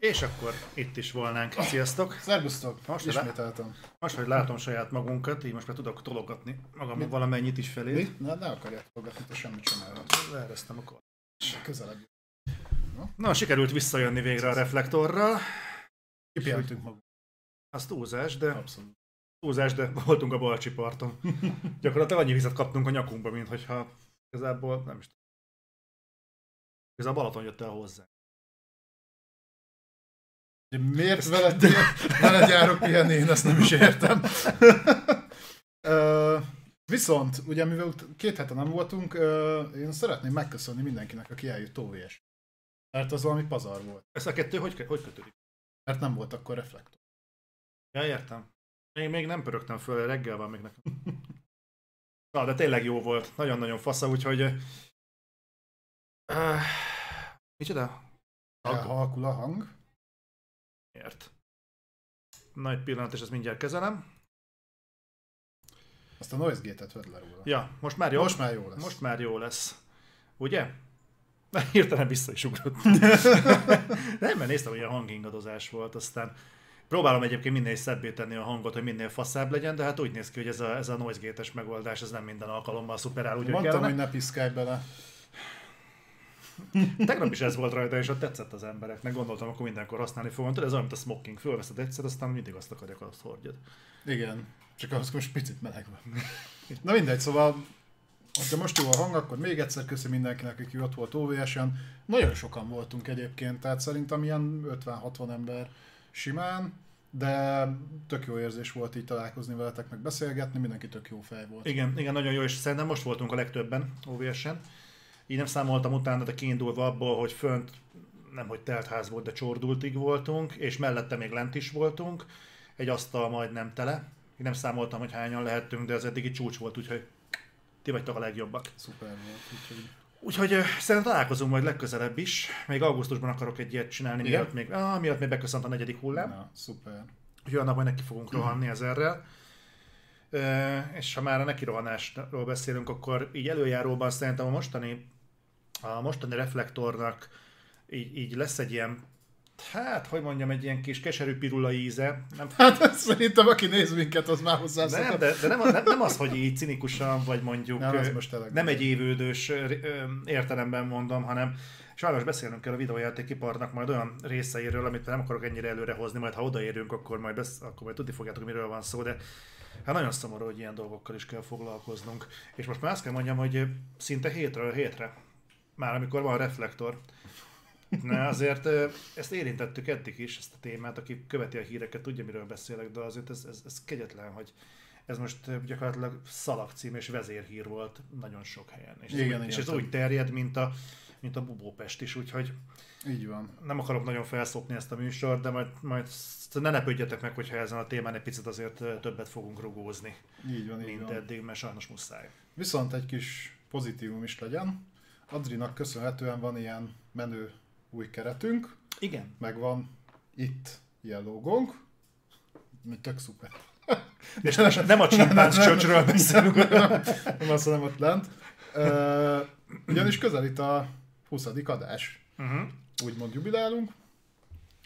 És akkor itt is volnánk. Sziasztok! Szerbusztok! Most, Ismételtem. Most, hogy látom saját magunkat, így most már tudok tologatni magam Mi? valamennyit is felé. Mi? Ne, ne akarják fogadni, te semmit sem. Leeresztem akkor. Közelebb. Na, sikerült visszajönni végre a reflektorral. Kipihentünk magunk. Az túlzás, de, Abszolút. túlzás, de voltunk a Balcsi parton. Gyakorlatilag annyi vizet kaptunk a nyakunkba, mint hogyha igazából nem is tudom. Ez a Balaton jött el hozzá. Ugye Miért veled, veled járok pihenni, én ezt nem is értem. Ö, Viszont, ugye mivel két hete nem voltunk, ö, én szeretném megköszönni mindenkinek, aki eljött OVS. Mert az valami pazar volt. Ez a kettő hogy, hogy kötődik? Mert nem volt akkor reflektor. Ja, értem. Még, még nem pörögtem föl, reggel van még nekem. Na, de tényleg jó volt. Nagyon-nagyon fasza, úgyhogy... Uh, micsoda? Elhalkul a hang. Ért. Na, egy pillanat, és ezt mindjárt kezelem. Azt a noise gate-et vedd le róla. Ja, most már jó. Most már jó lesz. Most már jó lesz. Ugye? Na, hirtelen vissza is ugrott. nem, mert néztem, hogy ilyen hangingadozás volt, aztán próbálom egyébként minél szebbé tenni a hangot, hogy minél faszább legyen, de hát úgy néz ki, hogy ez a, ez a noise megoldás, ez nem minden alkalommal szuperál, úgy, hogy Mondtam, kellene. hogy ne piszkálj bele. Tegnap is ez volt rajta, és ott tetszett az embereknek. Gondoltam, akkor mindenkor használni fogom. Tudod, ez olyan, mint a smoking. Fölveszed egyszer, aztán mindig azt akarják, azt hordjad. Igen, csak ahhoz most picit meleg van. Na mindegy, szóval, ha most jó a hang, akkor még egyszer köszi mindenkinek, aki ott volt OVS-en. Nagyon sokan voltunk egyébként, tehát szerintem ilyen 50-60 ember simán, de tök jó érzés volt így találkozni veletek, meg beszélgetni, mindenki tök jó fej volt. Igen, igen, nagyon jó, és szerintem most voltunk a legtöbben OVS-en. Így nem számoltam utána, de kiindulva abból, hogy fönt nem hogy telt ház volt, de csordultig voltunk, és mellette még lent is voltunk, egy asztal majdnem tele. Én nem számoltam, hogy hányan lehettünk, de ez eddigi csúcs volt, úgyhogy ti vagytok a legjobbak. Szuper volt, úgyhogy Úgyhogy szerintem találkozunk majd legközelebb is. Még augusztusban akarok egy ilyet csinálni, Igen? miatt még, ah, miatt még beköszönt a negyedik hullám. na, szuper. Úgyhogy annak majd neki fogunk rohanni ezerrel. Ö, és ha már a neki rohanásról beszélünk, akkor így előjáróban szerintem a mostani, a mostani reflektornak így, így lesz egy ilyen, hát, hogy mondjam, egy ilyen kis keserű pirula íze. Nem, Hát szerintem, aki néz minket, az már hozzászokott. nem, de, de nem, nem, nem, az, hogy így cinikusan, vagy mondjuk Nem, ö, most nem egy évődős értelemben mondom, hanem sajnos beszélnünk kell a videójátékiparnak majd olyan részeiről, amit nem akarok ennyire előre hozni, majd ha odaérünk, akkor majd, besz, akkor majd tudni fogjátok, miről van szó, de hát nagyon szomorú, hogy ilyen dolgokkal is kell foglalkoznunk. És most már azt kell mondjam, hogy szinte hétről hétre, már amikor van reflektor, Na azért ezt érintettük eddig is, ezt a témát, aki követi a híreket, tudja, miről beszélek, de azért ez, ez, ez kegyetlen, hogy ez most gyakorlatilag szalagcím és vezérhír volt nagyon sok helyen. És, ez, Igen, úgy, és ez úgy terjed, mint a, mint a Bubópest is, úgyhogy Így van. nem akarok nagyon felszopni ezt a műsort, de majd, majd ne lepődjetek meg, hogyha ezen a témán egy picit azért többet fogunk rugózni, Így van, így mint van. eddig, mert sajnos muszáj. Viszont egy kis pozitívum is legyen. Adrinak köszönhetően van ilyen menő új keretünk, Igen. meg van itt ilyen logónk, tök szuper. És nem a csimpánz csöcsről beszélünk. Nem azt mondom ott lent. Ö, ugyanis közelít a 20. adás. Uh-huh. Úgymond jubilálunk,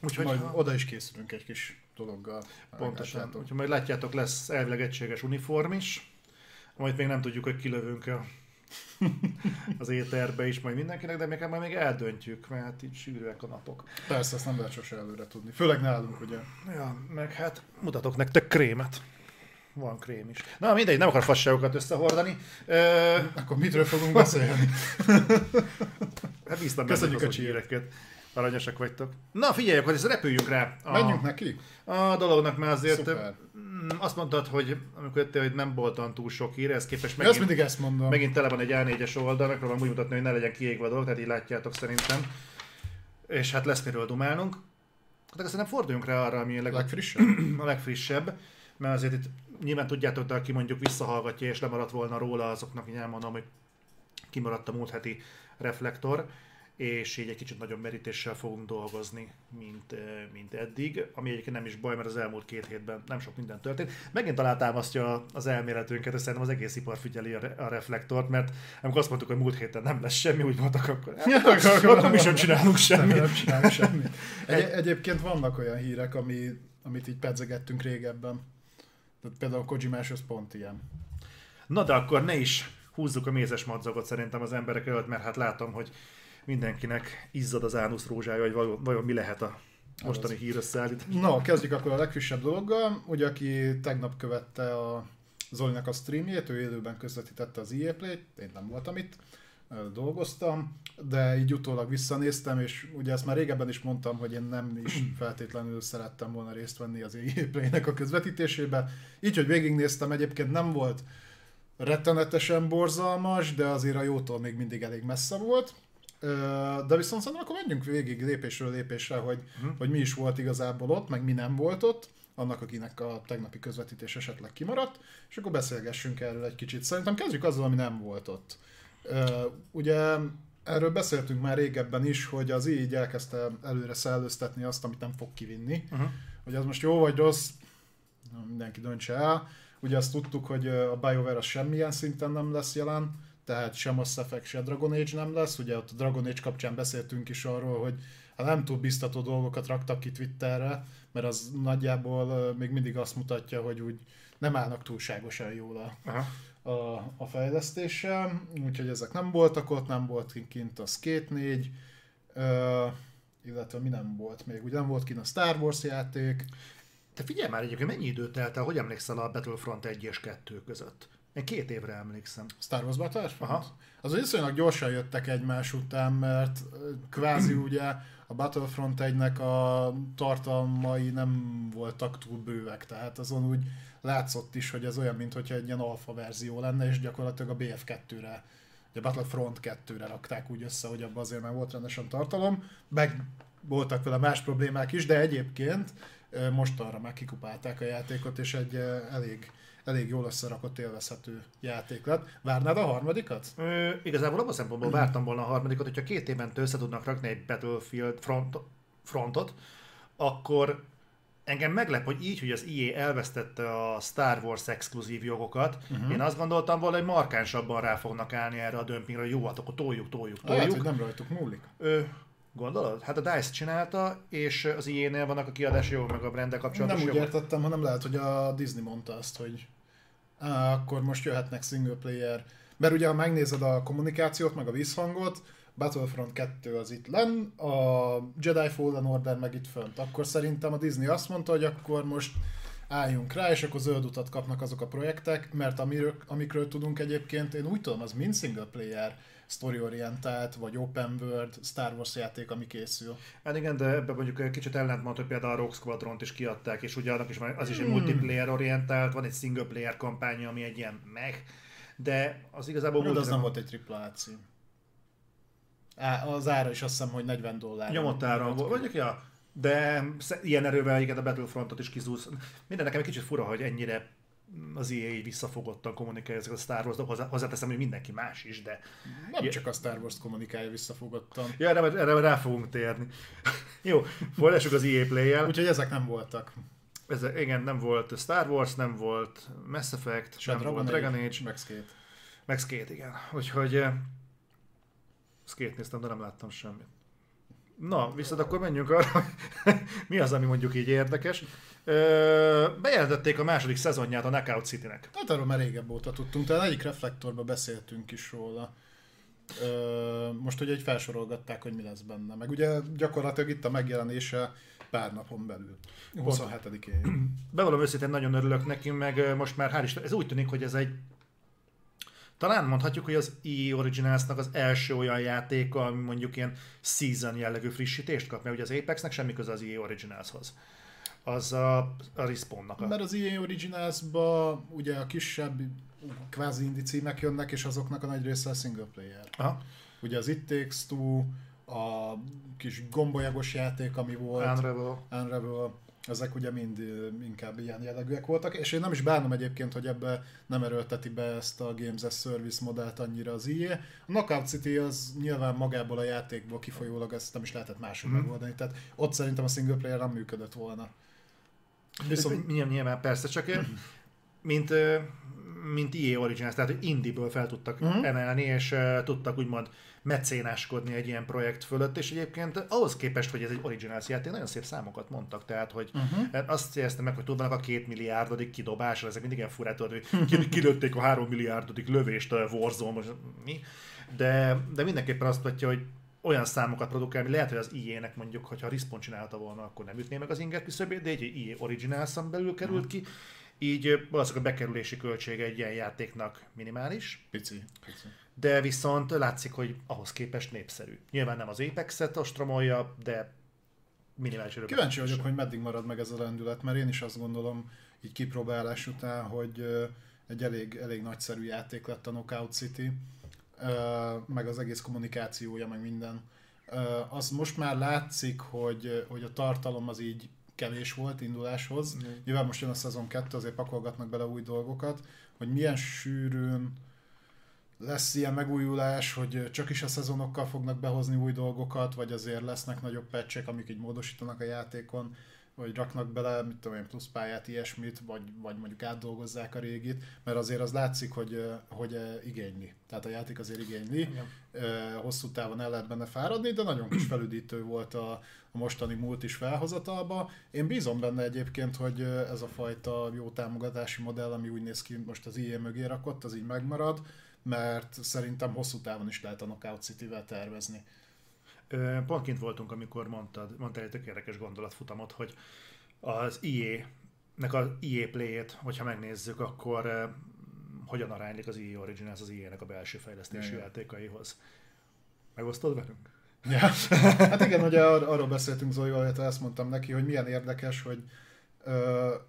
Úgyhogy majd ha- oda is készülünk egy kis dologgal. Pontosan. Meglátjátok. Úgyhogy majd látjátok, lesz elvileg egységes uniform is, amit még nem tudjuk, hogy kilövünk a, az éterbe is majd mindenkinek, de még, majd még eldöntjük, mert így sűrűek a napok. Persze, ezt nem lehet sose előre tudni. Főleg nálunk, ugye. Ja, meg hát mutatok nektek krémet. Van krém is. Na mindegy, nem akar fasságokat összehordani. Ö, Akkor mitről fogunk beszélni? hát bíztam Köszönjük a csírt. Aranyosak vagytok. Na figyelj, akkor ezt repüljünk rá. A, Menjünk neki? A dolognak, mert azért Szuper. mm, azt mondtad, hogy amikor jöttél, hogy nem voltam túl sok hír, ez képest Én azt mindig ezt mondom. Megint tele van egy A4-es oldal, megpróbálom úgy mutatni, hogy ne legyen kiégve a dolog, tehát így látjátok szerintem. És hát lesz miről dumálnunk. Hát akkor szerintem forduljunk rá arra, ami a, leg, Legfrissebb? a legfrissebb, mert azért itt nyilván tudjátok, de aki mondjuk visszahallgatja és lemaradt volna róla, azoknak így elmondom, hogy kimaradt a múlt heti reflektor. És így egy kicsit nagyobb merítéssel fogunk dolgozni, mint, mint eddig, ami egyébként nem is baj, mert az elmúlt két hétben nem sok minden történt. Megint alátámasztja az elméletünket, és szerintem az egész ipar figyeli a, a reflektort, mert amikor azt mondtuk, hogy múlt héten nem lesz semmi, úgy voltak, akkor, hát, akkor, akkor mi sem csinálunk semmit. Nem csinálunk semmit. Egy, egyébként vannak olyan hírek, ami, amit így pedzegettünk régebben. Tehát például Kojimás az pont ilyen. Na de akkor ne is húzzuk a mézes madzagot szerintem az emberek előtt, mert hát látom, hogy mindenkinek izzad az ánusz rózsája, hogy vajon, vajon mi lehet a mostani hírösszeállítás. Na, kezdjük akkor a legfrissebb dologgal. Ugye, aki tegnap követte a Zolinak a streamjét, ő élőben közvetítette az EA Play-t, én nem voltam itt, dolgoztam, de így utólag visszanéztem, és ugye ezt már régebben is mondtam, hogy én nem is feltétlenül szerettem volna részt venni az EA Play-nek a közvetítésébe. Így, hogy végignéztem, egyébként nem volt rettenetesen borzalmas, de azért a jótól még mindig elég messze volt. De viszont szerintem akkor menjünk végig lépésről lépésre, hogy, uh-huh. hogy mi is volt igazából ott, meg mi nem volt ott, annak, akinek a tegnapi közvetítés esetleg kimaradt, és akkor beszélgessünk erről egy kicsit. Szerintem kezdjük azzal, ami nem volt ott. Ugye erről beszéltünk már régebben is, hogy az így elkezdte előre szellőztetni azt, amit nem fog kivinni. Uh-huh. Hogy az most jó vagy rossz, mindenki döntse el. Ugye azt tudtuk, hogy a BioWare az semmilyen szinten nem lesz jelen, tehát sem Mass Effect, se Dragon Age nem lesz. Ugye ott a Dragon Age kapcsán beszéltünk is arról, hogy hát nem túl biztató dolgokat raktak ki Twitterre, mert az nagyjából még mindig azt mutatja, hogy úgy nem állnak túlságosan jól a, a, a fejlesztéssel, úgyhogy ezek nem voltak ott, nem volt kint a Skate 4, uh, illetve mi nem volt még, ugye nem volt kint a Star Wars játék. Te figyelj már egyébként, mennyi idő telt el, hogy emlékszel a Battlefront 1 és 2 között? Én két évre emlékszem. Star Wars Battlefront? Aha. Az viszonylag gyorsan jöttek egymás után, mert kvázi ugye a Battlefront 1-nek a tartalmai nem voltak túl bővek, tehát azon úgy látszott is, hogy ez olyan, mintha egy ilyen alfa verzió lenne, és gyakorlatilag a BF2-re, a Battlefront 2-re rakták úgy össze, hogy abban azért már volt rendesen tartalom, meg voltak vele más problémák is, de egyébként most arra már kikupálták a játékot, és egy elég elég jól összerakott, élvezhető játék lett. Várnád a harmadikat? Ö, igazából abban a szempontból vártam volna a harmadikat, hogyha két éven össze tudnak rakni egy Battlefield front, frontot, akkor engem meglep, hogy így, hogy az EA elvesztette a Star Wars exkluzív jogokat, uh-huh. én azt gondoltam volna, hogy markánsabban rá fognak állni erre a dömpingre, jó, hát akkor toljuk, toljuk, toljuk. Lehet, hogy nem rajtuk múlik. Ö, Gondolod? Hát a DICE csinálta, és az IE-nél vannak a kiadási jogok, meg a brandel kapcsolatos Nem úgy jogok. értettem, hanem lehet, hogy a Disney mondta azt, hogy akkor most jöhetnek single player. Mert ugye, ha megnézed a kommunikációt, meg a visszhangot, Battlefront 2 az itt len, a Jedi Fallen Order meg itt fönt. Akkor szerintem a Disney azt mondta, hogy akkor most álljunk rá, és akkor zöld utat kapnak azok a projektek, mert amiről, amikről tudunk egyébként, én úgy tudom, az mind single player story-orientált, vagy open world Star Wars játék, ami készül. Hát igen, de ebben mondjuk egy kicsit ellentmond, hogy például a Rogue Squadron-t is kiadták, és ugye annak is az is egy hmm. multiplayer orientált, van egy single player kampánya, ami egy ilyen meg, de az igazából... De az nem volt egy triple A cím. Á, az ára is azt hiszem, hogy 40 dollár. Nyomott áron volt, mondjuk, ja, de ilyen erővel igen a Battlefrontot is kizúz. Minden nekem egy kicsit fura, hogy ennyire az EA visszafogottan kommunikálja ezeket a Star Wars-t, hozzá, hozzáteszem, hogy mindenki más is, de... Nem csak a Star Wars kommunikálja visszafogottan. Ja, erre, erre rá fogunk térni. Jó, folytassuk az EA Play-jel. Úgyhogy ezek nem voltak. Ez, igen, nem volt Star Wars, nem volt Mass Effect, Se nem Dragon volt Dragon Age. Meg Skate. Meg Skate, igen. Úgyhogy uh, Skate néztem, de nem láttam semmit. Na, viszont akkor menjünk arra, mi az, ami mondjuk így érdekes. Ö, bejelentették a második szezonját a Knockout City-nek. Hát arról már régebb óta tudtunk, talán egyik reflektorban beszéltünk is róla. Ö, most ugye egy felsorolgatták, hogy mi lesz benne. Meg ugye gyakorlatilag itt a megjelenése pár napon belül. 27-én. Bevallom őszintén nagyon örülök neki, meg most már hál' is, ez úgy tűnik, hogy ez egy talán mondhatjuk, hogy az EA Originalsnak az első olyan játéka, ami mondjuk ilyen season jellegű frissítést kap, mert ugye az Apexnek semmi köze az EA Originalshoz az a, a Respawnnak. A... Mert az EA Originals-ba ugye a kisebb kvázi indi címek jönnek, és azoknak a nagy része a single player. Aha. Ugye az It Takes Two, a kis gombolyagos játék, ami volt. Unravel. Unravel. Ezek ugye mind inkább ilyen jellegűek voltak, és én nem is bánom egyébként, hogy ebbe nem erőlteti be ezt a Games as Service modellt annyira az IE. A Knockout City az nyilván magából a játékból kifolyólag ezt nem is lehetett máshogy mm. megoldani, tehát ott szerintem a single player nem működött volna. Viszont... Nyilván, nyilván persze, csak mint, mint EA Originals, tehát indie-ből fel tudtak uh-huh. emelni, és uh, tudtak úgymond mecénáskodni egy ilyen projekt fölött, és egyébként ahhoz képest, hogy ez egy Originals játék, nagyon szép számokat mondtak, tehát hogy uh-huh. azt éreztem meg, hogy tudnak a két milliárdodik kidobásra, ezek mindig ilyen furát, hogy kilőtték a három milliárdodik lövést a Warzone, most mi, de, de mindenképpen azt mutatja, hogy olyan számokat produkál, ami lehet, hogy az IE-nek mondjuk, hogyha a Respawn csinálta volna, akkor nem ütné meg az inger küszöbét, de egy IE originals belül került ki, így valószínűleg a bekerülési költsége egy ilyen játéknak minimális. Pici. pici. De viszont látszik, hogy ahhoz képest népszerű. Nyilván nem az Apex-et ostromolja, de minimális öröm. Kíváncsi vagyok, hogy meddig marad meg ez a lendület, mert én is azt gondolom, így kipróbálás után, hogy egy elég, elég nagyszerű játék lett a Knockout City meg az egész kommunikációja, meg minden. Az most már látszik, hogy, hogy a tartalom az így kevés volt induláshoz. Mm. Nyilván most jön a szezon 2, azért pakolgatnak bele új dolgokat, hogy milyen sűrűn lesz ilyen megújulás, hogy csak is a szezonokkal fognak behozni új dolgokat, vagy azért lesznek nagyobb pecsek, amik így módosítanak a játékon vagy raknak bele, mit tudom én, plusz pályát, ilyesmit, vagy, vagy mondjuk átdolgozzák a régit, mert azért az látszik, hogy, hogy igényli. Tehát a játék azért igényli. Igen. Hosszú távon el lehet benne fáradni, de nagyon kis felüdítő volt a, a mostani múlt is felhozatalba. Én bízom benne egyébként, hogy ez a fajta jó támogatási modell, ami úgy néz ki most az IE mögé rakott, az így megmarad, mert szerintem hosszú távon is lehet a Knockout City-vel tervezni. Pont kint voltunk, amikor mondtad, mondtál egy tök érdekes gondolatfutamot, hogy az IE, nek az IE play-ét, hogyha megnézzük, akkor hogyan aránylik az IE Originals az IE-nek a belső fejlesztési ja, játékaihoz. Megosztod velünk? Ja. Hát igen, ugye ar- arról beszéltünk Zolival, illetve ezt mondtam neki, hogy milyen érdekes, hogy uh,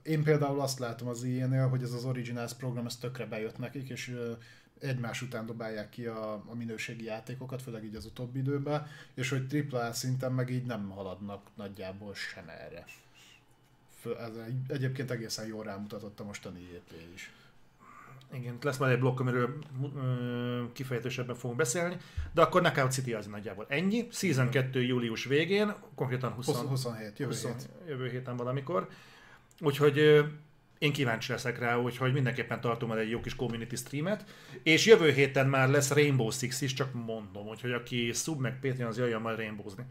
én például azt látom az IE-nél, hogy ez az Originals program, ez tökre bejött nekik, és uh, egymás után dobálják ki a, a minőségi játékokat, főleg így az utóbbi időben, és hogy AAA szinten meg így nem haladnak nagyjából sem erre. Ez egy, egyébként egészen jól rámutatott a mostani EA is. Igen, lesz majd egy blokk, amiről ö, kifejezésebben fogunk beszélni, de akkor Knockout City az nagyjából ennyi. Season 2 július végén, konkrétan 20, 27, jövő, 20, hét. jövő héten valamikor. Úgyhogy én kíváncsi leszek rá, úgyhogy mindenképpen tartom el egy jó kis community streamet, és jövő héten már lesz Rainbow Six is, csak mondom, hogy aki sub meg Patreon, az jöjjön majd Rainbowzni.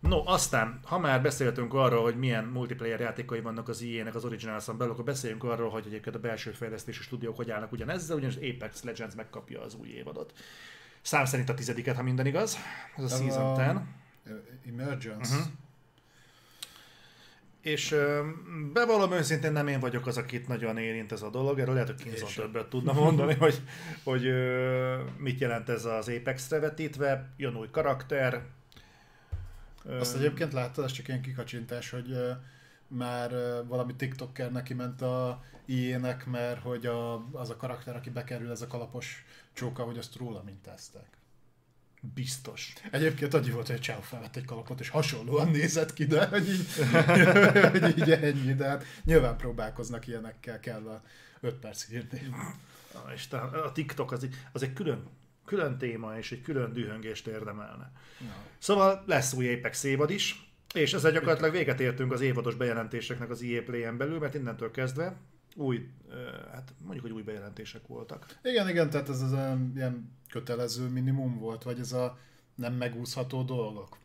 No, aztán, ha már beszéltünk arról, hogy milyen multiplayer játékai vannak az IE-nek az Originals-on belül, akkor beszéljünk arról, hogy egyébként a belső fejlesztési stúdiók hogy állnak ugyanezzel, ugyanis Apex Legends megkapja az új évadot. Szám szerint a tizediket, ha minden igaz. Ez a Ez Season 10. Emergence. Uh-huh. És bevallom őszintén nem én vagyok az, akit nagyon érint ez a dolog, erről lehet, hogy Kinzon többet tudna mondani, hogy, hogy mit jelent ez az Apex-re vetítve, jön új karakter. Azt egyébként láttad, ez csak ilyen kikacsintás, hogy már valami TikToker neki ment a IE-nek, mert hogy a, az a karakter, aki bekerül, ez a kalapos csóka, hogy azt róla mintázták. Biztos. Egyébként annyi volt, hogy Csáv felvett egy kalapot, és hasonlóan nézett ki, de hogy így, hogy így ennyi, de hát nyilván próbálkoznak ilyenekkel, kell a 5 perc írni. És a TikTok az egy, az egy külön, külön téma, és egy külön dühöngést érdemelne. Ja. Szóval lesz új Apex évad is, és ezzel gyakorlatilag véget értünk az évados bejelentéseknek az EA Play-en belül, mert innentől kezdve új, hát mondjuk, hogy új bejelentések voltak. Igen, igen, tehát ez az ilyen kötelező minimum volt, vagy ez a nem megúszható dolgok.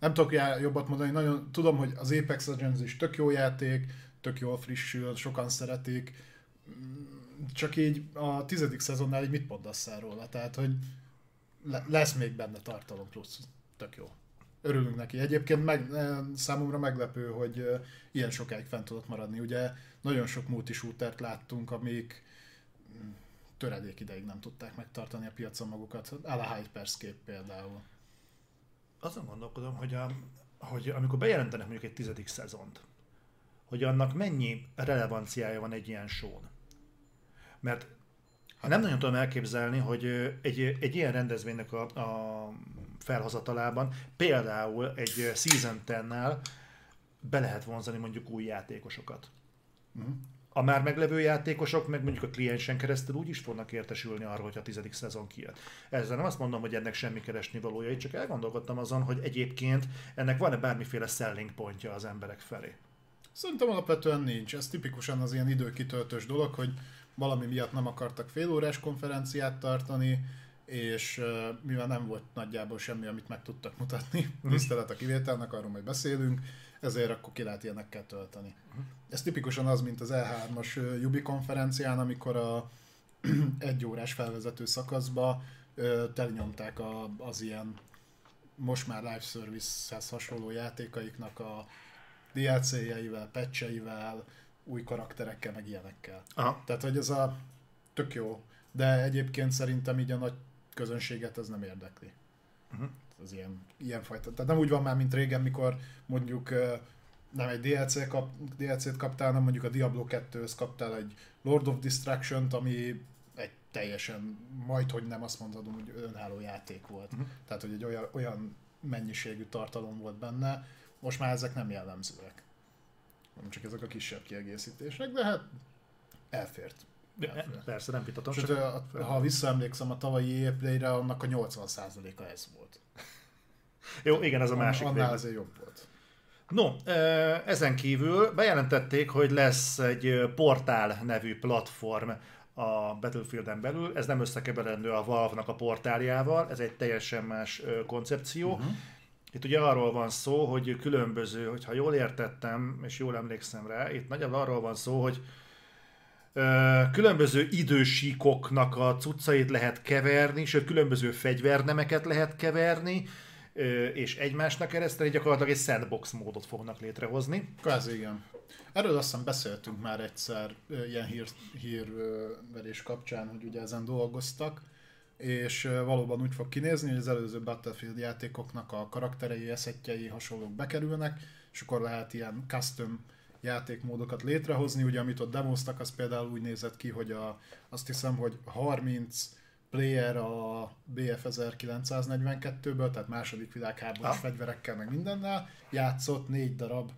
Nem tudok jobbat mondani, nagyon tudom, hogy az Apex Legends is tök jó játék, tök jól frissül, sokan szeretik, csak így a tizedik szezonnál így mit mondasz róla? Tehát, hogy lesz még benne tartalom plusz, tök jó. Örülünk neki. Egyébként meg, számomra meglepő, hogy ilyen sokáig fent tudott maradni. Ugye nagyon sok multishootert láttunk, amik mm, töredék ideig nem tudták megtartani a piacon magukat. A la Hyperscape például. Azon gondolkodom, hogy, a, hogy amikor bejelentenek mondjuk egy tizedik szezont, hogy annak mennyi relevanciája van egy ilyen show Mert hát nem nagyon tudom elképzelni, hogy egy, egy ilyen rendezvénynek a, a felhozatalában, például egy Season 10-nál be lehet vonzani mondjuk új játékosokat. Mhm. A már meglevő játékosok meg mondjuk a kliensen keresztül úgy is fognak értesülni arról, hogy a tizedik szezon kijött. Ezzel nem azt mondom, hogy ennek semmi keresni valója, itt csak elgondolkodtam azon, hogy egyébként ennek van-e bármiféle selling pontja az emberek felé. Szerintem alapvetően nincs. Ez tipikusan az ilyen időkitöltős dolog, hogy valami miatt nem akartak félórás konferenciát tartani, és mivel nem volt nagyjából semmi, amit meg tudtak mutatni, tisztelet a kivételnek, arról majd beszélünk, ezért akkor ki lehet ilyenekkel tölteni. Ez tipikusan az, mint az E3-as uh, Jubi konferencián, amikor a egy órás felvezető szakaszba telnyomták a, az ilyen most már live service-hez hasonló játékaiknak a DLC-jeivel, patcheivel, új karakterekkel, meg ilyenekkel. Aha. Tehát, hogy ez a tök jó, de egyébként szerintem így a nagy közönséget ez nem érdekli. Uh-huh. Az ilyen, ilyen fajta. Tehát nem úgy van már, mint régen, mikor mondjuk nem egy DLC kap, DLC-t kaptál, hanem mondjuk a Diablo 2-höz kaptál egy Lord of Destruction-t, ami egy teljesen, majd hogy nem azt mondhatom, hogy önálló játék volt. Mhm. Tehát, hogy egy olyan, olyan mennyiségű tartalom volt benne, most már ezek nem jellemzőek. Nem csak ezek a kisebb kiegészítések, de hát elfért. Elfért. Persze, nem vitatom. Sőt, Csak... a- ha visszaemlékszem a tavalyi EA Play-re, annak a 80%-a ez volt. Jó, igen, ez a másik Annál azért jobb volt. No, ezen kívül bejelentették, hogy lesz egy portál nevű platform a Battlefielden belül. Ez nem összekeverendő a Valve-nak a portáljával, ez egy teljesen más koncepció. Uh-huh. Itt ugye arról van szó, hogy különböző, hogyha jól értettem, és jól emlékszem rá, itt nagyjából arról van szó, hogy különböző idősíkoknak a cuccait lehet keverni, sőt különböző fegyvernemeket lehet keverni, és egymásnak keresztül gyakorlatilag egy sandbox módot fognak létrehozni. Kvázi igen. Erről azt hiszem beszéltünk már egyszer ilyen hír, hírverés kapcsán, hogy ugye ezen dolgoztak, és valóban úgy fog kinézni, hogy az előző Battlefield játékoknak a karakterei, eszetjei, hasonlók bekerülnek, és akkor lehet ilyen custom játékmódokat létrehozni. Ugye amit ott demoztak, az például úgy nézett ki, hogy a, azt hiszem, hogy 30 player a BF 1942-ből, tehát második világháborús Ah. fegyverekkel, meg mindennel, játszott négy darab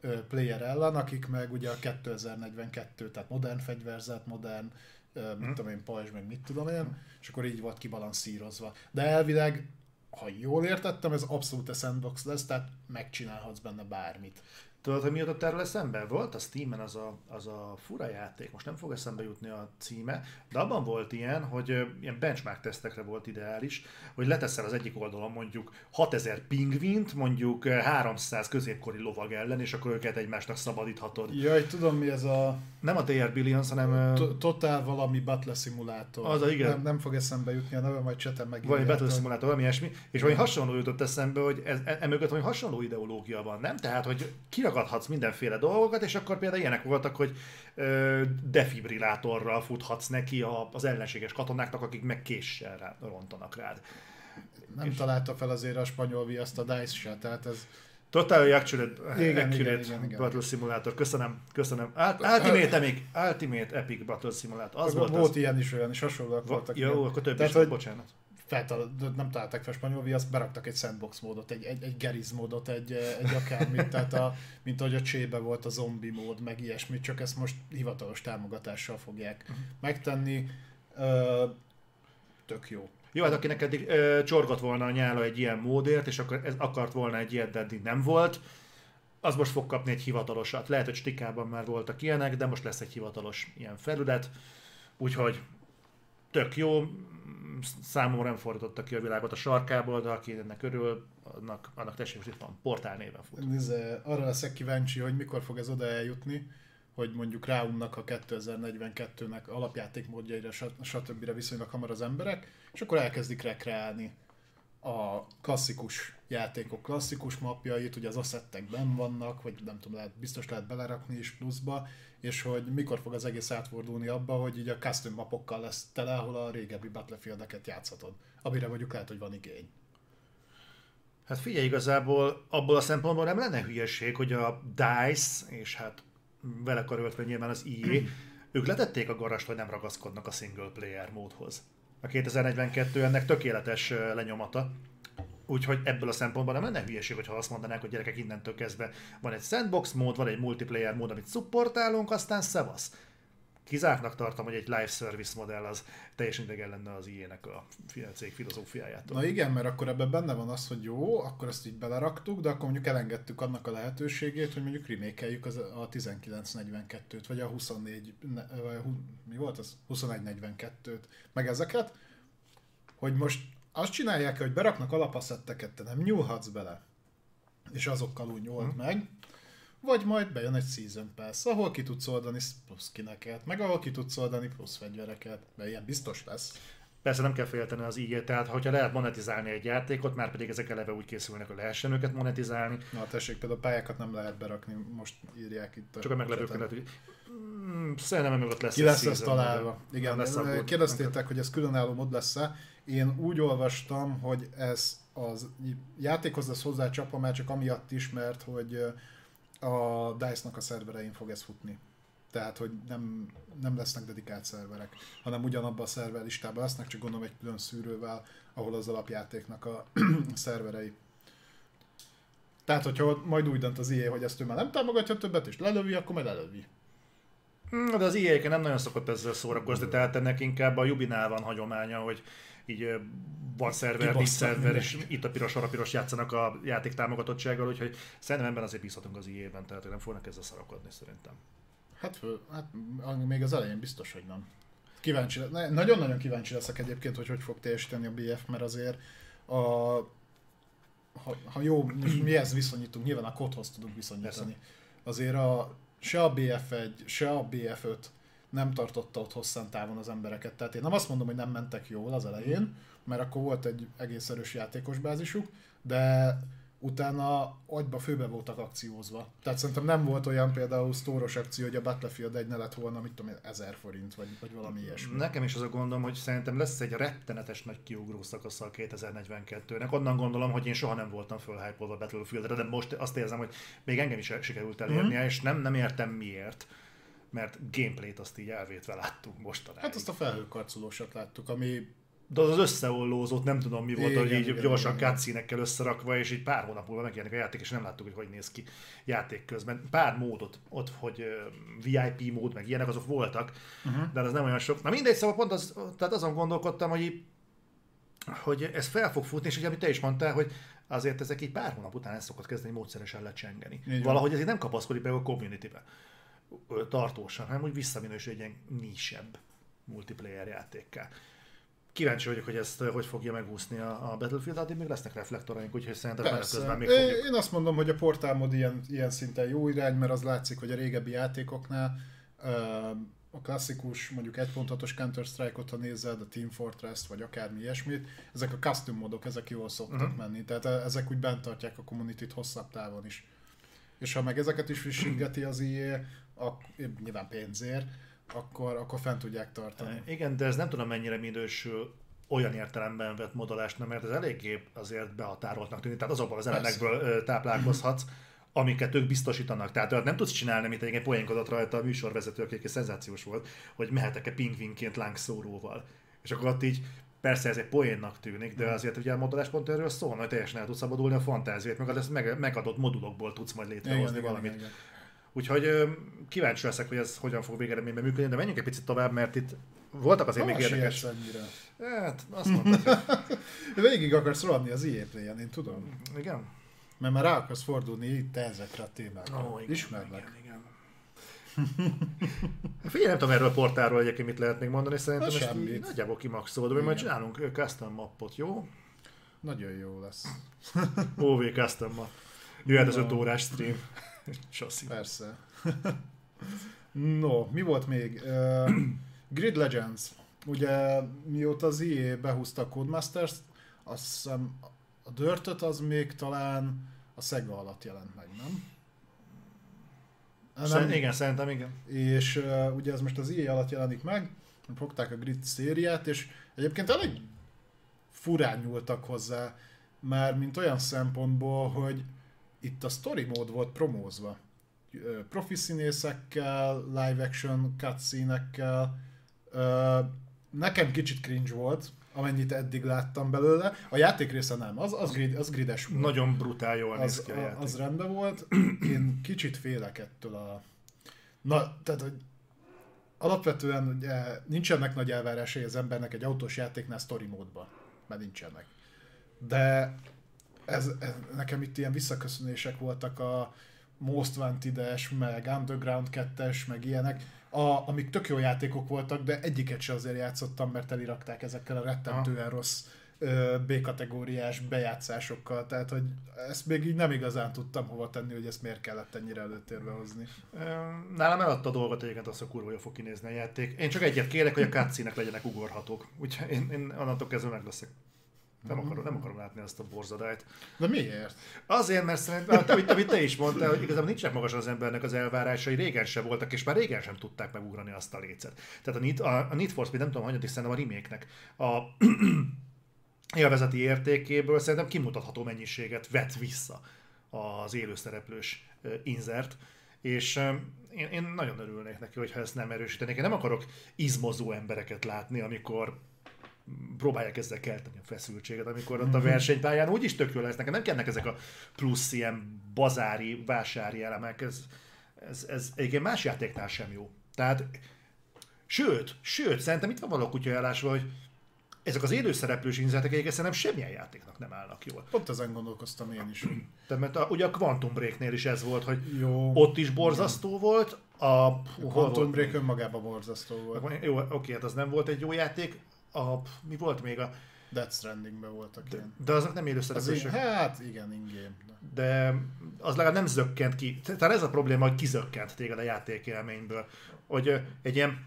ö, player ellen, akik meg ugye a 2042, tehát modern fegyverzet, modern, ö, mit tudom én, pajzs, meg mit tudom én, és akkor így volt kibalanszírozva. De elvileg, ha jól értettem, ez abszolút a sandbox lesz, tehát megcsinálhatsz benne bármit. Tudod, hogy mi jutott erről eszembe? Volt a Steam-en az a, az a fura játék, most nem fog eszembe jutni a címe, de abban volt ilyen, hogy ilyen benchmark tesztekre volt ideális, hogy leteszel az egyik oldalon mondjuk 6000 pingvint, mondjuk ö, 300 középkori lovag ellen, és akkor őket egymásnak szabadíthatod. Jaj, tudom mi ez a Nem a DR Billions, hanem Totál valami Battle Simulator. Az a- igen. Nem, nem fog eszembe jutni a neve, majd cseten meg. valami Battle Simulator, valami ilyesmi, és valami hasonló jutott eszembe, hogy ez, e, emögött valami hasonló ideológia van, nem? Tehát, hogy kiragadhatsz mindenféle dolgokat, és akkor például ilyenek voltak, hogy ö, defibrillátorral futhatsz neki a, az ellenséges katonáknak, akik meg késsel rá, rontanak rád. Nem találta fel azért a spanyol viaszt a DICE se, tehát ez Totally accurate, Igen, igen, accurate igen, igen. Battle Simulator, köszönöm, köszönöm. Ult- Ultimate Epic, Ultimate Epic Battle Simulator, az volt volt az. ilyen is, olyan is hasonlóak voltak. Jó, igen. akkor több Tehát, is hogy- bocsánat. Feltal- nem találták fel spanyol viaszt, beraktak egy sandbox módot, egy, egy, egy geriz módot, egy, egy akármit, tehát a, mint ahogy a csébe volt a zombi mód, meg ilyesmit, csak ezt most hivatalos támogatással fogják Mhm. megtenni. Ö, tök jó. Jó, hát akinek eddig ö, csorgott volna a nyála egy ilyen módért, és akkor ez akart volna egy ilyet, de eddig nem volt, az most fog kapni egy hivatalosat. Lehet, hogy stikában már voltak ilyenek, de most lesz egy hivatalos ilyen felület, úgyhogy tök jó, számomra nem fordítottak ki a világot a sarkából, de aki ennek örül, annak, annak tessék, most itt van, portál néven fut. Nézze, arra leszek kíváncsi, hogy mikor fog ez oda eljutni, hogy mondjuk ráunnak a 2042-nek alapjáték módjaira, sat- stb. viszonylag hamar az emberek, és akkor elkezdik rekreálni a klasszikus játékok klasszikus mapjait, ugye az asszettek benn vannak, vagy nem tudom, lehet, biztos lehet belerakni is pluszba, és hogy mikor fog az egész átfordulni abba, hogy így a custom mapokkal lesz tele, ahol a régebbi Battlefieldeket játszhatod, amire mondjuk lehet, hogy van igény. Hát figyelj, igazából abból a szempontból nem lenne hülyeség, hogy a DICE, és hát vele karöltve nyilván az EA, ők letették a garast, hogy nem ragaszkodnak a single player módhoz. A 2042 ennek tökéletes lenyomata. Úgyhogy ebből a szempontból nem lenne hülyeség, hogyha azt mondanák, hogy gyerekek innentől kezdve van egy sandbox mód, van egy multiplayer mód, amit supportálunk, aztán szevasz kizártnak tartom, hogy egy live service modell az teljesen idegen lenne az ilyenek a cég filozófiájától. Na igen, mert akkor ebben benne van az, hogy jó, akkor ezt így beleraktuk, de akkor mondjuk elengedtük annak a lehetőségét, hogy mondjuk remékeljük az, a 1942-t, vagy a 24, vagy mi volt az? 2142-t, meg ezeket, hogy most azt csinálják, hogy beraknak alapaszetteket, te nem nyúlhatsz bele, és azokkal úgy nyúlt hmm. meg, vagy majd bejön egy Season Pass, ahol ki tudsz oldani plusz kineket, meg ahol ki tudsz oldani plusz fegyvereket, mert ilyen biztos lesz. Persze nem kell félteni az így, tehát hogyha lehet monetizálni egy játékot, már pedig ezek eleve úgy készülnek, hogy lehessen őket monetizálni. Na tessék, például a pályákat nem lehet berakni, most írják itt a Csak a meglepőket hogy mm, szerintem ott lesz Ki lesz ez találva. Igen, lesz kérdeztétek, hogy ez különálló mod lesz-e. Én úgy olvastam, hogy ez az játékhoz lesz hozzá csapva, már csak amiatt is, mert hogy a DICE-nak a szerverein fog ez futni. Tehát, hogy nem, nem lesznek dedikált szerverek, hanem ugyanabban a szerver listában lesznek, csak gondolom egy külön szűrővel, ahol az alapjátéknak a szerverei. Tehát, hogyha majd úgy dönt az IE, hogy ezt ő már nem támogatja többet, és lelövi, akkor majd lelövi. Hmm, de az IE nem nagyon szokott ezzel szórakozni, tehát ennek inkább a Jubinál van hagyománya, hogy így van szerver, nincs szerver, és itt a piros, a piros játszanak a játék támogatottsággal, úgyhogy szerintem ebben azért bízhatunk az IE-ben, tehát nem fognak ezzel szarakodni szerintem. Hát, hát még az elején biztos, hogy nem. Kíváncsi, nagyon-nagyon kíváncsi leszek egyébként, hogy hogy fog teljesíteni a BF, mert azért a, ha, ha jó, mihez viszonyítunk, nyilván a kodhoz tudunk viszonyítani. Azért a, se a BF1, se a BF5 nem tartotta ott hosszan távon az embereket. Tehát én nem azt mondom, hogy nem mentek jól az elején, mert akkor volt egy egész erős játékos bázisuk, de utána agyba főbe voltak akciózva. Tehát szerintem nem volt olyan például sztóros akció, hogy a Battlefield egy ne lett volna, mit tudom én, 1000 forint, vagy, vagy valami ilyesmi. Nekem is az a gondom, hogy szerintem lesz egy rettenetes nagy kiugró szakasz a 2042-nek. Onnan gondolom, hogy én soha nem voltam fölhypolva Battlefieldre, de most azt érzem, hogy még engem is sikerült elérnie, mm. és nem, nem értem miért mert gameplayt azt így elvétve láttuk mostanáig. Hát azt a felhőkarcolósat láttuk, ami de az, összeollózott, nem tudom mi volt, igen, hogy így igen, gyorsan cutscene összerakva, és így pár hónap múlva megjelenik a játék, és nem láttuk, hogy hogy néz ki játék közben. Pár módot, ott, hogy VIP mód, meg ilyenek, azok voltak, uh-huh. de az nem olyan sok. Na mindegy, szóval pont az, tehát azon gondolkodtam, hogy, hogy ez fel fog futni, és ugye, amit te is mondtál, hogy azért ezek így pár hónap után ezt szokott kezdeni módszeresen lecsengeni. Valahogy ez így nem kapaszkodik be a community-be tartósan, hanem egy ilyen nisebb multiplayer játékká. Kíváncsi vagyok, hogy ezt hogy fogja megúszni a, a Battlefield, addig még lesznek reflektoraink, úgyhogy szerintem Persze. közben még fogjuk. Én azt mondom, hogy a portálmod ilyen, ilyen szinten jó irány, mert az látszik, hogy a régebbi játékoknál a klasszikus, mondjuk 1.6-os Counter-Strike-ot, ha nézed, a Team Fortress-t, vagy akármi ilyesmit, ezek a custom modok, ezek jól szoktak uh-huh. menni. Tehát ezek úgy bent tartják a community hosszabb távon is. És ha meg ezeket is frissítgeti az IE, ak- nyilván pénzért, akkor, akkor fent tudják tartani. E, igen, de ez nem tudom mennyire minősül olyan értelemben vett modolásnak, mert ez eléggé azért behatároltnak tűnik, tehát azokban az elemekből táplálkozhatsz, amiket ők biztosítanak. Tehát nem tudsz csinálni, mint egy poénkodott rajta a műsorvezető, aki szenzációs volt, hogy mehetek-e pingvinként lángszóróval. És akkor ott így Persze ez egy poénnak tűnik, de azért ugye a modulás pont erről szól, hogy teljesen el tudsz szabadulni a fantáziát, meg az megadott modulokból tudsz majd létrehozni igen, valamit. Igen, igen. Úgyhogy kíváncsi leszek, hogy ez hogyan fog végeredményben működni, de menjünk egy picit tovább, mert itt voltak azért ha, még érdekes... Ennyire. Hát, azt mondtad. Végig akarsz rohanni az Play-en, én tudom. Igen. Mert már rá akarsz fordulni itt ezekre a témákra. Oh, igen, Ismerlek. Igen, igen. Figyelj, nem tudom erről a portáról egyébként mit lehet még mondani, szerintem most így nagyjából kimaxolod, hogy majd csinálunk custom mappot, jó? Nagyon jó lesz. OV custom map. Jöhet az 5 órás stream. Sossi. Persze. no, mi volt még? Uh, Grid Legends. Ugye mióta az EA behúzta a Codemasters-t, azt hiszem a dörtöt az még talán a Sega alatt jelent meg, nem? Nem, igen, szerintem igen. És uh, ugye ez most az EA alatt jelenik meg, fogták a Grid szériát, és egyébként elég furán nyúltak hozzá, már mint olyan szempontból, hogy itt a story mód volt promózva. Profi színészekkel, live action cutscene-ekkel. Nekem kicsit cringe volt amennyit eddig láttam belőle. A játék része nem, az, az, grid, az grides volt. Nagyon brutál jól néz az, ki a játék. az rendben volt. Én kicsit félek ettől a... Na, tehát, hogy alapvetően ugye, nincsenek nagy elvárásai az embernek egy autós játéknál story módban, mert nincsenek. De ez, ez, nekem itt ilyen visszaköszönések voltak a Most Wanted-es, meg Underground 2-es, meg ilyenek, a, amik tök jó játékok voltak, de egyiket se azért játszottam, mert elirakták ezekkel a rettentően rossz ö, B-kategóriás bejátszásokkal, tehát hogy ezt még így nem igazán tudtam hova tenni, hogy ezt miért kellett ennyire előtérbe hozni. Nálam eladta a dolgot egyébként azt, hogy kurva jól fog kinézni a játék. Én csak egyet kérek, hogy a cutscene legyenek ugorhatók. Úgyhogy én, én onnantól kezdve meg leszek. Nem akarom, nem akarom látni azt a borzadályt. De miért? Azért, mert szerintem, hát, amit, amit te is mondtál, hogy igazából nincsenek magasan az embernek az elvárásai, régen sem voltak, és már régen sem tudták megugrani azt a lécet. Tehát a Need, a, a Need for Speed, nem tudom, hanyadik szerintem a remake-nek a élvezeti értékéből szerintem kimutatható mennyiséget vett vissza az élőszereplős ö, insert, és én, én nagyon örülnék neki, hogyha ezt nem erősítenék. Én nem akarok izmozó embereket látni, amikor próbálják ezzel kelteni a feszültséget, amikor ott a versenypályán úgyis tök jó lesz. Nekem nem kellnek ezek a plusz ilyen bazári, vásári elemek. Ez, ez, ez egyébként más játéknál sem jó. Tehát, sőt, sőt, szerintem itt van való kutyajállásva, hogy ezek az élőszereplős inzetek egyébként szerintem semmilyen játéknak nem állnak jól. Pont ezen gondolkoztam én is. Tehát, mert a, ugye a Quantum Breaknél is ez volt, hogy Jó. ott is borzasztó volt, a, A Quantum Break önmagában borzasztó volt. Jó, oké, hát az nem volt egy jó játék. A, mi volt még a... Death Strandingben voltak ilyen. De azok nem Az élőszereplősök. ilyen, hát igen, ingame. de az legalább nem zökkent ki. Tehát ez a probléma, hogy kizökkent téged a játékélményből. Hogy egy ilyen,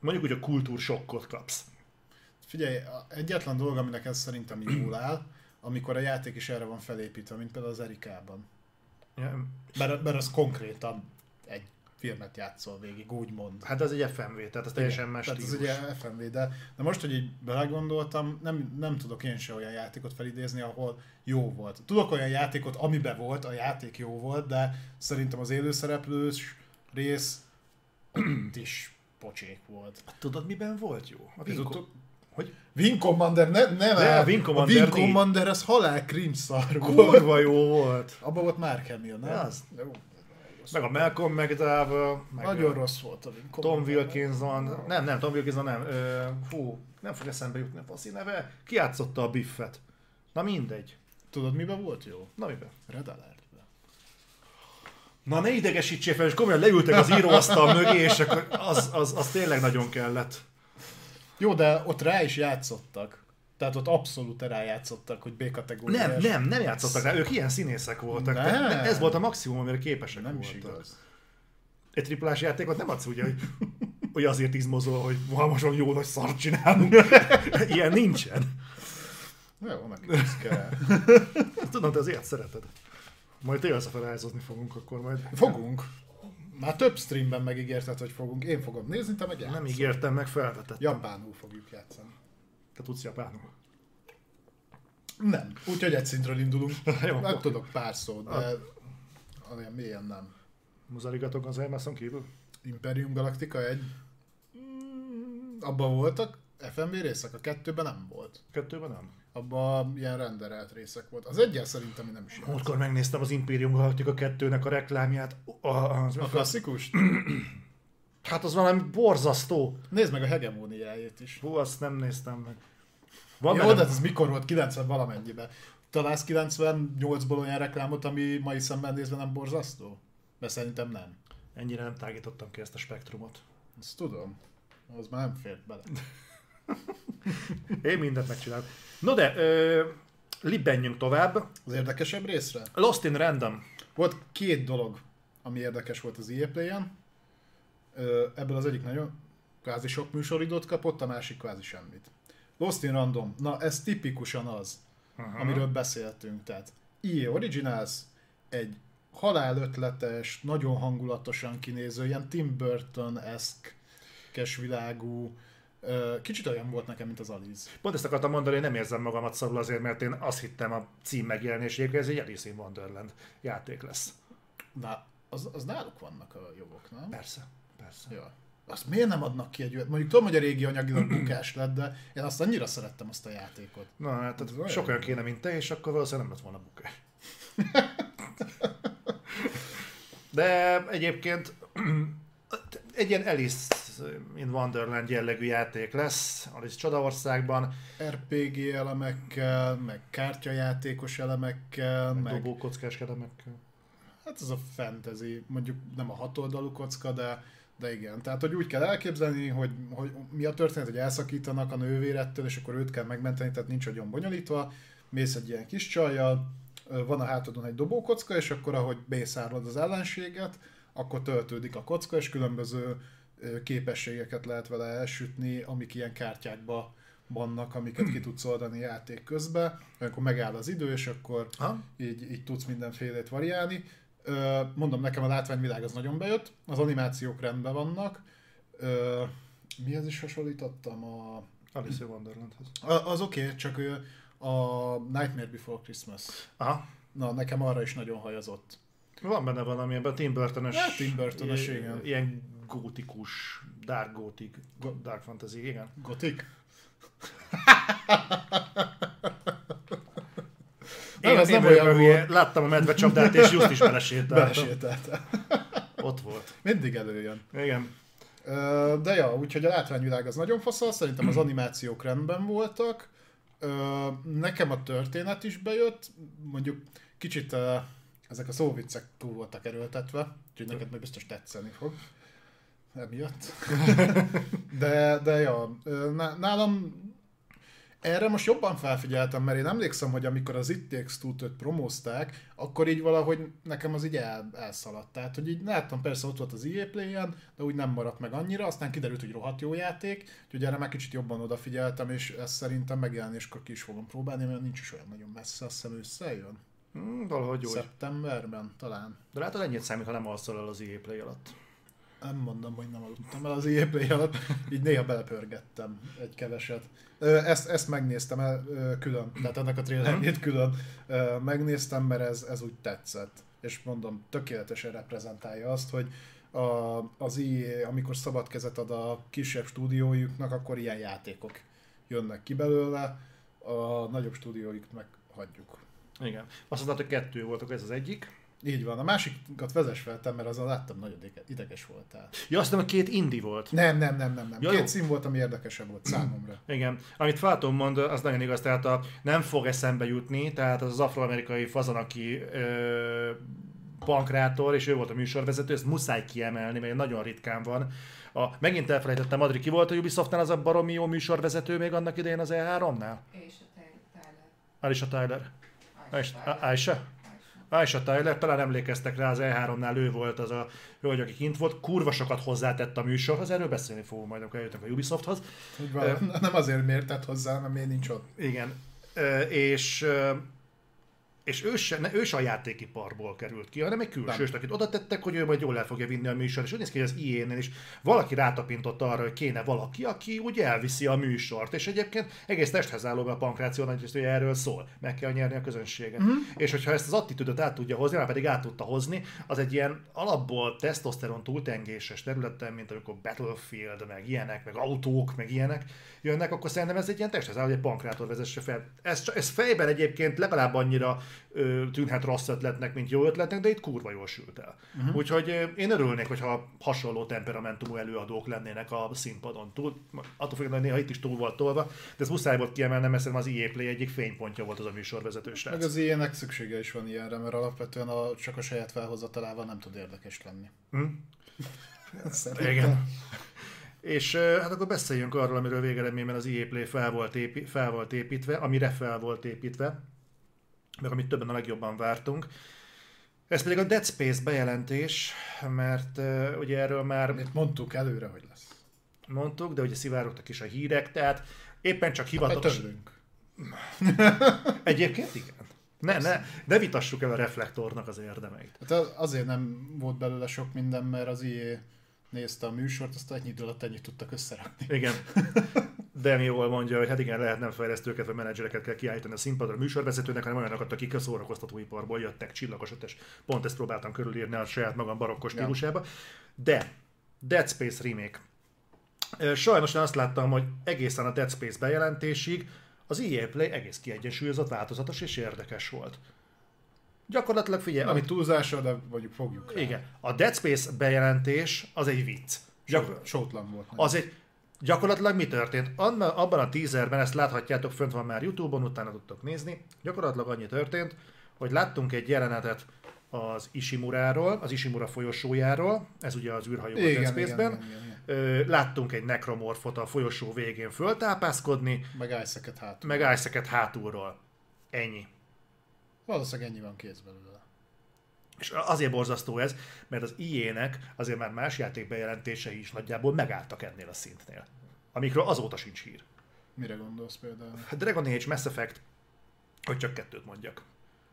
mondjuk úgy a kultúrsokkot kapsz. Figyelj, egyetlen dolog, aminek ez szerintem jól áll, amikor a játék is erre van felépítve, mint például az Erikában. Ja, Mert, mert az konkrétan egy filmet játszol végig, úgymond. Hát ez egy FMV, tehát ez teljesen más Tehát ez ugye FMV, de, de most, hogy így belegondoltam, nem, nem tudok én se olyan játékot felidézni, ahol jó volt. Tudok olyan játékot, amiben volt, a játék jó volt, de szerintem az élőszereplős rész is pocsék volt. Tudod, miben volt jó? A ott- hogy Wing Commander, ne, ne, De a Wing Commander a Wing. Commander, ez halál krimszar volt. kurva jó volt. Abban volt Mark Hamill, nem? Az. Jó. Meg a Malcolm McDowell, meg Nagyon rossz volt a Wing Tom. Wilkinson, nem, nem, Tom Wilkinson nem, ö, hú, nem fog eszembe jutni a faszi neve, ki játszotta a Biffet. Na mindegy. Tudod, miben volt jó? Na miben? Red Alertben. Na ne idegesítsél fel, és komolyan leültek az íróasztal mögé, és akkor az, az, az tényleg nagyon kellett. Jó, de ott rá is játszottak. Tehát ott abszolút rájátszottak, hogy B kategóriás. Nem, nem, nem játszottak rá, ők ilyen színészek voltak. Nem. Tehát ez volt a maximum, amire képesek Nem is voltak. igaz. Egy triplás játékot nem adsz ugye, hogy, hogy azért izmozol, hogy most jó nagy szart csinálunk. Ilyen nincsen. Jó, nekik ez kell. Tudom, te az ilyet szereted. Majd tényleg felházozni fogunk, akkor majd... Fogunk. Már több streamben megígérted, hogy fogunk. Én fogom nézni, te meg Nem játszol. ígértem, meg felvetettem. Japánul fogjuk játszani. Te tudsz japánul. Nem. Úgyhogy egy szintről indulunk. Jó, nem oké. tudok pár szót, de olyan mélyen nem. Muzarigatok az Emerson kívül? Imperium Galactica egy... Abban voltak FMV részek, a kettőben nem volt. Kettőben nem. Abban ilyen renderelt részek volt. Az egyel szerintem én nem is. Múltkor megnéztem az Imperium Galactica 2-nek a reklámját. A, az, A klasszikus? hát az valami borzasztó. Nézd meg a hegemóniáját is. Hú, azt nem néztem meg. Van Jó, benne- de ez mikor volt? 90 valamennyiben. Találsz 98-ból olyan reklámot, ami mai szemben nézve nem borzasztó? Mert szerintem nem. Ennyire nem tágítottam ki ezt a spektrumot. Ezt tudom. Az már nem fért bele. Én mindent megcsinálok. No de, ö, libbenjünk tovább. Az érdekesebb részre? Lost in Random. Volt két dolog, ami érdekes volt az EA Play-en. Ebből az egyik nagyon kvázi sok műsoridót kapott, a másik kvázi semmit. Lost in Random. Na, ez tipikusan az, Uh-huh. amiről beszéltünk. Tehát EA Originals egy halálötletes, nagyon hangulatosan kinéző, ilyen Tim Burton-eszk világú, kicsit olyan volt nekem, mint az Alice. Pont ezt akartam mondani, hogy nem érzem magamat szarul azért, mert én azt hittem a cím megjelenéséig, ez egy Alice in Wonderland játék lesz. Na, az, az náluk vannak a jogok, nem? Persze, persze. Ja. azt miért nem adnak ki egy? Mondjuk tudom, hogy a régi anyagilag bukás lett, de én azt annyira szerettem azt a játékot. Na, hát tehát olyan sok olyan kéne, mint te, és akkor valószínűleg nem lett volna bukás. De egyébként egy ilyen Alice in Wonderland jellegű játék lesz, Alice Csodaországban, RPG elemekkel, meg kártyajátékos elemekkel, meg, meg dobókockás elemekkel. hát ez a fantasy, mondjuk nem a hatoldalú kocka, de, de igen. Tehát, hogy úgy kell elképzelni, hogy, hogy mi a történet, hogy elszakítanak a nővérettől, és akkor őt kell megmenteni, tehát nincs nagyon bonyolítva. Mész egy ilyen kis csajjal, van a hátadon egy dobókocka, és akkor ahogy bészárlod az ellenséget, akkor töltődik a kocka, és különböző képességeket lehet vele elsütni, amik ilyen kártyákba vannak, amiket ki tudsz oldani játék közben, akkor megáll az idő, és akkor Ha? így, így tudsz mindenfélét variálni. Mondom, nekem a látványvilág az nagyon bejött, az animációk rendben vannak. Ö, mihez is hasonlítottam? A, Alice in Wonderlandhez. az oké, okay, csak a Nightmare Before Christmas. Aha. Na, nekem arra is nagyon hajazott. Van benne valami ebben Tim Burton-ös, Hát, Tim ilyen- igen. Ilyen gótikus, dark gótik, dark fantasy, igen. Gotik? Én, az én nem olyan hülye. volt. Láttam a medvecsapdát, és just is belesétáltam. Belesétáltál. Ott volt. Mindig előjön. Igen. De ja, úgyhogy a látványvilág az nagyon faszal, szerintem az animációk rendben voltak. Nekem a történet is bejött, mondjuk kicsit ezek a szóviccek túl voltak erőltetve, úgyhogy neked meg biztos tetszeni fog. Emiatt. De, de ja, nálam erre most jobban felfigyeltem, mert én emlékszem, hogy amikor az It Takes Two-t promózták, akkor így valahogy nekem az így el, elszaladt. Tehát, hogy így láttam, persze ott volt az EA play de úgy nem maradt meg annyira, aztán kiderült, hogy rohadt jó játék, úgyhogy erre már kicsit jobban odafigyeltem, és ezt szerintem megjelenéskor ki is fogom próbálni, mert nincs is olyan nagyon messze, azt hiszem ősszel jön. Hmm, valahogy úgy. Szeptemberben talán. De látod, ennyit számít, ha nem alszol el az EA Play alatt. Nem mondom, hogy nem aludtam el az EA Play alatt, így néha belepörgettem egy keveset. Ezt, ezt megnéztem el külön, tehát ennek a trailerjét külön ö, megnéztem, mert ez, ez úgy tetszett. És mondom, tökéletesen reprezentálja azt, hogy a, az EA, amikor szabad kezet ad a kisebb stúdiójuknak, akkor ilyen játékok jönnek ki belőle, a nagyobb stúdiójukat meg hagyjuk. Igen. Azt mondtad, hogy kettő voltak, ez az egyik. Így van. A másikat vezess fel, te, mert azon láttam, nagyon idege- ideges voltál. Ja, azt nem, a két indi volt. Nem, nem, nem, nem, nem. Ja, Két jó. szín volt, ami érdekesebb volt számomra. Igen. Amit Fátom mond, az nagyon igaz, tehát a, nem fog eszembe jutni, tehát az, az afroamerikai fazon, aki ö, bankrátor, és ő volt a műsorvezető, ezt muszáj kiemelni, mert nagyon ritkán van. A, megint elfelejtettem, Adri, ki volt a Ubisoftnál az a baromi jó műsorvezető még annak idején az E3-nál? És a Ty- Tyler. Alicia Tyler. Aisha Aisha? Aisha? Tyler, talán emlékeztek rá, az E3-nál ő volt az a hölgy, aki kint volt, kurva sokat hozzátett a műsorhoz, erről beszélni fogunk majd, amikor eljutunk a Ubisofthoz. Úgy van, nem azért mértett hozzá, mert miért nincs ott. Igen. Ö, és ö, és ő, se, ne, ő se a játékiparból került ki, hanem egy külsős, akit oda tettek, hogy ő majd jól el fogja vinni a műsor. És úgy néz ki, hogy az ilyen is valaki rátapintott arra, hogy kéne valaki, aki úgy elviszi a műsort. És egyébként egész testhez álló a pankráció nagy hogy erről szól. Meg kell nyerni a közönséget. Mm. És hogyha ezt az attitűdöt át tudja hozni, már pedig át tudta hozni, az egy ilyen alapból tesztoszteron túltengéses területen, mint amikor Battlefield, meg ilyenek, meg autók, meg ilyenek jönnek, akkor szerintem ez egy ilyen testhez áll, hogy egy pankrátor vezesse fel. Ez, ez fejben egyébként legalább annyira ö, tűnhet rossz ötletnek, mint jó ötletnek, de itt kurva jól sült el. Uh-huh. Úgyhogy én örülnék, hogyha hasonló temperamentumú előadók lennének a színpadon. Túl, attól függően, hogy néha itt is túl volt tolva, de ez muszáj volt kiemelnem, mert az EA Play egyik fénypontja volt az a műsorvezető srác. Meg az ilyenek szüksége is van ilyenre, mert alapvetően a, csak a saját felhozatalával nem tud érdekes lenni. Hm? Szerintem. Igen. És hát akkor beszéljünk arról, amiről végeredményben az EA Play fel volt, épi, fel volt építve, amire fel volt építve, meg amit többen a legjobban vártunk. Ez pedig a Dead Space bejelentés, mert uh, ugye erről már Itt mondtuk előre, hogy lesz. mondtuk, de ugye szivárogtak is a hírek, tehát éppen csak hivatalos... Betörlünk. Egyébként igen. Ne, ne, ne vitassuk el a reflektornak az érdemeit. Hát az- azért nem volt belőle sok minden, mert az IE nézte a műsort, azt ennyi idő alatt ennyit tudtak összerakni. Igen. Demi jól mondja, hogy hát igen, lehet nem fejlesztőket vagy menedzsereket kell kiállítani a színpadra a műsorvezetőnek, hanem olyanokat, akik a szórakoztatóiparból jöttek, csillagos ötös. Pont ezt próbáltam körülírni a saját magam barokkos stílusába. De Dead Space remake. Sajnos én azt láttam, hogy egészen a Dead Space bejelentésig az EA Play egész kiegyensúlyozott, változatos és érdekes volt. Gyakorlatilag figyelj, Ami amit túlzása, de mondjuk fogjuk rá. igen, a Dead Space bejelentés az egy vicc. Gyakor- Sót- Sótlan volt. az egy, gyakorlatilag mi történt? Abban, abban a teaserben, ezt láthatjátok, fönt van már Youtube-on, utána tudtok nézni. Gyakorlatilag annyi történt, hogy láttunk egy jelenetet az Ishimuráról, az Ishimura folyosójáról, ez ugye az űrhajó a Dead Igen, igen, Space-ben. igen, igen, igen. Láttunk egy nekromorfot a folyosó végén föltápászkodni, Meg Isaac-et hát. meg Isaac-et hátulról. Ennyi. Valószínűleg ennyi van kész belőle. És azért borzasztó ez, mert az IE-nek azért már más játék bejelentései is nagyjából megálltak ennél a szintnél. Amikről azóta sincs hír. Mire gondolsz például? Dragon Age, Mass Effect, hogy csak kettőt mondjak.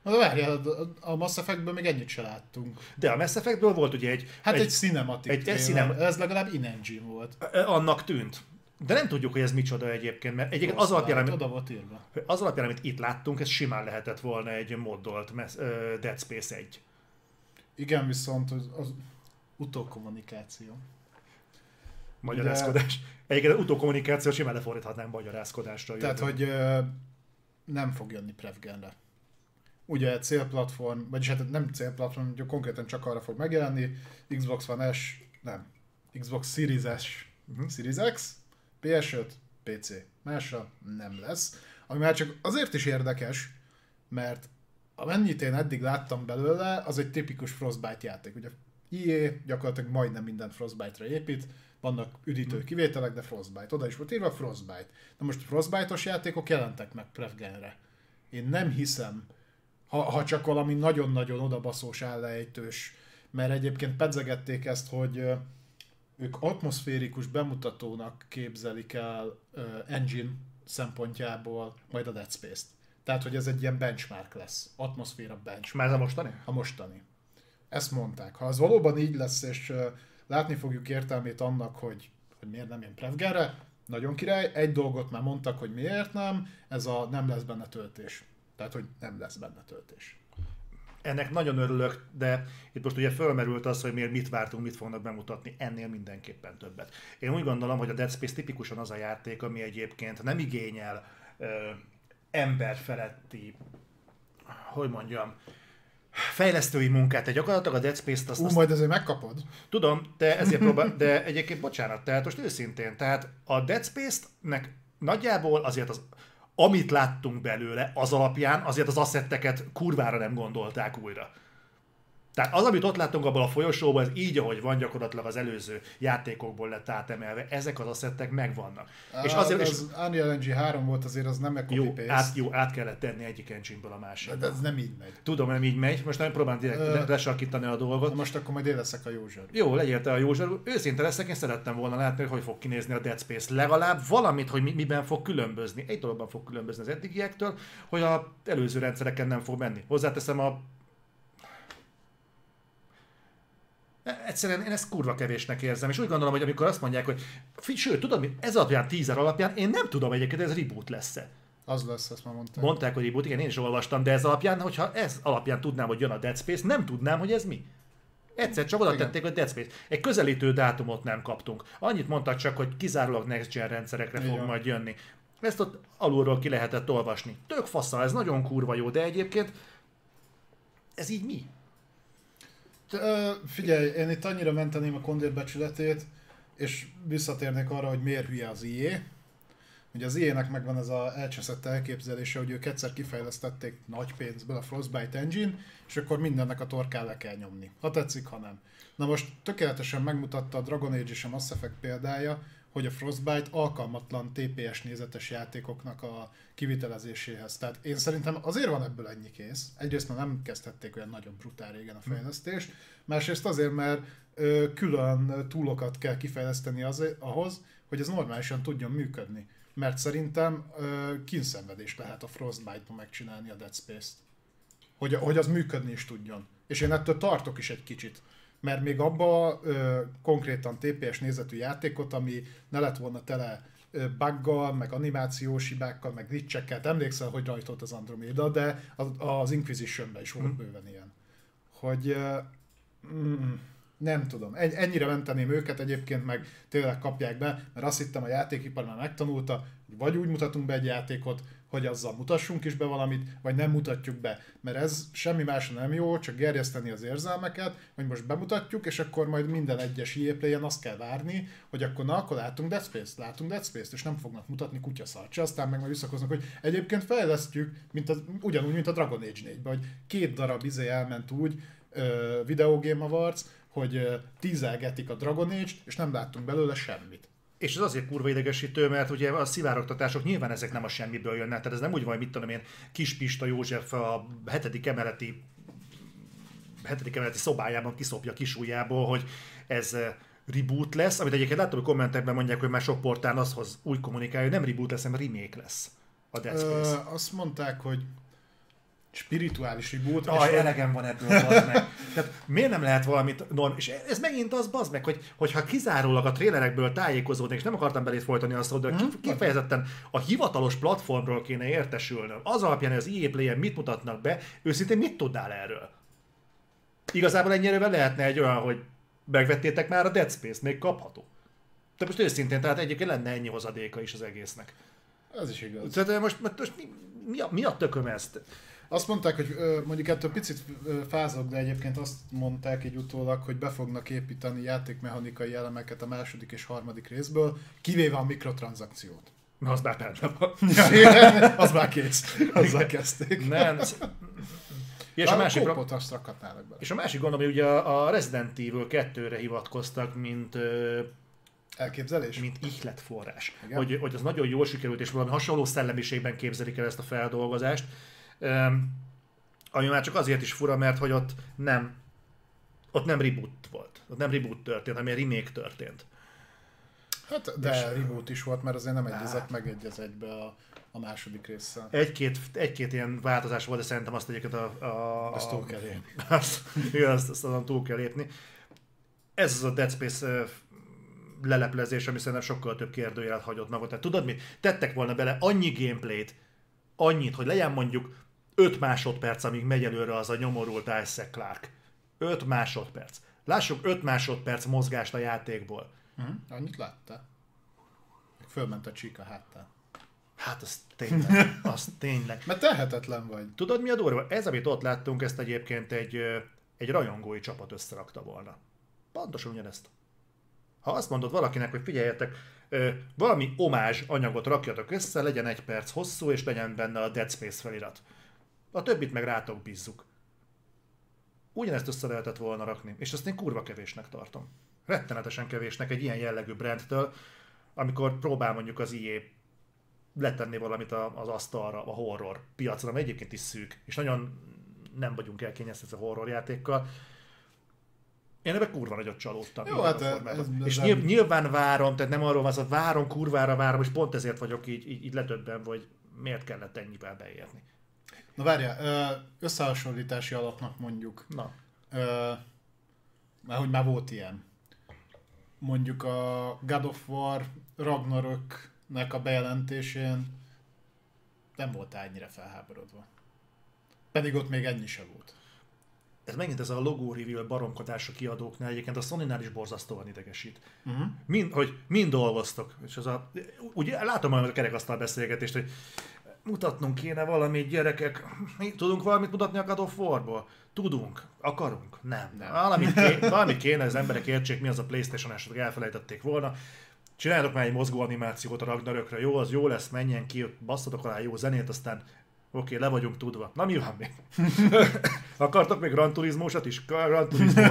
Na de várjál, a- Mass Effectből még ennyit se láttunk. De a Mass Effectből volt ugye egy, Hát egy, egy, cinematic egy- egy cinem- Ez legalább in-engine volt. ö, annak tűnt. De nem tudjuk, hogy ez micsoda egyébként, mert egyébként az alapján, amit, Oda volt írva. az alapján, amit itt láttunk, ez simán lehetett volna egy moddolt Dead Space 1. Igen, viszont az, az utókommunikáció. Magyarázkodás. Egyébként az utókommunikáció simán lefordíthatnánk magyarázkodásra. Tehát, jövőben. hogy ö, nem fog jönni Prevgenre. Ugye célplatform, vagyis hát nem célplatform, ugye konkrétan csak arra fog megjelenni, Xbox One S, nem, Xbox Series S, Mhm. Series X, PS5, PC. Másra nem lesz. Ami már csak azért is érdekes, mert amennyit én eddig láttam belőle, az egy tipikus Frostbite játék. Ugye EA gyakorlatilag majdnem minden Frostbite-ra épít, vannak üdítő kivételek, de Frostbite. Oda is volt írva Frostbite. Na most Frostbite-os játékok jelentek meg Prevgenre. Én nem hiszem, ha, ha csak valami nagyon-nagyon odabaszós állejtős, mert egyébként pedzegették ezt, hogy ők atmoszférikus bemutatónak képzelik el ö, engine szempontjából majd a Dead Space-t. Tehát, hogy ez egy ilyen benchmark lesz. Atmoszféra benchmark. már a mostani? A mostani. Ezt mondták. Ha az valóban így lesz, és látni fogjuk értelmét annak, hogy, hogy miért nem jön Prevgenre, nagyon király. Egy dolgot már mondtak, hogy miért nem, ez a nem lesz benne töltés. Tehát, hogy nem lesz benne töltés. Ennek nagyon örülök, de itt most ugye fölmerült az, hogy miért mit vártunk, mit fognak bemutatni, ennél mindenképpen többet. Én úgy gondolom, hogy a Dead Space tipikusan az a játék, ami egyébként nem igényel emberfeletti, hogy mondjam, fejlesztői munkát. Tehát gyakorlatilag a Dead Space-t azt, Ú, azt majd azért megkapod. Tudom, de ezért próbál, de egyébként bocsánat, tehát most őszintén, tehát a Dead Space-nek nagyjából azért az, amit láttunk belőle, az alapján azért az asszetteket kurvára nem gondolták újra. Tehát az, amit ott láttunk abban a folyosóban, ez így, ahogy van, gyakorlatilag az előző játékokból lett átemelve, ezek az asszettek megvannak. és azért, és az Unreal Engine 3 volt, azért az nem egy jó, át, jó, át kellett tenni egyik engine a másikba. De ez nem így megy. Tudom, nem így megy, most nem próbálom direkt Ö, lesarkítani a dolgot. Most akkor majd én leszek a jó zsarú. Jó, legyél te a jó zsarú. Őszinte leszek, én szerettem volna látni, hogy hogy fog kinézni a Dead Space. Legalább valamit, hogy mi, miben fog különbözni. Egy dologban fog különbözni az eddigiektől, hogy a előző rendszereken nem fog menni. Hozzáteszem a Egyszerűen én ezt kurva kevésnek érzem, és úgy gondolom, hogy amikor azt mondják, hogy sőt, tudom, mi, ez alapján, teaser alapján, én nem tudom egyébként, ez reboot lesz-e. Az lesz, ezt már mondtam. Mondták, hogy reboot, igen, én is olvastam, de ez alapján, hogyha ez alapján tudnám, hogy jön a Dead Space, nem tudnám, hogy ez mi. Egyszer csak oda tették, hogy Dead Space. Egy közelítő dátumot nem kaptunk. Annyit mondtak csak, hogy kizárólag next gen rendszerekre fog Igen. majd jönni. Ezt ott alulról ki lehetett olvasni. Tök faszal, ez nagyon kurva jó, de egyébként ez így mi? T- ö, Figyelj, én itt annyira menteném a kondérbecsületét, és visszatérnék arra, hogy miért hülye az IE. Ugye az IE-nek megvan ez a elcseszett elképzelése, hogy ők egyszer kifejlesztették nagy pénzből a Frostbite Engine, és akkor mindennek a torkán le kell nyomni. Ha tetszik, ha nem. Na most tökéletesen megmutatta a Dragon Age és a Mass Effect példája, hogy a Frostbite alkalmatlan TPS nézetes játékoknak a kivitelezéséhez. Tehát én szerintem azért van ebből ennyi kész. Egyrészt már nem kezdhették olyan nagyon brutál régen a fejlesztést, másrészt azért, mert ö, külön túlokat kell kifejleszteni az, ahhoz, hogy ez normálisan tudjon működni. Mert szerintem ö, kínszenvedés lehet a Frostbite-ban megcsinálni a Dead Space-t. Hogy, hogy az működni is tudjon. És én ettől tartok is egy kicsit. Mert még abba ö, konkrétan TPS nézetű játékot, ami ne lett volna tele buggal, meg animációs hibákkal, meg glitchekkel, emlékszel, hogy rajtolt az Andromeda, de az, Inquisition-ben is volt bőven ilyen. Hogy mm, Nem tudom. En- ennyire menteném őket, egyébként meg tényleg kapják be, mert azt hittem a játékipar már megtanulta, hogy vagy úgy mutatunk be egy játékot, hogy azzal mutassunk is be valamit, vagy nem mutatjuk be. Mert ez semmi másra nem jó, csak gerjeszteni az érzelmeket, hogy most bemutatjuk, és akkor majd minden egyes EA Play-en azt kell várni, hogy akkor na, akkor látunk Dead Space-t, látunk Dead Space-t, és nem fognak mutatni kutyaszart se, aztán meg majd visszakoznak, hogy egyébként fejlesztjük, mint az, ugyanúgy, mint a Dragon Age 4 hogy két darab izé elment úgy, ö, Video Game Awards, hogy tízelgetik a Dragon Age-t, és nem láttunk belőle semmit. És ez azért kurva idegesítő, mert ugye a szivárogtatások nyilván ezek nem a semmiből jönnek, tehát ez nem úgy van, hogy mit tudom én, Kis Pista József a hetedik emeleti hetedik emeleti szobájában kiszopja a kisujjából, hogy ez eh, reboot lesz, amit egyébként láttam, hogy kommentekben mondják, hogy már sok portál azhoz úgy kommunikálja, hogy nem reboot lesz, hanem remake lesz a Dead Space. Ö, azt mondták, hogy spirituális reboot, Aj, és elegem van ebből, bazd meg. Tehát miért nem lehet valamit norm... És ez megint az, bazd meg, hogy, hogyha kizárólag a trélerekből tájékozódni, és nem akartam belét folytani azt, de Mhm. kifejezetten a hivatalos platformról kéne értesülnöm. Az alapján, hogy az EA Play-en mit mutatnak be, őszintén mit tudnál erről? Igazából ennyire lehetne egy olyan, hogy megvettétek már a Dead Space-t, még kapható. De most őszintén, tehát egyébként lenne ennyi hozadéka is az egésznek. ez is igaz. Tehát most, most mi, mi, a, mi a tököm ezt? Azt mondták, hogy mondjuk ettől picit fázok, de egyébként azt mondták így utólag, hogy be fognak építeni játékmechanikai elemeket a második és harmadik részből, kivéve a mikrotranszakciót. Na, az már benne van. az már kész. Azzal kezdték. Nem. ez- És a, másik, pro- Kópot azt rakhatnának és a másik gondom, hogy ugye a a Resident Evil 2-re hivatkoztak, mint, Elképzelés? mint ihletforrás. Igen. Hogy, hogy az nagyon jól sikerült, és valami hasonló szellemiségben képzelik el ezt a feldolgozást. Ami már csak azért is fura, mert hogy ott nem ott nem reboot volt. Ott nem reboot történt, hanem egy remake történt. Hát, de reboot is volt, mert azért nem egyezett meg egy az egybe a, a második résszel. Egy-két, egy-két ilyen változás volt, de szerintem azt egyébként a... a Azt túl kell élni. Azt, igen, azt, azt azon túl kell lépni. Ez az a Dead Space leleplezés, ami szerintem sokkal több kérdőjelet hagyott maga. Tehát tudod mit? Tettek volna bele annyi gameplayt, annyit, hogy legyen mondjuk 5 másodperc, amíg megy előre az a nyomorult Isaac Clark. 5 másodperc. Lássuk 5 másodperc mozgást a játékból. Uh-huh. Annyit láttál? Fölment a csík a háttán. Hát az tényleg, az tényleg. Mert tehetetlen vagy. Tudod mi a durva? Ez, amit ott láttunk, ezt egyébként egy, egy rajongói csapat összerakta volna. Pontosan ugyanezt. Ha azt mondod valakinek, hogy figyeljetek, valami omázs anyagot rakjatok össze, legyen egy perc hosszú, és legyen benne a Dead Space felirat. A többit meg rátok bízzuk. Ugyanezt össze lehetett volna rakni, és ezt én kurva kevésnek tartom. Rettenetesen kevésnek egy ilyen jellegű brandtől, amikor próbál mondjuk az IE letenni valamit a- az asztalra, a horror piacra, ami egyébként is szűk, és nagyon nem vagyunk elkényeztetve a horror játékkal. Én ebben kurva nagyot csalódtam. Jó, hát a ez- ez és nyilv, nyilván várom, tehát nem arról van szó, várom, kurvára várom, és pont ezért vagyok így, így, így letöbben, hogy miért kellett ennyivel beérni. Na várjál, összehasonlítási alapnak mondjuk, Na, ö, mert hogy már volt ilyen. Mondjuk a God of War Ragnaröknek a bejelentésén nem volt ennyire felháborodva. Pedig ott még ennyi se volt. ez megint ez a logo reveal baromkodás a kiadóknál, egyébként a Sony-nál is borzasztóan idegesít. Uh-huh. Mind, hogy mind dolgoztok, és az a, ugye látom majd a kerekasztal beszélgetést, hogy mutatnunk kéne valamit, gyerekek, mi tudunk valamit mutatni a God of War-ból? Tudunk, akarunk? Nem. Nem. Valamit, ké, valamit kéne, az emberek értsék, mi az a Playstation, esetleg elfelejtették volna. Csináljatok már egy mozgó animációt a Ragnarökre, jó, az jó lesz, menjen ki, basszatok alá jó zenét, aztán oké, le vagyunk tudva. Na mi van még? Akartok még Gran Turismo-sat is? Gran Turismo.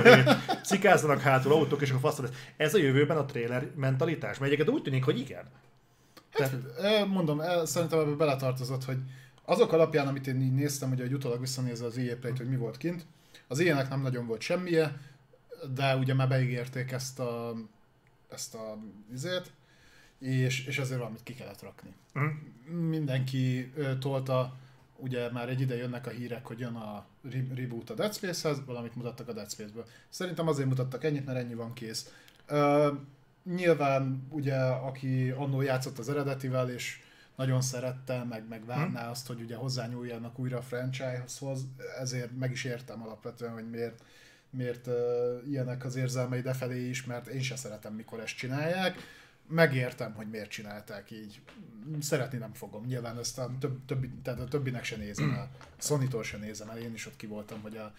Cikázzanak hátul autók, és a fasz lesz. Ez a jövőben a trailer mentalitás? Mert egyébként úgy tűnik, hogy igen. Hát, ö, mondom, szerintem ebbe beletartozott, hogy azok alapján, amit én így néztem, hogy utólag visszanézve az EA Play-t, hogy mi volt kint, az ilyenek nem nagyon volt semmije, de ugye már beígérték ezt a, ezt a vizét, és, és ezért valamit ki kellett rakni. Mhm. Mindenki ö, tolta, ugye már egy ide jönnek a hírek, hogy jön a re- reboot a Dead Space-hez, valamit mutattak a Dead Space-ből. Szerintem azért mutattak ennyit, mert ennyi van kész. Ö, nyilván ugye, aki annó játszott az eredetivel, és nagyon szerette, meg, meg várná azt, hogy ugye hozzányúljanak újra a franchise-hoz, ezért meg is értem alapvetően, hogy miért miért uh, ilyenek az érzelmei defelé is, mert én se szeretem, mikor ezt csinálják. Megértem, hogy miért csinálták így. Szeretni nem fogom. Nyilván ezt a, több, többi, tehát a többinek se nézem el. Sony-tól se nézem el. Én is ott ki voltam, hogy a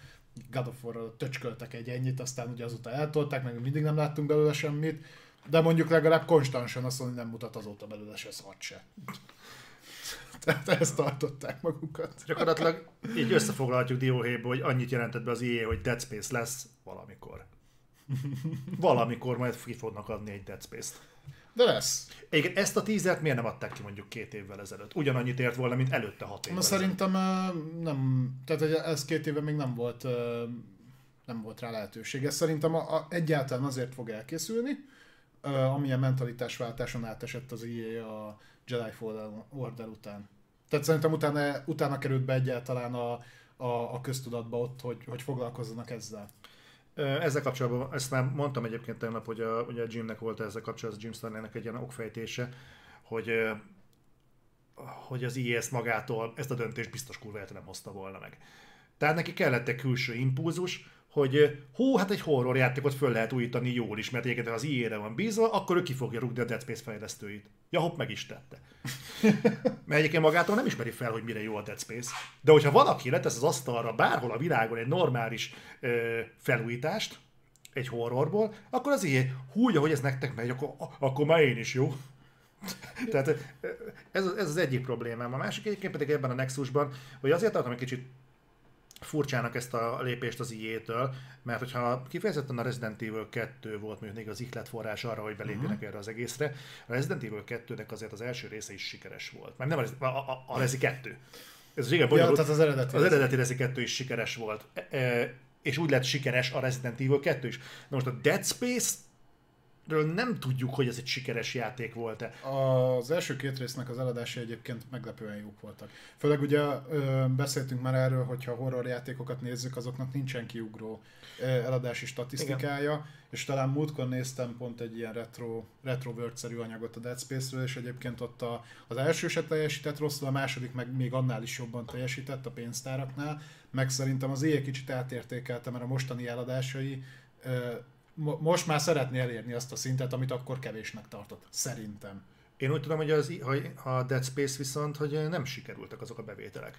God of War-ral töcsköltek egy ennyit, aztán ugye azóta eltolták, meg mindig nem láttunk belőle semmit. De mondjuk legalább konstansan a Sony nem mutat azóta belőle se szart se. Tehát ezt tartották magukat. Gyakorlatilag így összefoglalhatjuk dióhéjból, hogy annyit jelentett be az IE, hogy Dead Space lesz valamikor. Valamikor majd ki fognak adni egy Dead Space-t. De lesz. Igen, ezt a tízert miért nem adták ki mondjuk két évvel ezelőtt? Ugyanannyit ért volna, mint előtte hat évvel ezelőtt. szerintem nem, tehát ez két éve még nem volt, nem volt rá lehetőség. Ez szerintem a, a, egyáltalán azért fog elkészülni, ö, amilyen mentalitásváltáson átesett az EA a Jedi Fallen Order után. Tehát szerintem utána, utána került be egyáltalán a, a, a köztudatba ott, hogy, hogy foglalkozzanak ezzel. Ezzel kapcsolatban, ezt már mondtam egyébként tegnap, hogy a, ugye a Jimnek volt ezzel kapcsolatban, Jim Stanleynek egy ilyen okfejtése, hogy, hogy az IES magától ezt a döntést biztos kurva nem hozta volna meg. Tehát neki kellett egy külső impulzus, hogy hú, hát egy horror játékot föl lehet újítani jól is, mert egyébként az IE-re van bízva, akkor ő ki fogja rúgni a Dead Space fejlesztőit. Ja, hopp, meg is tette. Mert egyébként magától nem ismeri fel, hogy mire jó a Dead Space. De hogyha valaki letesz az asztalra bárhol a világon egy normális ö, felújítást, egy horrorból, akkor az ilyen, hú, hogy ez nektek megy, akkor, akkor már én is jó. Tehát ez, az- ez az egyik problémám. A másik egyébként pedig ebben a Nexusban, hogy azért tartom egy kicsit furcsának ezt a lépést az IE-től, mert hogyha kifejezetten a Resident Evil 2 volt mondjuk még az ihlet forrás arra, hogy belépjenek uh-huh. erre az egészre, a Resident Evil 2-nek azért az első része is sikeres volt. Már nem a, a, a, a Resi 2. Ez az igen Ja, tehát az eredeti. Az eredeti Resi 2 is sikeres volt. E- e, és úgy lett sikeres a Resident Evil 2 is. Na most a Dead Space ről nem tudjuk, hogy ez egy sikeres játék volt-e. Az első két résznek az eladásai egyébként meglepően jók voltak. Főleg ugye ö, beszéltünk már erről, hogyha horror játékokat nézzük, azoknak nincsen kiugró ö, eladási statisztikája, Igen. és talán múltkor néztem pont egy ilyen retro, retro World-szerű anyagot a Dead Space-ről, és egyébként ott a, az első se teljesített rosszul, a második meg még annál is jobban teljesített a pénztáraknál, meg szerintem az éjjel kicsit átértékelte, mert a mostani eladásai ö, most már szeretné elérni azt a szintet, amit akkor kevésnek tartott. Szerintem. Én úgy tudom, hogy az, a Dead Space viszont, hogy nem sikerültek azok a bevételek.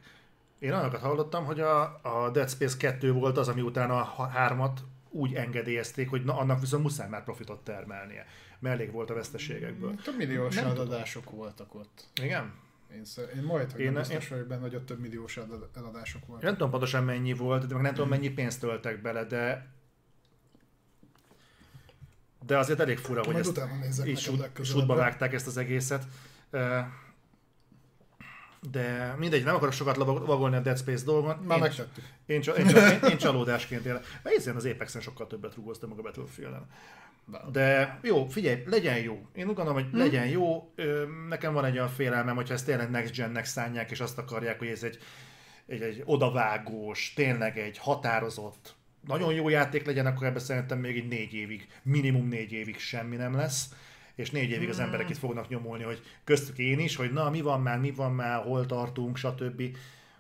Én olyanokat hallottam, hogy a, a Dead Space 2 volt az, ami utána a ha- hármat úgy engedélyezték, hogy na, annak viszont muszáj már profitot termelnie. Mert elég volt a veszteségekből. Több milliós Nem tudom. eladások voltak ott. Igen? Én, szer- én majd, hogy Én- én, biztos vagyok benne, hogy ott több milliós elad- eladások Én voltak. nem tudom pontosan mennyi volt, de meg nem tudom mennyi pénzt töltek bele, de de azért elég fura, hogy ezt így sút, sútba vágták ezt az egészet. De mindegy, nem akarok sokat vagolni a Dead Space dolgon. Már Én- megtettük. Én, én, én, én csalódásként élek. Mert hiszen az Apexen sokkal többet rúgoztam meg a Battlefield-en. De jó, figyelj, legyen jó. Én úgy gondolom, hogy legyen jó. Nekem van egy olyan félelmem, hogyha ezt tényleg Next Gen-nek szánják, és azt akarják, hogy ez egy, egy, egy odavágós, tényleg egy határozott, nagyon jó játék legyen, akkor ebben szerintem még egy négy évig, minimum négy évig semmi nem lesz és négy évig az emberek itt fognak nyomulni, hogy köztük én is, hogy na, mi van már, mi van már, hol tartunk, stb.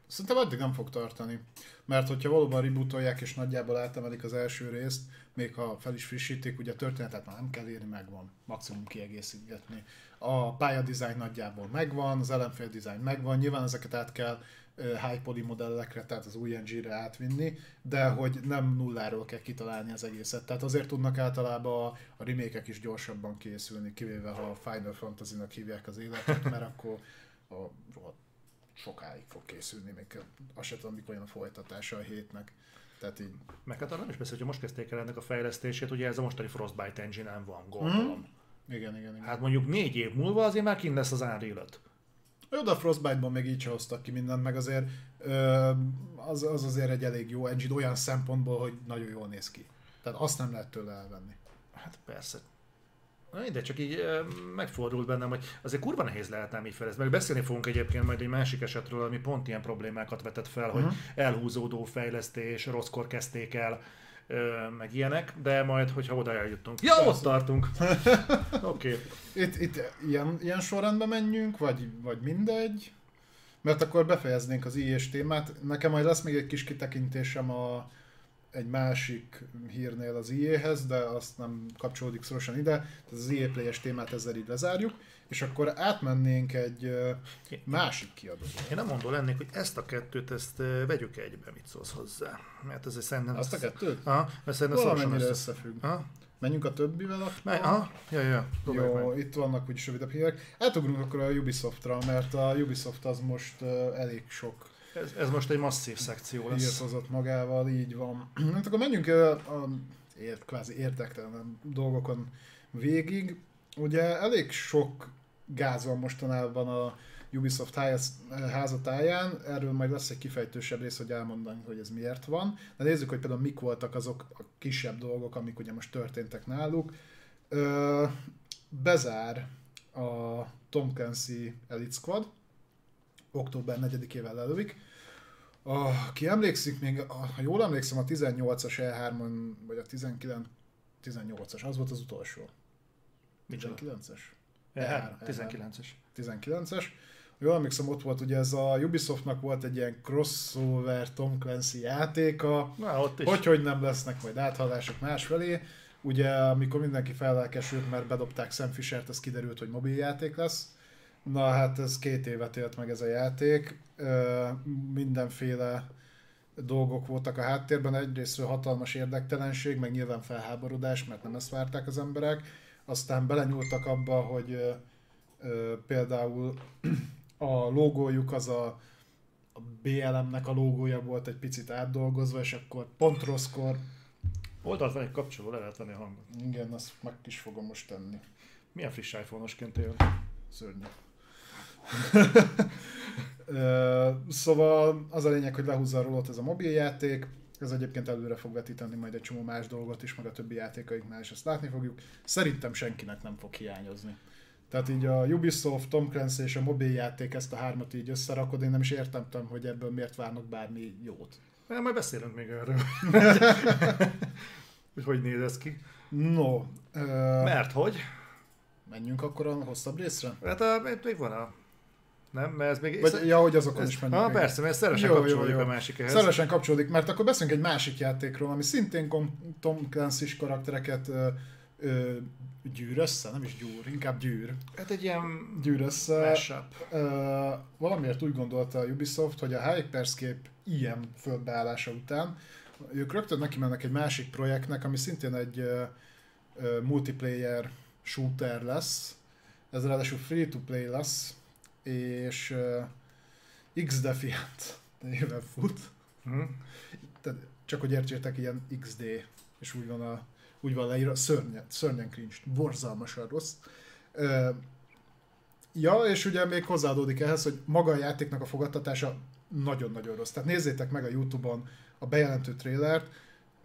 Szerintem addig nem fog tartani. Mert hogyha valóban rebootolják és nagyjából átemelik az első részt, még ha fel is frissítik, ugye a történetet már nem kell írni, megvan. Maximum kiegészítgetni. A pályadizájn nagyjából megvan, az ellenfél dizájn megvan, nyilván ezeket át kell high poly modellekre, tehát az új engine-re átvinni, de hogy nem nulláról kell kitalálni az egészet. Tehát azért tudnak általában a, a remake is gyorsabban készülni, kivéve ha a Final Fantasy-nak hívják az életet, mert akkor a rohadt sokáig fog készülni, még azt sem tudom, mikor jön a folytatása a hétnek. Tehát így, Meg hát arra nem is beszél, hogy most kezdték el ennek a fejlesztését, ugye ez a mostani Frostbite engine van, gondolom. igen, igen, igen. Hát mondjuk négy év múlva azért már kint lesz az Unreal 5. Jó, de a Frostbite-ban még így hoztak ki mindent, meg azért az, az azért egy elég jó engine olyan szempontból, hogy nagyon jól néz ki. Tehát azt nem lehet tőle elvenni. Hát persze. Na, de csak így megfordult bennem, hogy azért kurva nehéz lehet ám így fejleszteni. Meg beszélni fogunk egyébként majd egy másik esetről, ami pont ilyen problémákat vetett fel, hogy elhúzódó fejlesztés, rosszkor kezdték el, meg ilyenek, de majd, hogyha oda eljutunk. Ja, ott tartunk. Oké. Okay. Itt, itt ilyen, ilyen sorrendben menjünk, vagy, vagy mindegy? Mert akkor befejeznénk az IS témát. Nekem majd lesz még egy kis kitekintésem a, egy másik hírnél az IE-hez, de azt nem kapcsolódik szorosan ide, tehát az EA Play-es témát ezzel így lezárjuk, és akkor átmennénk egy másik kiadóra. Én nem mondó lennék, hogy ezt a kettőt, ezt vegyük egybe, mit szólsz hozzá. Mert ez egy szerintem... Azt a kettőt? Aha, mert szerintem Valamennyire össze... összefügg. Aha, Menjünk a többivel akkor? Mely, aha, ja, ja, Jó, meg. itt vannak úgyis rövidebb hírek. Átugrunk akkor a Ubisoftra, mert a Ubisoft az most elég sok Ez, ez most egy masszív szekció lesz. hozott magával, így van. Hát akkor menjünk uh, a ért, kvázi érdektelen dolgokon végig. Ugye elég sok gáz van mostanában a Ubisoft ház, házatáján, erről majd lesz egy kifejtősebb rész, hogy elmondani, hogy ez miért van. De nézzük, hogy például mik voltak azok a kisebb dolgok, amik ugye most történtek náluk. Ö, bezár a Tom Clancy Elite Squad, október 4-ével lelövik. A, ki emlékszik még, ha jól emlékszem, a 18-as E3-on, vagy a 19 18-as, az volt az utolsó. Micsoda? 19-es? E3, E3. 19-es. 19-es. Jól emlékszem, ott volt ugye ez a Ubisoftnak volt egy ilyen crossover Tom Clancy játéka, Na, ott is. hogy, hogy nem lesznek majd áthallások másfelé. Ugye, amikor mindenki fellelkesült, mert bedobták Sam Fishert, az kiderült, hogy mobiljáték lesz. Na hát ez két évet élt meg ez a játék. Mindenféle dolgok voltak a háttérben. Egyrésztről hatalmas érdektelenség, meg nyilván felháborodás, mert nem ezt várták az emberek. Aztán belenyúltak abba, hogy például a logójuk az a, a BLM-nek a logója volt egy picit átdolgozva, és akkor pont rosszkor, Oldalt van egy kapcsoló, le lehet venni a hangot. igen, azt meg is fogom most tenni. Milyen friss iPhone-osként él? Szörnyű. Szóval az a lényeg, hogy lehúzza a rolót ez a mobiljáték, ez egyébként előre fog vetíteni majd egy csomó más dolgot is, meg a többi játékainknál is ezt látni fogjuk. Szerintem senkinek nem fog hiányozni. Tehát így a Ubisoft, Tom Clancy és a mobiljáték ezt a hármat így összerakod, én nem is értettem, hogy ebből miért várnak bármi jót. Na, majd beszélünk még erről. hogy hogy néz ez ki. No, ö, Mert hogy? menjünk akkor a hosszabb részre? Hát a, még van a... Nem, mert ez még... Vagy, ja, hogy azokon ez, is menjünk. ah, persze, mert szeresen Jó, jó, kapcsolódik jó. a másikhez. Szervesen kapcsolódik, mert akkor beszélünk egy másik játékról, ami szintén Tom Clancy-s karaktereket ö, ö, gyűr össze, nem is gyúr, inkább gyűr. Hát egy ilyen Gyűr össze. mashup. Ö, valamiért úgy gondolta a Ubisoft, hogy a Hyperscape ilyen földbeállása után ők rögtön neki mennek egy másik projektnek, ami szintén egy ö, ö, multiplayer shooter lesz. Ez ráadásul free-to-play lesz, és ö, X-Defiant néven fut. Hm? Tehát csak hogy értsétek, ilyen XD, és úgy van, a, úgy van leírva, szörnyen, szörnyen cringe, borzalmasan rossz. Ö, ja, és ugye még hozzáadódik ehhez, hogy maga a játéknak a fogadtatása nagyon-nagyon rossz. Tehát nézzétek meg a Youtube-on a bejelentő trailert,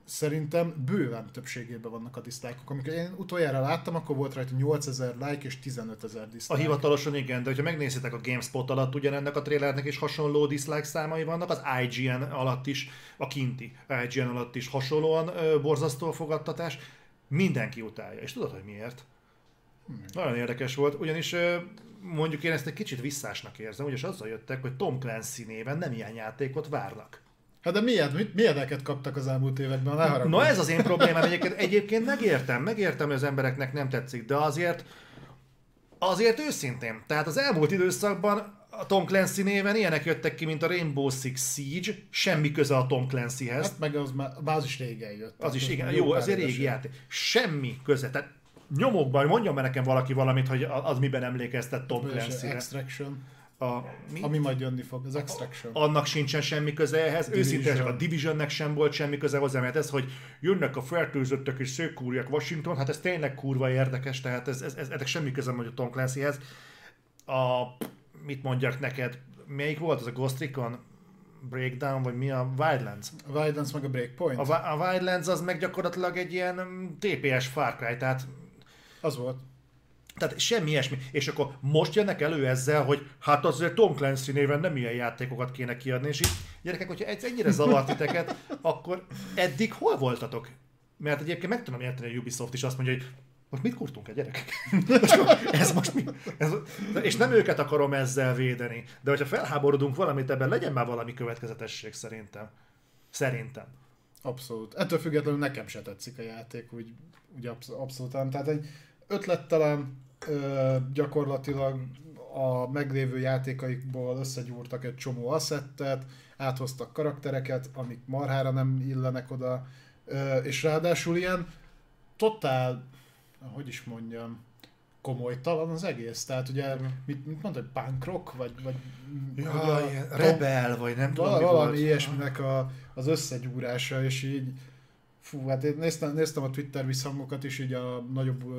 szerintem bőven többségében vannak a diszlájkok. Amikor én utoljára láttam, akkor volt rajta 8000 like és 15 ezer A hivatalosan igen, de hogyha megnézitek a GameSpot alatt ugyanennek a trailernek is hasonló dislike számai vannak, az IGN alatt is, a kinti IGN alatt is hasonlóan ö, borzasztó a fogadtatás. Mindenki utálja. És tudod, hogy miért? Nagyon érdekes volt, ugyanis ö, mondjuk én ezt egy kicsit visszásnak érzem, ugyanis azzal jöttek, hogy Tom Clancy néven nem ilyen játékot várnak. Hát de milyen, mit, milyeneket kaptak az elmúlt években? Ne haragudj. Na ez az én problémám egyébként. Egyébként megértem, megértem, hogy az embereknek nem tetszik, de azért, azért őszintén. Tehát az elmúlt időszakban a Tom Clancy néven ilyenek jöttek ki, mint a Rainbow Six Siege, semmi köze a Tom Clancyhez. Hát meg az, már, az is régen jött. Az is, Tehát igen, jó, az egy régi játék. Semmi köze. Tehát nyomokban, mondjon már nekem valaki valamit, hogy az miben emlékeztet Tom És clancy Extraction, A, mi? ami majd jönni fog, az Extraction. annak sincsen semmi köze ehhez. Őszintén a Divisionnek sem volt semmi köze hozzá, mert ez, hogy jönnek a fertőzöttek és szőkúrják Washington, hát ez tényleg kurva érdekes, tehát ez, ez, ez ennek semmi köze nem a Tom Clancyhez. A, mit mondjak neked, melyik volt az a Ghost Recon? Breakdown, vagy mi a Wildlands? A Wildlands meg a Breakpoint. A, a Wildlands az meg gyakorlatilag egy ilyen mm, TPS Far Cry, tehát Az volt. Tehát semmi ilyesmi. És akkor most jönnek elő ezzel, hogy hát azért Tom Clancy néven nem ilyen játékokat kéne kiadni, és így gyerekek, hogyha ez ennyire zavart titeket, akkor eddig hol voltatok? Mert egyébként meg tudom érteni, hogy Ubisoft is azt mondja, hogy most mit kurtunk el gyerekek? Ez most mi? Ez, és nem őket akarom ezzel védeni, de hogyha felháborodunk valamit ebben, legyen már valami következetesség szerintem. Szerintem. Abszolút. Ettől függetlenül nekem se tetszik a játék, úgy, úgy absz- abszolút. nem. Tehát egy ötlettelen gyakorlatilag a meglévő játékaikból összegyúrtak egy csomó asszettet, áthoztak karaktereket, amik marhára nem illenek oda, és ráadásul ilyen totál, hogy is mondjam, komolytalan az egész. Tehát ugye, mit, mit mondta, hogy punk rock, vagy, vagy Ja, hogy a- ilyen rebel, vagy nem tudom, val- mi valami volt. ilyesminek a, az összegyúrása, és így fú, hát én néztem, néztem a Twitter visszhangokat is így a nagyobb uh,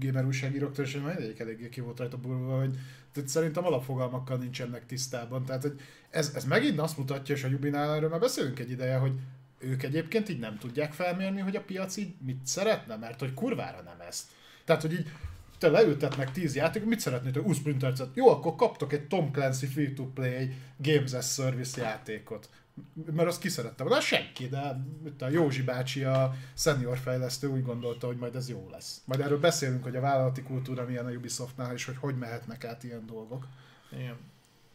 gamer újságíróktól, és mindegyik eléggé ki volt rajta burva, hogy tehát szerintem alapfogalmakkal nincsenek tisztában. Tehát hogy ez, ez megint azt mutatja, és a Jubinál erről már beszélünk egy ideje, hogy ők egyébként így nem tudják felmérni, hogy a piac így mit szeretne, mert hogy kurvára nem ezt. Tehát, hogy így te leültetnek 10 játékot, mit szeretnétek? 20 printercet. Jó, akkor kaptok egy Tom Clancy Free-to-Play Games as Service játékot. Mert azt ki szerette volna? Senki, de mit a Józsi bácsi, a senior fejlesztő úgy gondolta, hogy majd ez jó lesz. Majd erről beszélünk, hogy a vállalati kultúra milyen a Ubisoftnál, és hogy hogy mehetnek át ilyen dolgok. Igen.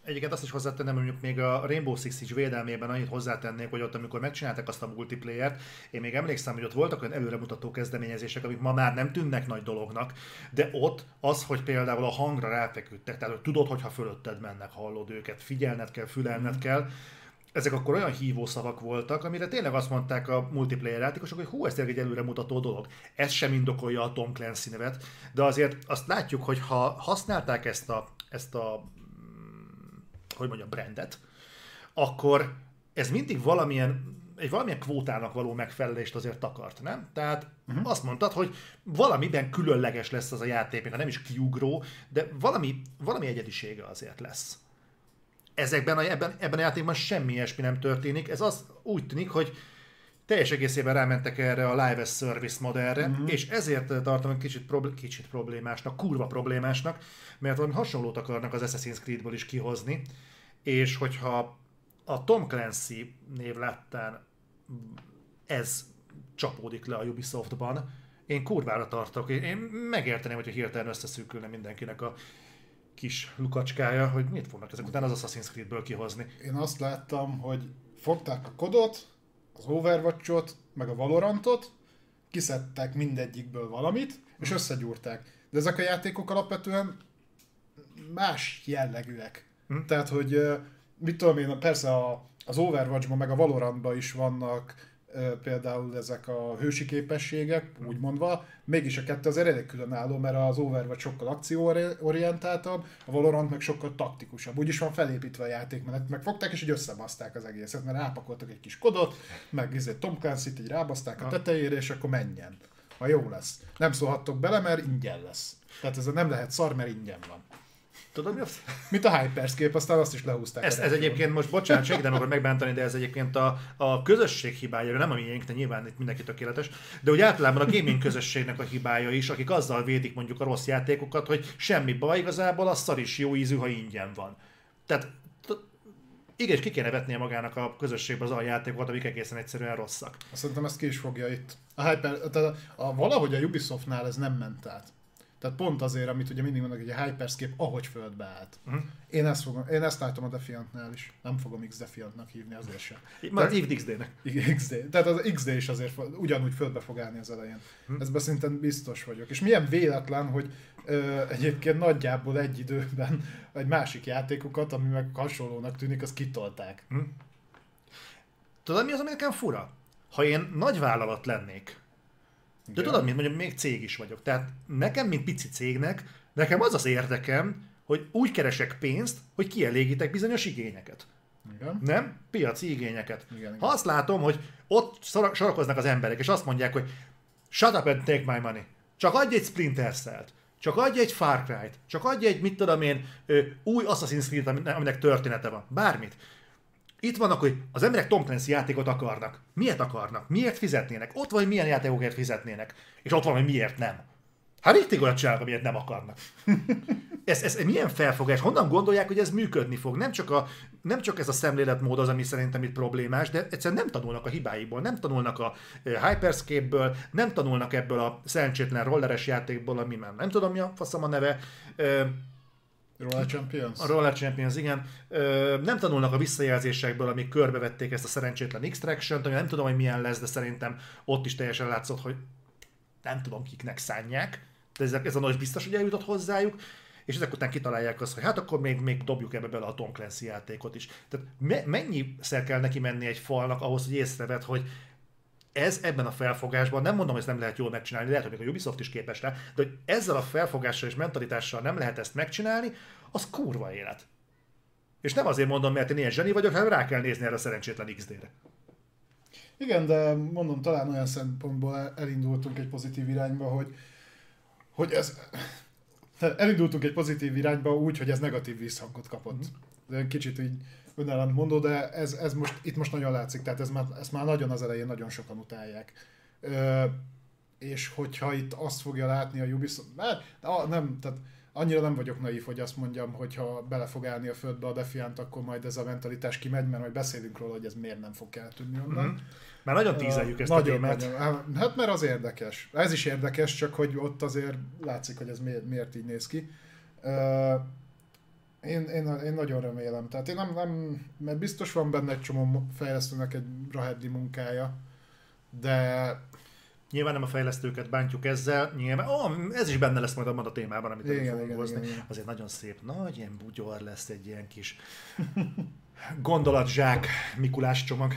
Egyébként azt is hozzátennem, hogy mondjuk még a Rainbow Six Siege védelmében annyit hozzátennék, hogy ott amikor megcsinálták azt a multiplayer én még emlékszem, hogy ott voltak olyan előremutató kezdeményezések, amik ma már nem tűnnek nagy dolognak, de ott az, hogy például a hangra ráfeküdtek, tehát hogy tudod, hogyha fölötted mennek, hallod őket, figyelned kell, fülelned kell, ezek akkor olyan hívószavak voltak, amire tényleg azt mondták a multiplayer játékosok, hogy hú, ez tényleg egy előremutató dolog. Ez sem indokolja a Tom Clancy nevet, de azért azt látjuk, hogy ha használták ezt a, ezt a hogy mondjam, brandet, akkor ez mindig valamilyen egy valamilyen kvótának való megfelelést azért takart, nem? Tehát uh-huh. azt mondtad, hogy valamiben különleges lesz az a játék, még ha nem is kiugró, de valami, valami egyedisége azért lesz. Ezekben a, ebben, ebben a játékban semmi ilyesmi nem történik, ez az úgy tűnik, hogy teljes egészében rámentek erre a live as service modellre, uh-huh. és ezért tartom egy kicsit, probl- kicsit problémásnak, kurva problémásnak, mert valami hasonlót akarnak az Assassin's Creedből is kihozni, és hogyha a Tom Clancy név láttán ez csapódik le a Ubisoftban, én kurvára tartok, én megérteném, hogyha hirtelen összeszűkülne mindenkinek a kis lukacskája, hogy mit fognak ezek után az Assassin's Creedből kihozni. Én azt láttam, hogy fogták a kodot, az Overwatch-ot, meg a Valorantot, kiszedtek mindegyikből valamit, és összegyúrták. De ezek a játékok alapvetően más jellegűek. Hm? Tehát, hogy mit tudom én, persze a, az Overwatch-ban, meg a Valorantban is vannak például ezek a hősi képességek, úgy mondva, mégis a kettő az elég különálló, mert az Overwatch sokkal akcióorientáltabb, a Valorant meg sokkal taktikusabb. Úgyis van felépítve a játékmenet, meg fogták és így összebaszták az egészet, mert rápakoltak egy kis kodot, meg izé Tom Clancy-t így rábaszták a tetejére, és akkor menjen. Ha jó lesz. Nem szólhattok bele, mert ingyen lesz. Tehát ez nem lehet szar, mert ingyen van. Tudod mi az? Mint a Hyperscape, aztán azt is lehúzták. Ez, ez egyébként most, bocsánat, segítem nem akar megbántani, de ez egyébként a, a közösség hibája, nem a miénk, de nyilván itt mindenki tökéletes, de úgy általában a gaming közösségnek a hibája is, akik azzal védik mondjuk a rossz játékokat, hogy semmi baj, igazából a szar is jó ízű, ha ingyen van. Tehát igen, és ki kéne vetnie magának a közösségbe az a játékokat, amik egészen egyszerűen rosszak. Azt szerintem ezt ki is fogja itt. A Hyper, tehát a, a, valahogy a Ubisoftnál ez nem ment át. Tehát pont azért, amit ugye mindig mondok, hogy a Hyperscape ahogy földbe állt. Uh-huh. Én, ezt fogom, én ezt látom a Defiantnál is. Nem fogom X Defiantnak hívni azért sem. Már hívd XD-nek. XD. Tehát az XD is azért ugyanúgy földbe fog állni az elején. Uh-huh. Ezben szerintem biztos vagyok. És milyen véletlen, hogy ö, egyébként nagyjából egy időben egy másik játékokat, ami meg hasonlónak tűnik, az kitolták. Uh-huh. Tudod mi az, ami nekem fura? Ha én nagy vállalat lennék, de Igen. tudod, mint mondjuk még cég is vagyok. Tehát nekem, mint pici cégnek, nekem az az érdekem, hogy úgy keresek pénzt, hogy kielégítek bizonyos igényeket. Igen. Nem? Piaci igényeket. Igen, igen. Ha azt látom, hogy ott sorakoznak az emberek, és azt mondják, hogy shut up and take my money. Csak adj egy Splinter Cell-t. Csak adj egy Far Cry-t. Csak adj egy, mit tudom én, új Assassin's Creed, aminek története van. Bármit. Itt vannak, hogy az emberek Tom Clancy játékot akarnak. Miért akarnak? Miért fizetnének? Ott van, hogy milyen játékokért fizetnének. És ott van, hogy miért nem. Hát riktig olyat csinálnak, amiért nem akarnak. ez, ez, milyen felfogás? Honnan gondolják, hogy ez működni fog? Nem csak, a, nem csak ez a szemléletmód az, ami szerintem itt problémás, de egyszerűen nem tanulnak a hibáiból, nem tanulnak a Hyperscape-ből, nem tanulnak ebből a szerencsétlen rolleres játékból, ami már nem tudom mi a faszom a neve. Roller Champions? A Roller Champions, igen. Ö, nem tanulnak a visszajelzésekből, amik körbevették ezt a szerencsétlen Extraction-t, ami nem tudom, hogy milyen lesz, de szerintem ott is teljesen látszott, hogy nem tudom, kiknek szánják. De ez, ez a nagy biztos, hogy eljutott hozzájuk és ezek után kitalálják azt, hogy hát akkor még, még dobjuk ebbe bele a Tom Clancy játékot is. Tehát me- mennyiszer kell neki menni egy falnak ahhoz, hogy észreved, hogy ez ebben a felfogásban, nem mondom, hogy ezt nem lehet jól megcsinálni, lehet, hogy még a Ubisoft is képes rá, de hogy ezzel a felfogással és mentalitással nem lehet ezt megcsinálni, az kurva élet. És nem azért mondom, mert én ilyen zseni vagyok, hanem rá kell nézni erre a szerencsétlen XD-re. Igen, de mondom, talán olyan szempontból elindultunk egy pozitív irányba, hogy, hogy ez... Elindultunk egy pozitív irányba úgy, hogy ez negatív visszhangot kapott. De kicsit így önellent mondó, de ez, ez most, itt most nagyon látszik, tehát ez már, ezt már nagyon az elején nagyon sokan utálják. Ö, és hogyha itt azt fogja látni a Ubisoft, hát, ah, nem, tehát annyira nem vagyok naív, hogy azt mondjam, hogy ha bele fog állni a földbe a Defiant, akkor majd ez a mentalitás kimegy, mert majd beszélünk róla, hogy ez miért nem fog eltűnni onnan. Mhm. Már nagyon tízeljük ezt nagyon, a témát. Nagyon, hát mert az érdekes. Ez is érdekes, csak hogy ott azért látszik, hogy ez miért, miért így néz ki. Uh, én, én, én nagyon remélem. Tehát én nem, nem, mert biztos van benne egy csomó fejlesztőnek egy rahedli munkája, de Nyilván nem a fejlesztőket bántjuk ezzel, nyilván, oh, ez is benne lesz majd abban a témában, amit Igen, fogunk igen, hozni. igen, igen. Azért nagyon szép, nagy ilyen bugyor lesz egy ilyen kis gondolatzsák Mikulás csomag.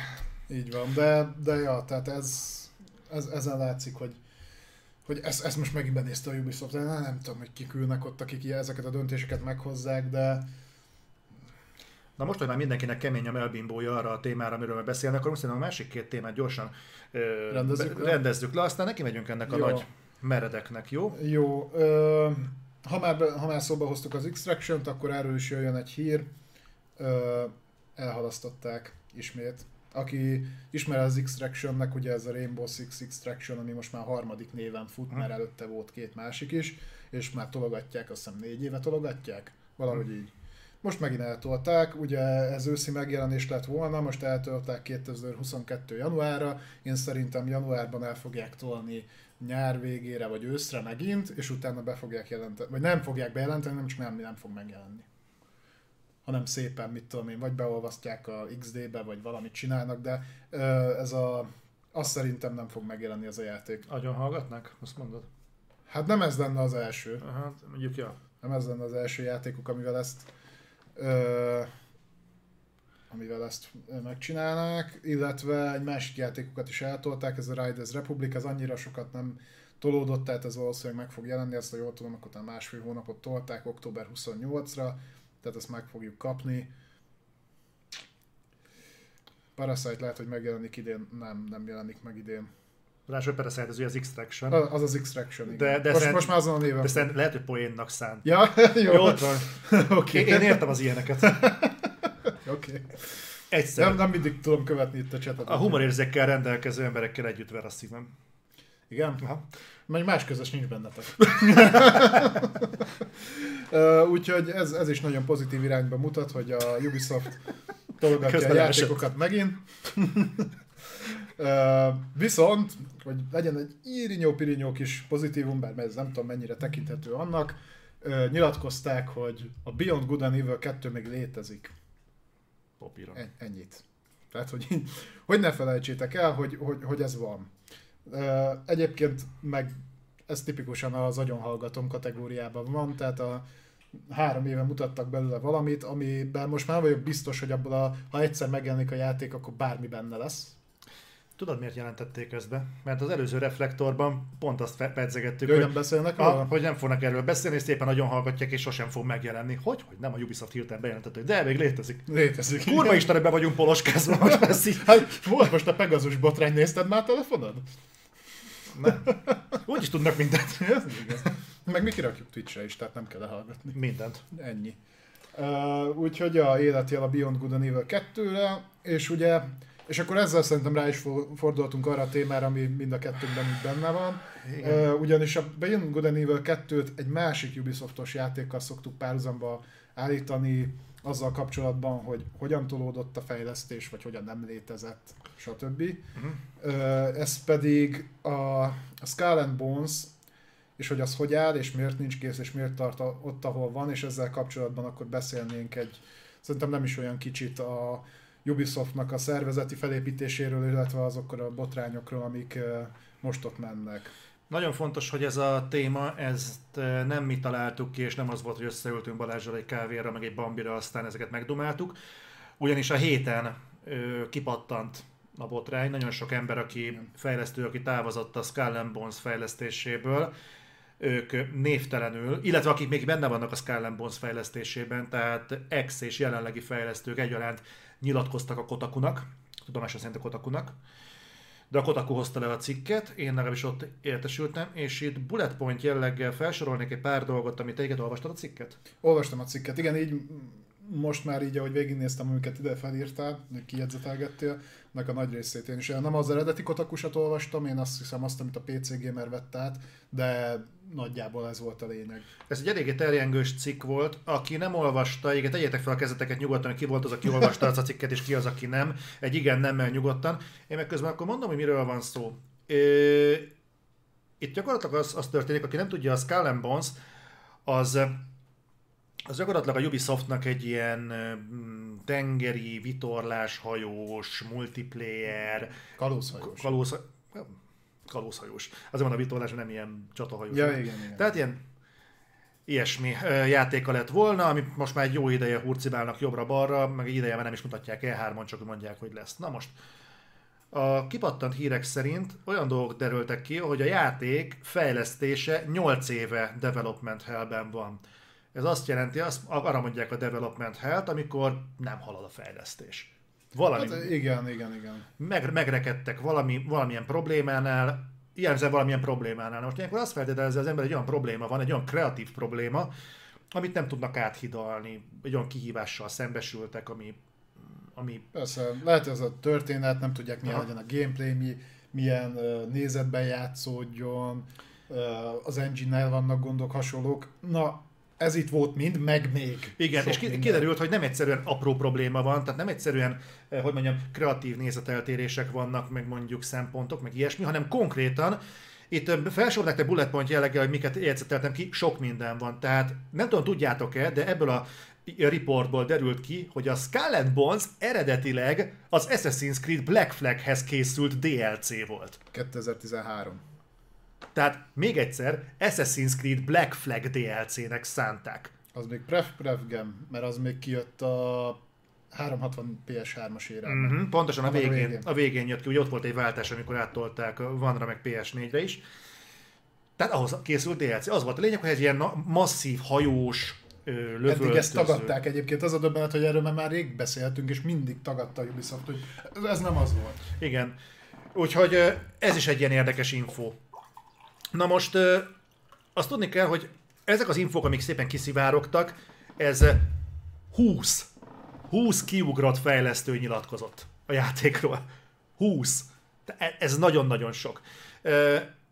így van. De, de ja, tehát ez, ez ezen látszik, hogy hogy ezt, ezt most megint benézte a Ubisoft, de nem, nem tudom, hogy kik ülnek ott, akik ilyen- ezeket a döntéseket meghozzák, de Na most, hogy már mindenkinek kemény a melbimbója arra a témára, amiről beszélnek, akkor szerintem a másik két témát gyorsan ö, Rendezzük be- le? rendezzük le, aztán neki megyünk ennek a Jó. nagy meredeknek, jó? Jó, ö, ha, már, ha már szóba hoztuk az Extraction-t, akkor erről is jöjjön egy hír. Ö, elhalasztották ismét. Aki ismer az Extraction-nek, ugye ez a Rainbow Six Extraction, ami most már harmadik néven fut, mert előtte volt két másik is, és már tologatják, azt hiszem négy éve tologatják, valahogy így. Most megint eltolták, ugye ez őszi megjelenés lett volna, most eltolták 2022. januárra, én szerintem januárban el fogják tolni nyár végére vagy őszre megint, és utána be fogják jelenteni, vagy nem fogják bejelenteni, nem csak nem, nem fog megjelenni. Hanem szépen, mit tudom én, vagy beolvasztják a XD-be, vagy valamit csinálnak, de ez a, azt szerintem nem fog megjelenni ez a játék. Agyon hallgatnak? Azt mondod? Hát nem ez lenne az első. Aha, mondjuk, ja. Nem ez lenne az első játékuk, amivel ezt ö, amivel ezt megcsinálnák, illetve egy másik játékokat is eltolták, ez a Riders Republic, ez annyira sokat nem tolódott, tehát ez valószínűleg meg fog jelenni, ezt ha jól tudom, akkor másfél hónapot tolták október 28-ra, tehát ezt meg fogjuk kapni. Parasite lehet, hogy megjelenik idén, nem, nem jelenik meg idén. Ráadásul Parasite az ugye az Extraction. Az az, az Extraction, igen. De- de most, szerint- most már azon a néven. De szerintem lehet, hogy poénnak szánt. Ja, jó, Jó, ott van. oké. Én, értem az ilyeneket. Oké. Egyszer. Nem, nem mindig tudom követni itt a csetet. A humorérzékkel rendelkező emberekkel együtt ver a szívem. Igen? Aha. Meg más közös nincs bennetek. Úgyhogy ez, ez is nagyon pozitív irányba mutat, hogy a Ubisoft tologatja a Közben játékokat megint. Ö, Viszont, hogy legyen egy írnyó-pirinyó kis pozitívum, bár ez nem tudom mennyire tekinthető annak, ö, nyilatkozták, hogy a Beyond Good and Evil 2 még létezik. Papíron. En- ennyit. Tehát, hogy, hogy ne felejtsétek el, hogy, hogy, hogy ez van. Egyébként meg ez tipikusan az agyonhallgatom kategóriában van, tehát a három éve mutattak belőle valamit, amiben most már vagyok biztos, hogy abból a, ha egyszer megjelenik a játék, akkor bármi benne lesz. Tudod, miért jelentették ezt be? Mert az előző reflektorban pont azt pedzegettük, Hogy nem beszélnek a, hogy nem fognak erről beszélni, és szépen nagyon hallgatják, és sosem fog megjelenni. Hogy? Hogy nem a Ubisoft hirtelen bejelentette, hogy de még létezik. Létezik. Kurva. Istenem, be vagyunk poloskázva, most lesz így. Hát volt most a Pegasus botrány, nézted már a telefonod? Nem. Úgy is tudnak mindent. Ez igaz. Meg mi kirakjuk Twitchre is, tehát nem kell lehallgatni. Mindent. Ennyi. Uh, úgyhogy a életjel a Beyond Good and Evil 2-re, és ugye, és akkor ezzel szerintem rá is for- fordultunk arra a témára, ami mind a kettőnkben így benne van. Igen. Uh, ugyanis a Beyond Good and Evil 2-t egy másik Ubisoftos játékkal szoktuk párhuzamba állítani, azzal kapcsolatban, hogy hogyan tolódott a fejlesztés, vagy hogyan nem létezett, stb. Uh-huh. Ez pedig a, a Skull and Bones, és hogy az hogy áll, és miért nincs kész, és miért tart ott, ahol van, és ezzel kapcsolatban akkor beszélnénk egy, szerintem nem is olyan kicsit a Ubisoftnak a szervezeti felépítéséről, illetve azokról a botrányokról, amik most ott mennek. Nagyon fontos, hogy ez a téma, ezt nem mi találtuk ki, és nem az volt, hogy összeültünk Balázsral egy kávéra, meg egy bambira, aztán ezeket megdumáltuk. Ugyanis a héten ö, kipattant a botrány, nagyon sok ember, aki fejlesztő, aki távozott a Skull Bones fejlesztéséből, ők névtelenül, illetve akik még benne vannak a Skull Bones fejlesztésében, tehát ex és jelenlegi fejlesztők egyaránt nyilatkoztak a Kotakunak, tudomásom szerint a Kotakunak, de a Kotaku hozta le a cikket, én legalábbis ott értesültem, és itt bullet point jelleggel felsorolnék egy pár dolgot, amit téged olvastad a cikket? Olvastam a cikket, igen, így most már így, ahogy végignéztem, amiket ide felírtál, kijegyzetelgettél, nek a nagy részét én is. Nem az eredeti kotakusat olvastam, én azt hiszem azt, amit a PC Gamer vett át, de nagyjából ez volt a lényeg. Ez egy eléggé terjengős cikk volt. Aki nem olvasta, igen, tegyétek fel a kezeteket nyugodtan, ki volt az, aki olvasta azt a cikket, és ki az, aki nem. Egy igen nemmel nyugodtan. Én meg közben akkor mondom, hogy miről van szó. Ö, itt gyakorlatilag az, az történik, aki nem tudja, a Skull Bones, az, az gyakorlatilag a Ubisoftnak egy ilyen mm, tengeri, vitorlás, hajós, multiplayer, Kalózhajós. kalóz, kalózhajós. Azért van a vitorlás, nem ilyen csatahajós. Ja, igen, igen. Tehát ilyen ilyesmi játéka lett volna, amit most már egy jó ideje hurcibálnak jobbra-balra, meg egy ideje már nem is mutatják el, E3-on csak mondják, hogy lesz. Na most, a kipattant hírek szerint olyan dolgok derültek ki, hogy a játék fejlesztése 8 éve development hellben van. Ez azt jelenti, azt, arra mondják a development hell amikor nem halad a fejlesztés. Valami, Hát, igen, igen, igen. meg, megrekedtek valami, valamilyen problémánál, jellemzően valamilyen problémánál. Most ilyenkor azt feltételezze az ember, egy olyan probléma van, egy olyan kreatív probléma, amit nem tudnak áthidalni, egy olyan kihívással szembesültek, ami, ami Persze, lehet, ez a történet, nem tudják milyen Aha. legyen a gameplay, mi, milyen uh, nézetben játszódjon, uh, az engine-nel vannak gondok, hasonlók. Na, ez itt volt mind, meg még. Igen, sok és ki- minden. kiderült, hogy nem egyszerűen apró probléma van, tehát nem egyszerűen, eh, hogy mondjam, kreatív nézeteltérések vannak, meg mondjuk szempontok, meg ilyesmi, hanem konkrétan itt eh, felsorolták egy bullet point jelleggel, hogy miket jegyzeteltem ki, sok minden van. Tehát nem tudom, tudjátok-e, de ebből a reportból derült ki, hogy a Skull and Bones eredetileg az Assassin's Creed Black Flaghez készült DLC volt. 2013. Tehát még egyszer, Assassin's Creed Black Flag DLC-nek szánták. Az még Pref Prefgem, mert az még kijött a 360 PS3-as érában. Mm-hmm, pontosan a Nem, a végén, végén. a végén jött ki, ugye ott volt egy váltás, amikor áttolták Vanra meg PS4-re is. Tehát ahhoz készült DLC. Az volt a lényeg, hogy egy ilyen masszív, hajós, lövöldöző. Eddig ezt tagadták egyébként, az a döbbenet, hogy erről már, rég beszéltünk, és mindig tagadta a Ubisoft, hogy ez- nem az volt. Igen. Úgyhogy ez is egy ilyen érdekes info. Na most azt tudni kell, hogy ezek az infók, amik szépen kiszivárogtak, ez ö, 20. 20 kiugrott fejlesztő nyilatkozott a játékról. 20. De e- Ez nagyon-nagyon sok.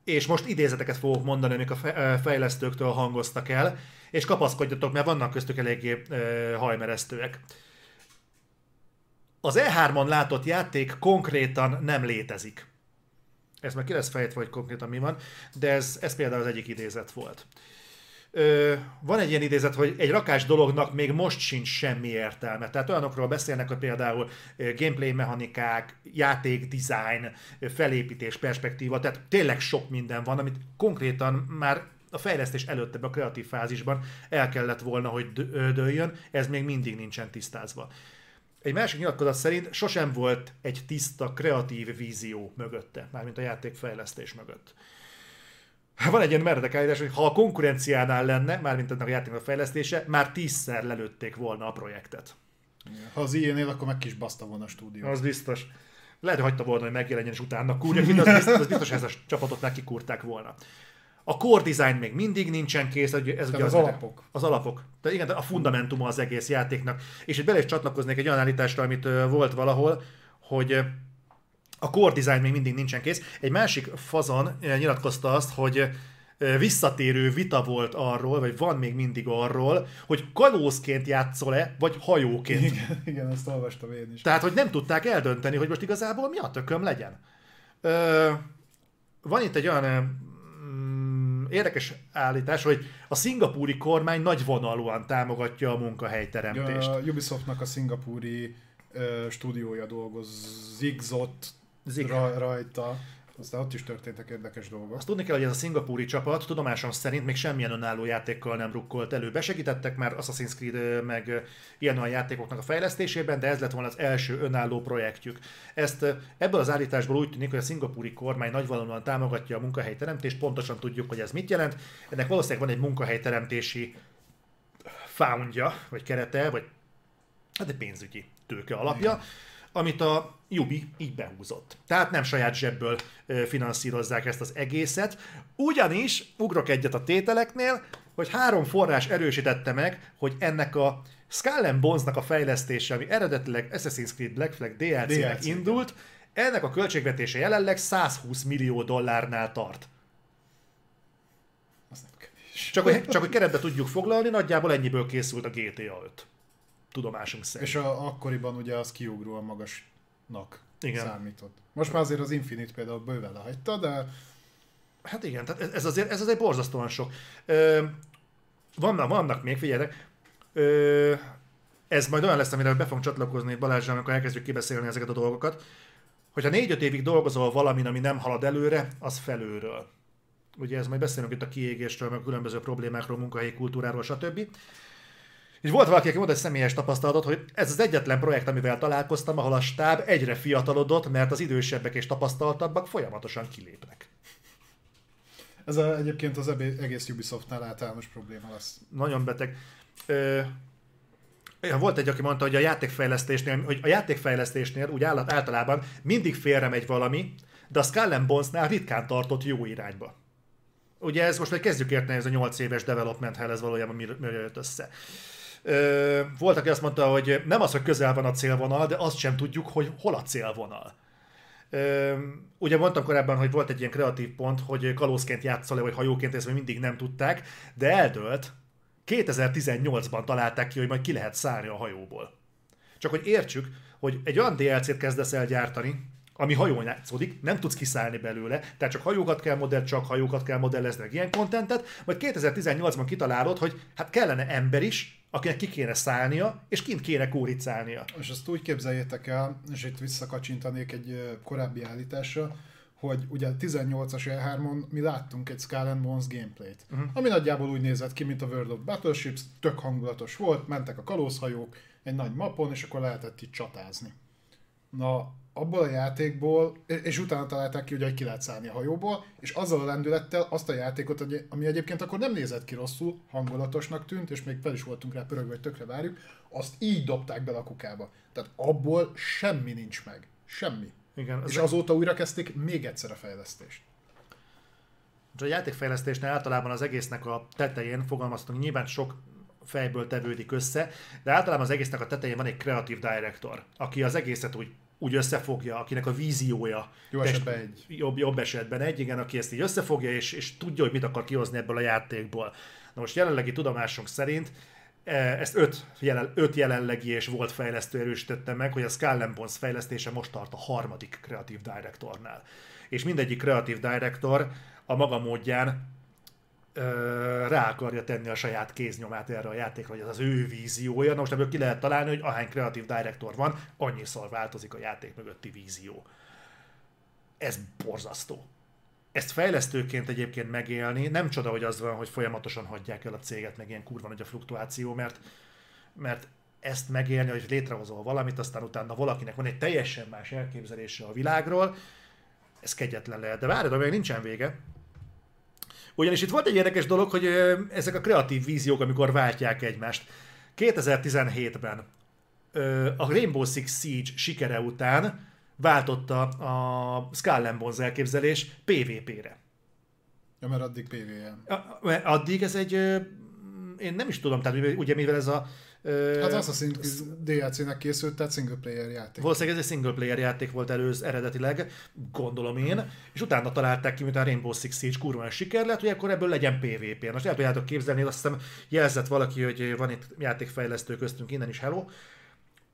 És most idézeteket fogok mondani, amik a fejlesztőktől hangoztak el, és kapaszkodjatok, mert vannak köztük eléggé hajmeresztőek. Az E3-on látott játék konkrétan nem létezik. Ez már ki lesz fejtve, hogy konkrétan mi van, de ez, ez például az egyik idézet volt. Ö, van egy ilyen idézet, hogy egy rakás dolognak még most sincs semmi értelme. Tehát olyanokról beszélnek, hogy például gameplay mechanikák, játék design, felépítés, perspektíva, tehát tényleg sok minden van, amit konkrétan már a fejlesztés előtt ebben a kreatív fázisban el kellett volna, hogy dőljön, ez még mindig nincsen tisztázva. Egy másik nyilatkozat szerint sosem volt egy tiszta, kreatív vízió mögötte, mármint a játékfejlesztés mögött. Van egy ilyen meredek állítás, hogy ha a konkurenciánál lenne, mármint ennek a játéknak a fejlesztése, már tízszer lelőtték volna a projektet. Ha az ilyenél, akkor meg kis baszta volna a stúdió. Az biztos. Lehet, hogy hagyta volna, hogy megjelenjen, és utána kúrja, az biztos, az biztos, hogy ezt a csapatot neki kúrták volna. A core design még mindig nincsen kész, ez ugye az neve. alapok. Az alapok. Tehát igen, a fundamentuma az egész játéknak. És itt bele is csatlakoznék egy olyan állításra, amit volt valahol, hogy a core design még mindig nincsen kész. Egy másik fazon nyilatkozta azt, hogy visszatérő vita volt arról, vagy van még mindig arról, hogy kalózként játszol-e, vagy hajóként. Igen, igen, ezt olvastam én is. Tehát, hogy nem tudták eldönteni, hogy most igazából mi a tököm legyen. Ö, van itt egy olyan érdekes állítás, hogy a szingapúri kormány nagyvonalúan támogatja a munkahelyteremtést. A Ubisoftnak a szingapúri ö, stúdiója dolgozik Zik. ra, rajta. Aztán ott is történtek érdekes dolgok. Azt tudni kell, hogy ez a szingapúri csapat tudomásom szerint még semmilyen önálló játékkal nem rukkolt elő. Besegítettek már Assassin's Creed meg ilyen olyan játékoknak a fejlesztésében, de ez lett volna az első önálló projektjük. Ezt ebből az állításból úgy tűnik, hogy a szingapúri kormány nagyvonalúan támogatja a munkahelyteremtést, pontosan tudjuk, hogy ez mit jelent. Ennek valószínűleg van egy munkahelyteremtési foundja, vagy kerete, vagy hát egy pénzügyi tőke alapja, Igen. Amit a Jubi így behúzott. Tehát nem saját zsebből finanszírozzák ezt az egészet, ugyanis ugrok egyet a tételeknél, hogy három forrás erősítette meg, hogy ennek a Skull Bones-nak a fejlesztése, ami eredetileg Assassin's Creed Black Flag DLC-nek DLC, indult, ennek a költségvetése jelenleg 120 millió dollárnál tart. Az nem kevés. Csak hogy, csak hogy keretbe tudjuk foglalni, nagyjából ennyiből készült a GTA 5. Tudomásunk szerint. És a, akkoriban ugye az kiugróan magasnak Igen. számított. Most már azért az Infinite például bőven lehagyta, de Hát igen, tehát ez- azért, ez azért borzasztóan sok. Ö, vannak, vannak még, figyeljetek, ö, ez majd olyan lesz, amire be fogunk csatlakozni Balázsral, amikor elkezdjük kibeszélni ezeket a dolgokat, hogyha négy-öt évig dolgozol valamin, ami nem halad előre, az felőről. Ugye ez majd beszélünk itt a kiégésről, meg a különböző problémákról, munkahelyi kultúráról, stb. És volt valaki, aki mondta egy személyes tapasztalatot, hogy ez az egyetlen projekt, amivel találkoztam, ahol a stáb egyre fiatalodott, mert az idősebbek és tapasztaltabbak folyamatosan kilépnek. ez a, egyébként az egész Ubisoftnál általános probléma lesz. Nagyon beteg. Ö, ja, volt egy, aki mondta, hogy a játékfejlesztésnél, hogy a játékfejlesztésnél úgy állat, általában mindig félre megy valami, de a Skull and Bones-nál ritkán tartott jó irányba. Ugye ez most már kezdjük érteni, ez a 8 éves development ez valójában mire jött össze. Volt, aki azt mondta, hogy nem az, hogy közel van a célvonal, de azt sem tudjuk, hogy hol a célvonal. Ugye mondtam korábban, hogy volt egy ilyen kreatív pont, hogy kalózként játszol-e, vagy hajóként, ezt még mindig nem tudták, de eldőlt, 2018-ban találták ki, hogy majd ki lehet szállni a hajóból. Csak hogy értsük, hogy egy olyan DLC-t kezdesz el gyártani, ami hajón játszódik, nem tudsz kiszállni belőle, tehát csak hajókat kell modell, csak hajókat kell modellezni, meg ilyen kontentet, majd 2018-ban kitalálod, hogy hát kellene ember is, akinek ki kéne szállnia, és kint kéne kóricálnia. És ezt úgy képzeljétek el, és itt visszakacsintanék egy korábbi állításra, hogy ugye a 18-as E3-on mi láttunk egy Skull and Bones gameplayt, uh-huh. ami nagyjából úgy nézett ki, mint a World of Battleships, tök hangulatos volt, mentek a kalózhajók egy nagy mapon, és akkor lehetett itt csatázni. Na, abból a játékból, és utána találták ki, hogy ki lehet szállni a hajóból, és azzal a lendülettel azt a játékot, ami egyébként akkor nem nézett ki rosszul, hangulatosnak tűnt, és még fel is voltunk rá pörögve, hogy tökre várjuk, azt így dobták bele a kukába. Tehát abból semmi nincs meg. Semmi. Igen, És az azóta újra kezdték még egyszer a fejlesztést. a játékfejlesztésnél általában az egésznek a tetején fogalmaztunk, nyilván sok fejből tevődik össze, de általában az egésznek a tetején van egy kreatív director, aki az egészet úgy, úgy összefogja, akinek a víziója. Jó esetben egy. Jobb, jobb esetben egy, igen, aki ezt így összefogja, és, és tudja, hogy mit akar kihozni ebből a játékból. Na most jelenlegi tudomásunk szerint eh, ezt öt, jelen, öt jelenlegi és volt fejlesztő erősítette meg, hogy a Skull Bones fejlesztése most tart a harmadik kreatív directornál. És mindegyik kreatív director a maga módján rá akarja tenni a saját kéznyomát erre a játékra, hogy ez az ő víziója. Na most ebből ki lehet találni, hogy ahány kreatív director van, annyiszor változik a játék mögötti vízió. Ez borzasztó. Ezt fejlesztőként egyébként megélni, nem csoda, hogy az van, hogy folyamatosan hagyják el a céget, meg ilyen kurva nagy a fluktuáció, mert, mert ezt megélni, hogy létrehozol valamit, aztán utána valakinek van egy teljesen más elképzelése a világról, ez kegyetlen lehet. De várj, de még nincsen vége. Ugyanis itt volt egy érdekes dolog, hogy ezek a kreatív víziók, amikor váltják egymást. 2017-ben ö, a Rainbow Six Siege sikere után váltotta a Skull Bones elképzelés PvP-re. Ja, mert addig PvE. Mert Addig ez egy, én nem is tudom, tehát ugye mivel ez a... Hát Assassin's Creed DLC-nek készült, tehát single player játék. Valószínűleg ez egy single player játék volt előz eredetileg, gondolom én, és utána találták ki, miután Rainbow Six Siege kurva siker lett, hogy akkor ebből legyen PvP. Most el tudjátok képzelni, azt hiszem jelzett valaki, hogy van itt játékfejlesztő köztünk innen is, hello,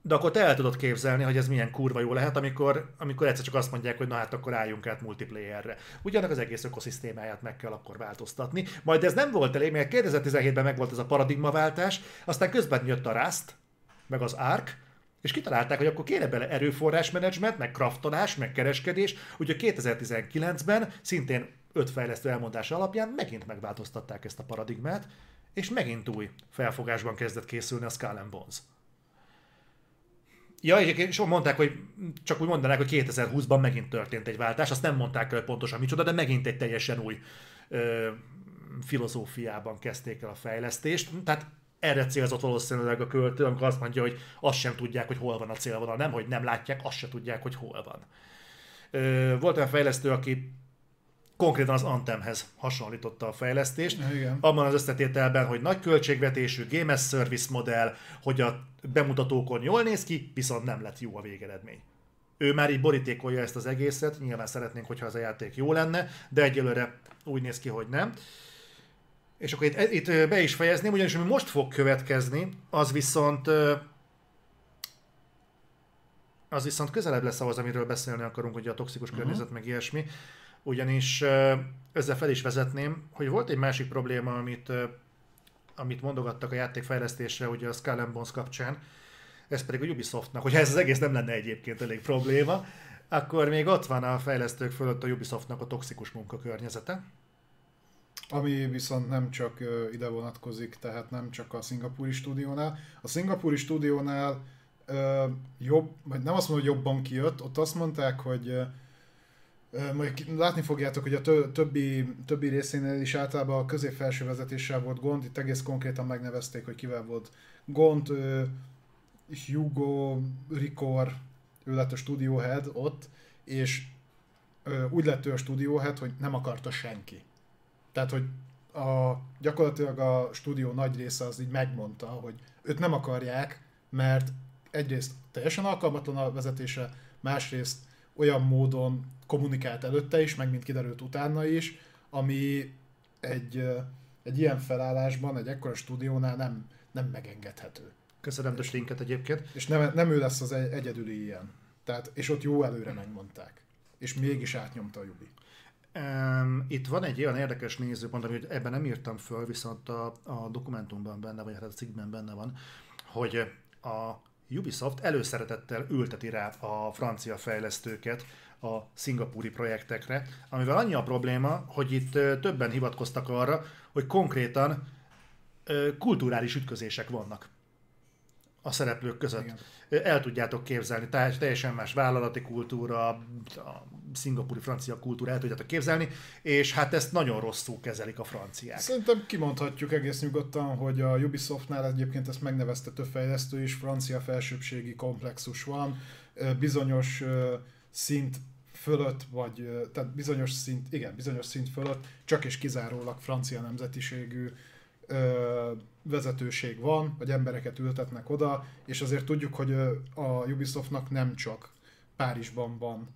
De akkor te el tudod képzelni, hogy ez milyen kurva jó lehet, amikor, amikor egyszer csak azt mondják, hogy na hát akkor álljunk át multiplayerre. Ugyanak az egész ökoszisztémáját meg kell akkor változtatni. Majd ez nem volt elég, mert 2017-ben megvolt ez a paradigmaváltás, aztán közben jött a Rust, meg az Arc, és kitalálták, hogy akkor kéne bele erőforrásmenedzsment, meg kraftolás, meg kereskedés, úgyhogy 2019-ben szintén öt fejlesztő elmondása alapján megint megváltoztatták ezt a paradigmát, és megint új felfogásban kezdett készülni a Skull Bones. Ja, és mondták, hogy csak úgy mondanák, hogy 2020-ban megint történt egy váltás, azt nem mondták el pontosan micsoda, de megint egy teljesen új ö, filozófiában kezdték el a fejlesztést. Tehát erre célzott valószínűleg a költő, amikor azt mondja, hogy azt sem tudják, hogy hol van a célvonal, nem, hogy nem látják, azt sem tudják, hogy hol van. Ö, volt olyan fejlesztő, aki konkrétan az Anthemhez hasonlította a fejlesztést. Igen. Abban az összetételben, hogy nagy költségvetésű Game as Service modell, hogy a bemutatókon jól néz ki, viszont nem lett jó a végeredmény. Ő már így borítékolja ezt az egészet, nyilván szeretnénk, hogyha az a játék jó lenne, de egyelőre úgy néz ki, hogy nem. És akkor itt, itt be is fejezném, ugyanis ami most fog következni, az viszont az viszont közelebb lesz ahhoz, amiről beszélni akarunk, hogy a toxikus környezet, meg ilyesmi. Ugyanis ezzel fel is vezetném, hogy volt egy másik probléma, amit, amit mondogattak a játékfejlesztésre, ugye a Skull Bones kapcsán, ez pedig a Ubisoftnak, hogyha ez az egész nem lenne egyébként elég probléma, akkor még ott van a fejlesztők fölött a Ubisoftnak a toxikus munkakörnyezete. Ami viszont nem csak ide vonatkozik, tehát nem csak a szingapúri stúdiónál. A szingapúri stúdiónál jobb, vagy nem azt mondom, hogy jobban kijött, ott azt mondták, hogy majd látni fogjátok, hogy a tö- többi, többi részénél is általában a közép-felső vezetéssel volt gond, itt egész konkrétan megnevezték, hogy kivel volt gond, Hugo Ricor, ő lett a studio head ott, és úgy lett ő a studio head, hogy nem akarta senki. Tehát, hogy a, gyakorlatilag a stúdió nagy része az így megmondta, hogy őt nem akarják, mert egyrészt teljesen alkalmatlan a vezetése, másrészt olyan módon kommunikált előtte is, meg mint kiderült utána is, ami egy, egy ilyen felállásban, egy ekkora stúdiónál nem, nem megengedhető. Köszönöm a linket egyébként. És nem, nem ő lesz az egy- egyedüli ilyen. Tehát, és ott jó előre megmondták. És mégis átnyomta a Jubi. Um, itt van egy olyan érdekes nézőpont, amit ebben nem írtam föl, viszont a, a dokumentumban benne, vagy hát a cikkben benne van, hogy a Ubisoft előszeretettel ülteti rá a francia fejlesztőket a szingapúri projektekre, amivel annyi a probléma, hogy itt többen hivatkoztak arra, hogy konkrétan kulturális ütközések vannak a szereplők között. Igen. El tudjátok képzelni, tehát teljesen más vállalati kultúra, a szingapúri francia kultúra el tudjátok képzelni, és hát ezt nagyon rosszul kezelik a franciák. Szerintem kimondhatjuk egész nyugodtan, hogy a Ubisoftnál egyébként ezt megnevezte több fejlesztő is, francia felsőbbségi komplexus van, bizonyos szint fölött, vagy tehát bizonyos szint, igen, bizonyos szint fölött csak és kizárólag francia nemzetiségű vezetőség van, vagy embereket ültetnek oda, és azért tudjuk, hogy a Ubisoftnak nem csak Párizsban van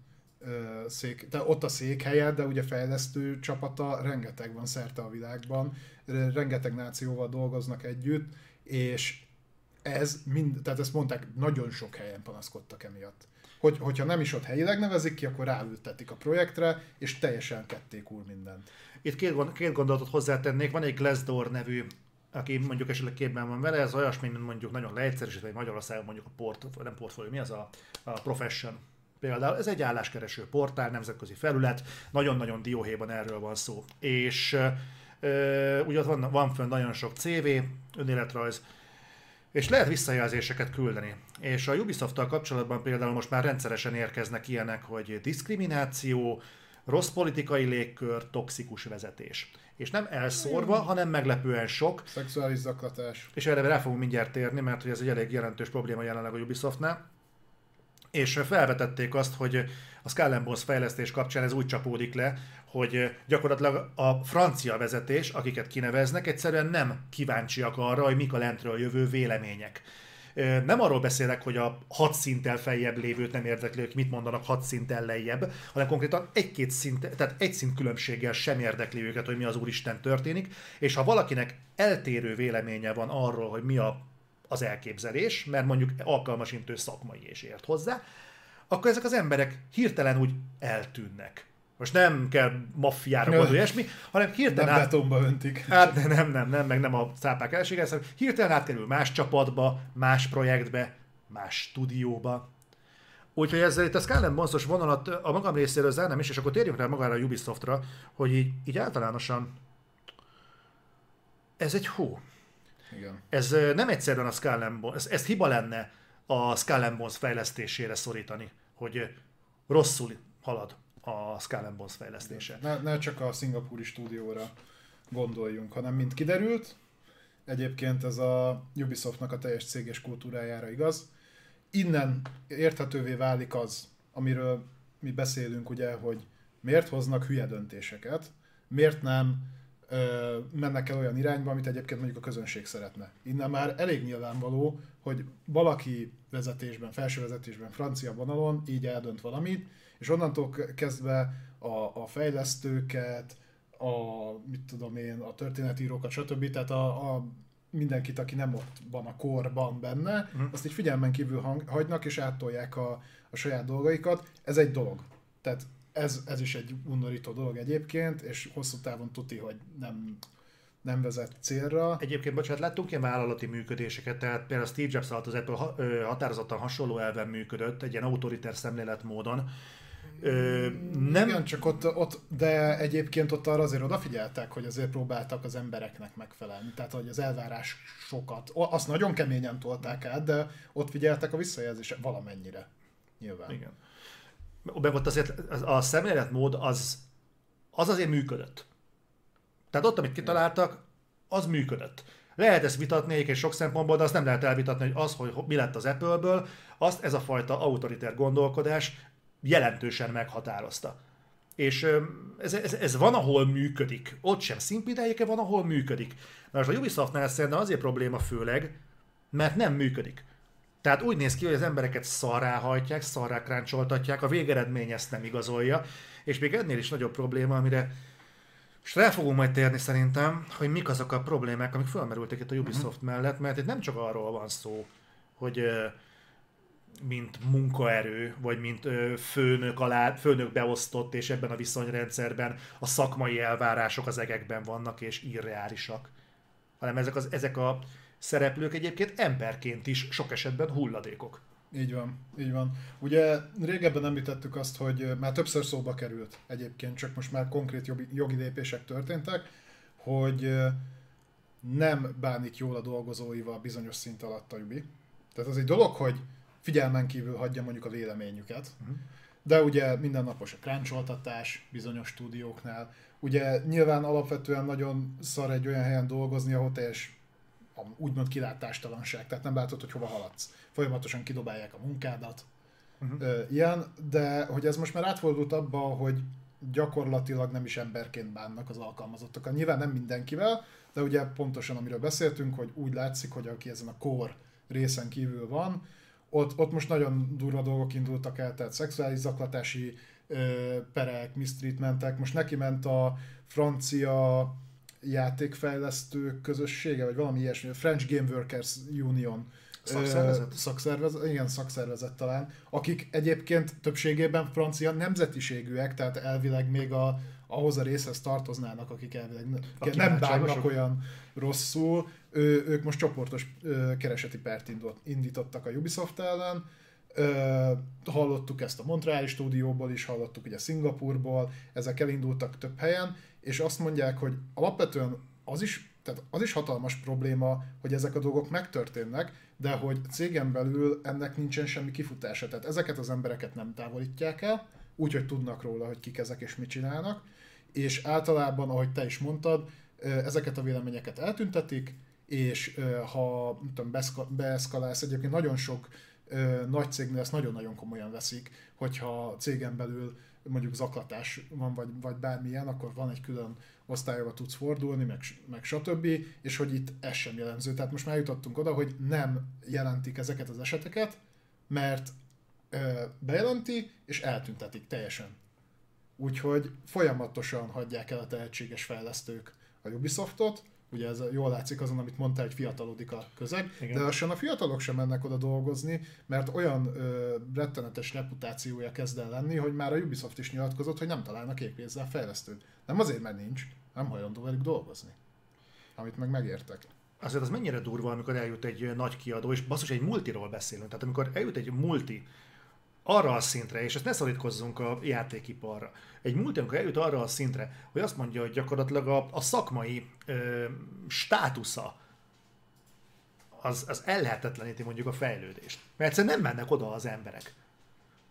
szék, de ott a székhelye, de ugye fejlesztő csapata rengeteg van szerte a világban, re- rengeteg nációval dolgoznak együtt, és ez mind, tehát ezt mondták, nagyon sok helyen panaszkodtak emiatt. Hogy, hogyha nem is ott helyileg nevezik ki, akkor ráültetik a projektre, és teljesen ketté kúr mindent. Itt két, gond, két gondolatot hozzátennék. Van egy Glassdoor nevű, aki mondjuk esetleg képben van vele, ez olyasmi, mint mondjuk nagyon leegyszerűsítve, hogy Magyarországon mondjuk a port, nem portfólió, mi az a, a Profession például. Ez egy álláskereső portál, nemzetközi felület, nagyon-nagyon dióhéjban erről van szó. És ugye ott van, van fönn nagyon sok CV, önéletrajz, és lehet visszajelzéseket küldeni. És a Ubisoft-tal kapcsolatban például most már rendszeresen érkeznek ilyenek, hogy diszkrimináció, rossz politikai légkör, toxikus vezetés. És nem elszórva, hanem meglepően sok, Szexuális zaklatás. és erre rá fogunk mindjárt térni, mert hogy ez egy elég jelentős probléma jelenleg a Ubisoftnál. És felvetették azt, hogy a Skull and Bones fejlesztés kapcsán ez úgy csapódik le, hogy gyakorlatilag a francia vezetés, akiket kineveznek, egyszerűen nem kíváncsiak arra, hogy mik a lentről jövő vélemények. Nem arról beszélek, hogy a hat szinttel feljebb lévőt nem érdekli, hogy mit mondanak hat szinttel lejjebb, hanem konkrétan egy-két szint, tehát egy szint különbséggel sem érdekli őket, hogy mi az Úristen történik, és ha valakinek eltérő véleménye van arról, hogy mi a az elképzelés, mert mondjuk alkalmasintő szakmai és ért hozzá, akkor ezek az emberek hirtelen úgy eltűnnek. Most nem kell maffiára gondolni ilyesmi, hanem Nem hirtelen át, betonba öntik. Hát nem, nem, nem, nem, meg nem a cápák elsége, hanem hirtelen átkerül más csapatba, más projektbe, más stúdióba. Úgyhogy ezzel itt a Skull and Bones-os vonalat a magam részéről zárnám is, és akkor térjünk rá magára a Ubisoftra, hogy így, így általánosan ez egy hó. Igen. Ez nem egyszerűen a Skull Bones, ez, ez hiba lenne a Skull Bones fejlesztésére szorítani, hogy rosszul halad a Skull Bones fejlesztése. Ne, ne csak a szingapúri stúdióra gondoljunk, hanem mint kiderült, egyébként ez a Ubisoftnak a teljes céges kultúrájára igaz. Innen érthetővé válik az, amiről mi beszélünk, ugye, hogy miért hoznak hülye döntéseket, miért nem ö, mennek el olyan irányba, amit egyébként mondjuk a közönség szeretne. Innen már elég nyilvánvaló, hogy valaki vezetésben, felső vezetésben, francia vonalon így eldönt valamit, és onnantól kezdve a, a fejlesztőket, a, mit tudom én, a történetírókat, stb. Tehát a, a mindenkit, aki nem ott van a korban benne, uh-huh. azt így figyelmen kívül hang, hagynak, és áttolják a, a saját dolgaikat. Ez egy dolog. Tehát ez, ez is egy undorító dolog egyébként, és hosszú távon tuti, hogy nem, nem vezet célra. Egyébként, bocsánat, láttunk ilyen vállalati működéseket, tehát például Steve Jobs alatt az Apple határozottan hasonló elven működött, egy ilyen autoriter szemléletmódon. Ö, nem, Igen, csak ott, ott, de egyébként ott arra azért odafigyeltek, hogy azért próbáltak az embereknek megfelelni. Tehát, hogy az elvárásokat, o- azt nagyon keményen tolták át, de ott figyeltek a visszajelzésre valamennyire. Nyilván. Igen. Meg ott azért a szemléletmód az, az azért működött. Tehát ott, amit kitaláltak, az működött. Lehet ezt vitatni egyébként sok szempontból, de azt nem lehet elvitatni, hogy az, hogy mi lett az Apple-ből, azt ez a fajta autoriter gondolkodás jelentősen meghatározta. És ez, ez, ez van, ahol működik. Ott sem színpideljéke van, ahol működik. Na most a Ubisoftnál szerintem azért probléma főleg, mert nem működik. Tehát úgy néz ki, hogy az embereket szarrá hajtják, szarrá kráncsoltatják, a végeredmény ezt nem igazolja, és még ennél is nagyobb probléma, amire és rá fogunk majd térni szerintem, hogy mik azok a problémák, amik felmerültek itt a Ubisoft mellett, mert itt nem csak arról van szó, hogy mint munkaerő, vagy mint főnök alá, főnök beosztott, és ebben a viszonyrendszerben a szakmai elvárások az egekben vannak, és irreálisak, hanem ezek, az, ezek a szereplők egyébként emberként is sok esetben hulladékok. Így van, így van. Ugye régebben említettük azt, hogy már többször szóba került egyébként, csak most már konkrét jogi, jogi lépések történtek, hogy nem bánik jól a dolgozóival bizonyos szint alatt a Ubi. Tehát az egy dolog, hogy figyelmen kívül hagyja mondjuk a véleményüket, uh-huh. de ugye mindennapos a kráncsoltatás bizonyos stúdióknál. Ugye nyilván alapvetően nagyon szar egy olyan helyen dolgozni, ahol teljes úgymond kilátástalanság, tehát nem látod, hogy hova haladsz. Folyamatosan kidobálják a munkádat, uh-huh. ilyen, de hogy ez most már átfordult abba, hogy gyakorlatilag nem is emberként bánnak az alkalmazottak. Nyilván nem mindenkivel, de ugye pontosan amiről beszéltünk, hogy úgy látszik, hogy aki ezen a core részen kívül van, ott, ott most nagyon durva dolgok indultak el, tehát szexuális zaklatási ö, perek, mistreatmentek, most neki ment a francia játékfejlesztők közössége, vagy valami ilyesmi, a French Game Workers Union Szakszervezet? Ö, szakszervezet, igen, szakszervezet talán, akik egyébként többségében francia nemzetiségűek, tehát elvileg még a, ahhoz a részhez tartoznának, akik elvileg ne, nem bánnak olyan rosszul. Ő, ők most csoportos ö, kereseti pert indítottak a Ubisoft ellen. Ö, hallottuk ezt a Montreali stúdióból is, hallottuk ugye Szingapurból, ezek elindultak több helyen, és azt mondják, hogy alapvetően az is, tehát az is hatalmas probléma, hogy ezek a dolgok megtörténnek, de hogy cégen belül ennek nincsen semmi kifutása. Tehát ezeket az embereket nem távolítják el, úgyhogy tudnak róla, hogy kik ezek és mit csinálnak, és általában, ahogy te is mondtad, ezeket a véleményeket eltüntetik, és ha tudom, beszka- egyébként nagyon sok nagy cégnél ezt nagyon-nagyon komolyan veszik, hogyha cégen belül mondjuk zaklatás van, vagy, vagy bármilyen, akkor van egy külön osztályba tudsz fordulni, meg, meg stb. És hogy itt ez sem jellemző. Tehát most már jutottunk oda, hogy nem jelentik ezeket az eseteket, mert ö, bejelenti, és eltüntetik teljesen. Úgyhogy folyamatosan hagyják el a tehetséges fejlesztők a Ubisoftot, Ugye ez jól látszik azon, amit mondtál, hogy fiatalodik a közeg, Igen. De lassan a fiatalok sem mennek oda dolgozni, mert olyan ö, rettenetes reputációja kezd el lenni, hogy már a Ubisoft is nyilatkozott, hogy nem találnak kékpénzzel fejlesztőt. Nem azért, mert nincs, nem hajlandó velük dolgozni. Amit meg megértek. Azért az mennyire durva, amikor eljut egy nagy kiadó, és basszus, egy multiról beszélünk. Tehát amikor eljut egy multi arra a szintre, és ezt ne szorítkozzunk a játékiparra. Egy amikor eljut arra a szintre, hogy azt mondja, hogy gyakorlatilag a, a szakmai ö, státusza az, az ellehetetleníti mondjuk a fejlődést. Mert egyszerűen nem mennek oda az emberek.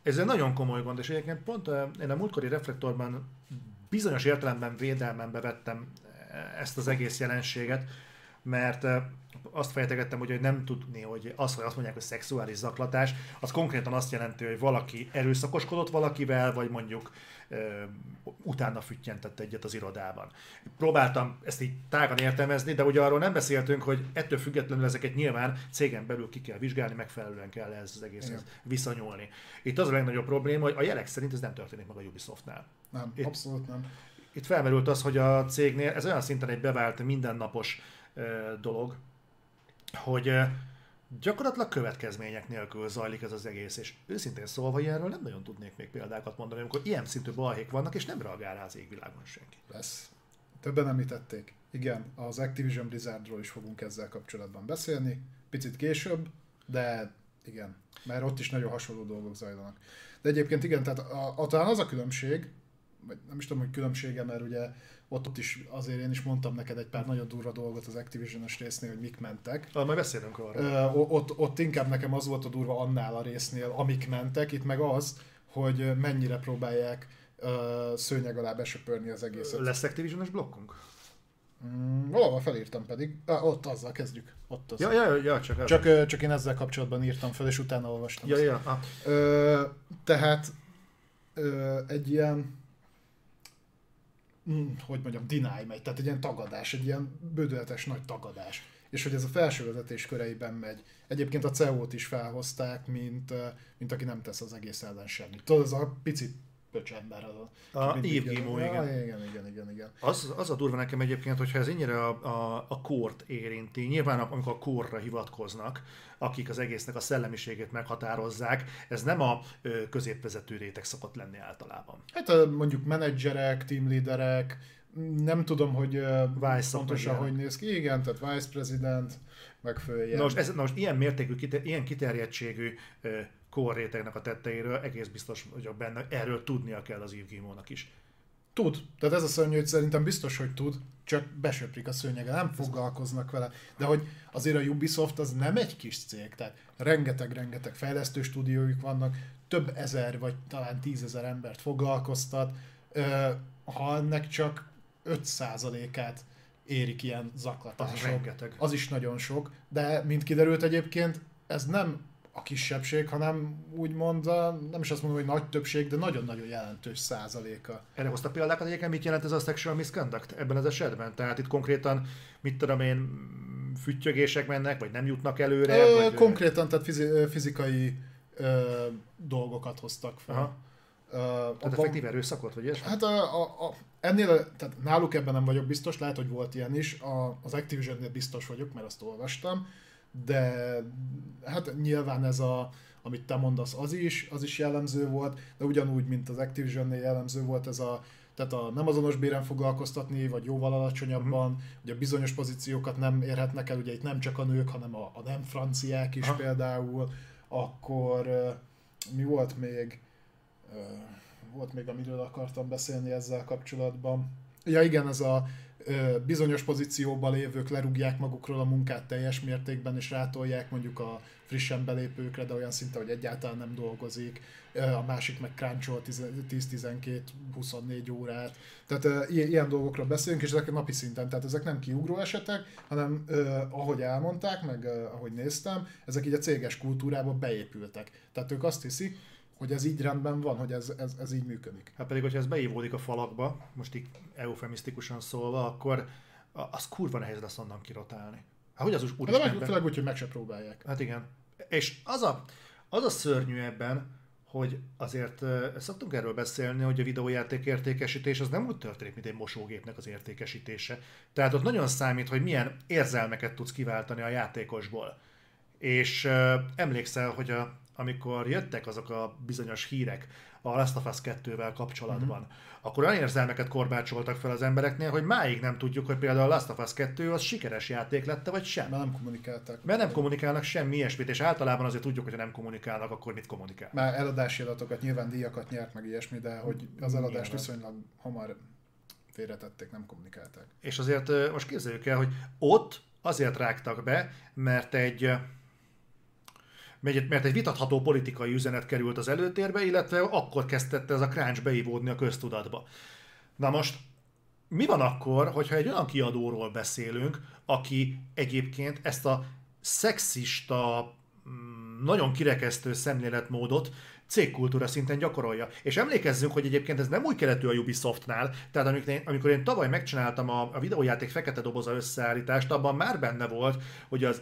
Ez egy nagyon komoly gond, és egyébként pont ö, én a múltkori reflektorban bizonyos értelemben védelmembe vettem ezt az egész jelenséget, mert azt fejtegettem, hogy hogy nem tudni, hogy az, hogy azt mondják, hogy szexuális zaklatás, az konkrétan azt jelenti, hogy valaki erőszakoskodott valakivel, vagy mondjuk ö, utána füttyentett egyet az irodában. Próbáltam ezt így tágan értelmezni, de ugye arról nem beszéltünk, hogy ettől függetlenül ezeket nyilván cégen belül ki kell vizsgálni, megfelelően kell ez az egészhez Igen. viszonyulni. Itt az a legnagyobb probléma, hogy a jelek szerint ez nem történik meg a Ubisoftnál. Nem, Itt- abszolút nem. Itt felmerült az, hogy a cégnél ez olyan szinten egy bevált mindennapos dolog, hogy gyakorlatilag következmények nélkül zajlik ez az egész, és őszintén szólva ilyenről nem nagyon tudnék még példákat mondani, amikor ilyen szintű balhék vannak, és nem reagál rá az égvilágon senki. Lesz. Többen említették. Igen, az Activision Blizzardról is fogunk ezzel kapcsolatban beszélni, picit később, de igen, mert ott is nagyon hasonló dolgok zajlanak. De egyébként igen, tehát a, a, talán az a különbség, vagy nem is tudom, hogy különbsége, mert ugye ott, ott is azért én is mondtam neked egy pár nagyon durva dolgot az Activision-es résznél, hogy mik mentek. Ah, majd beszélünk arról. Ö, ott, ott inkább nekem az volt a durva annál a résznél, amik mentek, itt meg az, hogy mennyire próbálják ö, szőnyeg alá besöpörni az egészet. Lesz Activision-es blokkunk? Mm, valahol felírtam pedig. Ah, ott azzal kezdjük. Ott az. Ja, ja, ja, csak, Csak, ö, csak én ezzel kapcsolatban írtam fel, és utána olvastam. ja, ja. Ah, Ö, tehát ö, egy ilyen mm, hogy mondjam, deny megy, tehát egy ilyen tagadás, egy ilyen bődületes nagy tagadás. És hogy ez a felső vezetés köreiben megy. Egyébként a CEO-t is felhozták, mint, mint aki nem tesz az egész ellen semmit. Tudod, az a pici pöcsember az a... A Yves igen. Ja, igen, igen, igen, igen. Az, az a durva nekem egyébként, hogyha ez ennyire a, a, a kort érinti, nyilván amikor a korra hivatkoznak, akik az egésznek a szellemiségét meghatározzák, ez nem a ö, középvezető réteg szokott lenni általában. Hát mondjuk menedzserek, teamleaderek, nem tudom, hogy Vice pontosan hogy néz ki. Igen, tehát vice president, meg följebb. Na most, ez, na most ilyen mértékű, kite, ilyen kiterjedtségű ö, korrétegnek a tetteiről egész biztos vagyok benne, erről tudnia kell az Guillemot-nak is. Tud. Tehát ez a szörnyű, hogy szerintem biztos, hogy tud, csak besöprik a szőnyege, nem foglalkoznak vele. De hogy azért a Ubisoft az nem egy kis cég, tehát rengeteg-rengeteg fejlesztő stúdiójuk vannak, több ezer vagy talán tízezer embert foglalkoztat, ha ennek csak 5%-át érik ilyen Az zaklatások. rengeteg. Az is nagyon sok, de mint kiderült egyébként, ez nem a kisebbség, hanem úgymond, a, nem is azt mondom, hogy nagy többség, de nagyon-nagyon jelentős százaléka. Erre hozta példákat egyébként, mit jelent ez a sexual misconduct ebben az esetben? Tehát itt konkrétan, mit tudom én, füttyögések mennek, vagy nem jutnak előre? Ö, vagy, konkrétan, tehát fizi, fizikai ö, dolgokat hoztak fel. Aha. Ö, Tehát abban- effektív erőszakot, vagy ilyesmi? Hát a, a, a, ennél, tehát náluk ebben nem vagyok biztos, lehet, hogy volt ilyen is, a, az Activision-nél biztos vagyok, mert azt olvastam, de hát nyilván ez a, amit te mondasz, az is, az is jellemző volt, de ugyanúgy, mint az Activision-nél jellemző volt ez a, tehát a nem azonos béren foglalkoztatni, vagy jóval alacsonyabban, Mhm. ugye bizonyos pozíciókat nem érhetnek el, ugye itt nem csak a nők, hanem a, a nem franciák is Aha. például, akkor mi volt még? Volt még, amiről akartam beszélni ezzel kapcsolatban. Ja igen, ez a bizonyos pozícióban lévők lerúgják magukról a munkát teljes mértékben, és rátolják mondjuk a frissen belépőkre, de olyan szinte, hogy egyáltalán nem dolgozik. A másik meg crunchol 10-12-24 órát. Tehát ilyen, dolgokról beszélünk, és ezek napi szinten, tehát ezek nem kiugró esetek, hanem ahogy elmondták, meg ahogy néztem, ezek így a céges kultúrába beépültek. Tehát ők azt hiszik, hogy ez így rendben van, hogy ez, ez, ez így működik. Hát pedig, hogyha ez beívódik a falakba, most így eufemisztikusan szólva, akkor az kurva nehéz lesz onnan kirotálni. Hát hogy az úr De meg, főleg úgy, hogy meg se próbálják. Hát igen. És az a, az a szörnyű ebben, hogy azért szoktunk erről beszélni, hogy a videójáték értékesítés az nem úgy történik, mint egy mosógépnek az értékesítése. Tehát ott nagyon számít, hogy milyen érzelmeket tudsz kiváltani a játékosból. És ö, emlékszel, hogy a, amikor jöttek azok a bizonyos hírek a Last of Us 2-vel kapcsolatban, mm-hmm. akkor olyan érzelmeket korbácsoltak fel az embereknél, hogy máig nem tudjuk, hogy például a Last of Us 2 az sikeres játék lett vagy sem. Mert nem kommunikáltak. Mert nem kommunikálnak semmi ilyesmit, és általában azért tudjuk, hogy ha nem kommunikálnak, akkor mit kommunikál. Már eladási adatokat, nyilván díjakat nyert meg ilyesmi, de hogy az eladást Nyilván. viszonylag hamar félretették, nem kommunikálták. És azért most képzeljük el, hogy ott azért rágtak be, mert egy mert egy- vitatható politikai üzenet került az előtérbe, illetve akkor kezdette ez a crunch beivódni a köztudatba. Na most, mi van akkor, hogyha egy olyan kiadóról beszélünk, aki egyébként ezt a szexista, mm, nagyon kirekesztő szemléletmódot cégkultúra szinten gyakorolja. És emlékezzünk, hogy egyébként ez nem új keletű a Ubisoftnál, tehát amikor én, amikor én tavaly megcsináltam a, a videójáték fekete doboza összeállítást, abban már benne volt, hogy az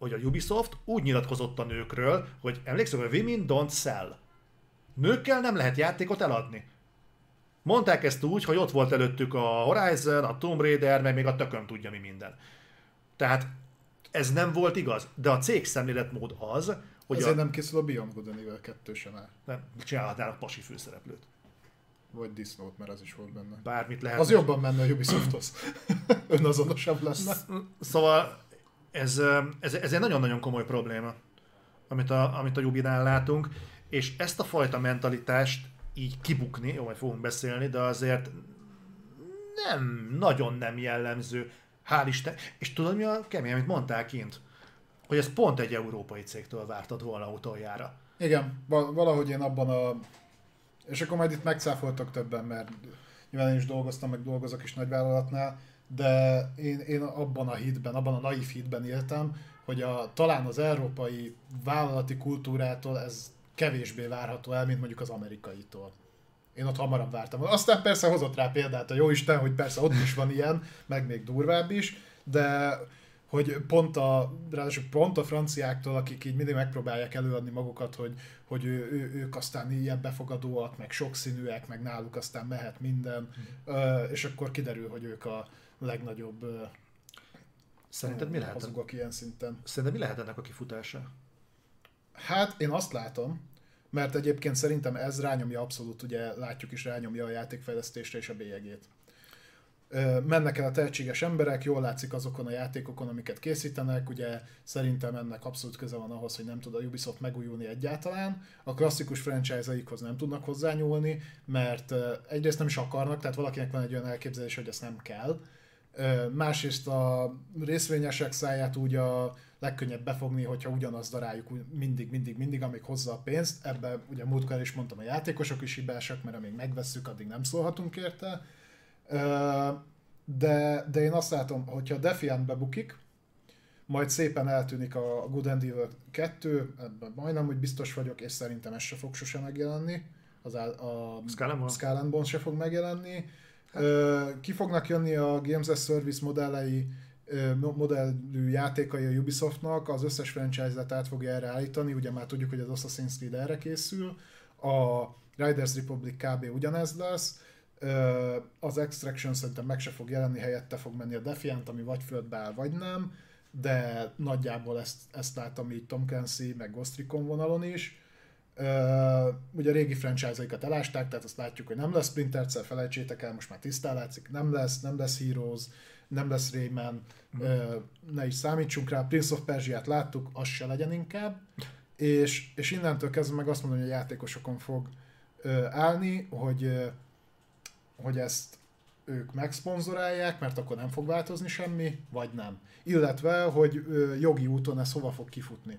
hogy a Ubisoft úgy nyilatkozott a nőkről, hogy emlékszem, hogy women don't sell. Nőkkel nem lehet játékot eladni. Mondták ezt úgy, hogy ott volt előttük a Horizon, a Tomb Raider, meg még a tököm tudja mi minden. Tehát ez nem volt igaz, de a cég szemléletmód az, hogy Ezért a... nem készül a Beyond Good and Evil 2 sem el. nem csinálhatnának pasi főszereplőt. Vagy Disney-t, mert az is volt benne. Bármit lehet. Az jobban menne a Ubisofthoz. Önazonosabb lenne. Szóval ez, ez, ez egy nagyon-nagyon komoly probléma, amit a, amit a Jubinál látunk, és ezt a fajta mentalitást így kibukni, jó, majd fogunk beszélni, de azért nem, nagyon nem jellemző. Hál' Isten. És tudod mi a kemény, amit mondtál kint? Hogy ez pont egy európai cégtől vártad volna utoljára. Igen, val- valahogy én abban a... És akkor majd itt megcáfoltak többen, mert nyilván én is dolgoztam, meg dolgozok is nagyvállalatnál, de én, én abban a hitben, abban a naív hitben éltem, hogy a, talán az európai vállalati kultúrától ez kevésbé várható el, mint mondjuk az amerikaitól. Én ott hamarabb vártam. Aztán persze hozott rá példát a jóisten, hogy persze ott is van ilyen, meg még durvább is, de hogy pont a, ráadásul pont a franciáktól, akik így mindig megpróbálják előadni magukat, hogy, hogy ő, ő, ők aztán ilyen befogadóak, meg sokszínűek, meg náluk aztán mehet minden, ö, és akkor kiderül, hogy ők a legnagyobb Szerinted mi lehet, hazugok ilyen szinten. szerinted mi lehet ennek a kifutása? Hát én azt látom, mert egyébként szerintem ez rányomja abszolút, ugye látjuk is rányomja a játékfejlesztésre és a bélyegét. Mennek el a tehetséges emberek, jól látszik azokon a játékokon, amiket készítenek, ugye szerintem ennek abszolút köze van ahhoz, hogy nem tud a Ubisoft megújulni egyáltalán. A klasszikus franchise-aikhoz nem tudnak hozzányúlni, mert egyrészt nem is akarnak, tehát valakinek van egy olyan elképzelés, hogy ezt nem kell. Másrészt a részvényesek száját úgy a legkönnyebb befogni, hogyha ugyanazt daráljuk úgy mindig, mindig, mindig, amíg hozza a pénzt. Ebben ugye múltkor is mondtam, a játékosok is hibásak, mert amíg megvesszük, addig nem szólhatunk érte. De, de én azt látom, hogyha a Defiant bebukik, majd szépen eltűnik a Good and Evil 2, ebben majdnem, hogy biztos vagyok, és szerintem ez se fog sose megjelenni. Az á- a Skull and Bones? Skull and Bones se fog megjelenni. Ki fognak jönni a Games as Service modellei, modellű játékai a Ubisoftnak, az összes franchise-et át fogja erre állítani, ugye már tudjuk, hogy az Assassin's Creed erre készül, a Riders Republic kb. ugyanez lesz, az Extraction szerintem meg se fog jelenni, helyette fog menni a Defiant, ami vagy földbe vagy nem, de nagyjából ezt, ezt látom így Tom Clancy, meg Ghost Recon vonalon is. Ugye a régi franchise-aikat elásták, tehát azt látjuk, hogy nem lesz Splinter Cell, felejtsétek el, most már tisztán látszik, nem lesz, nem lesz Heroes, nem lesz Rayman, ö, ne is számítsunk rá, Prince of Persia-t láttuk, az se legyen inkább, és, és innentől kezdve meg azt mondom, hogy a játékosokon fog állni, hogy, hogy ezt ők megszponzorálják, mert akkor nem fog változni semmi, vagy nem. Illetve, hogy jogi úton ez hova fog kifutni.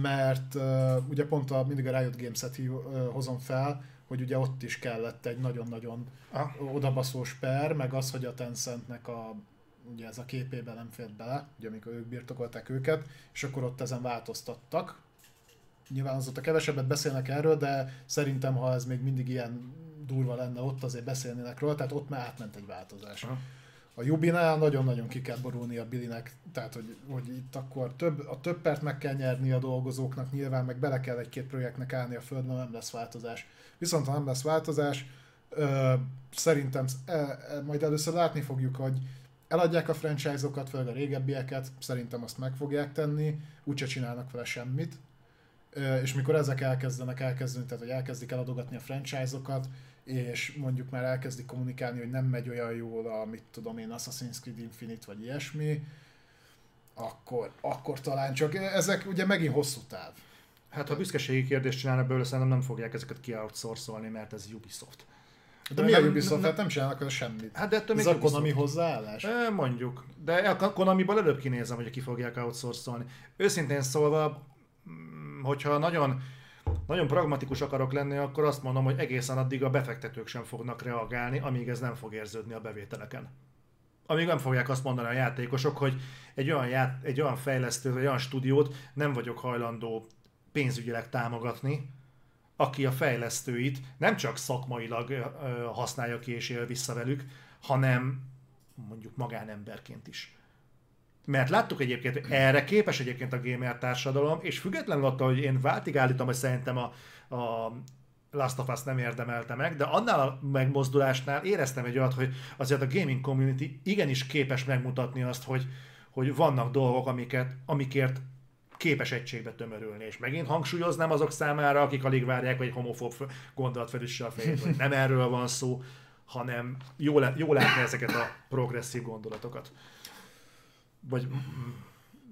Mert ö, ugye pont a, mindig a Riot Games-et hív- ö, hozom fel, hogy ugye ott is kellett egy nagyon-nagyon Ah. odabaszós per, meg az, hogy a Tencentnek a ugye ez a képében nem fért bele, ugye amikor ők birtokolták őket, és akkor ott ezen változtattak. Nyilván azóta kevesebbet beszélnek erről, de szerintem, ha ez még mindig ilyen durva lenne ott, azért beszélnének róla, tehát ott már átment egy változás. Aha. A Jubinál nagyon-nagyon ki kell borulni a Billinek, tehát hogy, hogy itt akkor több, a több pert meg kell nyerni a dolgozóknak, nyilván meg bele kell egy-két projektnek állni a földön, nem lesz változás. Viszont ha nem lesz változás, ö, szerintem e, e, majd először látni fogjuk, hogy eladják a franchise-okat, főleg a régebbieket, szerintem azt meg fogják tenni, úgyse csinálnak vele semmit. Ö, és mikor ezek elkezdenek elkezdeni, tehát hogy elkezdik eladogatni a franchise-okat, és mondjuk már elkezdik kommunikálni, hogy nem megy olyan jól a, mit tudom én, Assassin's Creed Infinite vagy ilyesmi, akkor, akkor talán csak, ezek ugye megint hosszú táv. Hát ha büszkeségi kérdést csinálnak belőle, szerintem nem fogják ezeket ki-outsourcolni, mert ez Ubisoft. De mi a Nem- Ubisoft? nem- Hát nem csinálnak vele semmit. Hát de ettől Ez a Konami hozzáállás? E, mondjuk. De a Konamiból előbb kinézem, hogy ki fogják outsourcolni. Őszintén szólva, hogyha nagyon, nagyon pragmatikus akarok lenni, akkor azt mondom, hogy egészen addig a befektetők sem fognak reagálni, amíg ez nem fog érződni a bevételeken. Amíg nem fogják azt mondani a játékosok, hogy egy olyan, ját, egy olyan fejlesztő, vagy olyan stúdiót nem vagyok hajlandó pénzügyileg támogatni, aki a fejlesztőit nem csak szakmailag használja ki és él vissza velük, hanem mondjuk magánemberként is. Mert láttuk egyébként, hogy erre képes egyébként a gamer társadalom, és függetlenül attól, hogy én váltig állítom, hogy szerintem a, a Last of Us nem érdemelte meg, de annál a megmozdulásnál éreztem egy olyat, hogy azért a gaming community igenis képes megmutatni azt, hogy, hogy vannak dolgok, amiket, amikért képes egységbe tömörülni. És megint hangsúlyoznám azok számára, akik alig várják, hogy egy homofób gondolat felüsse a fejét, hogy nem erről van szó, hanem jó, le, jó látni ezeket a progresszív gondolatokat. Vagy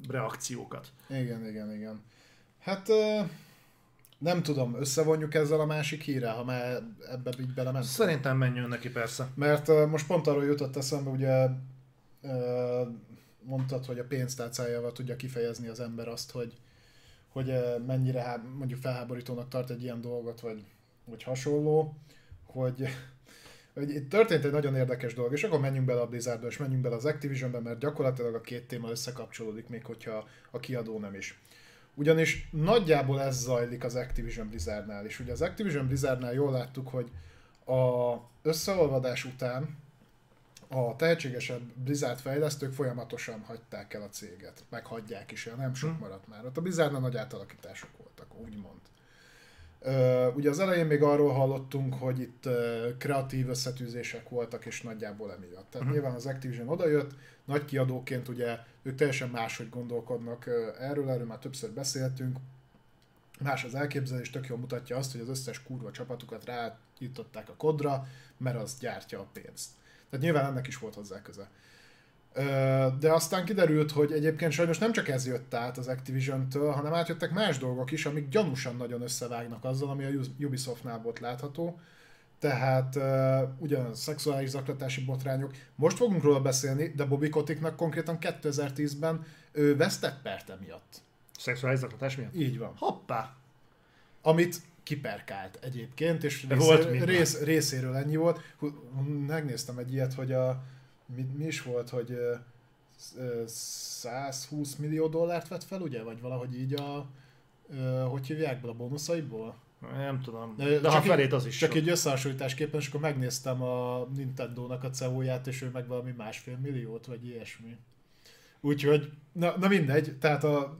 reakciókat. Igen, igen, igen. Hát nem tudom, összevonjuk ezzel a másik hírrel, ha már ebbe így belement. Szerintem menjünk neki persze. Mert most pont arról jutott eszembe, ugye mondtad, hogy a pénztárcájával tudja kifejezni az ember azt, hogy, hogy mennyire mondjuk felháborítónak tart egy ilyen dolgot, vagy, vagy hasonló, hogy, hogy itt történt egy nagyon érdekes dolog, és akkor menjünk bele a Blizzardba, és menjünk bele az Activisionbe, mert gyakorlatilag a két téma összekapcsolódik, még hogyha a kiadó nem is. Ugyanis nagyjából ez zajlik az Activision Blizzardnál is. Ugye az Activision Blizzardnál jól láttuk, hogy a összeolvadás után a tehetségesebb Blizzard fejlesztők folyamatosan hagyták el a céget. Meg hagyják is, nem sok Hm. maradt már. Ott a Blizzardnál nagy átalakítások voltak, úgymond. Ugye az elején még arról hallottunk, hogy itt kreatív összetűzések voltak, és nagyjából emiatt. Tehát Mhm. nyilván az Activision odajött, nagy kiadóként ugye ők teljesen máshogy gondolkodnak ö, erről, erről már többször beszéltünk. Más az elképzelés, tök jól mutatja azt, hogy az összes kurva csapatukat ráították a kodra, mert az gyártja a pénzt. Tehát nyilván ennek is volt hozzá köze. Ö, De aztán kiderült, hogy egyébként sajnos nem csak ez jött át az Activision-től, hanem átjöttek más dolgok is, amik gyanúsan nagyon összevágnak azzal, ami a Ubisoftnál volt látható. Tehát uh, ugyan szexuális zaklatási botrányok. Most fogunk róla beszélni, de Bobby Koticknak konkrétan 2010-ben ő vesztett pert emiatt. Szexuális zaklatás miatt? Így van. Hoppá! Amit kiperkált egyébként, és rész, volt rész, részéről ennyi volt. Hú, Megnéztem egy ilyet, hogy a, mi, mi is volt, hogy ö, ö, 120 millió dollárt vett fel, ugye? Vagy valahogy így a, hogy hívják be a bónuszaiból? Nem tudom. De De, ha így- felét az is Csak sok. egy összehasonlításképpen, és akkor megnéztem a Nintendo-nak a CEO-ját, és ő meg valami másfél milliót, vagy ilyesmi. Úgyhogy, na, na mindegy, tehát a,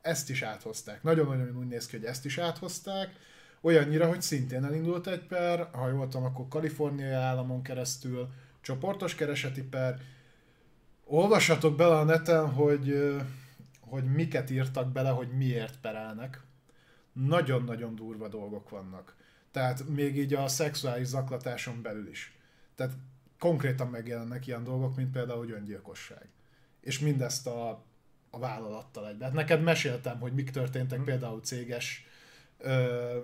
ezt is áthozták. Nagyon-nagyon úgy néz ki, hogy ezt is áthozták. Olyannyira, hogy szintén elindult egy per, ha jól tudom, akkor kaliforniai államon keresztül, csoportos kereseti per. Olvassatok bele a neten, hogy, hogy miket írtak bele, hogy miért perelnek. Nagyon-nagyon durva dolgok vannak. Tehát még így a szexuális zaklatáson belül is. Tehát konkrétan megjelennek ilyen dolgok, mint például, hogy öngyilkosság. És mindezt a, a vállalattal egyben. Hát neked meséltem, hogy mik történtek Mhm. például céges ö,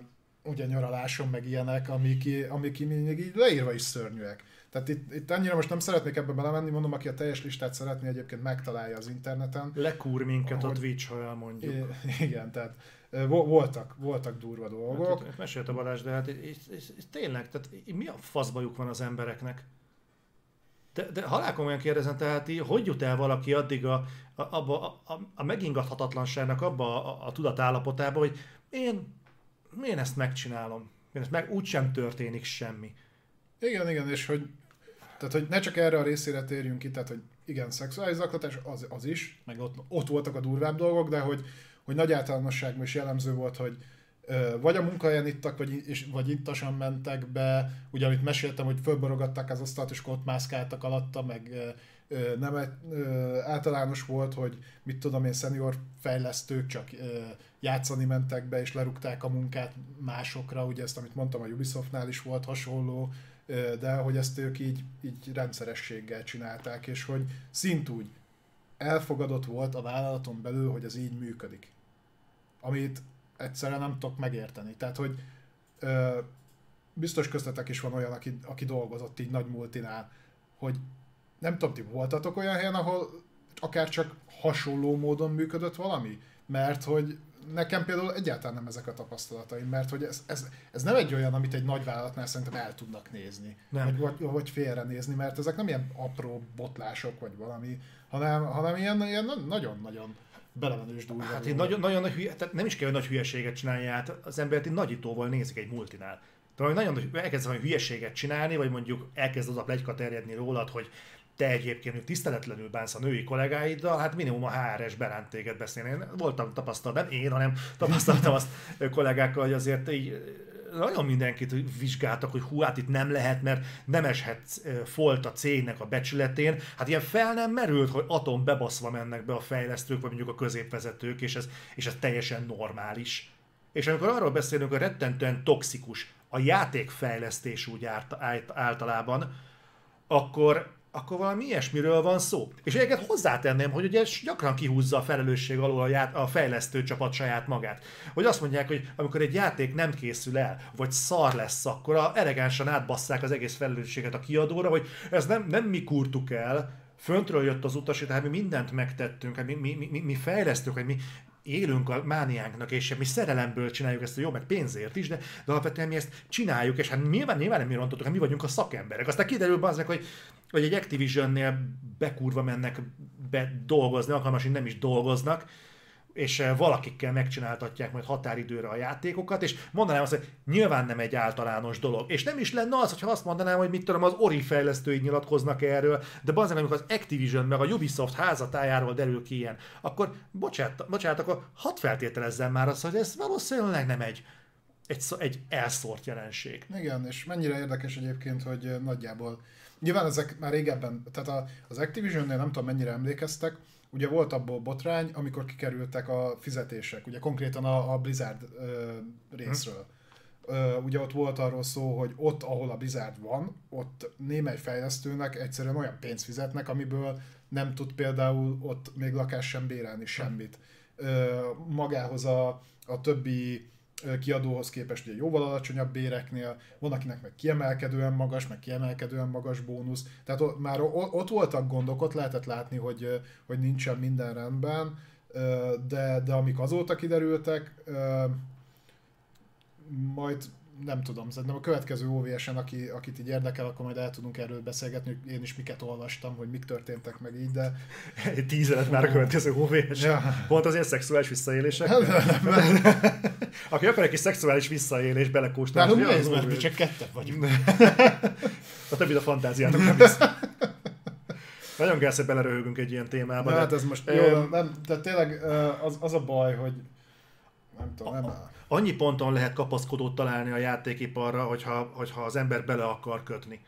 ugye nyaraláson, meg ilyenek, amik, amik még így leírva is szörnyűek. Tehát itt, itt annyira most nem szeretnék ebbe belemenni, mondom, aki a teljes listát szeretné egyébként megtalálja az interneten. Lekúr minket a Ahogy- Twitch, ha elmondjuk. I- igen, tehát voltak, voltak durva dolgok. Hát, mesélte Balázs, de hát és, és, és, tényleg, tehát mi a faszbajuk van az embereknek? De, de halálkomolyan kérdezem, tehát így, hogy jut el valaki addig a, a, abba, a, a, a megingathatatlanságnak abba a, a tudatállapotába, hogy én, én ezt megcsinálom. Én ezt meg úgysem történik semmi. Igen, igen, és hogy Tehát, hogy ne csak erre a részére térjünk ki, tehát, hogy igen, szexuális zaklatás az, az is, meg ott, ott voltak a durvább dolgok, de hogy, hogy nagy általánosságban is jellemző volt, hogy vagy a munkahelyen ittak, vagy, és, vagy ittasan mentek be, ugye amit meséltem, hogy fölborogatták az asztalt, és ott mászkáltak alatta, meg nem általános volt, hogy mit tudom én, szenior fejlesztők csak játszani mentek be, és lerúgták a munkát másokra, ugye ezt, amit mondtam, a Ubisoftnál is volt hasonló, de hogy ezt ők így, így rendszerességgel csinálták, és hogy szintúgy elfogadott volt a vállalaton belül, hogy ez így működik. Amit egyszerűen nem tudok megérteni. Tehát, hogy ö, biztos köztetek is van olyan, aki, aki dolgozott így nagy multinál, hogy nem tudom, ti voltatok olyan helyen, ahol akár csak hasonló módon működött valami? Mert hogy nekem például egyáltalán nem ezek a tapasztalataim, mert hogy ez, ez, ez nem egy olyan, amit egy nagy vállalatnál szerintem el tudnak nézni, Nem. Vagy, vagy, vagy félrenézni, mert ezek nem ilyen apró botlások, vagy valami, hanem, hanem ilyen, ilyen na- nagyon-nagyon belemenős durva. Hát én nagyon, nagyon nagy hülye, tehát nem is kell, hogy nagy hülyeséget csinálni, hát az embert így nagyítóval nézik egy multinál. Tehát, hogy nagyon nagy, elkezd valami hülyeséget csinálni, vagy mondjuk elkezd az a plegyka terjedni rólad, hogy te egyébként hogy tiszteletlenül bánsz a női kollégáiddal, hát minimum a HRS beránt téged beszélni. Én voltam tapasztalat, nem én, hanem tapasztaltam azt kollégákkal, hogy azért így nagyon mindenkit vizsgáltak, hogy hú, hát itt nem lehet, mert nem eshet ö, folt a cégnek a becsületén. Hát ilyen fel nem merült, hogy atom bebaszva mennek be a fejlesztők, vagy mondjuk a középvezetők, és ez, és ez teljesen normális. És amikor arról beszélünk, hogy rettentően toxikus a játékfejlesztés úgy általában, akkor, akkor valami ilyesmiről van szó. És egyébként hozzátenném, hogy ugye gyakran kihúzza a felelősség alól a, ját, a fejlesztő csapat saját magát. Hogy azt mondják, hogy amikor egy játék nem készül el, vagy szar lesz, akkor a elegánsan átbasszák az egész felelősséget a kiadóra, hogy ez nem, nem mi kurtuk el, föntről jött az utasítás, hát mi mindent megtettünk, hát mi, mi, mi, mi fejlesztők, hogy mi élünk a mániánknak, és mi szerelemből csináljuk ezt, jó, meg pénzért is, de, de alapvetően mi ezt csináljuk, és hát nyilván, nyilván nem mi rontottuk, hát mi vagyunk a szakemberek. Aztán kiderül az hogy, hogy egy Activision-nél bekurva mennek be dolgozni, alkalmas, nem is dolgoznak, és eh, valakikkel megcsináltatják majd határidőre a játékokat, és mondanám azt, hogy nyilván nem egy általános dolog. És nem is lenne az, hogyha azt mondanám, hogy mit tudom, az Ori fejlesztői nyilatkoznak erről, de bazen, amikor az Activision meg a Ubisoft házatájáról derül ki ilyen, akkor bocsánat, bocsánat akkor hadd feltételezzem már azt, hogy ez valószínűleg nem egy, egy, egy elszórt jelenség. Igen, és mennyire érdekes egyébként, hogy ö, nagyjából, nyilván ezek már régebben, tehát az Activision-nél nem tudom mennyire emlékeztek, ugye volt abból botrány, amikor kikerültek a fizetések, ugye konkrétan a, a Blizzard ö, részről. Ö, ugye ott volt arról szó, hogy ott, ahol a Blizzard van, ott némely fejlesztőnek egyszerűen olyan pénzt fizetnek, amiből nem tud például ott még lakás sem bérelni semmit. Ö, magához a, a többi kiadóhoz képest ugye jóval alacsonyabb béreknél, van akinek meg kiemelkedően magas, meg kiemelkedően magas bónusz. Tehát ott, már ott voltak gondok, ott lehetett látni, hogy, hogy nincsen minden rendben, de, de amik azóta kiderültek, majd nem tudom, szerintem a következő OVS-en, aki, akit így érdekel, akkor majd el tudunk erről beszélgetni, hogy én is miket olvastam, hogy mik történtek meg így, de Egy tízelet már a következő OVS. Ja. Pont azért szexuális visszaélések. Aki akar egy kis szexuális visszaélés belekóstolni. nálunk nézd, mert mi csak ketten vagyunk. A többi a fantáziának nem hisz. Nagyon kell szépen beleröhögünk egy ilyen témába. Na, de, hát ez most jó, nem, de tényleg az, az a baj, hogy nem tudom, nem Annyi ponton lehet kapaszkodót találni a játékiparra, hogyha, hogyha az ember bele akar kötni.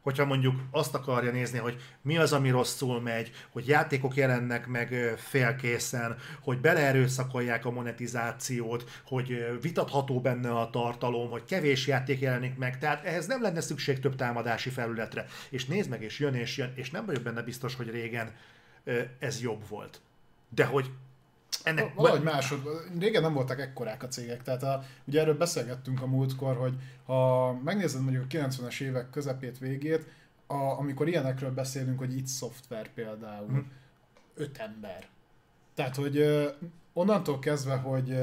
Hogyha mondjuk azt akarja nézni, hogy mi az, ami rosszul megy, hogy játékok jelennek meg félkészen, hogy beleerőszakolják a monetizációt, hogy vitatható benne a tartalom, hogy kevés játék jelenik meg, tehát ehhez nem lenne szükség több támadási felületre. És nézd meg, és jön, és jön, és nem vagyok benne biztos, hogy régen ez jobb volt. De hogy ennek... Valahogy másod, régen nem voltak ekkorák a cégek, tehát a, ugye erről beszélgettünk a múltkor, hogy ha megnézed mondjuk a 90-es évek közepét, végét, a, amikor ilyenekről beszélünk, hogy itt szoftver például, Hm. öt ember. Tehát, hogy onnantól kezdve, hogy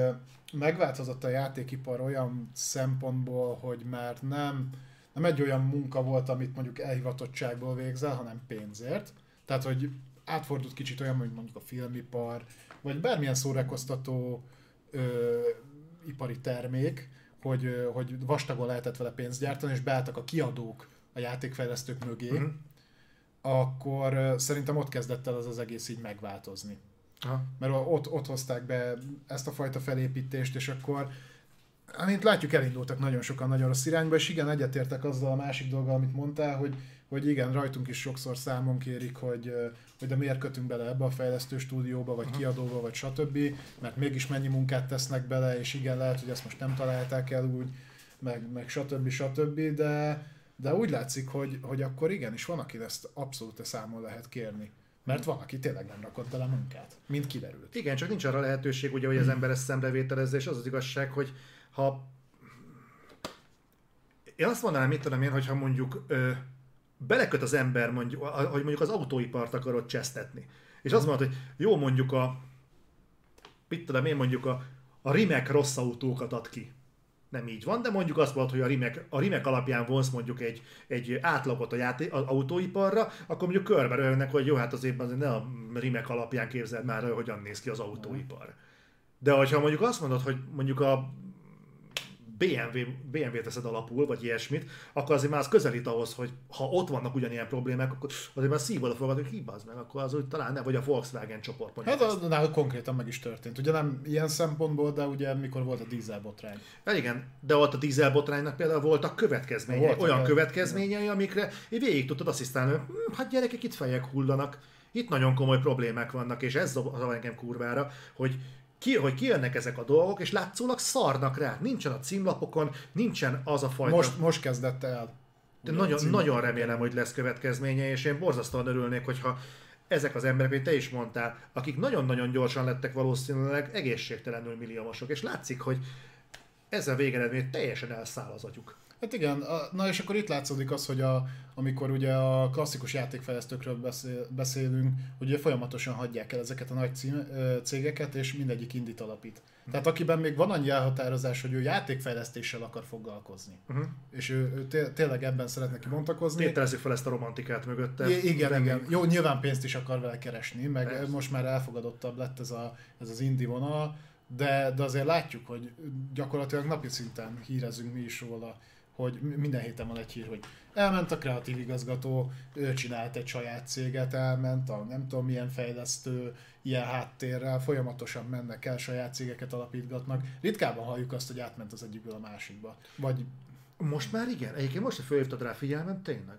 megváltozott a játékipar olyan szempontból, hogy már nem, nem egy olyan munka volt, amit mondjuk elhivatottságból végzel, hanem pénzért. Tehát, hogy átfordult kicsit olyan, mint mondjuk a filmipar, vagy bármilyen szórakoztató ö, ipari termék, hogy, hogy vastagon lehetett vele pénzt gyártani, és beálltak a kiadók a játékfejlesztők mögé, Mhm. mm. akkor szerintem ott kezdett el az az egész így megváltozni. Aha. Mert ott, ott hozták be ezt a fajta felépítést, és akkor amint látjuk, elindultak nagyon sokan nagyon rossz irányba, és igen, egyetértek azzal a másik dolga, amit mondtál, hogy, hogy igen, rajtunk is sokszor számon kérik, hogy, hogy de miért kötünk bele ebbe a fejlesztő stúdióba, vagy kiadóba, vagy stb., mert mégis mennyi munkát tesznek bele, és igen, lehet, hogy ezt most nem találták el úgy, meg, meg stb. stb., de, de úgy látszik, hogy, hogy akkor igenis van, aki ezt abszolút számon lehet kérni. Mert van, aki tényleg nem rakott bele munkát, mint kiderült. Igen, csak nincs arra lehetőség, ugye, hogy az ember ezt szemrevételezze, és az az igazság, hogy ha... Én azt mondanám, mit tudom én, hogyha mondjuk ö, beleköt az ember, mondjuk, hogy mondjuk az autóipart akarod csesztetni. És azt mondod, hogy jó, mondjuk a... Mit tudom én, mondjuk a, a Rimek rossz autókat ad ki. Nem így van, de mondjuk azt mondod, hogy a Rimek, a Rimek alapján vonsz mondjuk egy, egy átlagot a játé, az autóiparra, akkor mondjuk körbe röhögnek, hogy jó, hát azért ne a Rimek alapján képzeld már, el, hogyan néz ki az autóipar. De hogyha mondjuk azt mondod, hogy mondjuk a BMW, BMW teszed alapul, vagy ilyesmit, akkor azért már az közelít ahhoz, hogy ha ott vannak ugyanilyen problémák, akkor azért már szívod a fogad, hogy hibázd meg, akkor az úgy talán ne, vagy a Volkswagen csoport. Hát az náluk konkrétan meg is történt. Ugye nem ilyen szempontból, de ugye mikor volt a dízelbotrány. Hát igen, de ott a dízelbotránynak például voltak következményei, Voltak, olyan következményei, amikre végig tudtad asszisztálni, hogy hm, hát gyerekek, itt fejek hullanak, itt nagyon komoly problémák vannak, és ez zavar engem kurvára, hogy ki, hogy kijönnek ezek a dolgok, és látszólag szarnak rá. Nincsen a címlapokon, nincsen az a fajta... Most, most kezdett el. De a nagyon, nagyon remélem, hogy lesz következménye, és én borzasztóan örülnék, hogyha ezek az emberek, mint te is mondtál, akik nagyon-nagyon gyorsan lettek valószínűleg egészségtelenül milliómosok, és látszik, hogy ezzel végeredmény teljesen elszáll az agyuk. Hát igen, na és akkor itt látszódik az, hogy a, amikor ugye a klasszikus játékfejlesztőkről beszél, beszélünk, hogy ugye folyamatosan hagyják el ezeket a nagy cím, cégeket, és mindegyik indít alapít. Tehát akiben még van annyi elhatározás, hogy ő játékfejlesztéssel akar foglalkozni, Uh-huh. és ő, ő té- tényleg ebben szeretne kibontakozni. Tételezzük fel ezt a romantikát mögötte. I- igen, Reméljük. igen. Jó, nyilván pénzt is akar vele keresni, meg Persze. most már elfogadottabb lett ez, a, ez az indie vonal, de, de azért látjuk, hogy gyakorlatilag napi szinten hírezünk mi is róla, hogy minden héten van egy hír, hogy elment a kreatív igazgató, ő csinált egy saját céget, elment a nem tudom milyen fejlesztő, ilyen háttérrel, folyamatosan mennek el, saját cégeket alapítgatnak. Ritkában halljuk azt, hogy átment az egyikből a másikba. Vagy Most már igen. Egyébként most, hogy fölhívtad rá figyelmet, tényleg.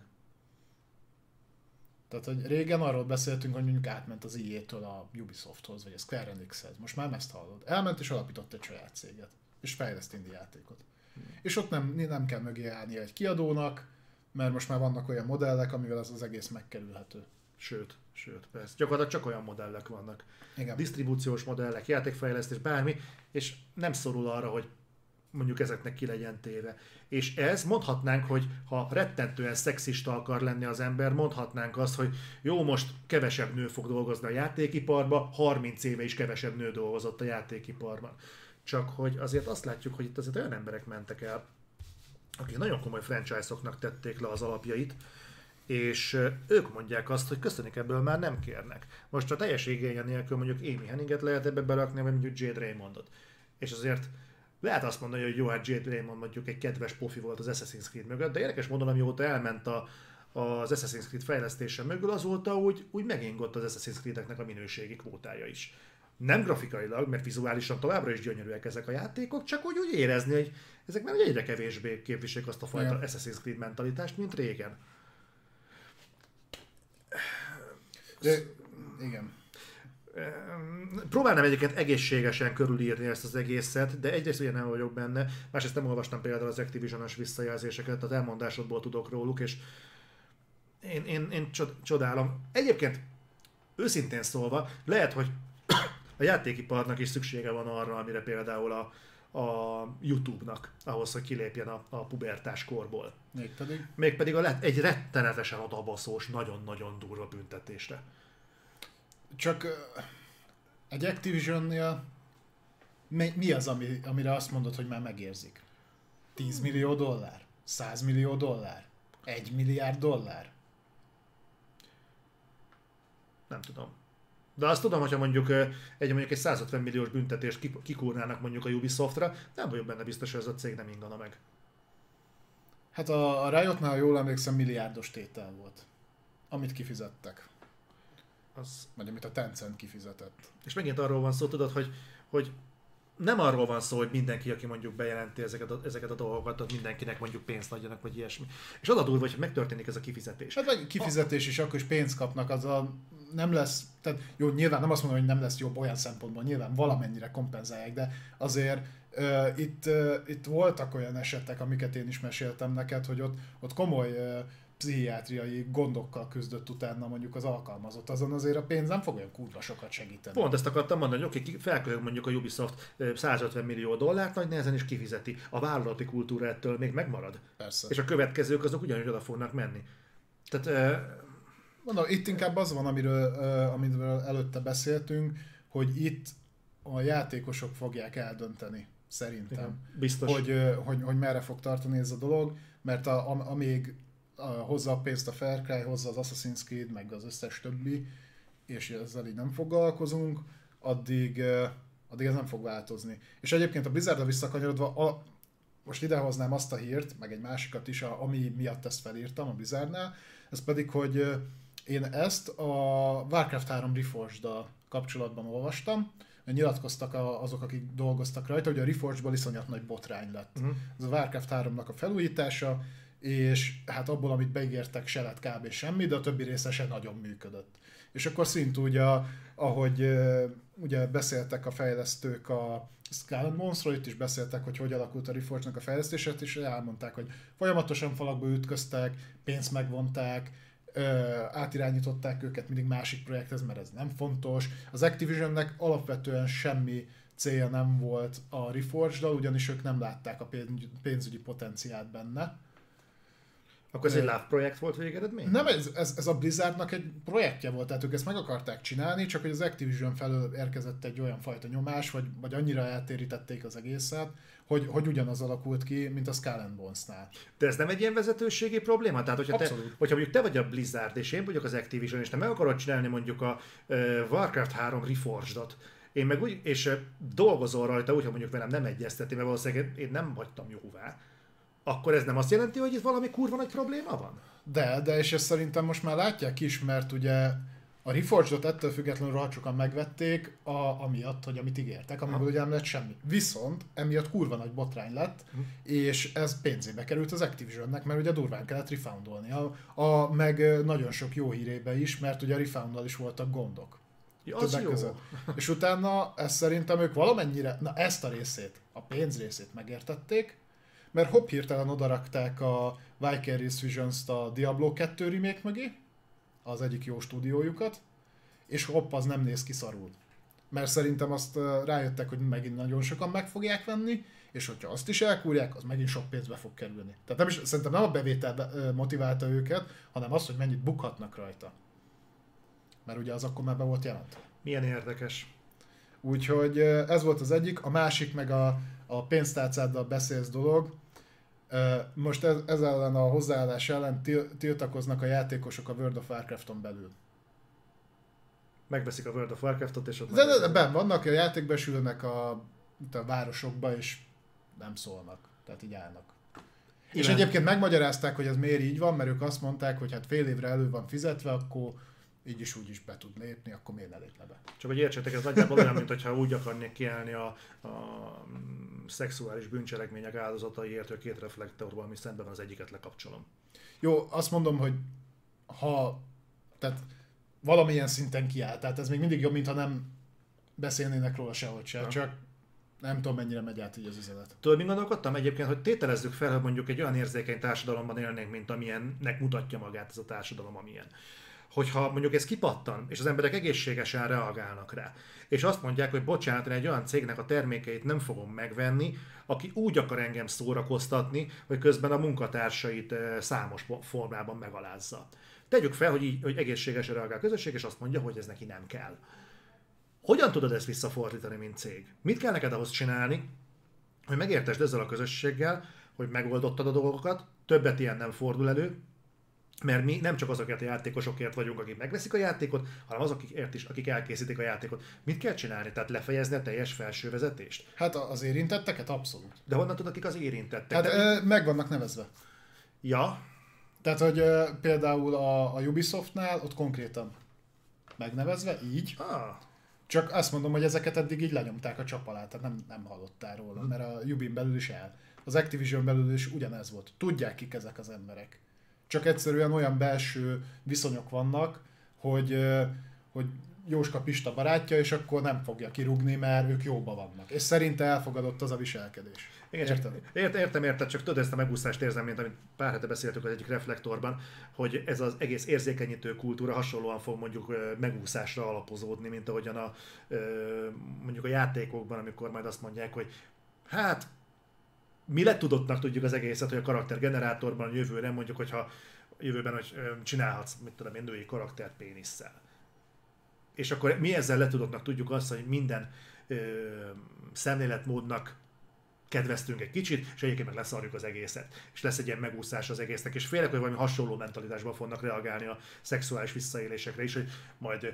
Tehát, hogy régen arról beszéltünk, hogy mondjuk átment az EA-től a Ubisofthoz, vagy a Square Enixhez. Most már ezt hallod. Elment és alapított egy saját céget. És fejleszt indie játékot. És ott nem, nem kell mögé állni egy kiadónak, mert most már vannak olyan modellek, amivel ez az egész megkerülhető. Sőt, sőt, persze. Gyakorlatilag csak olyan modellek vannak. Igen. Disztribúciós modellek, játékfejlesztés, bármi, és nem szorul arra, hogy mondjuk ezeknek ki legyen téve. És ez, mondhatnánk, hogy ha rettentően szexista akar lenni az ember, mondhatnánk azt, hogy jó, most kevesebb nő fog dolgozni a játékiparban, 30 éve is kevesebb nő dolgozott a játékiparban. Csak hogy azért azt látjuk, hogy itt azért olyan emberek mentek el, akik nagyon komoly franchise-oknak tették le az alapjait, és ők mondják azt, hogy köszönik ebből már nem kérnek. Most a teljes igénye nélkül mondjuk Amy Henninget lehet ebbe berakni, vagy mondjuk Jade Raymondot. És azért lehet azt mondani, hogy jó, hát Jade Raymond mondjuk egy kedves pofi volt az Assassin's Creed mögött, de érdekes módon, amióta elment a, az Assassin's Creed fejlesztése mögül, azóta úgy, úgy megingott az Assassin's Creed-eknek a minőségi kvótája is. Nem grafikailag, mert vizuálisan továbbra is gyönyörűek ezek a játékok, csak úgy, úgy érezni, hogy ezek már egyre kevésbé képviselik azt a fajta Igen. Assassin's Creed mentalitást, mint régen. De, igen. Próbálnám egyébként egészségesen körülírni ezt az egészet, de egyrészt ugye nem vagyok benne, másrészt nem olvastam például az Activision-os visszajelzéseket, az elmondásodból tudok róluk, és én, én, én csod- csodálom. Egyébként őszintén szólva, lehet, hogy a játékiparnak is szüksége van arra, amire például a, a YouTube-nak, ahhoz, hogy kilépjen a, a pubertás korból. Mégpedig. Mégpedig a lett egy rettenetesen odabaszós, nagyon-nagyon durva büntetésre. Csak egy Activision-nél mi, mi az, ami, amire azt mondod, hogy már megérzik? 10 millió dollár? 100 millió dollár? 1 milliárd dollár? Nem tudom. De azt tudom, hogyha mondjuk egy, mondjuk egy 150 milliós büntetést ki- kikúrnának mondjuk a Ubisoftra, nem vagyok benne biztos, hogy ez a cég nem ingana meg. Hát a, a Riotnál, jól emlékszem, milliárdos tétel volt. amit kifizettek. Az... Vagy amit a Tencent kifizetett. És megint arról van szó, tudod, hogy, hogy nem arról van szó, hogy mindenki, aki mondjuk bejelenti ezeket a, ezeket a dolgokat, az mindenkinek mondjuk pénzt adjanak, vagy ilyesmi. És oda durva, hogy megtörténik ez a kifizetés. Hát vagy kifizetés is, akkor is pénzt kapnak, az a nem lesz, tehát jó, nyilván nem azt mondom, hogy nem lesz jobb olyan szempontból, nyilván valamennyire kompenzálják, de azért uh, itt, uh, itt voltak olyan esetek, amiket én is meséltem neked, hogy ott, ott komoly uh, pszichiátriai gondokkal küzdött utána mondjuk az alkalmazott, azon azért a pénz nem fog olyan kurva sokat segíteni. Pont ezt akartam mondani, hogy oké, felkölök mondjuk a Ubisoft 150 millió dollárt, nagy nehezen is kifizeti. A vállalati kultúra ettől még megmarad. Persze. És a következők azok ugyanúgy oda fognak menni. Tehát Mondom, itt inkább az van, amiről, amiről előtte beszéltünk, hogy itt a játékosok fogják eldönteni, szerintem. Igen, biztos. Hogy, hogy, hogy merre fog tartani ez a dolog, mert a, a, amíg a, hozza a pénzt a Fair Cry, hozza az Assassin's Creed, meg az összes többi, és ezzel így nem foglalkozunk, addig, addig ez nem fog változni. És egyébként a Blizzardra visszakanyarodva, a, most idehoznám azt a hírt, meg egy másikat is, a, ami miatt ezt felírtam a Blizzardnál, ez pedig, hogy én ezt a Warcraft 3 reforged kapcsolatban olvastam, nyilatkoztak azok, akik dolgoztak rajta, hogy a Reforged-ból iszonyat nagy botrány lett. Uh-huh. Ez a Warcraft 3-nak a felújítása, és hát abból, amit beígértek, se lett kb. semmi, de a többi része se nagyon működött. És akkor szint ugye, ahogy ugye beszéltek a fejlesztők a Skull and itt is beszéltek, hogy hogy alakult a Reforged-nak a fejlesztését, és elmondták, hogy folyamatosan falakba ütköztek, pénzt megvonták, átirányították őket mindig másik projekthez, mert ez nem fontos. Az Activisionnek alapvetően semmi célja nem volt a reforged ugyanis ők nem látták a pénzügyi potenciált benne. Akkor ez egy love projekt volt végeredmény? Nem, ez, ez, ez a Blizzardnak egy projektje volt, tehát ők ezt meg akarták csinálni, csak hogy az Activision felől érkezett egy olyan fajta nyomás, vagy, vagy annyira eltérítették az egészet, hogy, hogy ugyanaz alakult ki, mint a Skull and Bones-nál. De ez nem egy ilyen vezetőségi probléma? Tehát, hogyha, te, hogyha mondjuk te vagy a Blizzard, és én vagyok az Activision, és te meg akarod csinálni mondjuk a uh, Warcraft 3 Reforged-ot, én meg úgy, és dolgozol rajta, úgy, hogy mondjuk velem nem egyezteti, mert valószínűleg én nem hagytam jóvá, akkor ez nem azt jelenti, hogy itt valami kurva nagy probléma van? De, de és ezt szerintem most már látják is, mert ugye a Reforged-ot ettől függetlenül rohadt sokan megvették, a, amiatt, hogy amit ígértek, amiből ugye nem lett semmi. Viszont emiatt kurva nagy botrány lett, uh-huh. és ez pénzébe került az Activisionnek, mert ugye durván kellett refoundolni. A, a, meg nagyon sok jó hírébe is, mert ugye a refoundal is voltak gondok. Ja, az jó. Között. És utána ezt szerintem ők valamennyire, na ezt a részét, a pénz részét megértették, mert hopp hirtelen odarakták a Vicarious Visions-t a Diablo 2 remake mögé, az egyik jó stúdiójukat, és hopp, az nem néz ki szarul. Mert szerintem azt rájöttek, hogy megint nagyon sokan meg fogják venni, és hogyha azt is elkúrják, az megint sok pénzbe fog kerülni. Tehát nem is, szerintem nem a bevétel motiválta őket, hanem az, hogy mennyit bukhatnak rajta. Mert ugye az akkor már be volt jelent. Milyen érdekes. Úgyhogy ez volt az egyik, a másik meg a, a pénztárcáddal beszélsz dolog, most ez, ez ellen a hozzáállás ellen tiltakoznak a játékosok a World of Warcrafton belül. Megveszik a World of Warcraftot, és ott... De, de, de ben vannak, a játékbe sülnek a, a városokba, és nem szólnak. Tehát így állnak. Igen. És egyébként megmagyarázták, hogy ez miért így van, mert ők azt mondták, hogy hát fél évre elő van fizetve, akkor így is úgy is be tud lépni, akkor miért ne lépne be? Csak hogy értsetek, ez nagyjából olyan, mintha úgy akarnék kiállni a, a szexuális bűncselekmények áldozataiért, hogy két reflektorban, ami szemben az egyiket lekapcsolom. Jó, azt mondom, hogy ha tehát valamilyen szinten kiáll, tehát ez még mindig jobb, mintha nem beszélnének róla sehogy se, csak nem tudom, mennyire megy át így az üzenet. Tudod, mi gondolkodtam egyébként, hogy tételezzük fel, hogy mondjuk egy olyan érzékeny társadalomban élnénk, mint amilyennek mutatja magát ez a társadalom, amilyen hogyha mondjuk ez kipattan, és az emberek egészségesen reagálnak rá, és azt mondják, hogy bocsánat, egy olyan cégnek a termékeit nem fogom megvenni, aki úgy akar engem szórakoztatni, hogy közben a munkatársait számos formában megalázza. Tegyük fel, hogy, így, hogy egészségesen reagál a közösség, és azt mondja, hogy ez neki nem kell. Hogyan tudod ezt visszafordítani, mint cég? Mit kell neked ahhoz csinálni, hogy megértesd ezzel a közösséggel, hogy megoldottad a dolgokat, többet ilyen nem fordul elő, mert mi nem csak azokért a játékosokért vagyunk, akik megveszik a játékot, hanem azokért is, akik elkészítik a játékot. Mit kell csinálni? Tehát lefejezni a teljes felsővezetést? Hát az érintetteket abszolút. De honnan tudod, akik az érintettek? Hát De... meg vannak nevezve. Ja, Tehát, hogy például a, a Ubisoftnál ott konkrétan megnevezve, így, Ah, csak azt mondom, hogy ezeket eddig így lenyomták a csap alá, tehát nem, nem hallottál róla, Hm. mert a Ubin belül is el. Az Activision belül is ugyanez volt. Tudják kik ezek az emberek. Csak egyszerűen olyan belső viszonyok vannak, hogy, hogy Jóska Pista barátja, és akkor nem fogja kirúgni, mert ők jóba vannak. És szerinte elfogadott az a viselkedés. Igen, csak ért, értem, érted, csak tudod, ezt a megúszást érzem, mint amit pár hete beszéltük az egyik reflektorban, hogy ez az egész érzékenyítő kultúra hasonlóan fog mondjuk megúszásra alapozódni, mint ahogyan a, mondjuk a játékokban, amikor majd azt mondják, hogy hát mi letudottnak tudjuk az egészet, hogy a karaktergenerátorban a jövőre mondjuk, hogyha jövőben hogy csinálhatsz, mit tudom én, női karaktert pénisszel. És akkor mi ezzel letudottnak tudjuk azt, hogy minden ö, szemléletmódnak kedveztünk egy kicsit, és egyébként meg leszarjuk az egészet. És lesz egy ilyen megúszás az egésznek, és félek, hogy valami hasonló mentalitásban fognak reagálni a szexuális visszaélésekre is, hogy majd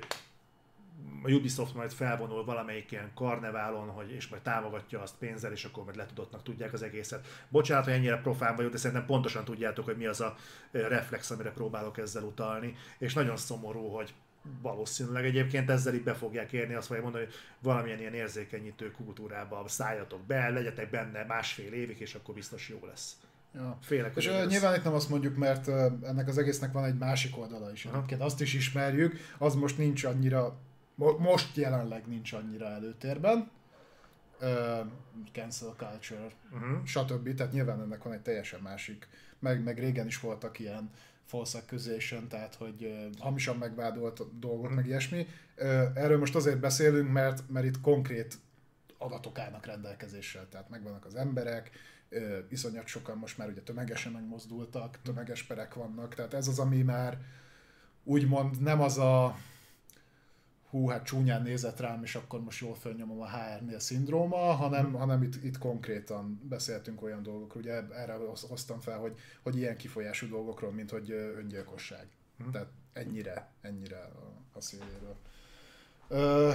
a Ubisoft majd felvonul valamelyik ilyen karneválon, hogy, és majd támogatja azt pénzzel, és akkor majd letudottnak tudják az egészet. Bocsánat, hogy ennyire profán vagyok, de szerintem pontosan tudjátok, hogy mi az a reflex, amire próbálok ezzel utalni, és nagyon szomorú, hogy valószínűleg egyébként ezzel így be fogják érni, azt fogják mondani, hogy valamilyen ilyen érzékenyítő kultúrába szálljatok be, legyetek benne másfél évig, és akkor biztos jó lesz. Ja. Félek, És ez- nyilván itt nem azt mondjuk, mert ennek az egésznek van egy másik oldala is. Aha. Egyébként azt is ismerjük, az most nincs annyira, most jelenleg nincs annyira előtérben. Uh, cancel culture, Uh-huh. stb. Tehát nyilván ennek van egy teljesen másik, meg, meg régen is voltak ilyen false accusation, tehát hogy uh, hamisan megvádolt dolgok, meg ilyesmi. Uh, erről most azért beszélünk, mert, mert itt konkrét adatok állnak rendelkezésre, tehát megvannak az emberek, ö, iszonyat sokan most már ugye tömegesen megmozdultak, tömeges perek vannak, tehát ez az, ami már úgymond nem az a hú, hát csúnyán nézett rám, és akkor most jól fölnyomom a HR-nél szindróma, hanem, hanem itt, itt konkrétan beszéltünk olyan dolgokról, ugye erre hoz- hoztam fel, hogy, hogy ilyen kifolyású dolgokról, mint hogy öngyilkosság. Tehát ennyire, ennyire a, a széléről. Ö,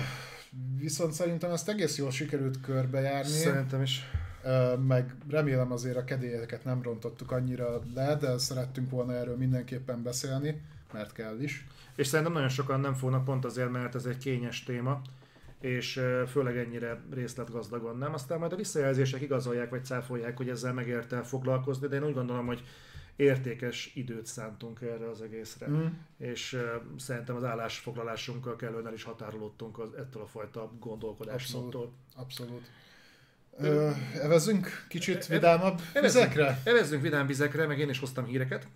viszont szerintem ezt egész jól sikerült körbejárni. Szerintem is. Ö, meg remélem azért a kedélyeket nem rontottuk annyira le, de szerettünk volna erről mindenképpen beszélni, mert kell is. És szerintem nagyon sokan nem fognak pont azért, mert ez egy kényes téma, és főleg ennyire részletgazdagon nem. Aztán majd a visszajelzések igazolják vagy cáfolják, hogy ezzel megérte foglalkozni, de én úgy gondolom, hogy értékes időt szántunk erre az egészre. Mm. És uh, szerintem az állásfoglalásunkkal kellően el is határolódtunk az, ettől a fajta gondolkodásmódtól. Abszolút. Ö, evezzünk kicsit E- vidámabb Evezzünk, vizekre? evezzünk vidám vizekre, meg én is hoztam híreket.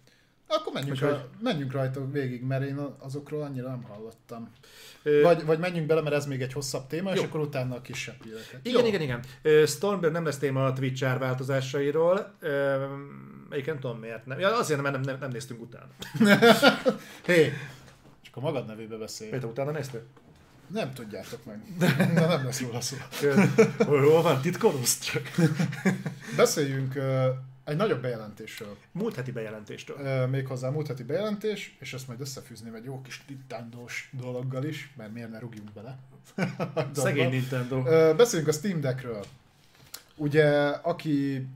Akkor menjünk, Úgyhogy- ra, menjünk rajta végig, mert én azokról annyira nem hallottam. Ö, Vagy, vagy menjünk bele, mert ez még egy hosszabb téma, és Jó. akkor utána a kisebb híreket. Igen, Jó? igen, igen. Ö, Stormberg nem lesz téma a Twitch árváltozásairól. Egyébként nem tudom miért nem. Ja, azért, mert nem, nem, nem néztünk utána. Hé, csak a magad nevébe beszélj. Miért utána néztél? Nem tudjátok meg. De nem lesz róla szó. Hol van, titkolózz csak. Beszéljünk egy nagyobb bejelentésről. Múlt heti bejelentéstől. Ö, Méghozzá múlt heti bejelentés, és ezt majd összefűzném egy jó kis Nintendo-s dologgal is, mert miért ne rúgjunk bele. Szegény Nintendo. Beszéljünk a Steam Deckről. Ugye, aki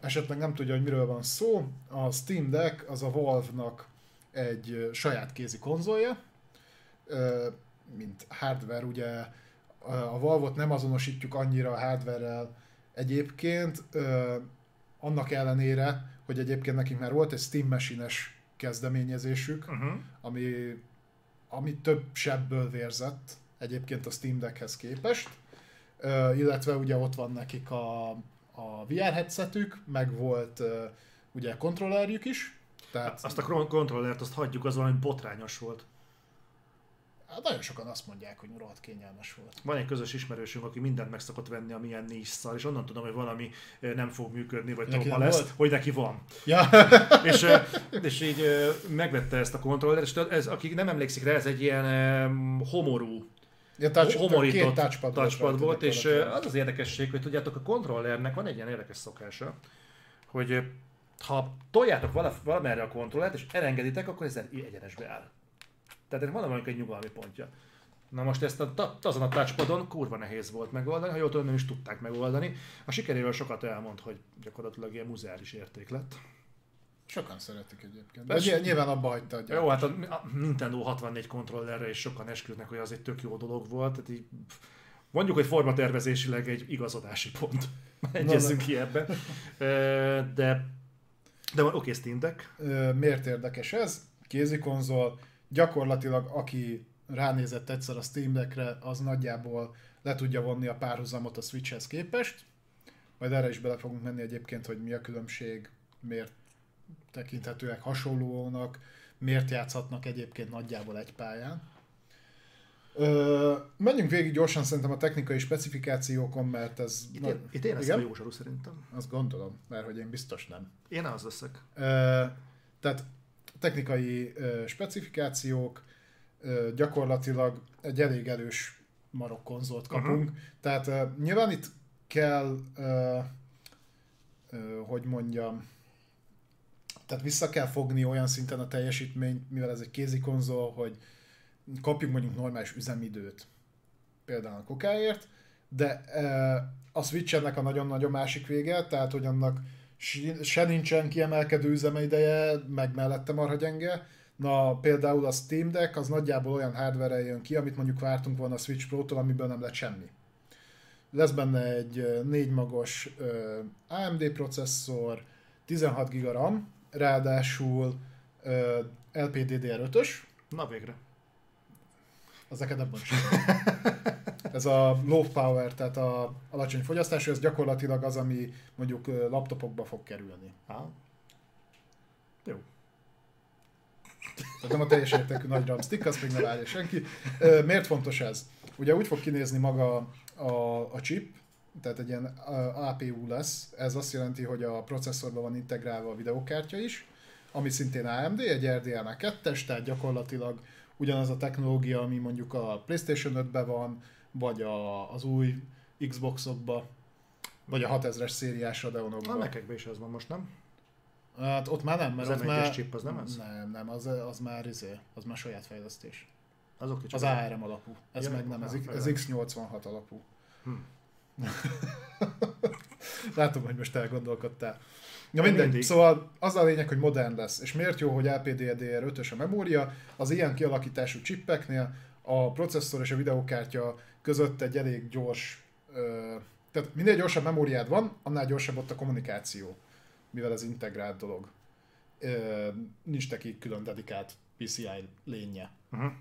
esetleg nem tudja, hogy miről van szó, a Steam Deck az a Valve-nak egy saját kézi konzolja, mint hardware, ugye a Valve-ot nem azonosítjuk annyira a hardware-rel egyébként, annak ellenére, hogy egyébként nekik már volt egy Steam Machine-es kezdeményezésük, Uh-huh. ami, ami több sebből vérzett egyébként a Steam Deckhez képest, Ö, illetve ugye ott van nekik a, a VR headsetük, meg volt ö, ugye kontrollerjük is, tehát Azt a kontrollert azt hagyjuk, az valami botrányos volt. Hát nagyon sokan azt mondják, hogy rohadt kényelmes volt. Van egy közös ismerősünk, aki mindent meg szokott venni, amilyen niche és onnan tudom, hogy valami nem fog működni, vagy Neki lesz, volt? hogy neki van. Ja, és, és így megvette ezt a kontrollert, és ez, aki nem emlékszik rá, ez egy ilyen homorú ja touch, homorított touchpad, touchpad volt, és az az érdekesség, hogy tudjátok, a kontrollernek van egy ilyen érdekes szokása, hogy ha toljátok vala, valamerre a kontrollert, és elengeditek, akkor ez egyenesbe áll. Tehát ennek van valamelyik egy nyugalmi pontja. Na most ezt a, azon a touchpadon kurva nehéz volt megoldani, ha jól tudom, nem is tudták megoldani. A sikeréről sokat elmond, hogy gyakorlatilag ilyen muzeális érték lett. Sokan szeretik egyébként. Persze. De ny- nyilván abba hagyta a. Jó, hát a Nintendo 64 kontrollerre is sokan esküdnek, hogy az egy tök jó dolog volt. Tehát így, mondjuk, hogy formatervezésileg egy igazodási pont. Egyezzünk ki ebbe. De, de oké, okay, Steam Deck. Miért érdekes ez? Kézi konzol, gyakorlatilag aki ránézett egyszer a Steam Deckre, az nagyjából le tudja vonni a párhuzamot a Switchhez képest. Majd erre is bele fogunk menni egyébként, hogy mi a különbség, miért tekinthetőek hasonlónak, miért játszhatnak egyébként nagyjából egy pályán. Ö, menjünk végig gyorsan szerintem a technikai specifikációkon, mert ez... Itt, én, itt én leszem a jó zsaru szerintem. Azt gondolom, mert hogy én biztos nem. Én az leszek. Ö, tehát technikai ö, specifikációk, ö, gyakorlatilag egy elég erős marok konzolt kapunk. Uh-huh. Tehát ö, nyilván itt kell, ö, ö, hogy mondjam, tehát vissza kell fogni olyan szinten a teljesítményt, mivel ez egy kézi konzol, hogy kapjunk mondjuk normális üzemidőt, például a kokáért, de e, a Switch a nagyon-nagyon másik vége, tehát hogy annak se nincsen kiemelkedő üzemeideje, meg mellette marha gyenge. Na például a Steam Deck az nagyjából olyan hardware jön ki, amit mondjuk vártunk volna a Switch Pro-tól, amiből nem lett semmi. Lesz benne egy négy magos AMD processzor, 16 GB RAM, ráadásul ö, LPDDR5-ös, Na végre. az neked semmit. Ez a low power, tehát a alacsony fogyasztású, ez gyakorlatilag az, ami mondjuk laptopokba fog kerülni. Á. Jó. Tehát nem a teljes értékű nagy RAM stick, azt még ne várja senki. Miért fontos ez? Ugye úgy fog kinézni maga a, a chip, tehát egy ilyen APU lesz, ez azt jelenti, hogy a processzorban van integrálva a videókártya is, ami szintén AMD, egy RDNA 2-es, tehát gyakorlatilag ugyanaz a technológia, ami mondjuk a PlayStation 5-ben van, vagy a, az új Xboxokba, vagy a 6000-es szériás A Radeonokban. nekekben is ez van most, nem? Hát ott már nem, mert Az ott M1-es már... chip, az nem ez? Nem, nem, az, az már izé, az már saját fejlesztés. Azok Az ARM alapú. Ez Ja, meg nem, ez, ez nem. X86 alapú. Hm. Látom, hogy most elgondolkodtál. De mindegy, mindig. szóval az a lényeg, hogy modern lesz. És miért jó, hogy LPDDR5-ös a memória? Az ilyen kialakítású csippeknél a processzor és a videókártya között egy elég gyors, ö, tehát minél gyorsabb memóriád van, annál gyorsabb ott a kommunikáció, mivel ez integrált dolog. Ö, nincs neki külön dedikált PCI lénye. Uh-huh.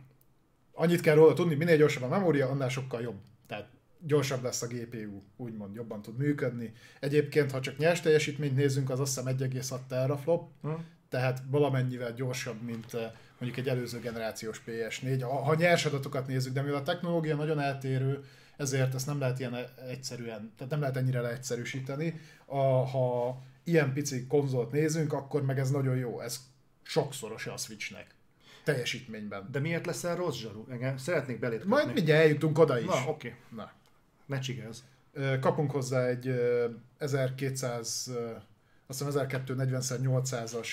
Annyit kell róla tudni, minél gyorsabb a memória, annál sokkal jobb. Tehát gyorsabb lesz a GPU, úgymond jobban tud működni. Egyébként, ha csak nyers teljesítményt nézzünk, az azt hiszem 1,6 teraflop, Uh-huh. Tehát valamennyivel gyorsabb, mint eh, mondjuk egy előző generációs PS4. Ha, nyers adatokat nézzük, de mivel a technológia nagyon eltérő, ezért ezt nem lehet ilyen egyszerűen, tehát nem lehet ennyire leegyszerűsíteni. A, ha ilyen pici konzolt nézünk, akkor meg ez nagyon jó. Ez sokszorosa a Switchnek teljesítményben. De miért leszel rossz zsaru? Engem szeretnék belét kapni. Majd mindjárt eljutunk oda is. Na, oké. Na. Ne csigázz. Kapunk hozzá egy ö, 1200, ö, azt hiszem 1240x800-as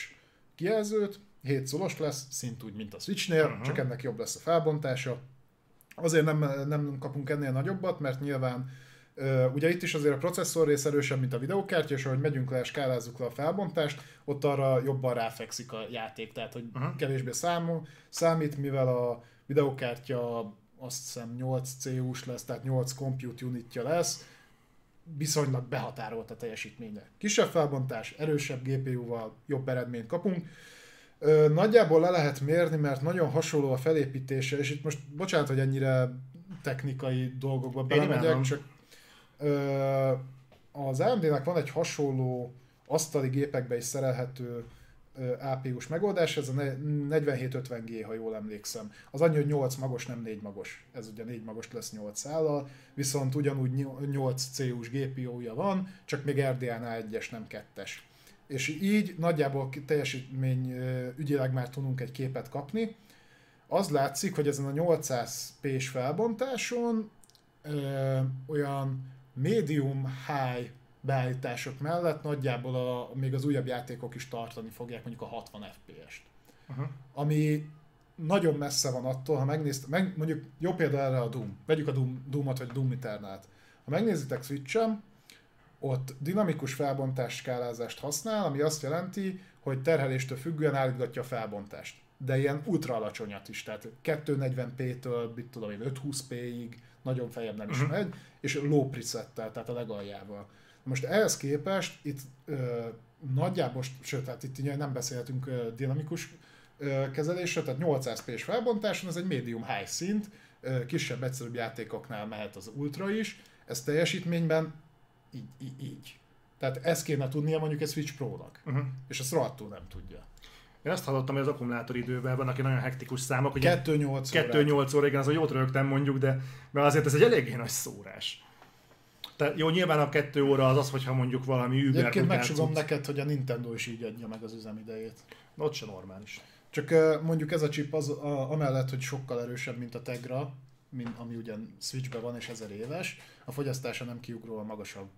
kijelzőt, 7 szolos lesz, szint úgy, mint a Switchnél, uh-huh. csak ennek jobb lesz a felbontása. Azért nem, nem kapunk ennél nagyobbat, mert nyilván ugye itt is azért a processzor rész erősebb, mint a videókártya, és ahogy megyünk le, skálázzuk le a felbontást, ott arra jobban ráfekszik a játék, tehát hogy uh-huh. kevésbé számol, számít, mivel a videókártya azt hiszem 8 CU-s lesz, tehát 8 compute unitja lesz, viszonylag behatárolt a teljesítménye. Kisebb felbontás, erősebb GPU-val jobb eredményt kapunk. Ö, nagyjából le lehet mérni, mert nagyon hasonló a felépítése, és itt most bocsánat, hogy ennyire technikai dolgokba belemegyek, csak ö, az AMD-nek van egy hasonló asztali gépekbe is szerelhető APU-s megoldás, ez a ne- 4750G, ha jól emlékszem. Az annyi, hogy 8 magos, nem 4 magos. Ez ugye 4 magos lesz 8 szállal, viszont ugyanúgy ny- 8 CU-s GPU-ja van, csak még RDNA 1-es, nem 2-es. És így nagyjából teljesítmény ügyileg már tudunk egy képet kapni. Az látszik, hogy ezen a 800 p-s felbontáson ö, olyan medium-high beállítások mellett nagyjából a, még az újabb játékok is tartani fogják mondjuk a 60 FPS-t. Uh-huh. Ami nagyon messze van attól, ha megnézd, meg, mondjuk jó példa erre a Doom. Vegyük a Doom, Doomot vagy Doom Eternalt. Ha megnézitek Switch-en, ott dinamikus felbontás skálázást használ, ami azt jelenti, hogy hogy terheléstől függően állítgatja a felbontást. De ilyen ultra alacsonyat is, tehát 240p-től, mit tudom én, 520p-ig, nagyon feljebb nem is Mhm. megy, és low presettel, tehát a legaljával. Most ehhez képest itt ö, nagyjából, sőt, tehát itt ugye nem beszélhetünk ö, dinamikus ö, kezelésről, tehát 800p-s felbontáson, ez egy medium high szint, ö, kisebb, egyszerűbb játékoknál mehet az ultra is, ez teljesítményben így, így, így. Tehát ezt kéne tudnia mondjuk egy Switch Pro-nak, Uh-huh. és ezt rohadtul nem tudja. Én azt hallottam, hogy az akkumulátoridőben vannak ilyen nagyon hektikus számok, hogy 2-8 2-8 óra, igen, az, hogy jót rögtem mondjuk, de mert azért ez egy eléggé nagy szórás. Tehát jó, nyilván a kettő óra az az, hogyha mondjuk valami Uber Egyébként megsugom neked, hogy a Nintendo is így adja meg az üzemidejét. Ott se normális. Csak mondjuk ez a chip az, a, amellett, hogy sokkal erősebb, mint a Tegra, mint, ami ugyan Switchben van és ezer éves, a fogyasztása nem kiugróan magasabb,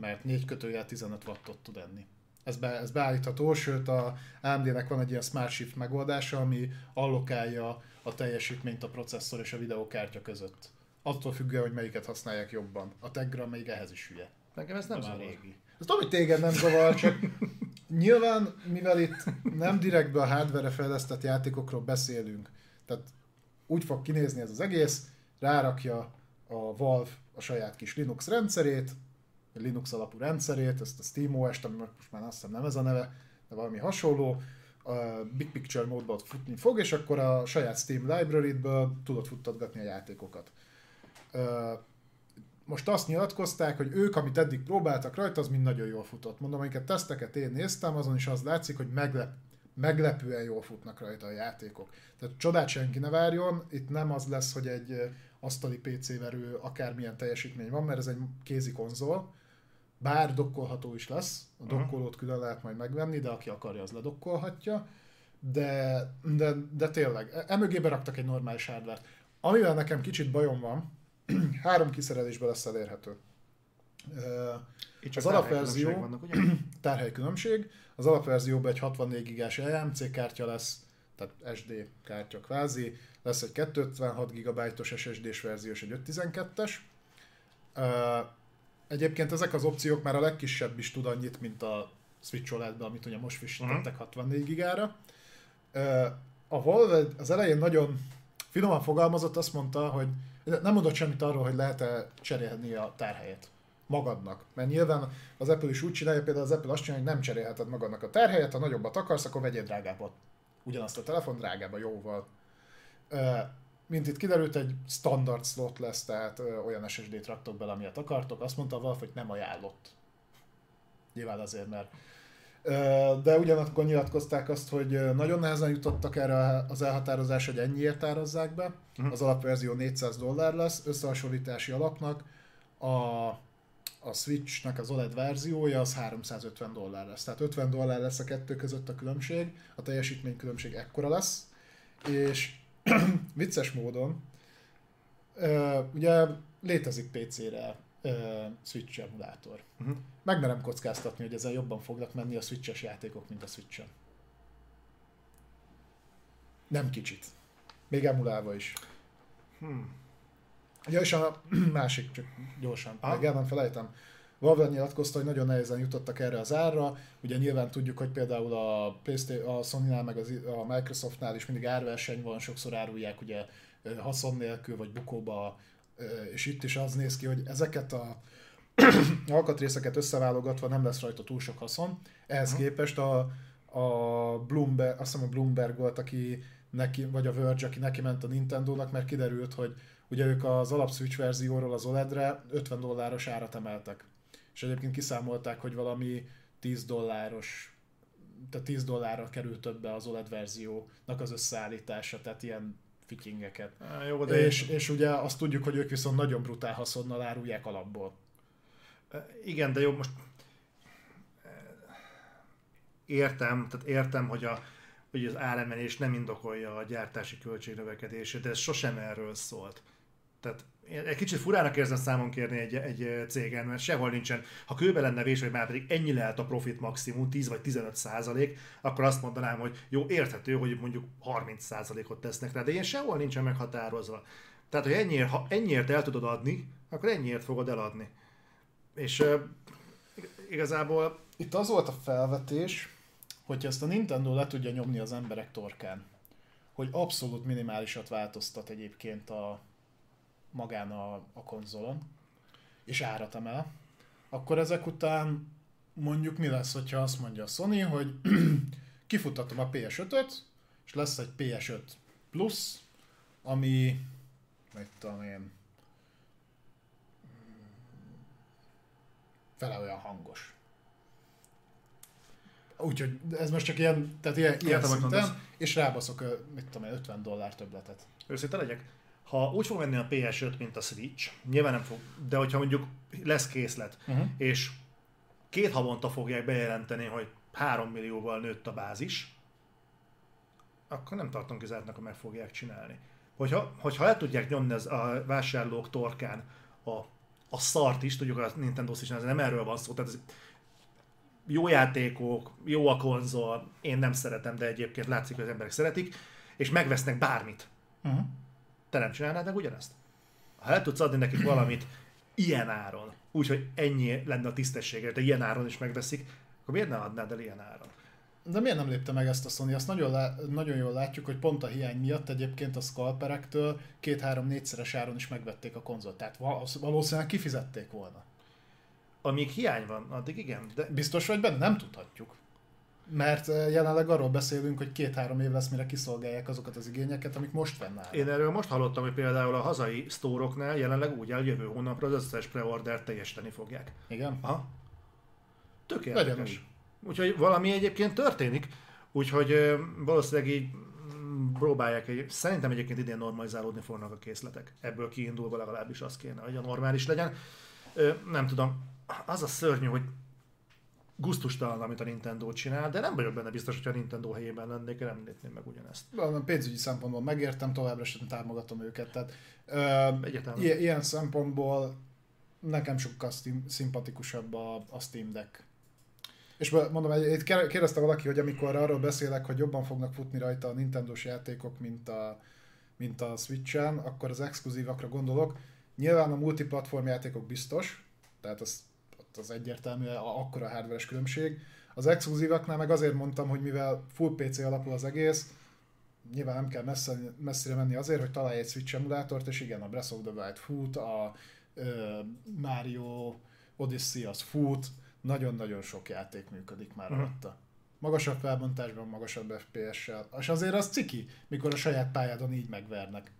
mert 4 kötőjel 15 wattot tud enni. Ez, be, ez beállítható, sőt a AMD-nek van egy ilyen Smart Shift megoldása, ami allokálja a teljesítményt a processzor és a videókártya között. Attól függően, hogy melyiket használják jobban. A Tegra még ehhez is hülye. Nekem ez nem már zavar. régi. Ez tudom, hogy téged nem zavar, csak nyilván, mivel itt nem direktbe a hardware fejlesztett játékokról beszélünk, tehát úgy fog kinézni ez az egész, rárakja a Valve a saját kis Linux rendszerét, vagy Linux alapú rendszerét, ezt a SteamOS-t, ami most már azt hiszem nem ez a neve, de valami hasonló, a Big Picture módban futni fog, és akkor a saját Steam library-ből tudod futtatgatni a játékokat. Most azt nyilatkozták, hogy ők, amit eddig próbáltak rajta, az mind nagyon jól futott. Mondom, amiket teszteket én néztem, azon is az látszik, hogy meglep, meglepően jól futnak rajta a játékok. Tehát csodát senki ne várjon, itt nem az lesz, hogy egy asztali PC verő akármilyen teljesítmény van, mert ez egy kézi konzol, bár dokkolható is lesz, a Aha. dokkolót külön lehet majd megvenni, de aki akarja, az ledokkolhatja. De, de, de tényleg, e- emögé beraktak egy normális hardware Amivel nekem kicsit bajom van, három kiszerelésben lesz elérhető. Itt Az alapverzió- Vannak, ugye? tárhely különbség. Az alapverzióban egy 64 gigás EMC kártya lesz, tehát SD kártya kvázi, lesz egy 256 GB-os SSD-s verzió és egy 512-es. Ö, Egyébként ezek az opciók már a legkisebb is tud annyit, mint a Switch OLED-ben, amit ugye most frissítettek 64 gigára. A Valve az elején nagyon finoman fogalmazott, azt mondta, hogy nem mondott semmit arról, hogy lehet-e cserélni a tárhelyet magadnak. Mert nyilván az Apple is úgy csinálja, például az Apple azt csinálja, hogy nem cserélheted magadnak a tárhelyet, ha nagyobbat akarsz, akkor vegyél drágábbat. Ugyanazt a telefon drágába, jóval. Mint itt kiderült, egy standard slot lesz, tehát olyan SSD-t raktok bele, amilyet akartok. Azt mondta Valve, hogy nem ajánlott. Nyilván azért, mert de ugyanakkor nyilatkozták azt, hogy nagyon nehezen jutottak erre az elhatározás, hogy ennyiért árazzák be. Mhm. Az alapverzió 400 dollár lesz, összehasonlítási alapnak a, a Switchnek az OLED verziója az 350 dollár lesz. Tehát 50 dollár lesz a kettő között a különbség, a teljesítmény különbség ekkora lesz, és vicces módon ugye létezik PC-re ö, Switch emulátor. Uh-huh. Megmerem kockáztatni, hogy ezzel jobban fognak menni a Switches játékok, mint a Switchen. Nem kicsit. Még emulálva is. Hmm. Ja, és a másik, csak gyorsan, Aha. meg el nem felejtem. Valve nyilatkozta, hogy nagyon nehezen jutottak erre az árra. Ugye nyilván tudjuk, hogy például a, Playstation, a Sony-nál, meg az, a Microsoftnál is mindig árverseny van, sokszor árulják ugye haszon nélkül, vagy bukóba, és itt is az néz ki, hogy ezeket a alkatrészeket összeválogatva nem lesz rajta túl sok haszon. Ehhez Aha. képest a, a Bloomberg, azt hiszem a Bloomberg volt, aki neki, vagy a Verge, aki neki ment a Nintendo-nak, mert kiderült, hogy ugye ők az alap Switch verzióról az OLED-re 50 dolláros árat emeltek. És egyébként kiszámolták, hogy valami 10 dolláros, tehát 10 dollárra került többe az OLED verziónak az összeállítása, tehát ilyen fityingeket. Á, jó, de És, és ugye azt tudjuk, hogy ők viszont nagyon brutál haszonnal árulják alapból. Igen, de jó, most értem, tehát értem, hogy, a, hogy az áremelés nem indokolja a gyártási költségnövekedését, de ez sosem erről szólt. Tehát egy kicsit furának érzem számon kérni egy, egy cégen, mert sehol nincsen. Ha kőbe lenne vés, hogy már pedig ennyi lehet a profit maximum, 10 vagy 15 százalék, akkor azt mondanám, hogy jó, érthető, hogy mondjuk 30 százalékot tesznek rá, de ilyen sehol nincsen meghatározva. Tehát, hogy ennyiért, ha ennyiért el tudod adni, akkor ennyiért fogod eladni. És igazából Itt az volt a felvetés, hogyha ezt a Nintendo le tudja nyomni az emberek torkán, hogy abszolút minimálisat változtat egyébként a magán a, a konzolon, és árat emel, akkor ezek után mondjuk mi lesz, hogyha azt mondja a Sony, hogy kifuttatom a PS5-öt, és lesz egy PS5 Plus, ami, mit tudom én, fele olyan hangos. Úgyhogy ez most csak ilyen, tehát ilyen, ilyen szinten, és rábaszok, mit tudom én, 50 dollár többletet. Őszinte legyek? Ha úgy fog menni a PS5, mint a Switch, nyilván nem fog, de hogyha mondjuk lesz készlet, Uh-huh. és két havonta fogják bejelenteni, hogy 3 millióval nőtt a bázis, akkor nem tartom kizártnak, hogy meg fogják csinálni. Hogyha, hogyha el tudják nyomni az, a vásárlók torkán a, a szart is, tudjuk a Nintendo switch ez nem erről van szó, tehát ez jó játékok, jó a konzol, én nem szeretem, de egyébként látszik, hogy az emberek szeretik, és megvesznek bármit. Uh-huh. Te nem csinálnád meg ugyanezt? Ha el tudsz adni nekik valamit ilyen áron, úgyhogy ennyi lenne a tisztességes, de ilyen áron is megveszik, akkor miért ne adnád el ilyen áron? De miért nem lépte meg ezt a Sony? Azt nagyon, lá- nagyon jól látjuk, hogy pont a hiány miatt egyébként a scalperektől két-három-négyszeres áron is megvették a konzolt. Tehát val- valószínűleg kifizették volna. Amíg hiány van, addig igen, de Biztos vagy benne? Nem tudhatjuk. Mert eh, jelenleg arról beszélünk, hogy két-három év lesz, mire kiszolgálják azokat az igényeket, amik most fennállnak. én erről most hallottam, hogy például a hazai sztóroknál jelenleg úgy áll, jövő hónapra az összes preorder teljesíteni fogják. Igen? Aha. Tök Legyen érdekes. úgy. Úgyhogy valami egyébként történik, úgyhogy ö, valószínűleg így mm, próbálják egy, szerintem egyébként idén normalizálódni fognak a készletek. Ebből kiindulva legalábbis az kéne, hogy a normális legyen. Ö, nem tudom, az a szörnyű, hogy gusztustalan, amit a Nintendo csinál, de nem vagyok benne biztos, hogy a Nintendo helyében lennék, nem lépném meg ugyanezt. Valami pénzügyi szempontból megértem, továbbra sem támogatom őket. Tehát, ö, Egyáltalán. ilyen, ilyen szempontból nekem sokkal sztim- szimpatikusabb a, a Steam Deck. És mondom, egy- kérdezte valaki, hogy amikor arról beszélek, hogy jobban fognak futni rajta a Nintendo-s játékok, mint a, mint a Switch-en, akkor az exkluzívakra gondolok. Nyilván a multiplatform játékok biztos, tehát az, ott az egyértelmű, akkora hardveres különbség. Az exkluzívaknál meg azért mondtam, hogy mivel full PC alapul az egész, nyilván nem kell messze, messzire menni azért, hogy találj egy Switch emulátort, és igen, a Breath of the Wild fut, a ö, Mario Odyssey az fut, nagyon-nagyon sok játék működik már Mhm. alatta. Magasabb felbontásban, magasabb FPS-sel. És azért az ciki, mikor a saját pályádon így megvernek.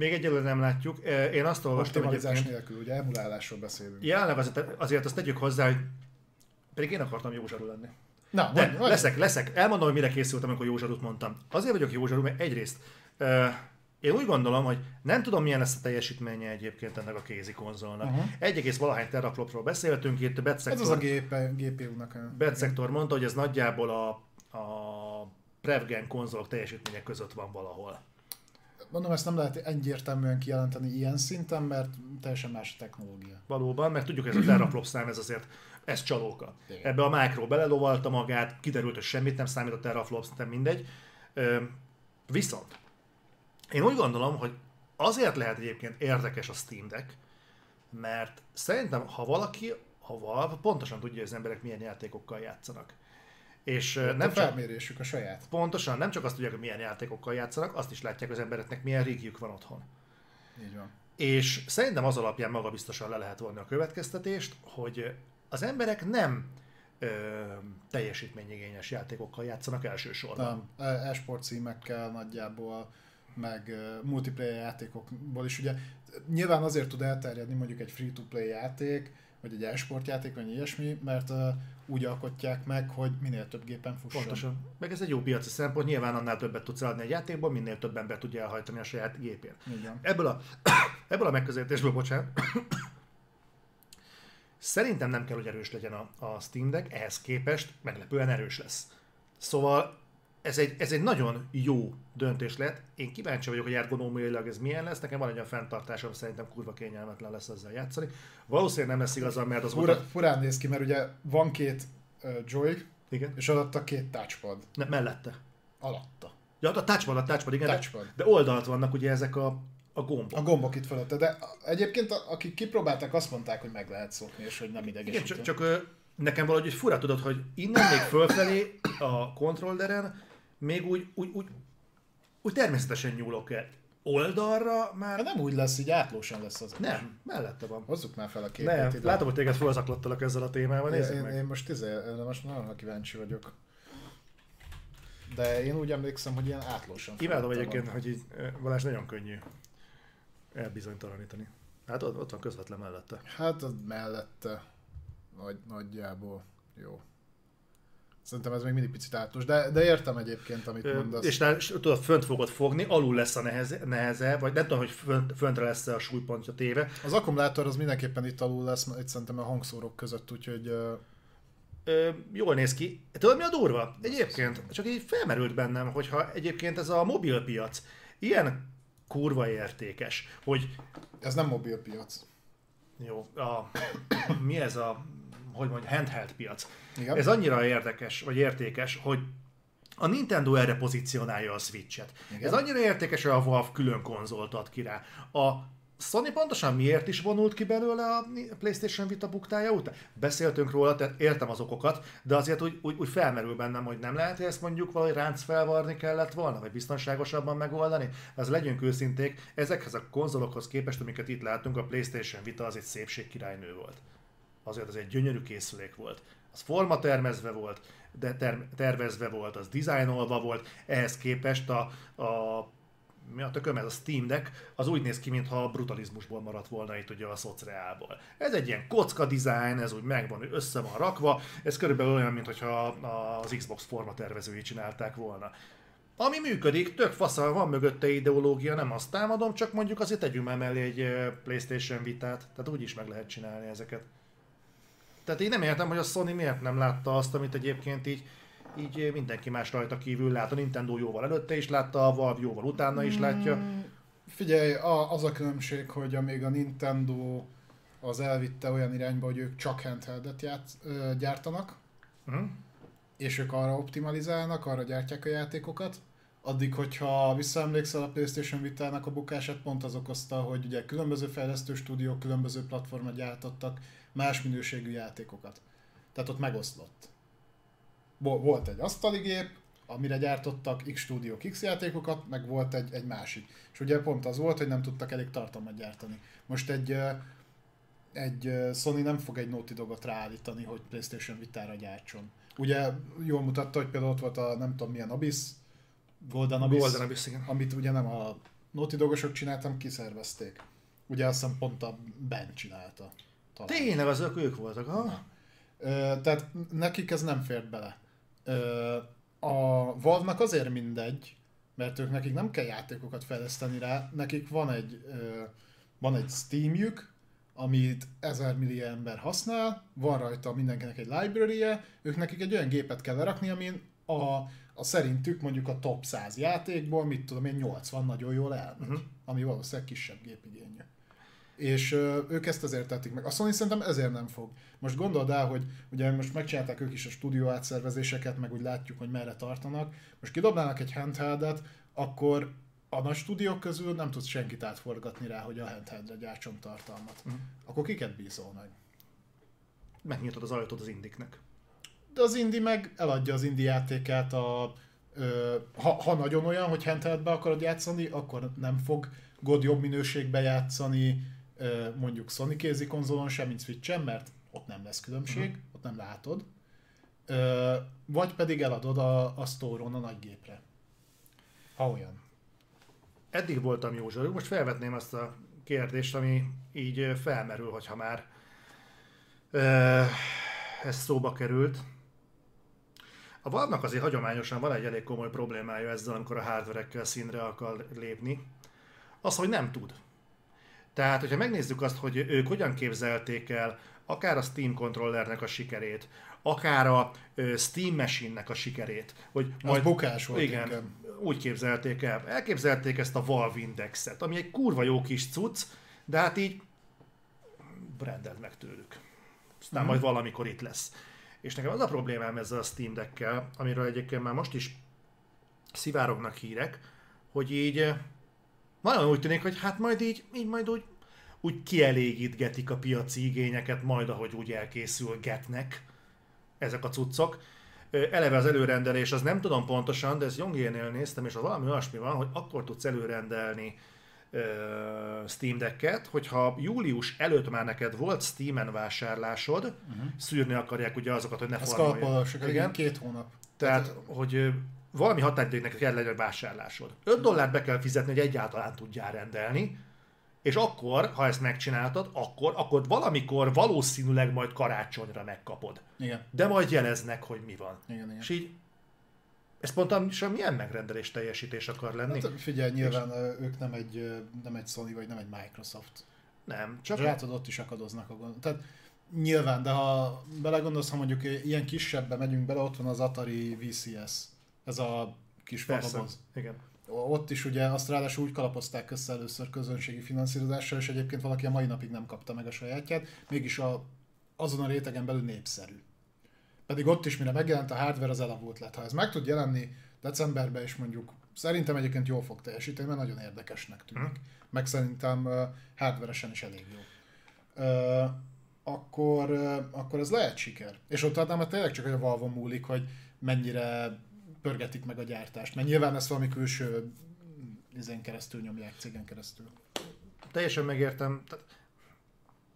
Még egyelőre nem látjuk. Én azt olvastam Optimalizás nélkül, ugye emulálásról beszélünk. jelenleg azért, azért azt tegyük hozzá, hogy pedig én akartam jó zsaru lenni. Na, De vagy, leszek, leszek. Elmondom, hogy mire készültem, amikor jó zsarut mondtam. Azért vagyok jó zsaru, mert egyrészt én úgy gondolom, hogy nem tudom, milyen lesz a teljesítménye egyébként ennek a kézi konzolnak. Uh-huh. 1, valahány teraflopról beszéltünk, itt a ez az a gépe, GPU-nak. a- mondta, hogy ez nagyjából a, a Prevgen konzolok teljesítménye között van valahol. Mondom, ezt nem lehet egyértelműen kijelenteni ilyen szinten, mert teljesen más a technológia. Valóban, mert tudjuk, ez a teraflop szám, ez azért, ez csalóka. Igen. Ebbe a Micro belelovalta magát, kiderült, hogy semmit nem számít a teraflop, nem mindegy. Viszont én úgy gondolom, hogy azért lehet egyébként érdekes a Steam Deck, mert szerintem, ha valaki, ha valaki pontosan tudja, hogy az emberek milyen játékokkal játszanak. És ö, Nem a csak, felmérésük a saját. pontosan, nem csak azt tudják, hogy milyen játékokkal játszanak, azt is látják az embereknek, milyen régiük van otthon. Így van. És szerintem az alapján magabiztosan le lehet vonni a következtetést, hogy az emberek nem ö, teljesítményigényes játékokkal játszanak elsősorban. Nem, e- e-sport címekkel nagyjából, meg multiplayer játékokból is. Ugye nyilván azért tud elterjedni mondjuk egy free-to-play játék, vagy egy e-sport játék, vagy ilyesmi, mert úgy alkotják meg, hogy minél több gépen fusson. Pontosan. Meg ez egy jó piaci szempont, nyilván annál többet tudsz adni egy játékból, minél több ember tudja elhajtani a saját gépén. Ebből a, ebből a megközelítésből, bocsánat, szerintem nem kell, hogy erős legyen a, a Steam Deck, ehhez képest meglepően erős lesz. Szóval ez egy, ez egy nagyon jó döntés lett. Én kíváncsi vagyok, hogy ergonómiailag ez milyen lesz. Nekem van egy olyan fenntartásom, szerintem kurva kényelmetlen lesz ezzel játszani. Valószínűleg nem lesz igazam, mert az Fura, a... furán néz ki, mert ugye van két uh, joy, Igen? és alatta két touchpad. Ne, mellette. Alatta. Ja, a touchpad, a touchpad, igen. Touchpad. De, de oldalt vannak ugye ezek a, a gombok. A gombok itt fölötte, de egyébként akik kipróbálták, azt mondták, hogy meg lehet szokni, és hogy nem Igen, idegesítő. csak, csak ö, nekem valahogy fura tudod, hogy innen még fölfelé a kontrolleren még úgy, úgy, úgy, úgy természetesen nyúlok el. Oldalra már Hát nem úgy lesz, így átlósan lesz az. nem, mellette van. Hozzuk már fel a képet. Nem, ide. látom, hogy téged felzaklottalak ezzel a témával, nézzük én, meg. én, most, izé, most nagyon kíváncsi vagyok. De én úgy emlékszem, hogy ilyen átlósan. Imádom egyébként, hogy így eh, Balázs nagyon könnyű elbizonytalanítani. Hát ott, ott van közvetlen mellette. Hát az mellette nagy, nagyjából jó. Szerintem ez még mindig picit átlós, de, de értem egyébként, amit Ö, mondasz. És és tudod, fönt fogod fogni, alul lesz a neheze, neheze vagy nem tudom, hogy fönt, föntre lesz a súlypontja téve. Az akkumulátor az mindenképpen itt alul lesz, itt szerintem a hangszórok között, úgyhogy Ö, jól néz ki. Tudod mi a durva? Egyébként csak így felmerült bennem, hogyha egyébként ez a mobilpiac ilyen kurva értékes, hogy ez nem mobilpiac. jó, a, mi ez a, hogy mondjam, handheld piac. Igen? Ez annyira érdekes, vagy értékes, hogy a Nintendo erre pozícionálja a Switch-et. Igen. Ez annyira értékes, hogy a Valve külön konzolt ad ki rá. A Sony pontosan miért is vonult ki belőle a PlayStation Vita buktája után? Beszéltünk róla, tehát értem az okokat, de azért úgy, úgy, úgy felmerül bennem, hogy nem lehet, hogy ezt mondjuk valahogy ránc felvarni kellett volna, vagy biztonságosabban megoldani. Ez legyünk őszinték, ezekhez a konzolokhoz képest, amiket itt látunk, a PlayStation Vita az egy szépségkirálynő volt. Azért az egy gyönyörű készülék volt. Az forma termezve volt, de ter- tervezve volt, az dizájnolva volt, ehhez képest a, a mi a tököm, ez a Steam Deck, az úgy néz ki, mintha a brutalizmusból maradt volna itt ugye a szociálból. Ez egy ilyen kocka design, ez úgy megvan, össze van rakva, ez körülbelül olyan, mintha az Xbox forma tervezői csinálták volna. Ami működik, tök faszal, van mögötte ideológia, nem azt támadom, csak mondjuk azért tegyünk már mellé egy Playstation vitát, tehát úgy is meg lehet csinálni ezeket. Tehát én nem értem, hogy a Sony miért nem látta azt, amit egyébként így, így mindenki más rajta kívül lát. A Nintendo jóval előtte is látta, a Valve jóval utána is látja. Figyelj, a, az a különbség, hogy amíg a Nintendo az elvitte olyan irányba, hogy ők csak handheldet játsz, ö, gyártanak, Uh-huh. és ők arra optimalizálnak, arra gyártják a játékokat, addig, hogyha visszaemlékszel a PlayStation Vitának a bukását, pont az okozta, hogy ugye különböző fejlesztő stúdiók különböző platformra gyártottak más minőségű játékokat. Tehát ott megoszlott. Vo- Volt egy asztali gép, amire gyártottak X stúdiók X játékokat, meg volt egy, egy másik. És ugye pont az volt, hogy nem tudtak elég tartalmat gyártani. Most egy, egy Sony nem fog egy Naughty Dogot ráállítani, hogy PlayStation Vitára gyártson. Ugye jól mutatta, hogy például ott volt a nem tudom milyen Abyss, Golden Abyss, Golden Abyss, igen. amit ugye nem a Naughty Dogosok csináltam, kiszervezték. Ugye azt hiszem pont a Ben csinálta. Talán. Tényleg, azok ők voltak, ha? Ö, tehát nekik ez nem fért bele. Ö, a Valve-nak azért mindegy, mert ők nekik nem kell játékokat fejleszteni rá, nekik van egy, ö, van egy Steamjük, amit ezer millió ember használ, van rajta mindenkinek egy library ők nekik egy olyan gépet kell lerakni, amin a, a szerintük mondjuk a top 100 játékból, mit tudom én, 80 nagyon jól elmegy, uh-huh. ami valószínűleg kisebb gépigényű. És ők ezt ezért tették meg. A Sony szerintem ezért nem fog. Most gondold el, hogy ugye most megcsinálták ők is a stúdió átszervezéseket, meg úgy látjuk, hogy merre tartanak. Most kidobnának egy handheldet, akkor a nagy stúdiók közül nem tudsz senkit átforgatni rá, hogy a handheldre gyártson tartalmat. Uh-huh. Akkor kiket bízol meg? Megnyitod az ajtót az indiknek. De az Indi meg eladja az Indi játékát a... Ö, ha, ha nagyon olyan, hogy handheldbe akarod játszani, akkor nem fog God jobb minőségbe játszani mondjuk Sony kézi konzolon sem, mint Switch-en, mert ott nem lesz különbség, uh-huh. ott nem látod. Vagy pedig eladod a, a store-on a nagy gépre. Ha olyan. Eddig voltam jó zsarú, most felvetném azt a kérdést, ami így felmerül, hogyha már ez szóba került. A Valve-nak azért hagyományosan van egy elég komoly problémája ezzel, amikor a hardverekkel színre akar lépni. Az, hogy nem tud. Tehát, hogyha megnézzük azt, hogy ők hogyan képzelték el akár a Steam controllernek a sikerét, akár a Steam Machine-nek a sikerét, hogy Az bukás volt igen, inkább. úgy képzelték el. Elképzelték ezt a Valve Indexet, ami egy kurva jó kis cucc, de hát így brandeld meg tőlük. Aztán majd valamikor itt lesz. És nekem az a problémám ezzel a Steam Deck-kel, amiről egyébként már most is szivárognak hírek, hogy így nagyon úgy tűnik, hogy hát majd így, így majd úgy, úgy kielégítgetik a piaci igényeket, majd ahogy úgy elkészülgetnek ezek a cuccok. Eleve az előrendelés, az nem tudom pontosan, de ezt Jongénél néztem, és az valami olyasmi van, hogy akkor tudsz előrendelni ö, Steam Decket, hogyha július előtt már neked volt Steam-en vásárlásod, uh-huh. szűrni akarják ugye azokat, hogy ne Ez farmoljon. igen, két hónap. Tehát, hogy valami határidőnek kell legyen vásárlásod. 5 dollárt be kell fizetni, hogy egyáltalán tudjál rendelni, és akkor, ha ezt megcsináltad, akkor, akkor valamikor valószínűleg majd karácsonyra megkapod. Igen, De majd jeleznek, hogy mi van. igen, igen. És így, ez pontosan milyen megrendelés teljesítés akar lenni? Hát figyelj, nyilván ö, ők nem egy, nem egy Sony vagy nem egy Microsoft. Nem, Csak csak látod, ott is akadoznak a gond. Tehát nyilván, de ha belegondolsz, ha mondjuk ilyen kisebbbe megyünk bele, ott van az Atari VCS. Ez a kis falaboz. Igen. Ott is ugye azt ráadásul úgy kalapozták össze először közönségi finanszírozással, és egyébként valaki a mai napig nem kapta meg a sajátját, mégis a, azon a rétegen belül népszerű. Pedig ott is, mire megjelent a hardware, az elavult lett. Ha ez meg tud jelenni decemberben, és mondjuk szerintem egyébként jól fog teljesíteni, mert nagyon érdekesnek tűnik. Mhm. Meg szerintem uh, hardveresen is elég jó. Uh, akkor, uh, akkor ez lehet siker. És ott adnám, hogy tényleg csak hogy a valve múlik, hogy mennyire pörgetik meg a gyártást. Mert nyilván ezt valami külső izen keresztül nyomják, cégen keresztül. Teljesen megértem. Tehát,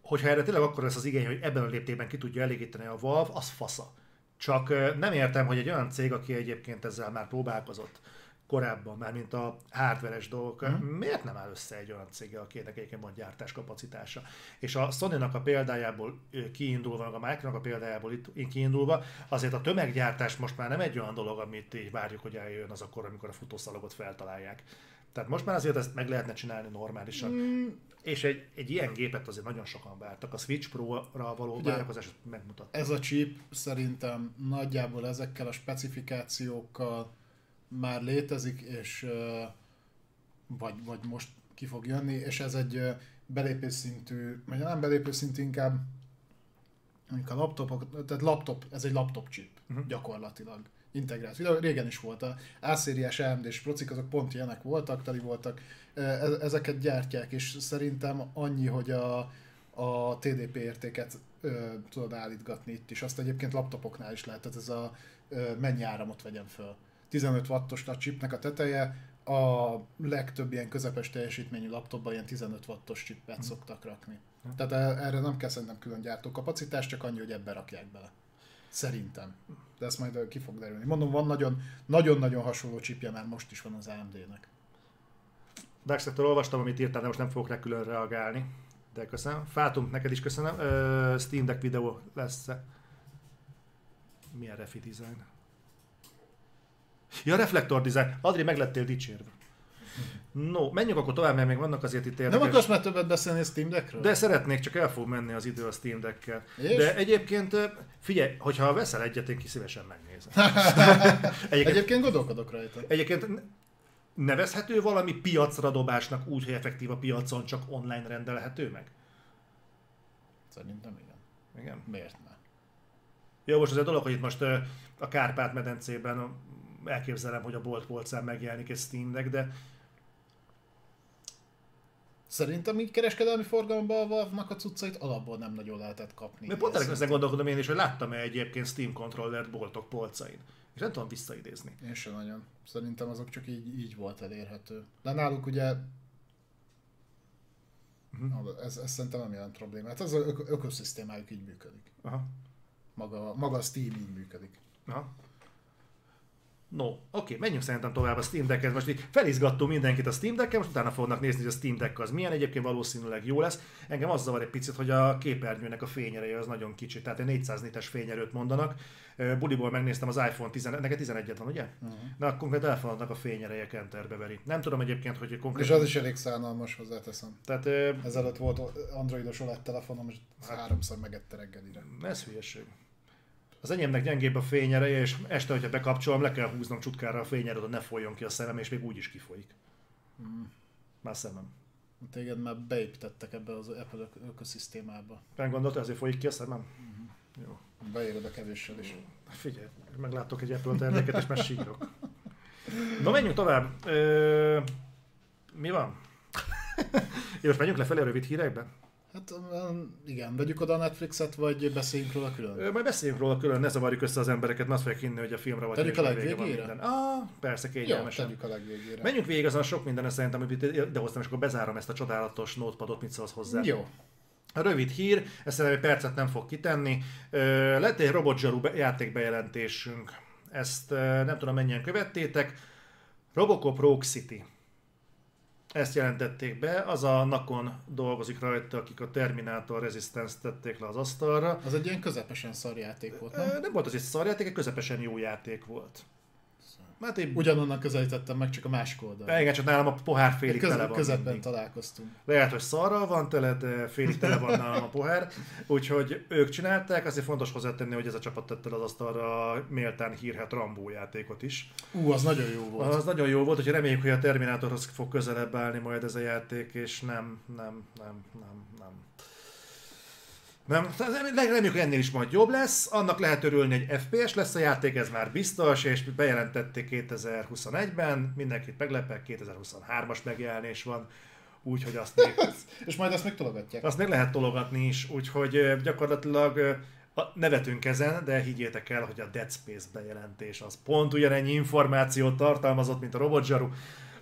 hogyha erre tényleg akkor lesz az igény, hogy ebben a léptében ki tudja elégíteni a Valve, az fasza. Csak nem értem, hogy egy olyan cég, aki egyébként ezzel már próbálkozott korábban, már mint a hardveres dolgok, mm. miért nem áll össze egy olyan céggel, akinek egyébként van gyártás kapacitása? És a Sony-nak a példájából kiindulva, a Microsoft a példájából itt kiindulva, azért a tömeggyártás most már nem egy olyan dolog, amit így várjuk, hogy eljön az akkor, amikor a futószalagot feltalálják. Tehát most már azért ezt meg lehetne csinálni normálisan. Mm. És egy, egy ilyen gépet azért nagyon sokan vártak. A Switch Pro-ra való Ugye- várakozás megmutatta. Ez a chip szerintem nagyjából ezekkel a specifikációkkal már létezik, és vagy, vagy most ki fog jönni, és ez egy belépés szintű, vagy nem belépés szintű, inkább mondjuk a laptopok, tehát laptop, ez egy laptop chip uh-huh. gyakorlatilag integrált. Ugye régen is volt a A-szériás AMD-s procik, azok pont ilyenek voltak, teli voltak, E- e- ezeket gyártják, és szerintem annyi, hogy a, a TDP értéket ö, tudod állítgatni itt is. Azt egyébként laptopoknál is lehet, tehát ez a ö, mennyi áramot vegyen föl. 15 wattos a chipnek a teteje, a legtöbb ilyen közepes teljesítményű laptopban ilyen 15 wattos chipet szoktak rakni. Tehát e- erre nem kell szerintem külön gyártókapacitás, csak annyi, hogy ebbe rakják bele. Szerintem. De ezt majd ki fog derülni. Mondom, van nagyon, nagyon-nagyon hasonló chipje már most is van az AMD-nek. Darkseid-től olvastam, amit írtál, de most nem fogok rá külön reagálni. De köszönöm. Fátum, neked is köszönöm. Ö, Steam Deck videó lesz Milyen refi design? Ja, reflektor design. Adri, meg lettél dicsérve. No, menjünk akkor tovább, mert még vannak azért itt Nem érdekes... akarsz már többet beszélni a Steam Deckről? De szeretnék, csak el fog menni az idő a Steam Deckkel. És? De egyébként, figyelj, hogyha veszel egyet, én ki szívesen megnézem. egyébként, Egyébként gondolkodok rajta. egyébként nevezhető valami piacra dobásnak úgy, hogy effektív a piacon csak online rendelhető meg? Szerintem igen. Igen. Miért ne? Jó, most az egy dolog, hogy itt most a Kárpát-medencében elképzelem, hogy a bolt polcán megjelenik egy Steam Deck, de Szerintem így kereskedelmi forgalomban a Valve-nak a cuccait alapból nem nagyon lehetett kapni. mert pont Ez- ezen gondolkodom én is, hogy láttam-e egyébként Steam controllert boltok polcain. És nem tudom visszaidézni. Én sem nagyon. Szerintem azok csak így, így volt elérhető. De náluk ugye Uh-huh. ez, ez szerintem nem jelent problémát. Ez az ök- ökoszisztémájuk így működik. Aha. Maga, maga a Steam így működik. Aha. No, oké, menjünk szerintem tovább a Steam Deckhez. Most így felizgattunk mindenkit a Steam Deckkel, most utána fognak nézni, hogy a Steam Deck az milyen. Egyébként valószínűleg jó lesz. Engem az zavar egy picit, hogy a képernyőnek a fényereje az nagyon kicsi, tehát egy 400 nites fényerőt mondanak. Buliból megnéztem az iPhone 11, neked 11 van, ugye? Uh-huh. Na, konkrét telefonodnak a fényereje kenterbe veri. Nem tudom egyébként, hogy És konkrét... az is elég szánalmas, hozzáteszem. Tehát ö, Ezelőtt volt androidos OLED telefonom, és háromszor megette reggelire. ez hülyeség. Az enyémnek gyengébb a fényereje, és este, hogyha bekapcsolom, le kell húznom csutkára a fényerőt, hogy ne folyjon ki a szemem, és még úgy is kifolyik. Már szemem. Téged már beépítettek ebbe az Apple ök- ökoszisztémába. Nem gondolta, ezért folyik ki a szemem? Jó. Beérod a kevéssel is. Figyelj, meglátok egy Apple terméket, és már sírok. Na, menjünk tovább. Ö, mi van? Jó, most menjünk lefelé a rövid hírekbe? Hát um, igen, vegyük oda a Netflixet, vagy beszéljünk róla külön? Majd beszéljünk róla külön, ne zavarjuk össze az embereket, mert azt fogják hinni, hogy a filmre vagy Tegyük a van legvégére? Ah, persze, Jó, kényelmesen. tegyük a legvégére. Menjünk végig azon sok minden szerintem, amit idehoztam, és akkor bezárom ezt a csodálatos notepadot, mit szólsz hozzá. Jó. A rövid hír, ezt szerintem egy percet nem fog kitenni. Lett egy Robot Zsaru be- játékbejelentésünk. Ezt nem tudom mennyien követtétek. Robocop Rogue City. Ezt jelentették be, az a Nakon dolgozik rajta, akik a Terminator Resistance tették le az asztalra. Az egy ilyen közepesen szar játék volt, nem? Nem volt az egy szarjáték, egy közepesen jó játék volt. Hát én, Ugyanonnan közelítettem meg, csak a másik oldalon. igen, csak nálam a pohár félig tele Köze, van közepben mindig. találkoztunk. Lehet, hogy szarral van tele, de félig tele van nálam a pohár. Úgyhogy ők csinálták, azért fontos hozzátenni, hogy ez a csapat tette az asztalra méltán hírhet Rambó játékot is. Ú, az nagyon jó volt. Az nagyon jó volt, hogy reméljük, hogy a Terminátorhoz fog közelebb állni majd ez a játék, és nem, nem, nem, nem, nem. Nem, tehát reméljük, ennél is majd jobb lesz, annak lehet örülni, hogy FPS lesz a játék, ez már biztos, és bejelentették 2021-ben, mindenkit meglepek, 2023-as megjelenés van, úgyhogy azt még És majd ezt megtologatják. azt még lehet tologatni is, úgyhogy gyakorlatilag nevetünk ezen, de higgyétek el, hogy a Dead Space bejelentés az pont ugyanennyi információt tartalmazott, mint a Robot Zsaru,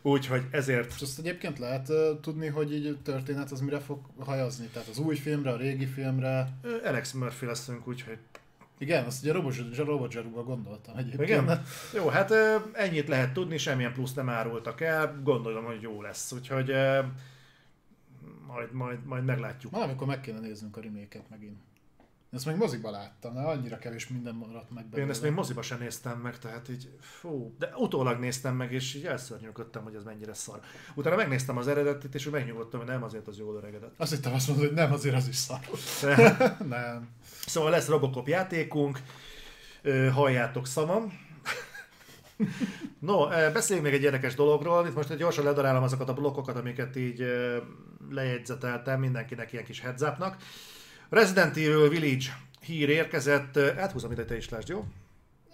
úgyhogy ezért És azt egyébként lehet uh, tudni, hogy így történet az mire fog hajazni? Tehát az új filmre, a régi filmre. Alex Murphy leszünk, úgyhogy Igen, azt ugye a Robot, Robot gondoltam egyébként. igen. Jó, hát ennyit lehet tudni, semmilyen plusz nem árultak el, gondolom, hogy jó lesz, úgyhogy majd, majd, majd meglátjuk. Valamikor meg kéne néznünk a reméket megint. Ezt még moziba láttam, de annyira kevés minden maradt meg belőle. Én ezt még moziba sem néztem meg, tehát így, fú, de utólag néztem meg, és így elszörnyűködtem, hogy ez mennyire szar. Utána megnéztem az eredetit, és megnyugodtam, hogy nem azért az jól öregedett. Azt hittem azt mondod, hogy nem, azért az is szar. nem. Szóval lesz Robocop játékunk, halljátok szavam. No, beszéljünk még egy érdekes dologról. Itt most gyorsan ledarálom azokat a blokkokat, amiket így lejegyzeteltem mindenkinek ilyen kis heads. Resident Evil Village hír érkezett. Áthúzom ide, te is lásd, jó?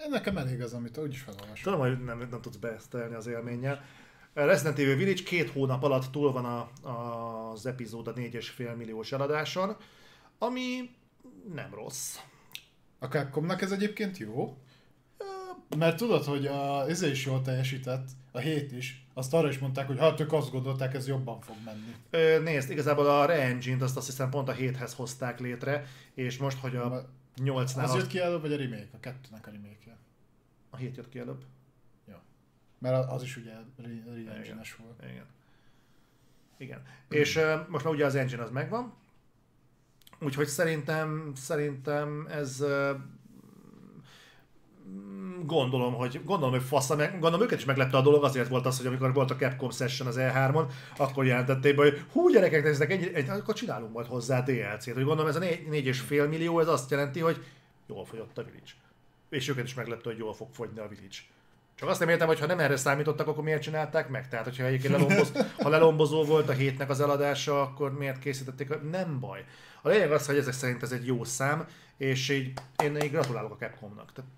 Nekem elég az, amit úgyis felolvasom. Tudom, hogy nem, nem tudsz beesztelni az élménnyel. Resident Evil Village két hónap alatt túl van a, a, az epizód a 4,5 milliós eladáson, ami nem rossz. A Capcomnak ez egyébként jó, mert tudod, hogy a, ez is jól teljesített, a hét is, azt arra is mondták, hogy hát ők azt gondolták, ez jobban fog menni. Ö, nézd, igazából a Re-Engine-t azt, azt hiszem pont a 7-hez hozták létre, és most, hogy a 8-nál Az az, jött ki előbb, vagy a remake? A kettőnek a remake a 7 jött ki előbb. Mert az is ugye re- re-engine-es volt. Igen. Igen. És ö, most már ugye az engine az megvan, úgyhogy szerintem, szerintem ez mm, gondolom, hogy gondolom, hogy fasz, meg, gondolom őket is meglepte a dolog, azért volt az, hogy amikor volt a Capcom Session az E3-on, akkor jelentették be, hogy hú gyerekek, néznek, egy, egy, akkor csinálunk majd hozzá DLC-t. Hogy gondolom ez a 4,5 millió, ez azt jelenti, hogy jól fogyott a Village. És őket is meglepte, hogy jól fog fogyni a Village. Csak azt nem értem, hogy ha nem erre számítottak, akkor miért csinálták meg? Tehát, hogyha egyébként lelomboz, ha lelombozó volt a hétnek az eladása, akkor miért készítették? Nem baj. A lényeg az, hogy ezek szerint ez egy jó szám, és így én így gratulálok a Capcomnak. Tehát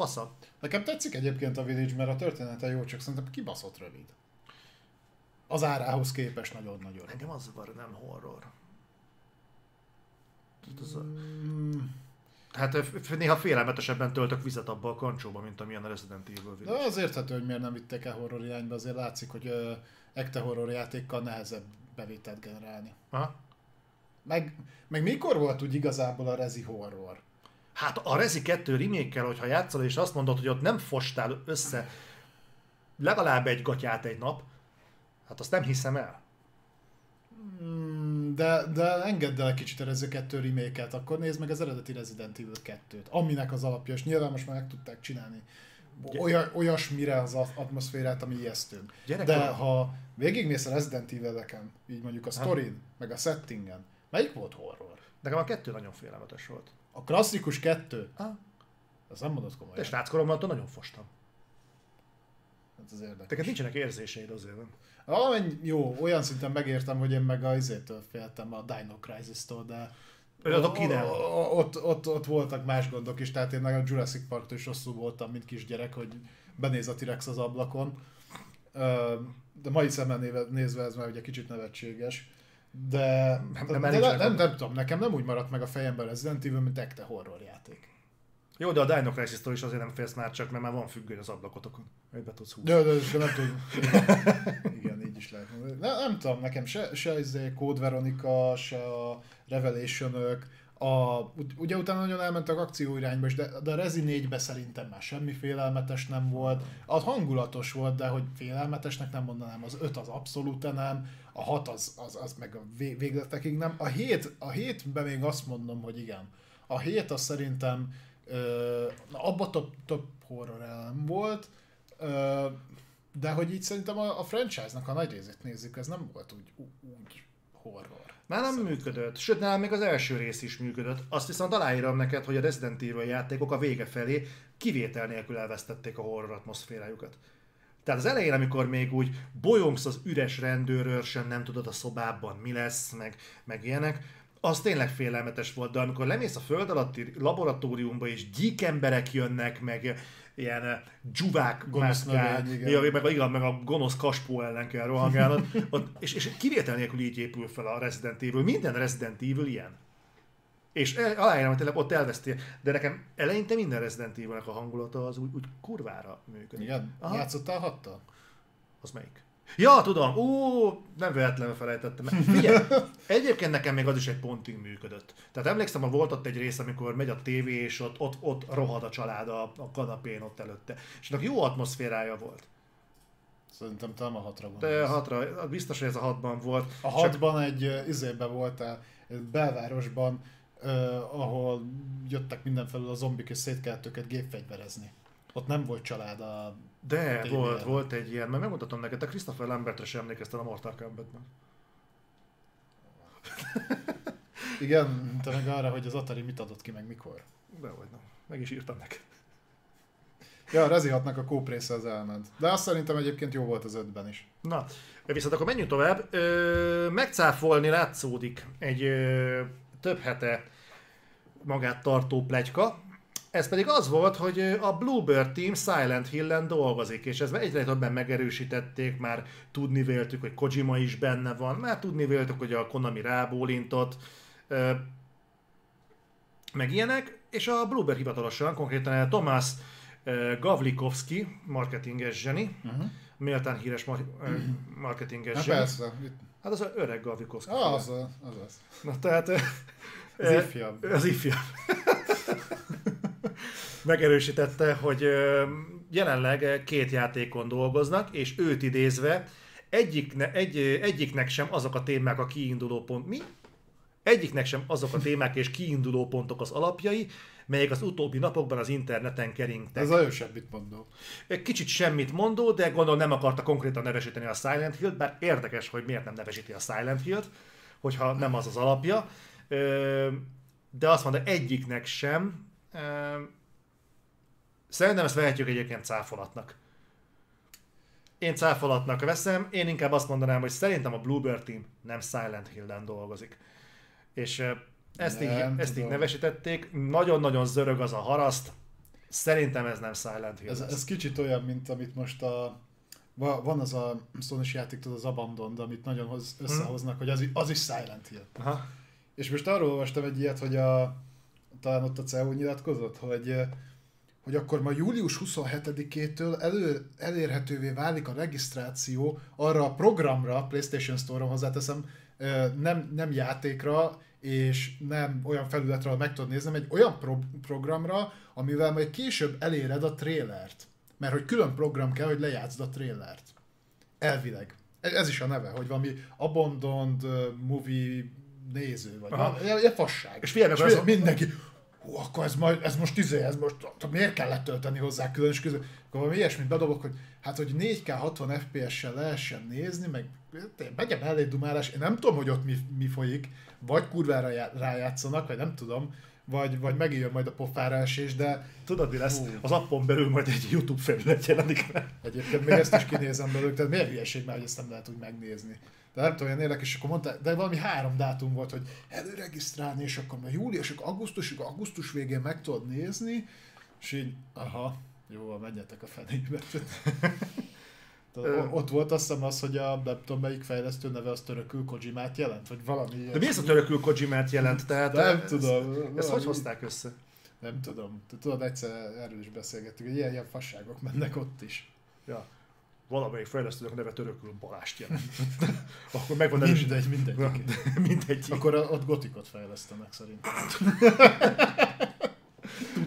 fasza. Nekem tetszik egyébként a Village, mert a története jó, csak szerintem kibaszott rövid. Az árához képest nagyon-nagyon. Engem az zavar, nem horror. Az a... Mm, Hát néha félelmetesebben töltök vizet abba a kancsóba, mint amilyen a Resident Evil De Village. az érthető, hogy miért nem vitték el horror irányba, azért látszik, hogy uh, ekte horror játékkal nehezebb bevételt generálni. Ha? Meg, meg mikor volt úgy igazából a rezi horror? Hát a Rezi 2 remake hogyha játszol, és azt mondod, hogy ott nem fostál össze legalább egy gatyát egy nap, hát azt nem hiszem el. Mm, de, de engedd el kicsit a Rezi 2 remake akkor nézd meg az eredeti Resident Evil 2-t, aminek az alapja, és nyilván most már meg tudták csinálni olyan, olyasmire az atmoszférát, ami ijesztő. De ha végigmész a Resident Evil-eken, így mondjuk a sztorin, meg a settingen, melyik volt horror? Nekem a kettő nagyon félelmetes volt. A klasszikus kettő? Ah. Az nem mondod De komolyan. sráckoromban attól nagyon fostam. Hát az érdekes. Neked nincsenek érzéseid azért, nem? Valamennyi, jó, olyan szinten megértem, hogy én meg a izétől féltem, a Dino Crisis-tól, de Vagy a kinél? O- Ott, ott, ott, voltak más gondok is, tehát én meg a Jurassic Park-tól is rosszul voltam, mint kisgyerek, hogy benéz a T-rex az ablakon. De mai szemmel nézve ez már ugye kicsit nevetséges. De, Nem- de, nem de nem, nem, nem, tudom, nekem nem úgy maradt meg a fejemben Resident Evil, mint ekte horror játék. Jó, de a Dino Crisis-től is azért nem félsz már csak, mert már van függöny az ablakotokon. Hogy be tudsz húzni. De, de, de nem tudom. Igen, így is lehet mondani. Ne, nem tudom, nekem se, se izé Code Veronica, se a revelation a, ugy- ugye utána nagyon elmentek akció irányba is, de, de a Rezi 4 szerintem már semmi félelmetes nem volt. Az hangulatos volt, de hogy félelmetesnek nem mondanám, az 5 az abszolút nem, a 6 az, az, az meg a vé- végletekig nem. A 7, a 7-ben még azt mondom, hogy igen. A 7 az szerintem ö, abba több, több horror elem volt, ö, de hogy így szerintem a, a franchise-nak a nagy részét nézzük, ez nem volt úgy, úgy horror. Nálam működött, sőt nálam még az első rész is működött. Azt viszont aláírom neked, hogy a Resident Evil játékok a vége felé kivétel nélkül elvesztették a horror atmoszférájukat. Tehát az elején, amikor még úgy bolyongsz az üres rendőrőrsön, nem tudod a szobában mi lesz, meg, meg ilyenek, az tényleg félelmetes volt, de amikor lemész a föld alatti laboratóriumba, és gyík emberek jönnek, meg ilyen eh, dzsuvák Gonosz mászkál, növény, igen. ja, meg, igen, meg a gonosz kaspó ellen kell rohangálnod, ott, és, és kivétel nélkül így épül fel a Resident Evil. Minden Resident Evil ilyen. És el- aláírom, hogy tényleg ott elveszti. De nekem eleinte minden Resident Evil-nek a hangulata az úgy, úgy kurvára működik. Igen? Aha. Játszottál hattal? Az melyik? Ja, tudom, ó, nem véletlenül felejtettem. el. Figyelj, egyébként nekem még az is egy pontig működött. Tehát emlékszem, hogy volt ott egy rész, amikor megy a tévé, és ott, ott, ott rohad a család a, a kanapén ott előtte. És annak jó atmoszférája volt. Szerintem te nem a hatra De gondolsz. hatra, biztos, hogy ez a hatban volt. A hatban egy ö, izébe voltál, egy belvárosban, uh, ahol jöttek mindenfelől a zombik, és szét kellett őket gépfegyverezni. Ott nem volt család a... De tévében. volt, volt egy ilyen, mert megmutatom neked, te Christopher Lambertre sem emlékeztem a Mortal Kombatban. Igen, te meg arra, hogy az Atari mit adott ki, meg mikor. Dehogy nem. Meg is írtam neked. Ja, a Rezi 6-nak a kóp része az elment. De azt szerintem egyébként jó volt az ötben is. Na, viszont akkor menjünk tovább. Ö, megcáfolni látszódik egy ö, több hete magát tartó plegyka. Ez pedig az volt, hogy a Bluebird Team Silent Hill-en dolgozik, és ez egyre többen megerősítették, már tudni véltük, hogy Kojima is benne van, már tudni véltük, hogy a Konami rábólintott, meg ilyenek, és a Bluebird hivatalosan, konkrétan Tomás Gavlikovski, marketinges zseni, Uh-huh. méltán híres mar- ö, marketinges Na zseni. persze. Hát az öreg Gavlikovski. Ah, az, az, az, az. Na tehát... Az ifjabb. Az ifjabb. Megerősítette, hogy jelenleg két játékon dolgoznak, és őt idézve, egyik, egy, egyiknek sem azok a témák a kiinduló pont. Mi? Egyiknek sem azok a témák és kiinduló pontok az alapjai, melyek az utóbbi napokban az interneten keringtek. Ez nagyon semmit mondó. Kicsit semmit mondó, de gondolom nem akarta konkrétan nevesíteni a Silent Hill-t, bár érdekes, hogy miért nem nevesíti a Silent Hill-t, hogyha nem az az alapja. De azt mondta, egyiknek sem. Szerintem ezt vehetjük egyébként cáfolatnak. Én cáfolatnak veszem, én inkább azt mondanám, hogy szerintem a Bluebird Team nem Silent Hill-en dolgozik. És ezt, így, ezt így nevesítették, nagyon-nagyon zörög az a haraszt, Szerintem ez nem Silent Hill. Ez, ez kicsit olyan, mint amit most a... va- Van az a sony játék, tudod, az Abandoned, amit nagyon hoz, összehoznak, hogy az, az is Silent Hill. Aha. És most arról olvastam egy ilyet, hogy a, talán ott a CEU nyilatkozott, hogy, hogy akkor ma július 27-től elő, elérhetővé válik a regisztráció arra a programra, PlayStation Store-on hozzáteszem, nem, nem játékra, és nem olyan felületre, ahol meg tudod nézni, hanem egy olyan pro- programra, amivel majd később eléred a trélert. Mert hogy külön program kell, hogy lejátszd a trélert. Elvileg. Ez ez is a neve, hogy valami Abandoned Movie néző, vagy ilyen, fasság. És figyelj és figyelj, mindenki, hú, akkor ez, majd, ez most izé, ez most, miért kell letölteni hozzá különös közül? Akkor valami ilyesmit bedobok, hogy hát, hogy 4K 60 FPS-sel lehessen nézni, meg én megyem elé dumálás, én nem tudom, hogy ott mi, mi folyik, vagy kurvára já- rájátszanak, vagy nem tudom, vagy, vagy megijön majd a pofára esés, de Tudod, mi lesz? Hú. Az appon belül majd egy YouTube felület jelenik meg. Egyébként még ezt is kinézem belőlük, tehát miért hülyeség már, hogy ezt nem lehet úgy megnézni. De nem tudom, olyan érdekes, és akkor mondta, de valami három dátum volt, hogy előregisztrálni, és akkor már július, akkor augusztusig, augusztus végén meg tudod nézni, és így, aha, jó, menjetek a fenébe. O- Ott volt azt hiszem az, hogy a nem tudom melyik fejlesztő neve az törökül Kojimát jelent, vagy valami ilyen. De mi ez a törökül Kojimát jelent? Tehát Nem ez- tudom. Ezt hogy valami- hozták össze? Nem tudom. Tudod, egyszer erről is beszélgettünk, hogy ilyen, ilyen fasságok mennek ott is. Ja. Valamelyik fejlesztőnek neve törökül Balást jelent. Akkor megvan erősítve. Mindegy, mindegy. Mindegy. Akkor ott gotikot fejlesztenek szerintem.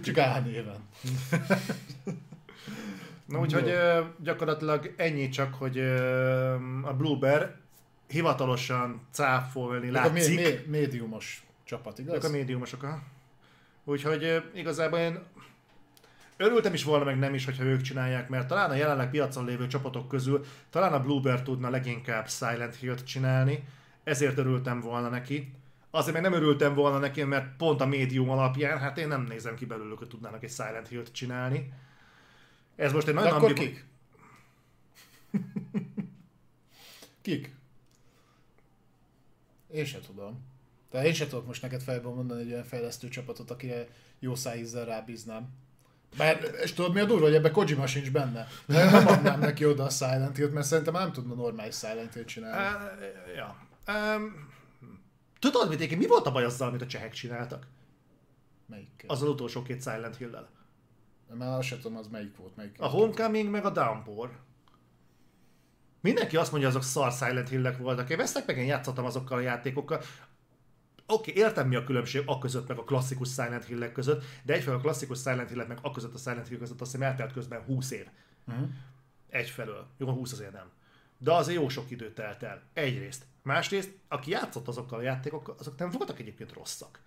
Csak A néven. Na úgyhogy Jó. gyakorlatilag ennyi csak, hogy a Bluebear hivatalosan cáfolni Ezek a mé- látszik. mé- médiumos csapat, igaz? Ezek a médiumosok, aha. Úgyhogy igazából én örültem is volna, meg nem is, hogyha ők csinálják, mert talán a jelenleg piacon lévő csapatok közül talán a Bluebear tudna leginkább Silent Hill-t csinálni, ezért örültem volna neki. Azért meg nem örültem volna neki, mert pont a médium alapján, hát én nem nézem ki belőlük, hogy tudnának egy Silent Hill-t csinálni. Ez most egy nagyon akkor ambigu- kik? kik? Én sem tudom. De én sem tudok most neked fejből mondani egy olyan fejlesztő csapatot, akire jó szájízzel rábíznám. Bár, és tudod mi a durva, hogy ebbe Kojima sincs benne. De nem adnám neki oda a Silent Hill-t, mert szerintem nem tudna normális Silent Hill csinálni. Uh, ja. Um, tudod, mit mi volt a baj azzal, amit a csehek csináltak? Melyikkel? Az az utolsó két Silent Hill-lel. Mert azt sem tudom, az melyik volt. Melyik A Homecoming meg a Downpour. Mindenki azt mondja, azok szar Silent Hill-ek voltak. Én vesztek meg, én játszottam azokkal a játékokkal. Oké, okay, értem mi a különbség a között, meg a klasszikus Silent Hill-ek között, de egyfelől a klasszikus Silent Hill meg a között a Silent Hill között azt hiszem eltelt közben 20 év. Uh-huh. Egyfelől. Jó, 20 azért nem. De azért jó sok idő telt el. Egyrészt. Másrészt, aki játszott azokkal a játékokkal, azok nem voltak egyébként rosszak.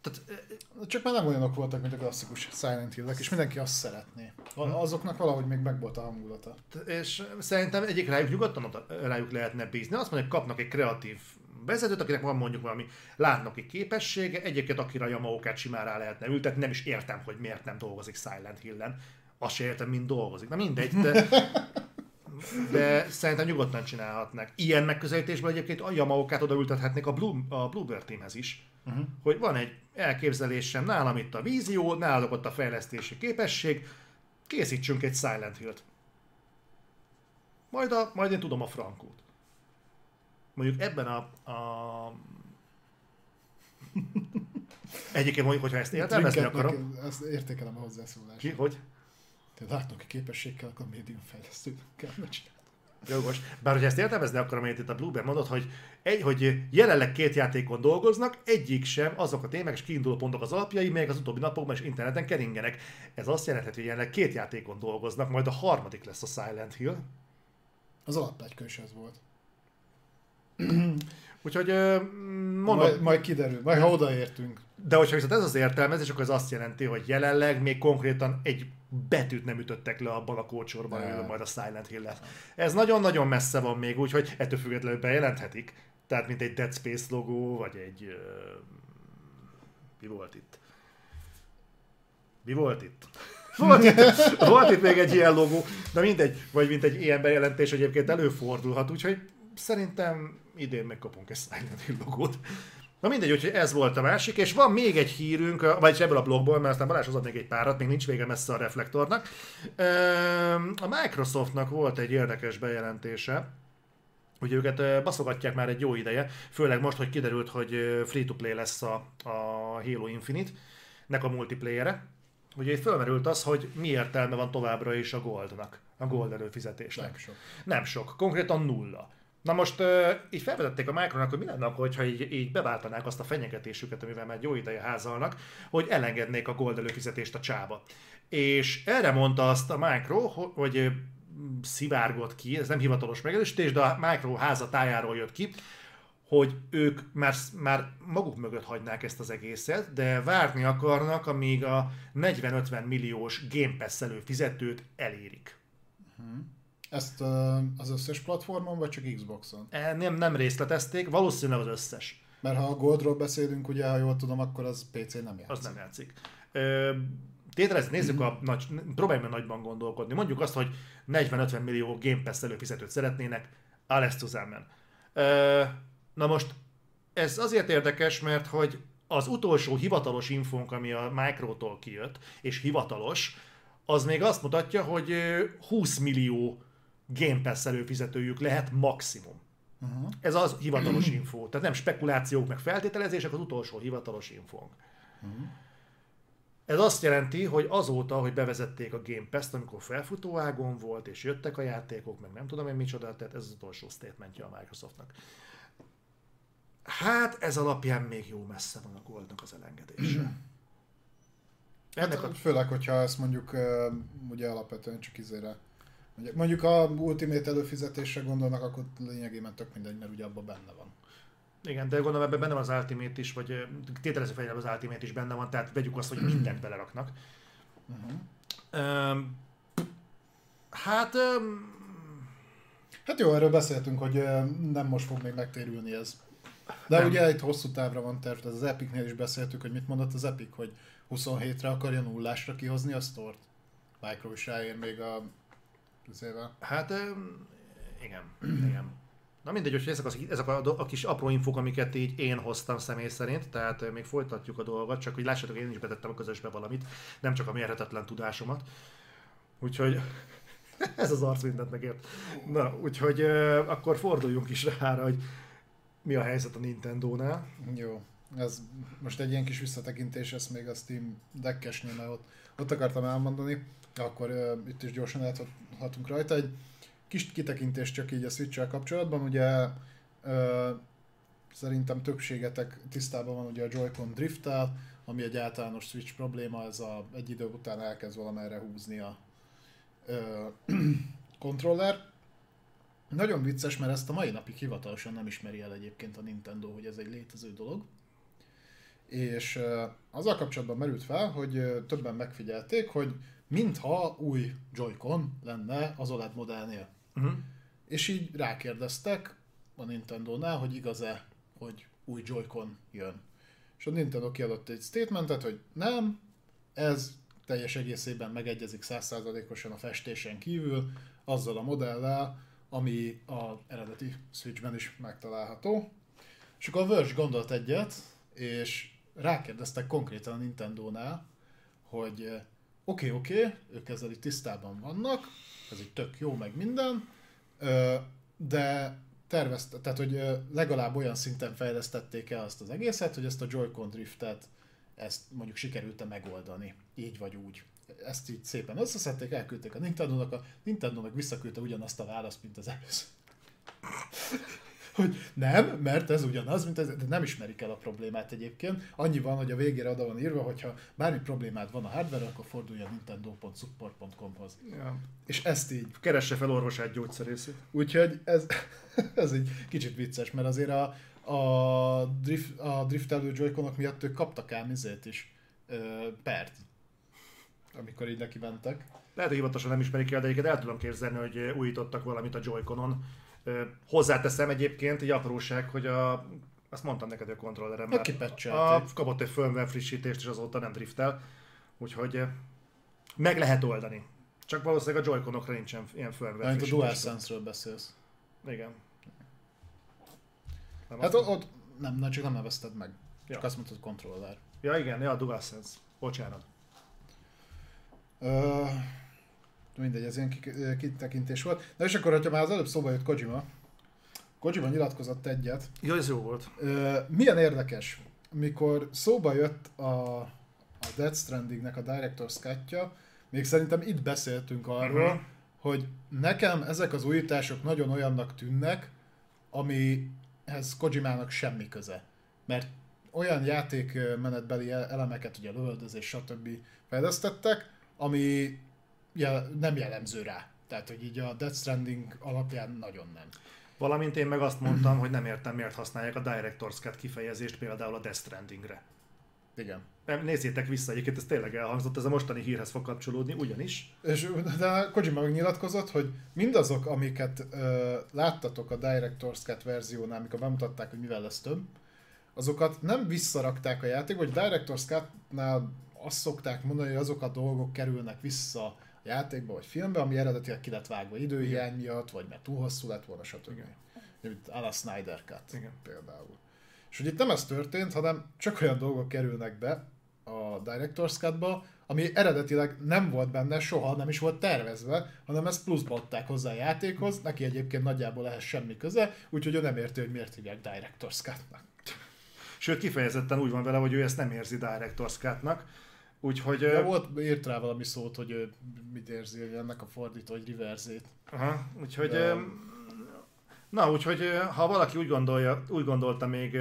Tehát, eh, Csak már nem olyanok voltak, mint a klasszikus Silent Hill-ek, és mindenki azt szeretné. A- Azoknak valahogy még megvolt a hangulata. és szerintem egyik rájuk nyugodtan rájuk lehetne bízni. Azt mondja, hogy kapnak egy kreatív vezetőt, akinek van mondjuk valami látnoki képessége, egyébként akire a Yamaokát simán rá lehetne ültetni, nem is értem, hogy miért nem dolgozik Silent Hill-en. Azt se értem, mint dolgozik. Na mindegy, de, de szerintem nyugodtan csinálhatnak. Ilyen megközelítésből egyébként a Yamaokát odaültethetnék a, Blue, a Bluebird teamhez is. Uh-huh. Hogy van egy elképzelésem, nálam itt a vízió, náluk ott a fejlesztési képesség, készítsünk egy Silent Hill-t. Majd, a, majd én tudom a frankót. Mondjuk ebben a... a... Egyébként mondjuk, hogyha ezt értelmezni Trinketnek- akarom. Ezt értékelem a hozzászólást. Ki, hogy? Te látnoki képességkel, akkor médium fejlesztőt kell csinálni. Jogos. Bár hogyha ezt értelmezni akarom, amit itt a Blueberry mondott, hogy, egy, hogy jelenleg két játékon dolgoznak, egyik sem azok a témák és kiinduló pontok az alapjai, melyek az utóbbi napokban is interneten keringenek. Ez azt jelenti, hogy jelenleg két játékon dolgoznak, majd a harmadik lesz a Silent Hill. Az ez volt. Úgyhogy ö, mondom, Majd, majd kiderül, majd ha odaértünk. De hogyha viszont ez az értelmezés, akkor ez azt jelenti, hogy jelenleg még konkrétan egy betűt nem ütöttek le abban a kócsorban, amiről majd a Silent hill lesz. Ez nagyon-nagyon messze van még, úgyhogy ettől függetlenül bejelenthetik. Tehát mint egy Dead Space logó, vagy egy... Uh, mi volt itt? Mi volt itt? Volt itt, volt itt még egy ilyen logó, de mindegy, vagy mint egy ilyen bejelentés egyébként előfordulhat, úgyhogy szerintem idén megkapunk egy Silent Hill logót. Na mindegy, úgyhogy ez volt a másik, és van még egy hírünk, vagy ebből a blogból, mert aztán Balázs hozott még egy párat, még nincs vége messze a reflektornak. A Microsoftnak volt egy érdekes bejelentése, hogy őket baszogatják már egy jó ideje, főleg most, hogy kiderült, hogy free-to-play lesz a, a Halo Infinite, nek a multiplayere. Ugye itt fölmerült az, hogy mi értelme van továbbra is a Goldnak, a Gold előfizetésnek. Nem sok. Nem sok, konkrétan nulla. Na most így felvetették a Micronak, hogy mi lenne akkor, hogyha így, így beváltanák azt a fenyegetésüket, amivel már jó ideje házalnak, hogy elengednék a gold előfizetést a csába. És erre mondta azt a Micro, ho- hogy szivárgott ki, ez nem hivatalos megerősítés, de a Micro házatájáról jött ki, hogy ők már, már maguk mögött hagynák ezt az egészet, de várni akarnak, amíg a 40-50 milliós Game Pass előfizetőt elérik. Ezt az összes platformon, vagy csak Xboxon? E, Nem, nem részletezték, valószínűleg az összes. Mert ha a Goldról beszélünk, ugye, ha jól tudom, akkor az PC nem játszik. Az nem játszik. Ö, Tételezni, nézzük a nagy, próbáljunk meg nagyban gondolkodni. Mondjuk azt, hogy 40-50 millió Game Pass előfizetőt szeretnének, alles zusammen. Ö, Na most, ez azért érdekes, mert hogy az utolsó hivatalos infónk, ami a Microtól kijött, és hivatalos, az még azt mutatja, hogy ö, 20 millió Game Pass előfizetőjük lehet maximum. Uh-huh. Ez az hivatalos info. Tehát nem spekulációk, meg feltételezések, az utolsó hivatalos infónk. Uh-huh. Ez azt jelenti, hogy azóta, hogy bevezették a Game Pass-t, amikor felfutó ágon volt, és jöttek a játékok, meg nem tudom én micsoda, tehát ez az utolsó statementje a Microsoftnak. Hát ez alapján még jó messze van a Goldnak az elengedése. Ennek a... Hát, főleg, hogyha ezt mondjuk ugye alapvetően csak izére mondjuk- a Ultimate előfizetésre gondolnak, akkor lényegében tök mindegy, mert ugye abban benne van. Igen, de gondolom ebben benne van az Ultimate is, vagy ö, tételezzük fel, az Ultimate is benne van, tehát vegyük azt, hogy mindent beleraknak. Uh-huh. Um, hát um, Hát jó, erről beszéltünk, hogy nem most fog még megtérülni ez. De Nem. ugye egy hosszú távra van terv, az Epicnél is beszéltük, hogy mit mondott az Epic, hogy 27-re akarja nullásra kihozni a sztort. Micro is ráér még a üzével. Hát, öm, igen, igen. Na mindegy, hogy ezek, az, ezek a, a kis apró infók, amiket így én hoztam személy szerint, tehát még folytatjuk a dolgot, csak hogy lássátok, én is betettem a közösbe valamit, nem csak a mérhetetlen tudásomat. Úgyhogy ez az arc mindent megért. Na, úgyhogy akkor forduljunk is rá, hogy mi a helyzet a Nintendo-nál. Jó. Ez most egy ilyen kis visszatekintés, ezt még a Steam Deckesnél, mert ott, ott akartam elmondani, akkor uh, itt is gyorsan áthatunk rajta. Egy kis kitekintés csak így a switch kapcsolatban, ugye uh, szerintem többségetek tisztában van ugye a Joy-Con drifttel, ami egy általános Switch probléma, ez a, egy idő után elkezd valamerre húzni a uh, kontroller. Nagyon vicces, mert ezt a mai napig hivatalosan nem ismeri el egyébként a Nintendo, hogy ez egy létező dolog. És ö, azzal kapcsolatban merült fel, hogy ö, többen megfigyelték, hogy mintha új Joy-Con lenne az OLED modellnél. Uh-huh. És így rákérdeztek a Nintendo-nál, hogy igaz-e, hogy új Joy-Con jön. És a Nintendo kiadott egy statementet, hogy nem, ez teljes egészében megegyezik 100%-osan a festésen kívül, azzal a modellel, ami a eredeti Switchben is megtalálható. És akkor a Verge gondolt egyet, és rákérdeztek konkrétan a Nintendo-nál, hogy oké, oké, ők ezzel itt tisztában vannak, ez így tök jó, meg minden, de tervezte, tehát hogy legalább olyan szinten fejlesztették el azt az egészet, hogy ezt a Joy-Con driftet, ezt mondjuk sikerült megoldani, így vagy úgy. Ezt így szépen összeszedték, elküldték a Nintendo-nak, a Nintendo meg visszaküldte ugyanazt a választ, mint az előző. Hogy nem, mert ez ugyanaz, mint ez, de nem ismerik el a problémát egyébként. Annyi van, hogy a végére oda van írva, hogyha bármi problémád van a hardware akkor fordulj a nintendo.support.com-hoz. Ja. És ezt így. Keresse fel orvosát gyógyszerészét. Úgyhogy ez, ez egy kicsit vicces, mert azért a, a, drift, a driftelő joy miatt ők kaptak ám izét is, ö, pert, amikor így neki mentek. Lehet, hogy hivatalosan nem ismerik el, de egyébként el tudom képzelni, hogy újítottak valamit a Joy-Conon. Hozzáteszem egyébként egy apróság, hogy a azt mondtam neked, hogy a kontrollerem a, kapott egy firmware frissítést, és azóta nem driftel. Úgyhogy meg lehet oldani. Csak valószínűleg a Joy-Conokra nincsen ilyen firmware Mint a. DualSense-ről beszélsz. Igen. Nem Hát ott, ott nem, nem, csak nem nevezted meg. Csak Ja. azt mondtad controller. Ja igen, ja, a DualSense. Bocsánat. Ö, mindegy, ez ilyen ki- kitekintés volt. Na és akkor, hogyha már az előbb szóba jött Kojima, Kojima nyilatkozott egyet, Jó, ez jó volt. Ö, milyen érdekes, mikor szóba jött a, a Death Strandingnek a Director's Cut-ja, még szerintem itt beszéltünk arról, uh-huh. hogy nekem ezek az újítások nagyon olyannak tűnnek, amihez Kojimának semmi köze. Mert olyan játékmenetbeli elemeket, ugye lövöldözés, stb. fejlesztettek, ami jel- nem jellemző rá. Tehát, hogy így a Death Stranding alapján nagyon nem. Valamint én meg azt mondtam, hogy nem értem, miért használják a Director's Cut kifejezést például a Death Strandingre. Igen. Nézzétek vissza, egyébként ez tényleg elhangzott, ez a mostani hírhez fog kapcsolódni, ugyanis. És de Kojima megnyilatkozott, hogy mindazok, amiket ö, láttatok a Director's Cut verziónál, amikor bemutatták, hogy mivel lesz több, azokat nem visszarakták a játékba, hogy Director's Cut-nál azt szokták mondani, hogy azok a dolgok kerülnek vissza játékba vagy filmbe, ami eredetileg ki lett vágva időhiány miatt, vagy mert túl hosszú lett volna, stb. Igen. Mint a Snyder Cut Igen. például. És hogy itt nem ez történt, hanem csak olyan dolgok kerülnek be a Director's Cut-ba, ami eredetileg nem volt benne, soha nem is volt tervezve, hanem ezt pluszba adták hozzá a játékhoz, neki egyébként nagyjából ehhez semmi köze, úgyhogy ő nem érti, hogy miért hívják Director's Cut-nak. Sőt, kifejezetten úgy van vele, hogy ő ezt nem érzi Director's Cut-nak. Úgyhogy... Ö, volt, írt rá valami szót, hogy ő mit érzi, hogy ennek a fordító, hogy reverzét. Aha, úgyhogy... De- Na, úgyhogy ha valaki úgy, gondolja, úgy gondolta még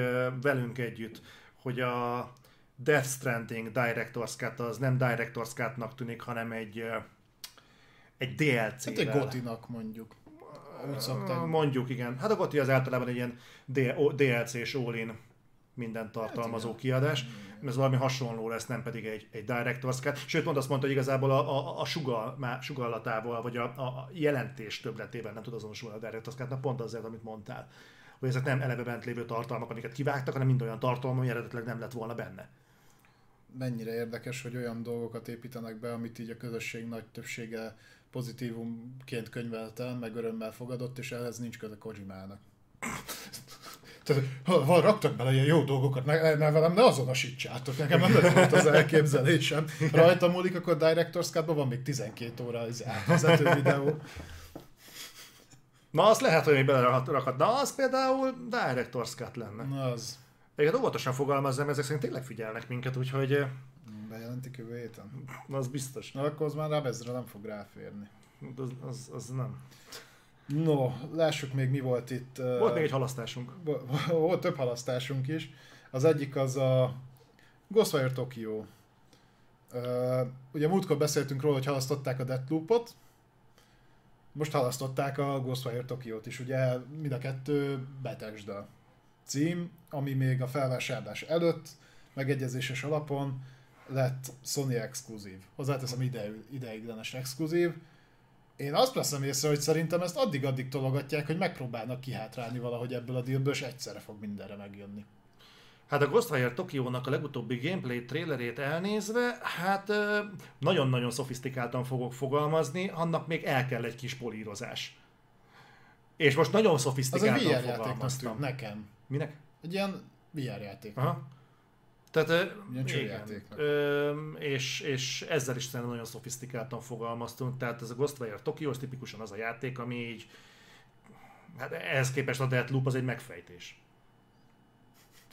velünk együtt, hogy a Death Stranding Director's Cut az nem Director's Cut-nak tűnik, hanem egy, egy DLC. Hát egy Gotinak mondjuk. Úgy szokták. Mondjuk, igen. Hát a Goti az általában egy ilyen DLC-s all-in minden tartalmazó Hát kiadás. Ez valami hasonló lesz, nem pedig egy, egy Director's Cut. Sőt, mond azt mondta, hogy igazából a, a, a sugal, sugallatával, vagy a, a jelentés többletével nem tud azonosulni a Director's Cut, pont azért, amit mondtál. Hogy ezek nem eleve bent lévő tartalmak, amiket kivágtak, hanem mind olyan tartalmak, ami eredetileg nem lett volna benne. mennyire érdekes, hogy olyan dolgokat építenek be, amit így a közösség nagy többsége pozitívumként könyvelt el, meg örömmel fogadott, és ehhez nincs köze Kojimának. Tehát, ha, ha raktak bele ilyen jó dolgokat, ne, ne velem ne azonosítsátok, nekem nem ez volt az elképzelésem. Rajta múlik, akkor Director's Cut-ban van még 12 óra az átvezető videó. Na, azt lehet, hogy még belerakhat. Na, az például Director's Cut lenne. Na az, Egyébként óvatosan fogalmazzam, ezek szerint tényleg figyelnek minket, úgyhogy bejelentik jövő héten. az biztos. Na akkor az már rá ezre nem fog ráférni. Az, az, az nem. No, lássuk még mi volt itt. Volt még egy halasztásunk. Volt több halasztásunk is. Az egyik az a Ghostwire Tokyo. Ugye múltkor beszéltünk róla, hogy halasztották a Deathloop-ot, most halasztották a Ghostwire Tokyo-t is, ugye mind a kettő Bethesda cím, ami még a felvásárlás előtt megegyezéses alapon lett Sony exkluzív. Hozzáteszem ide, ideiglenes exkluzív. Én azt veszem észre, hogy szerintem ezt addig-addig tologatják, hogy megpróbálnak kihátrálni valahogy ebből a dealből, és egyszerre fog mindenre megjönni. Hát a Ghostwire Tokyo-nak a legutóbbi gameplay trailerét elnézve, hát nagyon-nagyon szofisztikáltan fogok fogalmazni, annak még el kell egy kis polírozás. És most nagyon Az egy szofisztikáltan VR fogalmaztam. tűnt nekem. Minek? Egy ilyen VR játék. Aha. Tehát, ö, Ilyen igen. csőjátéknak. És, és ezzel is szerintem nagyon szofisztikáltan fogalmaztunk. Tehát ez a Ghostwire Tokyo az tipikusan az a játék, ami így Hát ehhez képest a Deathloop az egy megfejtés.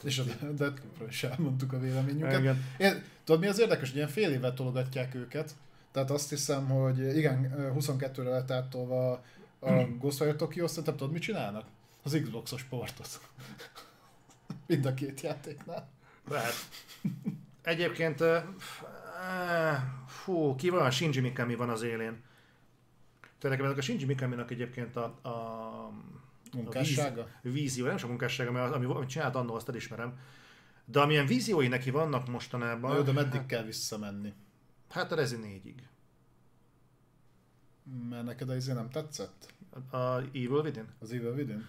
És a Deathloopról is elmondtuk a véleményünket. Igen. Én, tudod mi az érdekes, hogy ilyen fél évet tologatják őket, tehát azt hiszem, hogy igen, 22-re lett áttolva a Ghostwire Tokyo, szerintem tudod mit csinálnak? Az Xbox-os portot. Mind a két játéknál. Lehet. Egyébként, fú, ki van? Shinji Mikami van az élén. Tehát nekem a Shinji Mikaminak egyébként a, a Munkássága? A víz, vízió, nem csak munkássága, mert az, ami, amit csinált annó, azt elismerem. De amilyen víziói neki vannak mostanában, Jó, de meddig kell visszamenni? hát a Rezi 4-ig. Mert neked az izé nem tetszett? A Evil Within? Az Evil Within?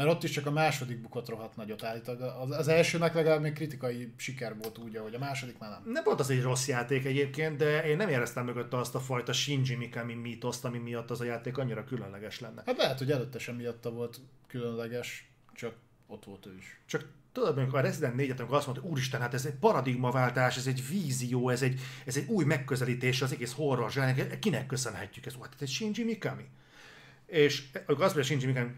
Mert ott is csak a második bukott rohadt nagyot állítólag. Az, az elsőnek legalább még kritikai siker volt úgy, ahogy a második már nem. Nem volt az egy rossz játék egyébként, de én nem éreztem mögötte azt a fajta Shinji Mikami mítoszt, ami miatt az a játék annyira különleges lenne. Hát lehet, hogy előtte sem miatta volt különleges, csak ott volt ő is. Csak tudod, amikor a Resident 4 amikor azt mondta, úristen, hát ez egy paradigmaváltás, ez egy vízió, ez egy, ez egy új megközelítés az egész horror zsának, kinek köszönhetjük ezt? Hát ez egy Shinji Mikami. És amikor azt mondja Shinji Mikami,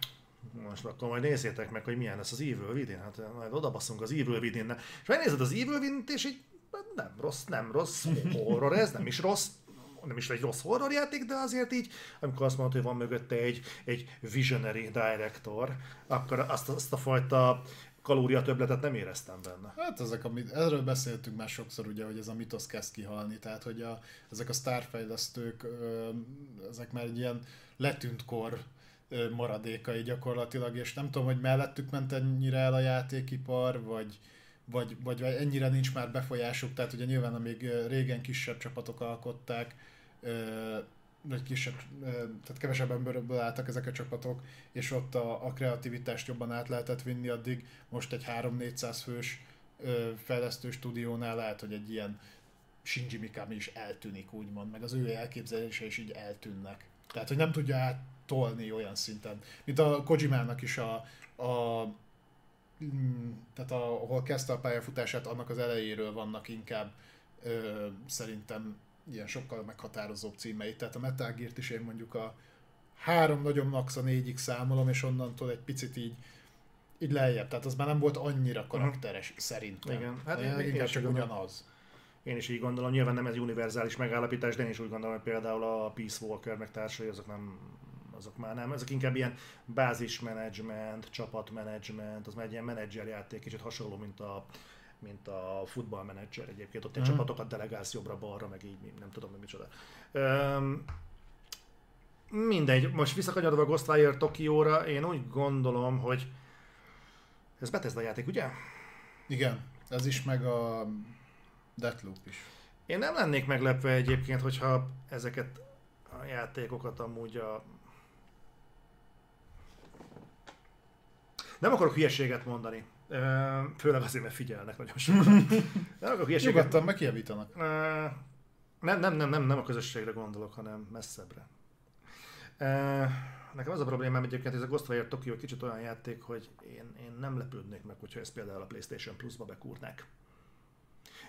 most akkor majd nézzétek meg, hogy milyen lesz az Evil Within, hát majd odabaszunk az Evil within És megnézed az Evil within és így hát nem rossz, nem rossz horror ez, nem is rossz, nem is egy rossz horrorjáték, de azért így, amikor azt mondod, hogy van mögötte egy, egy visionary director, akkor azt, azt a fajta kalória többletet nem éreztem benne. Hát ezek, amit, erről beszéltünk már sokszor, ugye, hogy ez a mitosz kezd kihalni, tehát hogy a, ezek a sztárfejlesztők, ezek már egy ilyen letűnt kor maradékai gyakorlatilag, és nem tudom, hogy mellettük ment ennyire el a játékipar, vagy, vagy, vagy ennyire nincs már befolyásuk, tehát ugye nyilván amíg régen kisebb csapatok alkották, vagy kisebb, tehát kevesebb emberből álltak ezek a csapatok, és ott a, a kreativitást jobban át lehetett vinni, addig most egy 3-400 fős fejlesztő stúdiónál lehet, hogy egy ilyen Shinji Mikami is eltűnik, úgymond, meg az ő elképzelése is így eltűnnek. Tehát, hogy nem tudja áttolni olyan szinten. Mint a Kojimának is a, a mm, tehát a, ahol kezdte a pályafutását, annak az elejéről vannak inkább ö, szerintem ilyen sokkal meghatározóbb címeit. Tehát a Metal Gear-t is én mondjuk a három nagyon max a négyig számolom, és onnantól egy picit így így lejjebb, tehát az már nem volt annyira karakteres szerintem. Igen, hát én- én inkább csak gondolom. ugyanaz. Én is így gondolom, nyilván nem ez univerzális megállapítás, de én is úgy gondolom, hogy például a Peace Walker meg társai, azok nem azok már nem, ezek inkább ilyen bázismenedzsment, csapatmenedzsment, az már egy ilyen menedzserjáték, kicsit hasonló, mint a mint a futballmenedzser egyébként, ott egy Mhm. csapatokat delegálsz jobbra-balra, meg így nem tudom, hogy micsoda. Öm, mindegy, most visszakanyarodva a Ghostwire Tokióra, én úgy gondolom, hogy ez Bethesda játék, ugye? Igen, ez is, meg a Deathloop is. Én nem lennék meglepve egyébként, hogyha ezeket a játékokat amúgy a... Nem akarok hülyeséget mondani. Főleg azért, mert figyelnek nagyon sokan. Nem akarok hülyeséget... Nyugodtan megjavítanak. Ö, Nem, nem, nem, nem, nem a közösségre gondolok, hanem messzebbre. Nekem az a problémám egyébként, hogy ez a Ghostwire Tokyo kicsit olyan játék, hogy én, én nem lepődnék meg, hogyha ezt például a PlayStation Plus-ba bekúrnák.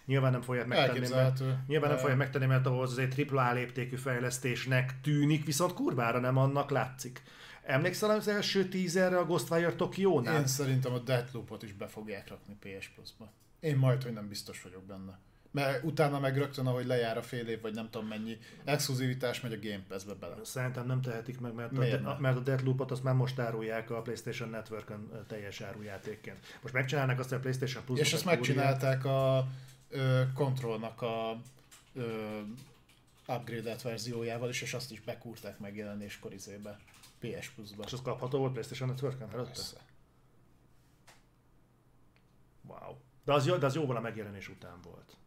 Nyilván nem fogják megtenni, mert. Nyilván nem fogják megtenni, mert ahhoz az egy AAA léptékű fejlesztésnek tűnik, viszont kurvára nem annak látszik. Emlékszel az első tízerre a Ghostwire Tokyo-nál? Én szerintem a Deathloopot is be fogják rakni PS Plus-ba. Én majd, hogy nem biztos vagyok benne. Mert utána meg rögtön, ahogy lejár a fél év, vagy nem tudom mennyi, exkluzivitás megy a Game Pass-be bele. Szerintem nem tehetik meg, mert a, Miért de, nem? mert a Deathloop-ot azt már most árulják a PlayStation Network-ön teljes árujátékként. Most megcsinálnak azt, hogy a PlayStation plus És ezt megcsinálták a ö, Controlnak a ö, upgrade verziójával is, és azt is bekúrták megjelenéskor izébe. PS Plus-ba. És az kapható volt PlayStation Network-en előtte? Persze. Wow. De az, jó, de az jóval a megjelenés után volt.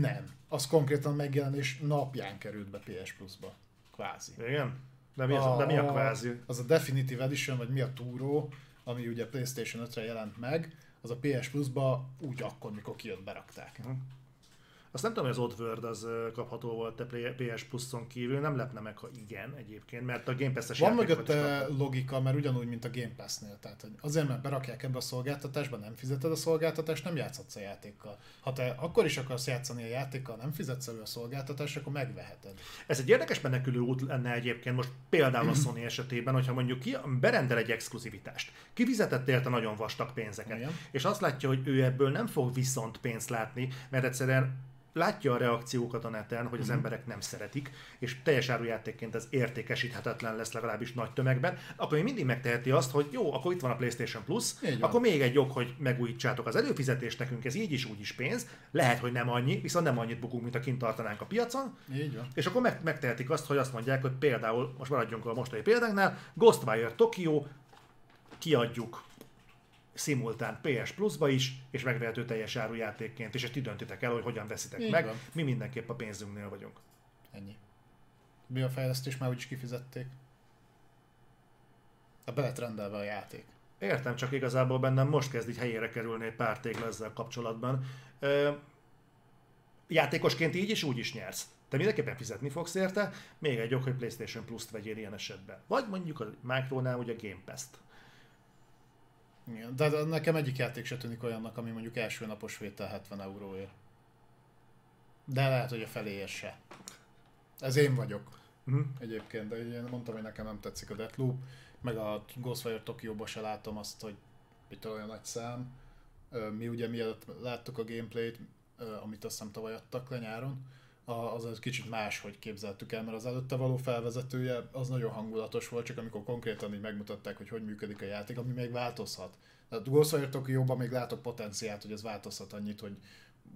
Nem. Az konkrétan megjelenés napján került be PS Plus-ba. Kvázi. Igen? De mi, az, de mi a kvázi? Az a Definitive Edition, vagy mi a túró, ami ugye PlayStation 5-re jelent meg, az a PS Plus-ba úgy akkor, mikor kijött, berakták. Azt nem tudom, hogy az Oddworld az kapható volt a PS Plus-on kívül, nem lepne meg, ha igen egyébként, mert a Game Pass-es Van mögötte logika, mert ugyanúgy, mint a Game Pass-nél. Tehát azért, mert berakják ebbe a szolgáltatásba, nem fizeted a szolgáltatást, nem játszhatsz a játékkal. Ha te akkor is akarsz játszani a játékkal, nem fizetsz elő a szolgáltatást, akkor megveheted. Ez egy érdekes menekülő út lenne egyébként most például a Sony esetében, hogyha mondjuk ki berendel egy exkluzivitást, kifizetett érte nagyon vastag pénzeket, Igen. és azt látja, hogy ő ebből nem fog viszont pénzt látni, mert egyszerűen látja a reakciókat a neten, hogy az Mhm. emberek nem szeretik, és teljes árujátékként ez értékesíthetetlen lesz legalábbis nagy tömegben, akkor még mindig megteheti azt, hogy jó, akkor itt van a PlayStation Plus, akkor még egy jog, hogy megújítsátok az előfizetést nekünk, ez így is úgy is pénz, lehet, hogy nem annyi, viszont nem annyit bukunk, mint a kint tartanánk a piacon, Így van. és akkor meg, megtehetik azt, hogy azt mondják, hogy például, most maradjunk a mostani példánknál, Ghostwire Tokyo kiadjuk szimultán PS Plus-ba is, és megvehető teljes árujátékként, és ezt ti döntitek el, hogy hogyan veszitek Így meg. van. Mi mindenképp a pénzünknél vagyunk. Ennyi. Mi a fejlesztés már úgyis kifizették? A belet rendelve a játék. Értem, csak igazából bennem most kezd így helyére kerülni egy pár tégla ezzel kapcsolatban. Ö, játékosként így is úgy is nyersz. Te mindenképpen fizetni fogsz érte, még egy ok, hogy PlayStation Plus-t vegyél ilyen esetben. Vagy mondjuk a Micronál ugye Game Pass-t. Igen, de nekem egyik játék se tűnik olyannak, ami mondjuk első napos vétel 70 euróért. De lehet, hogy a feléje se. Ez én vagyok Mhm. egyébként, de én mondtam, hogy nekem nem tetszik a Deathloop, meg a Ghostwire Tokyo-ba se látom azt, hogy itt olyan nagy szám. Mi ugye mielőtt láttuk a gameplayt, amit azt hiszem tavaly adtak le nyáron, az egy kicsit más, hogy képzeltük el, mert az előtte való felvezetője az nagyon hangulatos volt, csak amikor konkrétan így megmutatták, hogy hogy működik a játék, ami még változhat. Tehát Ghostwire Tokyo-ban még látok potenciált, hogy ez változhat annyit, hogy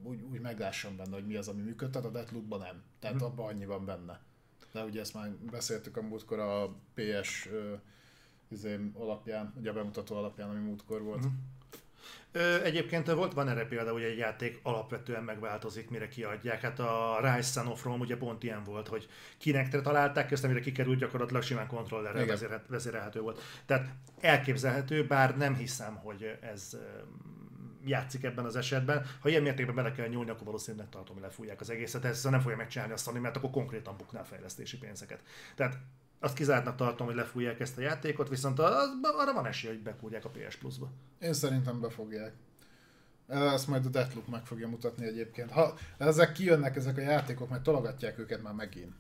úgy, úgy meglássam benne, hogy mi az, ami működtet, a Deathloop-ban nem. Tehát abban annyi van benne. De ugye ezt már beszéltük a múltkor a PS ö, izé, alapján, ugye a bemutató alapján, ami múltkor volt. Mhm. Egyébként volt, van erre példa, hogy egy játék alapvetően megváltozik, mire kiadják. Hát a Rise Son of Rome ugye pont ilyen volt, hogy kinek te találták, ezt amire kikerült gyakorlatilag simán kontrollerrel Igen. vezérelt- vezérelhető volt. Tehát elképzelhető, bár nem hiszem, hogy ez játszik ebben az esetben. Ha ilyen mértékben bele kell nyúlni, akkor valószínűleg tartom, hogy lefújják az egészet. Ez nem fogja megcsinálni a Sony, mert akkor konkrétan buknál fejlesztési pénzeket. Tehát azt kizártnak tartom, hogy lefújják ezt a játékot, viszont az, arra van esély, hogy bekúrják a PS Plus-ba. Én szerintem befogják. Ezt majd a Deathloop meg fogja mutatni egyébként. Ha ezek kijönnek, ezek a játékok, mert tologatják őket már megint.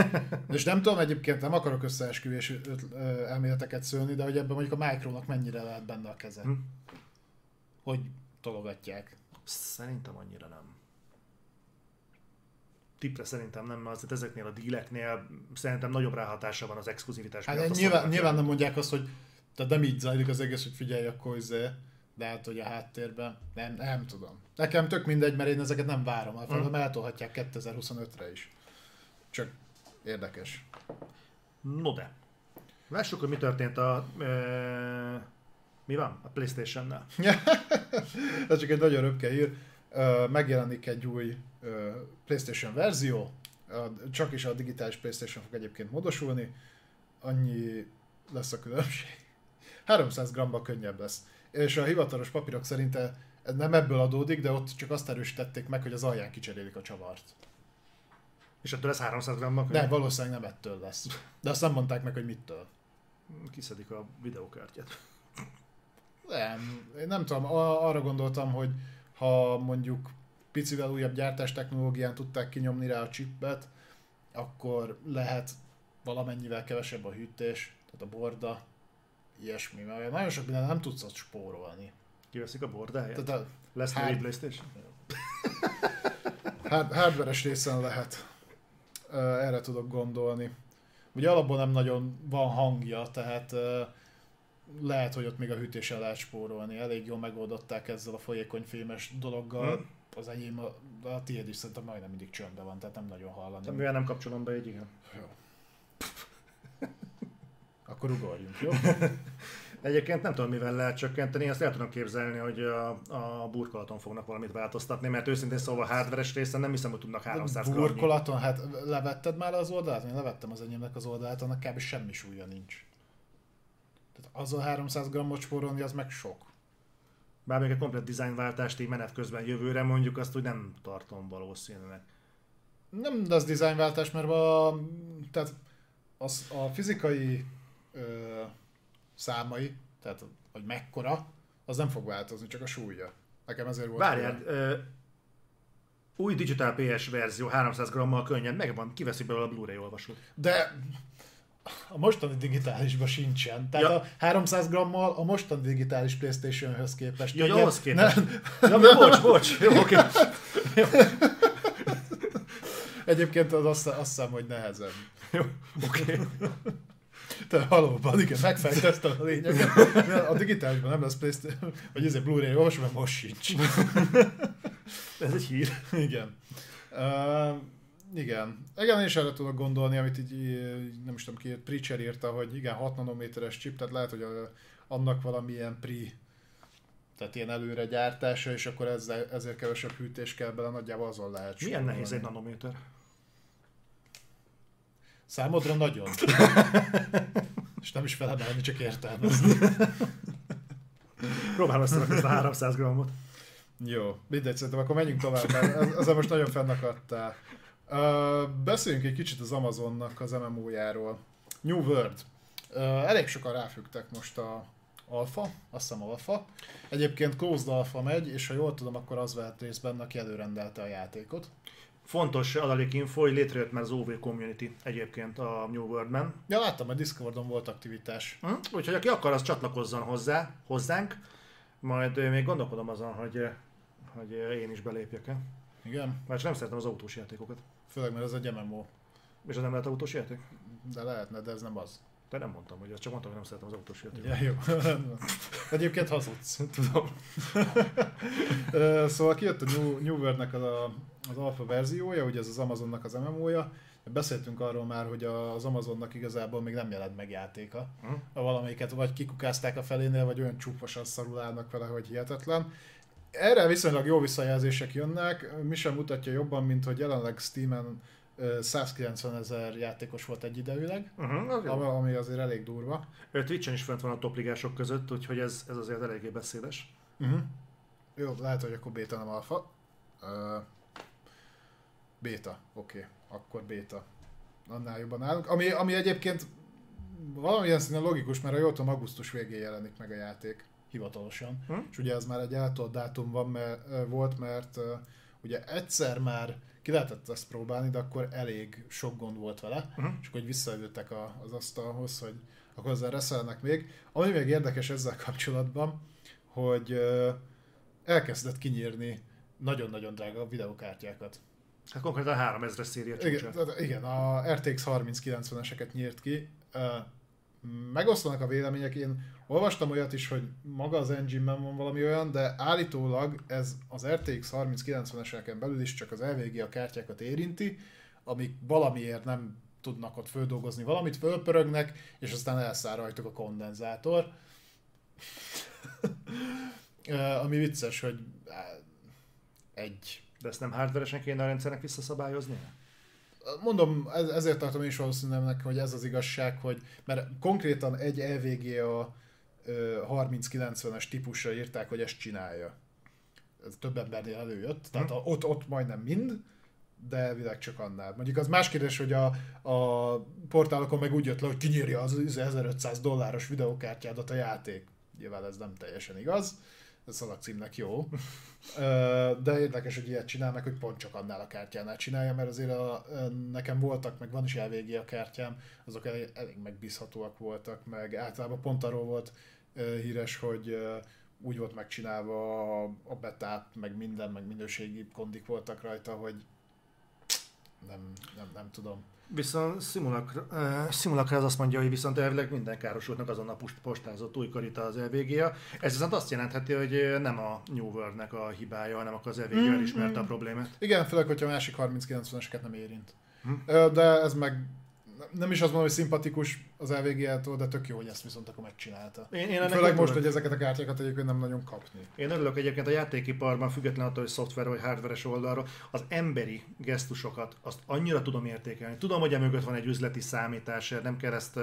És nem tudom, egyébként nem akarok összeesküvés öt- ö, elméleteket szőni, de hogy ebben mondjuk a Micronak mennyire lehet benne a keze. Hm. Hogy tologatják. Szerintem annyira nem. Tipre szerintem nem, mert azért ezeknél a díleknél szerintem nagyobb ráhatása van az exkluzivitás Hát miatt nyilván, nyilván nem mondják azt, hogy tehát nem így zajlik az egész, hogy figyelj, akkor izé, de hát, hogy a háttérben, nem, nem tudom. Nekem tök mindegy, mert én ezeket nem várom, a Hm. hmm. eltolhatják 2025-re is. Csak érdekes. No de. Lássuk, hogy mi történt a... E, mi van? A Playstation-nel. Ez csak egy nagyon röpke hír. Megjelenik egy új PlayStation verzió, csak is a digitális PlayStation fog egyébként módosulni. Annyi lesz a különbség. 300 g könnyebb lesz. És a hivatalos papírok szerint ez nem ebből adódik, de ott csak azt erősítették meg, hogy az alján kicserélik a csavart. És ettől lesz 300 grammak. De valószínűleg nem ettől lesz. De azt nem mondták meg, hogy mittől. Kiszedik a videókártyát. Nem, én nem tudom, arra gondoltam, hogy ha mondjuk picivel újabb gyártás technológián tudták kinyomni rá a chipet, akkor lehet valamennyivel kevesebb a hűtés, tehát a borda, ilyesmi, mert nagyon sok minden nem tudsz ott spórolni. Kiveszik a bordáját? Tehát a Lesz még Playstation? hard- hardveres részen lehet. Erre tudok gondolni. Ugye alapból nem nagyon van hangja, tehát lehet, hogy ott még a hűtéssel lehet spórolni. Elég jól megoldották ezzel a folyékony fémes dologgal. Hm. Az enyém, a, a tiéd is szerintem majdnem mindig csöndben van, tehát nem nagyon hallani. De mivel nem kapcsolom be, így igen. Jó. Akkor ugorjunk, jó? Egyébként nem tudom, mivel lehet csökkenteni, azt el tudom képzelni, hogy a, a burkolaton fognak valamit változtatni, mert őszintén szóval a hardveres részen nem hiszem, hogy tudnak 300 gramnyi. Burkolaton, hát levetted már az oldalát? Én levettem az enyémnek az oldalát, annak kb. semmi súlya nincs. Az a 300 grammot spórolni, az meg sok. Bár még egy komplet dizájnváltást így menet közben jövőre mondjuk, azt úgy nem tartom valószínűleg. Nem lesz dizájnváltás, mert a, tehát az, a fizikai ö, számai, tehát hogy mekkora, az nem fog változni, csak a súlya. Nekem ezért volt. Várjál, ö, új Digital PS verzió 300 grammal könnyen megvan, kiveszi belőle a Blu-ray olvasót. De a mostani digitálisban sincsen. Tehát Ja. a 300 grammal a mostani digitális Playstation-höz képest. Ja, ahhoz képest. Ne, Ja, bocs, bocs, jó, oké. egyébként az azt, azt hiszem, hogy nehezebb. Jó, oké. Te valóban, igen, megfejteztem a lényeget. A digitálisban nem lesz Playstation, vagy ez egy Blu-ray olvasó, mert most sincs. Ez egy hír. Igen. Uh, igen. Igen, én is erre tudok gondolni, amit így, nem is tudom ki, Preacher írta, hogy igen, 6 nanométeres chip, tehát lehet, hogy a, annak valamilyen pri, tehát ilyen előre gyártása, és akkor ezzel, ezért kevesebb hűtés kell bele, nagyjából azon lehet Milyen spórolni. nehéz egy nanométer? Számodra nagyon. és nem is felemelni, csak értelmezni. Próbálom ezt a 300 grammot. Jó, mindegy, szerintem akkor menjünk tovább, mert ez- ezzel most nagyon fennakadtál. Uh, beszéljünk egy kicsit az Amazonnak az MMO-járól. New World. Uh, elég sokan ráfügtek most a Alpha, azt hiszem Alpha. Egyébként Closed Alpha megy, és ha jól tudom, akkor az vett részt benne, aki előrendelte a játékot. Fontos adalékinfo, hogy létrejött már az OV Community egyébként a New World-ben. Ja, láttam, hogy Discordon volt aktivitás. Hm? Úgyhogy aki akar, az csatlakozzon hozzá, hozzánk. Majd még gondolkodom azon, hogy, hogy én is belépjek-e. Igen, Már csak nem szeretem az autós játékokat. Főleg mert ez egy MMO. És az nem lehet autós játék? De lehetne, de ez nem az. Te nem mondtam, hogy az csak mondtam, hogy nem szeretem az autós játékokat. Ja, jó. Egyébként hazudsz. Tudom. Szóval kijött a New, New World-nek az, a, az alfa verziója, ugye ez az Amazonnak az MMO-ja. Beszéltünk arról már, hogy az Amazonnak igazából még nem jelent meg játéka. Hm? Valamelyiket vagy kikukázták a felénél, vagy olyan csúfosan szarul állnak vele, hogy hihetetlen. Erre viszonylag jó visszajelzések jönnek, mi sem mutatja jobban, mint hogy jelenleg Steam-en ö, 190 ezer játékos volt egyidejűleg, Uh-huh, az ami- ami azért elég durva. Twitch-en is fent van a topligások között, úgyhogy ez, ez azért eléggé beszédes. Uh-huh. Jó, lehet, hogy akkor béta nem alfa. Uh, béta, oké, okay. akkor béta. Annál jobban állunk. Ami, ami egyébként valamilyen színen logikus, mert a jól tudom, augusztus végén jelenik meg a játék. Hivatalosan. Hm? És ugye ez már egy eltolt dátum van, mert, volt, mert ugye egyszer már ki lehetett ezt próbálni, de akkor elég sok gond volt vele, Mhm. és akkor hogy visszaültek a, az asztalhoz, hogy akkor ezzel reszelnek még. Ami még érdekes ezzel kapcsolatban, hogy ö, elkezdett kinyírni nagyon-nagyon drága videokártyákat. Hát konkrétan 3000-es széria Igen, csúcsa. tehát igen, a RTX 3090-eseket nyírt ki. Ö, Megosztanak a vélemények, én olvastam olyat is, hogy maga az engine-ben van valami olyan, de állítólag ez az RTX 3090-eseken belül is csak az LVGA kártyákat érinti, amik valamiért nem tudnak ott földolgozni valamit, fölpörögnek, és aztán elszáll rajtuk a kondenzátor. Ami vicces, hogy á, egy De ezt nem hardveresen kéne a rendszernek visszaszabályozni? Mondom, ez, ezért tartom én is valószínűleg, hogy ez az igazság, hogy mert konkrétan egy LVGA ö, 3090-es típusra írták, hogy ezt csinálja. Ez több embernél előjött, tehát a, ott, ott majdnem mind, de elvileg csak annál. Mondjuk az más kérdés, hogy a, a portálokon meg úgy jött le, hogy kinyírja az 1500 dolláros videokártyádat a játék. Nyilván ez nem teljesen igaz, ez szalagcímnek jó. De érdekes, hogy ilyet csinál meg, hogy pont csak annál a kártyánál csinálja, mert azért a, nekem voltak, meg van is LVG a kártyám, azok elég, elég megbízhatóak voltak, meg általában pont arról volt híres, hogy úgy volt megcsinálva a, a betát, meg minden, meg minőségi kondik voltak rajta, hogy nem, nem, nem tudom. Viszont Simulacra, az azt mondja, hogy viszont elvileg minden károsultnak azon a postázott új karita az LVGA. Ez viszont azt jelentheti, hogy nem a New World-nek a hibája, hanem akkor az LVGA Mm, elismerte a mm. problémát. Igen, főleg, hogyha a másik 30-90-eseket nem érint. Hm. De ez meg nem is azt mondom, hogy szimpatikus az LVG-től, de tök jó, hogy ezt viszont akkor megcsinálta. Én, én Főleg most, örülök. hogy ezeket a kártyákat egyébként nem nagyon kapni. Én örülök egyébként a játékiparban, független attól, hogy szoftver vagy hardveres oldalról, az emberi gesztusokat, azt annyira tudom értékelni. Tudom, hogy emögött van egy üzleti számítás, nem kell ezt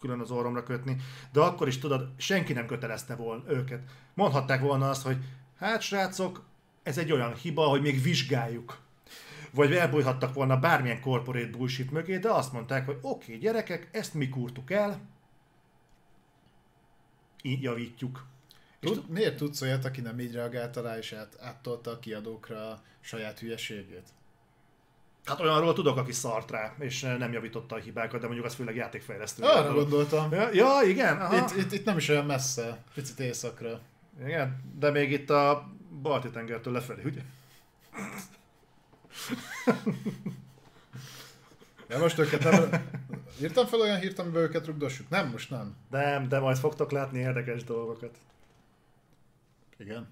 külön az orromra kötni, de akkor is tudod, senki nem kötelezte volna őket. Mondhatták volna azt, hogy hát srácok, ez egy olyan hiba, hogy még vizsgáljuk. Vagy elbújhattak volna bármilyen corporate bullshit mögé, de azt mondták, hogy oké, okay, gyerekek, ezt mi kurtuk el, így javítjuk. És Tud, miért tudsz olyat, aki nem így reagálta rá, és át, áttolta a kiadókra a saját hülyeségét? Hát olyanról tudok, aki szart rá, és nem javította a hibákat, de mondjuk az főleg játékfejlesztő. Arra gondoltam. Ja, ja, igen, aha. Itt, itt, itt, nem is olyan messze, picit északra. igen, de még itt a balti tengertől lefelé, ugye? Ja, most őket nem... Írtam fel olyan hírt, amiben őket rugdossuk? Nem, most nem. Nem, de majd fogtok látni érdekes dolgokat. Igen.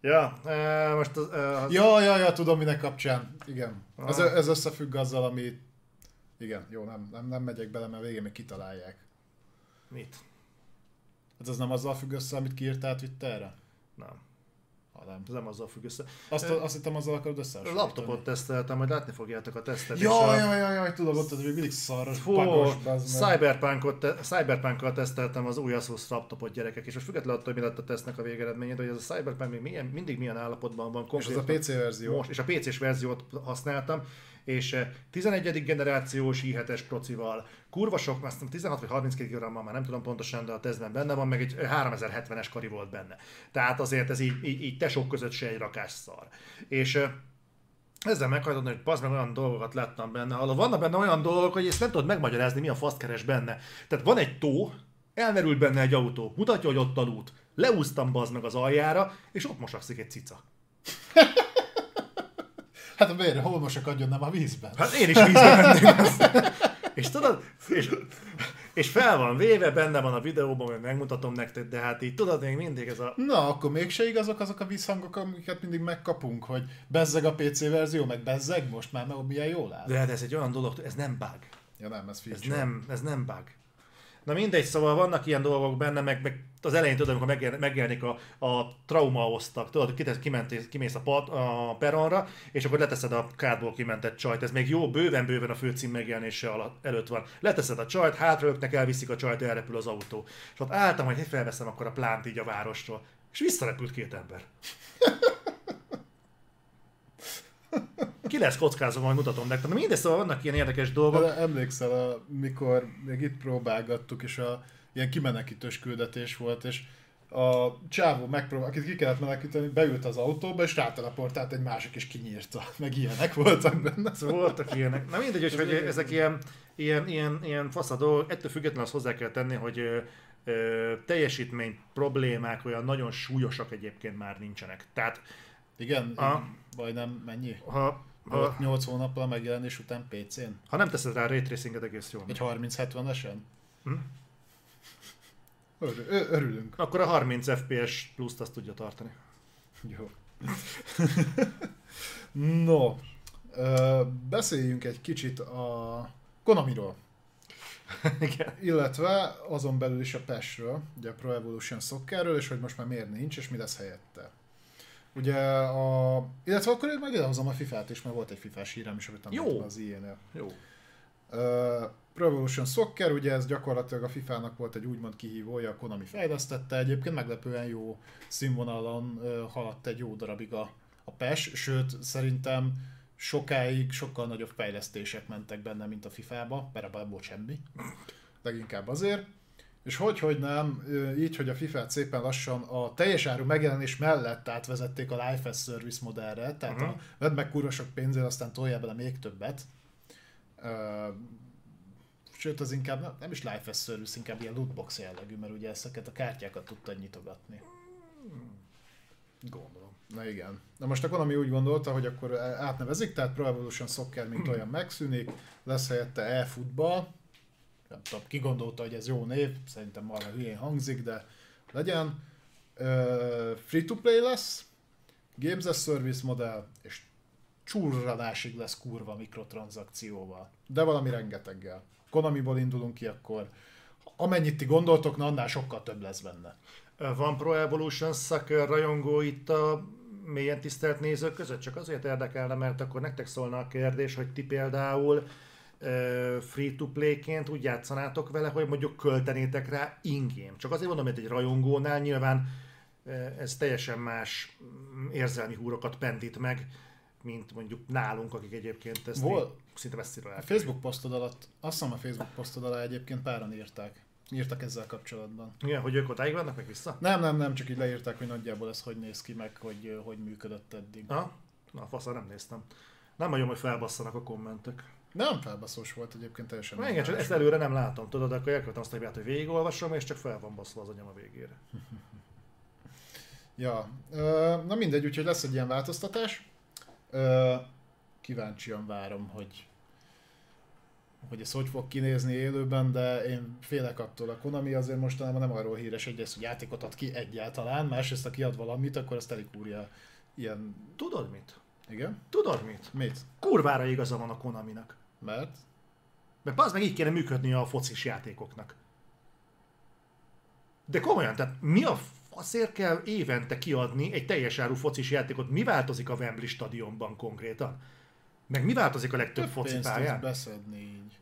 Ja, e, most az, e, az Ja, ja, ja, tudom minek kapcsán. Igen. Ez, Ah. ez összefügg azzal, ami... Igen, jó, nem, nem, nem megyek bele, mert végén még kitalálják. mit? Hát ez nem azzal függ össze, amit kiírtál Twitterre? Nem, Ha nem. ez nem azzal függ össze. Azt, azt hittem azzal akarod A összehasonlítani. laptopot teszteltem, majd látni fogjátok a tesztet. és Ja, a... ja, ja, ja, tudom, ott az még mindig szarras, Fú, bagos. Cyberpunkot, te, Cyberpunkkal teszteltem az új Asus laptopot gyerekek, és most függetlenül attól, hogy mi lett a tesztnek a végeredménye, de hogy ez a Cyberpunk még milyen, mindig milyen állapotban van. És ez a PC verzió. Most, és a PC-s verziót használtam, és eh, 11. generációs i7-es procival, kurva sok, azt hiszem 16 vagy 32 grammal, már nem tudom pontosan, de a tesztben benne van, meg egy 3070-es kari volt benne. Tehát azért ez így, így, így tesók között se egy rakás szar. És eh, ezzel meghajtottam, hogy bazd meg olyan dolgokat láttam benne, ahol vannak benne olyan dolgok, hogy ezt nem tudod megmagyarázni, mi a faszt keres benne. Tehát van egy tó, elmerült benne egy autó, mutatja, hogy ott alud. Leúztam bazd meg az aljára, és ott mosakszik egy cica. Hát miért? Hol mosakadjon, nem a vízben? Hát én is vízbe mennék. és tudod, és, és fel van véve, benne van a videóban, hogy megmutatom nektek, de hát így tudod, még mindig ez a... Na, akkor mégse igazok azok a vízhangok, amiket mindig megkapunk, hogy bezzeg a PC verzió, meg bezzeg most már, mert milyen jól áll. De hát ez egy olyan dolog, ez nem bug. Ja nem, ez Ez feature. nem, ez nem bug. Na mindegy, szóval vannak ilyen dolgok benne, meg, meg az elején tudod, amikor megjel- megjelenik a, a trauma osztag, tudod, kitesz, kiment, kimész a, pat, a peronra, és akkor leteszed a kádból kimentett csajt, ez még jó, bőven-bőven a főcím megjelenése alatt, előtt van. Leteszed a csajt, hátraöknek, elviszik a csajt, elrepül az autó. És ott álltam, hogy felveszem akkor a plánt így a városról. És visszarepült két ember. Ki lesz kockázom, majd mutatom nektek. Na mindegy, szóval vannak ilyen érdekes dolgok. De emlékszel, a, mikor még itt próbálgattuk, és a ilyen kimenekítős küldetés volt, és a csávó megpróbál, akit ki kellett menekíteni, beült az autóba, és ráteleportált egy másik, és kinyírta. Meg ilyenek voltak benne. Voltak ilyenek. Na mindegy, hogy Ez ezek ilyen, ilyen, ilyen, ilyen faszadó, ettől függetlenül azt hozzá kell tenni, hogy ö, ö, teljesítmény problémák olyan nagyon súlyosak egyébként már nincsenek. Tehát Igen, A- majdnem mennyi? ha, Ha... 8 hónappal a megjelenés után PC-n? ha nem teszed rá ray tracinget egész jól. Egy 30-70-esen? Hm? Ör- örülünk. Akkor a 30 FPS pluszt azt tudja tartani. Jó. no, ö, beszéljünk egy kicsit a Konamiról, Igen. illetve azon belül is a PES-ről, ugye a Pro Evolution Soccerről, és hogy most már miért nincs, és mi lesz helyette. Ugye a... Illetve akkor én meg idehozom a FIFA-t is, mert volt egy FIFA-s hírem is, amit Jó. az ilyen Jó. Uh, Pro Evolution Soccer, ugye ez gyakorlatilag a FIFA-nak volt egy úgymond kihívója, a Konami fejlesztette, egyébként meglepően jó színvonalon uh, haladt egy jó darabig a, a PES, sőt szerintem sokáig sokkal nagyobb fejlesztések mentek benne, mint a FIFA-ba, mert abban volt semmi, leginkább azért. És hogy, hogy nem, így, hogy a FIFA-t szépen lassan a teljes áru megjelenés mellett átvezették a Life as Service modellre, tehát Mhm. a vedd meg kurva sok pénzért, aztán toljál bele még többet. Sőt, az inkább nem, nem is Life as Service, inkább ilyen lootbox jellegű, mert ugye ezeket a kártyákat tudtad nyitogatni. Gondolom. Na igen. Na most a Konami úgy gondolta, hogy akkor átnevezik, tehát Pro Evolution Soccer mint olyan megszűnik, lesz helyette e-futball. Nem tudom, ki gondolta, hogy ez jó név, szerintem marha hülyén hangzik, de legyen. Free to play lesz, Games as Service modell, és csurranásig lesz kurva mikrotranszakcióval. De valami rengeteggel. Konamiból indulunk ki, akkor amennyit ti gondoltok, na annál sokkal több lesz benne. Van Pro Evolution Soccer rajongó itt a mélyen tisztelt nézők között? Csak azért érdekelne, mert akkor nektek szólna a kérdés, hogy ti például free-to-play-ként úgy játszanátok vele, hogy mondjuk költenétek rá ingame. Csak azért mondom, hogy egy rajongónál nyilván ez teljesen más mm, érzelmi húrokat pendít meg, mint mondjuk nálunk, akik egyébként ezt Vol- szinte messziről A. Facebook posztod alatt, azt hiszem a Facebook posztod alá egyébként páran írták. Írtak ezzel kapcsolatban. Igen, hogy ők odáig vannak, meg vissza? Nem, nem, nem, csak így leírták, hogy nagyjából ez hogy néz ki, meg hogy hogy működött eddig. Ha? Na, faszal nem néztem. Nem nagyon, hogy felbasszanak a kommentek. Nem felbaszós volt egyébként teljesen. Na igen, csak ezt előre nem látom, tudod, akkor elkövetem azt a hibát, hogy végigolvasom, és csak fel van baszva az anyam a végére. Ja, na mindegy, úgyhogy lesz egy ilyen változtatás. Kíváncsian várom, hogy hogy ez hogy fog kinézni élőben, de én félek attól. A Konami azért mostanában nem arról híres egyrészt, hogy játékot ad ki egyáltalán, másrészt ha kiad valamit, akkor azt elikúrja ilyen... Tudod mit? Igen? Tudod mit? Mit? Kurvára igaza van a Konaminak. Mert? Mert az meg így kéne működni a focis játékoknak. De komolyan, tehát mi a faszért kell évente kiadni egy teljes áru focis játékot? Mi változik a Wembley stadionban konkrétan? Meg mi változik a legtöbb Több foci pályán? beszedni így.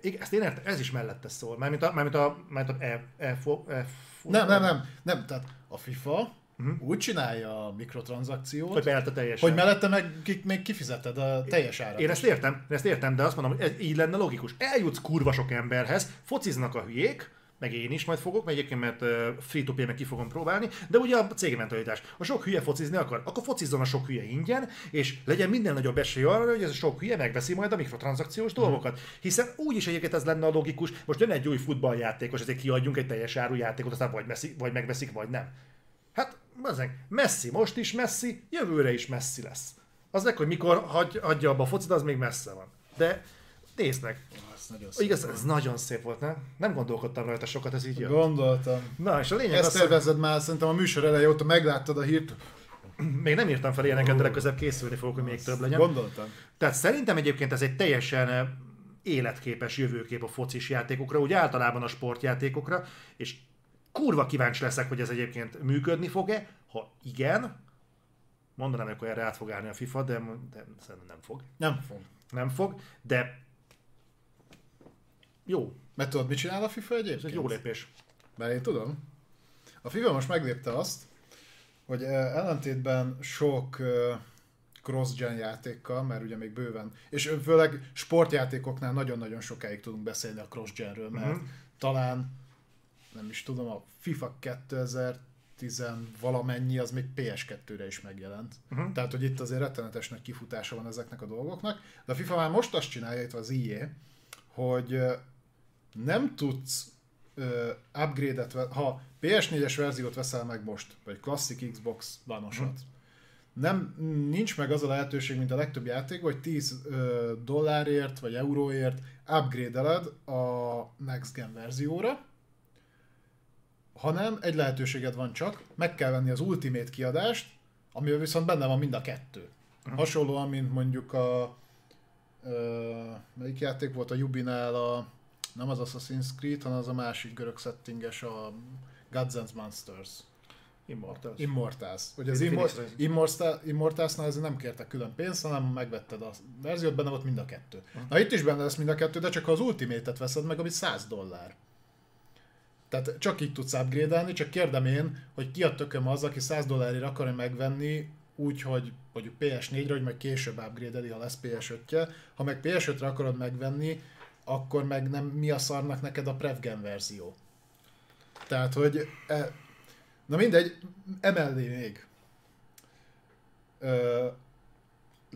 Igen, ezt én értem, ez is mellette szól. Mármint a, mármint a, mármint a e, e, fo, e, fo, Nem, nem, nem, nem, tehát a FIFA Mhm. úgy csinálja a mikrotranszakciót, Hogy mellette teljesen. hogy mellette meg ki, még kifizeted a teljes árat. Én ezt értem, ezt értem, de azt mondom, hogy ez így lenne logikus. Eljutsz kurva sok emberhez, fociznak a hülyék, meg én is majd fogok, mert egyébként mert free to meg ki fogom próbálni, de ugye a cégi mentalitás. A sok hülye focizni akar, akkor focizzon a sok hülye ingyen, és legyen minden nagyobb esély arra, hogy ez a sok hülye megveszi majd a mikrotranszakciós dolgokat. Hiszen úgyis egyébként ez lenne a logikus, most jön egy új futballjátékos, ezért kiadjunk egy teljes áru játékot, aztán vagy, veszik, vagy megveszik, vagy nem. Hát, bazzeg, Messi most is Messi, jövőre is Messi lesz. Az meg, hogy mikor hagy, hagyja abba a focit, az még messze van. De nézd meg, Ez nagyon szép. igaz, ez nagyon szép volt, nem? Nem gondolkodtam rajta sokat, ez így jön. Gondoltam. Na, és a lényeg Ezt az, hogy tervezed már, szerintem a műsor eleje óta megláttad a hírt. még nem írtam fel ilyeneket, de legközelebb készülni fogok, hogy még több legyen. Gondoltam. Tehát szerintem egyébként ez egy teljesen eh, életképes jövőkép a focis játékokra, úgy általában a sportjátékokra, és kurva kíváncsi leszek, hogy ez egyébként működni fog-e. Ha igen, mondanám, hogy erre át fog állni a FIFA, de, de szerintem nem fog. Nem fog. Nem fog, de jó, Mert tudod, mit csinál a FIFA ez egyébként? egy jó lépés. Mert én tudom. A FIFA most meglépte azt, hogy ellentétben sok cross-gen játékkal, mert ugye még bőven, és főleg sportjátékoknál nagyon-nagyon sokáig tudunk beszélni a cross-genről, mert Mhm. talán, nem is tudom, a FIFA valamennyi, az még PS2-re is megjelent. Uh-huh. Tehát, hogy itt azért rettenetes nagy kifutása van ezeknek a dolgoknak. De a FIFA már most azt csinálja, itt az IE, hogy nem tudsz upgrade-et, ha PS4-es verziót veszel meg most, vagy Classic Xbox One-osat, nem, nincs meg az a lehetőség, mint a legtöbb játék, hogy 10 ö, dollárért vagy euróért upgrade-eled a Next Gen verzióra, hanem egy lehetőséged van csak, meg kell venni az Ultimate kiadást, amivel viszont benne van mind a kettő. Hasonlóan, mint mondjuk a ö, melyik játék volt a Jubinál a nem az Assassin's Creed, hanem az a másik görög settinges, a Gods and Monsters. Immortals. Immortals. Hogy az Phoenix Immor- Rising. Immortals, Immortalsnál ezért nem kértek külön pénzt, hanem megvetted a verziót, benne volt mind a kettő. Na itt is benne lesz mind a kettő, de csak ha az Ultimate-et veszed meg, ami 100 dollár. Tehát csak így tudsz upgrade csak kérdem én, hogy ki a tököm az, aki 100 dollárért akarja megvenni, úgy, hogy mondjuk PS4-re, hogy meg később upgrade ha lesz PS5-je. Ha meg PS5-re akarod megvenni, akkor meg nem mi a szarnak neked a Prevgen verzió. Tehát, hogy e, na mindegy, emellé még. Ö,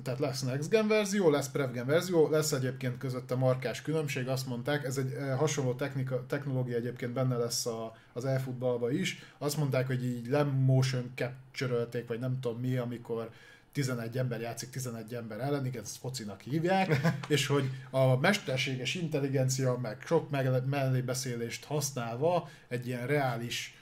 tehát lesz Next Gen verzió, lesz Prevgen verzió, lesz egyébként közötte markás különbség, azt mondták, ez egy eh, hasonló technika, technológia egyébként benne lesz a, az e-futballba is, azt mondták, hogy így lemotion capture vagy nem tudom mi, amikor 11 ember játszik 11 ember ellen, igen, ezt focinak hívják, és hogy a mesterséges intelligencia, meg sok mellébeszélést használva egy ilyen reális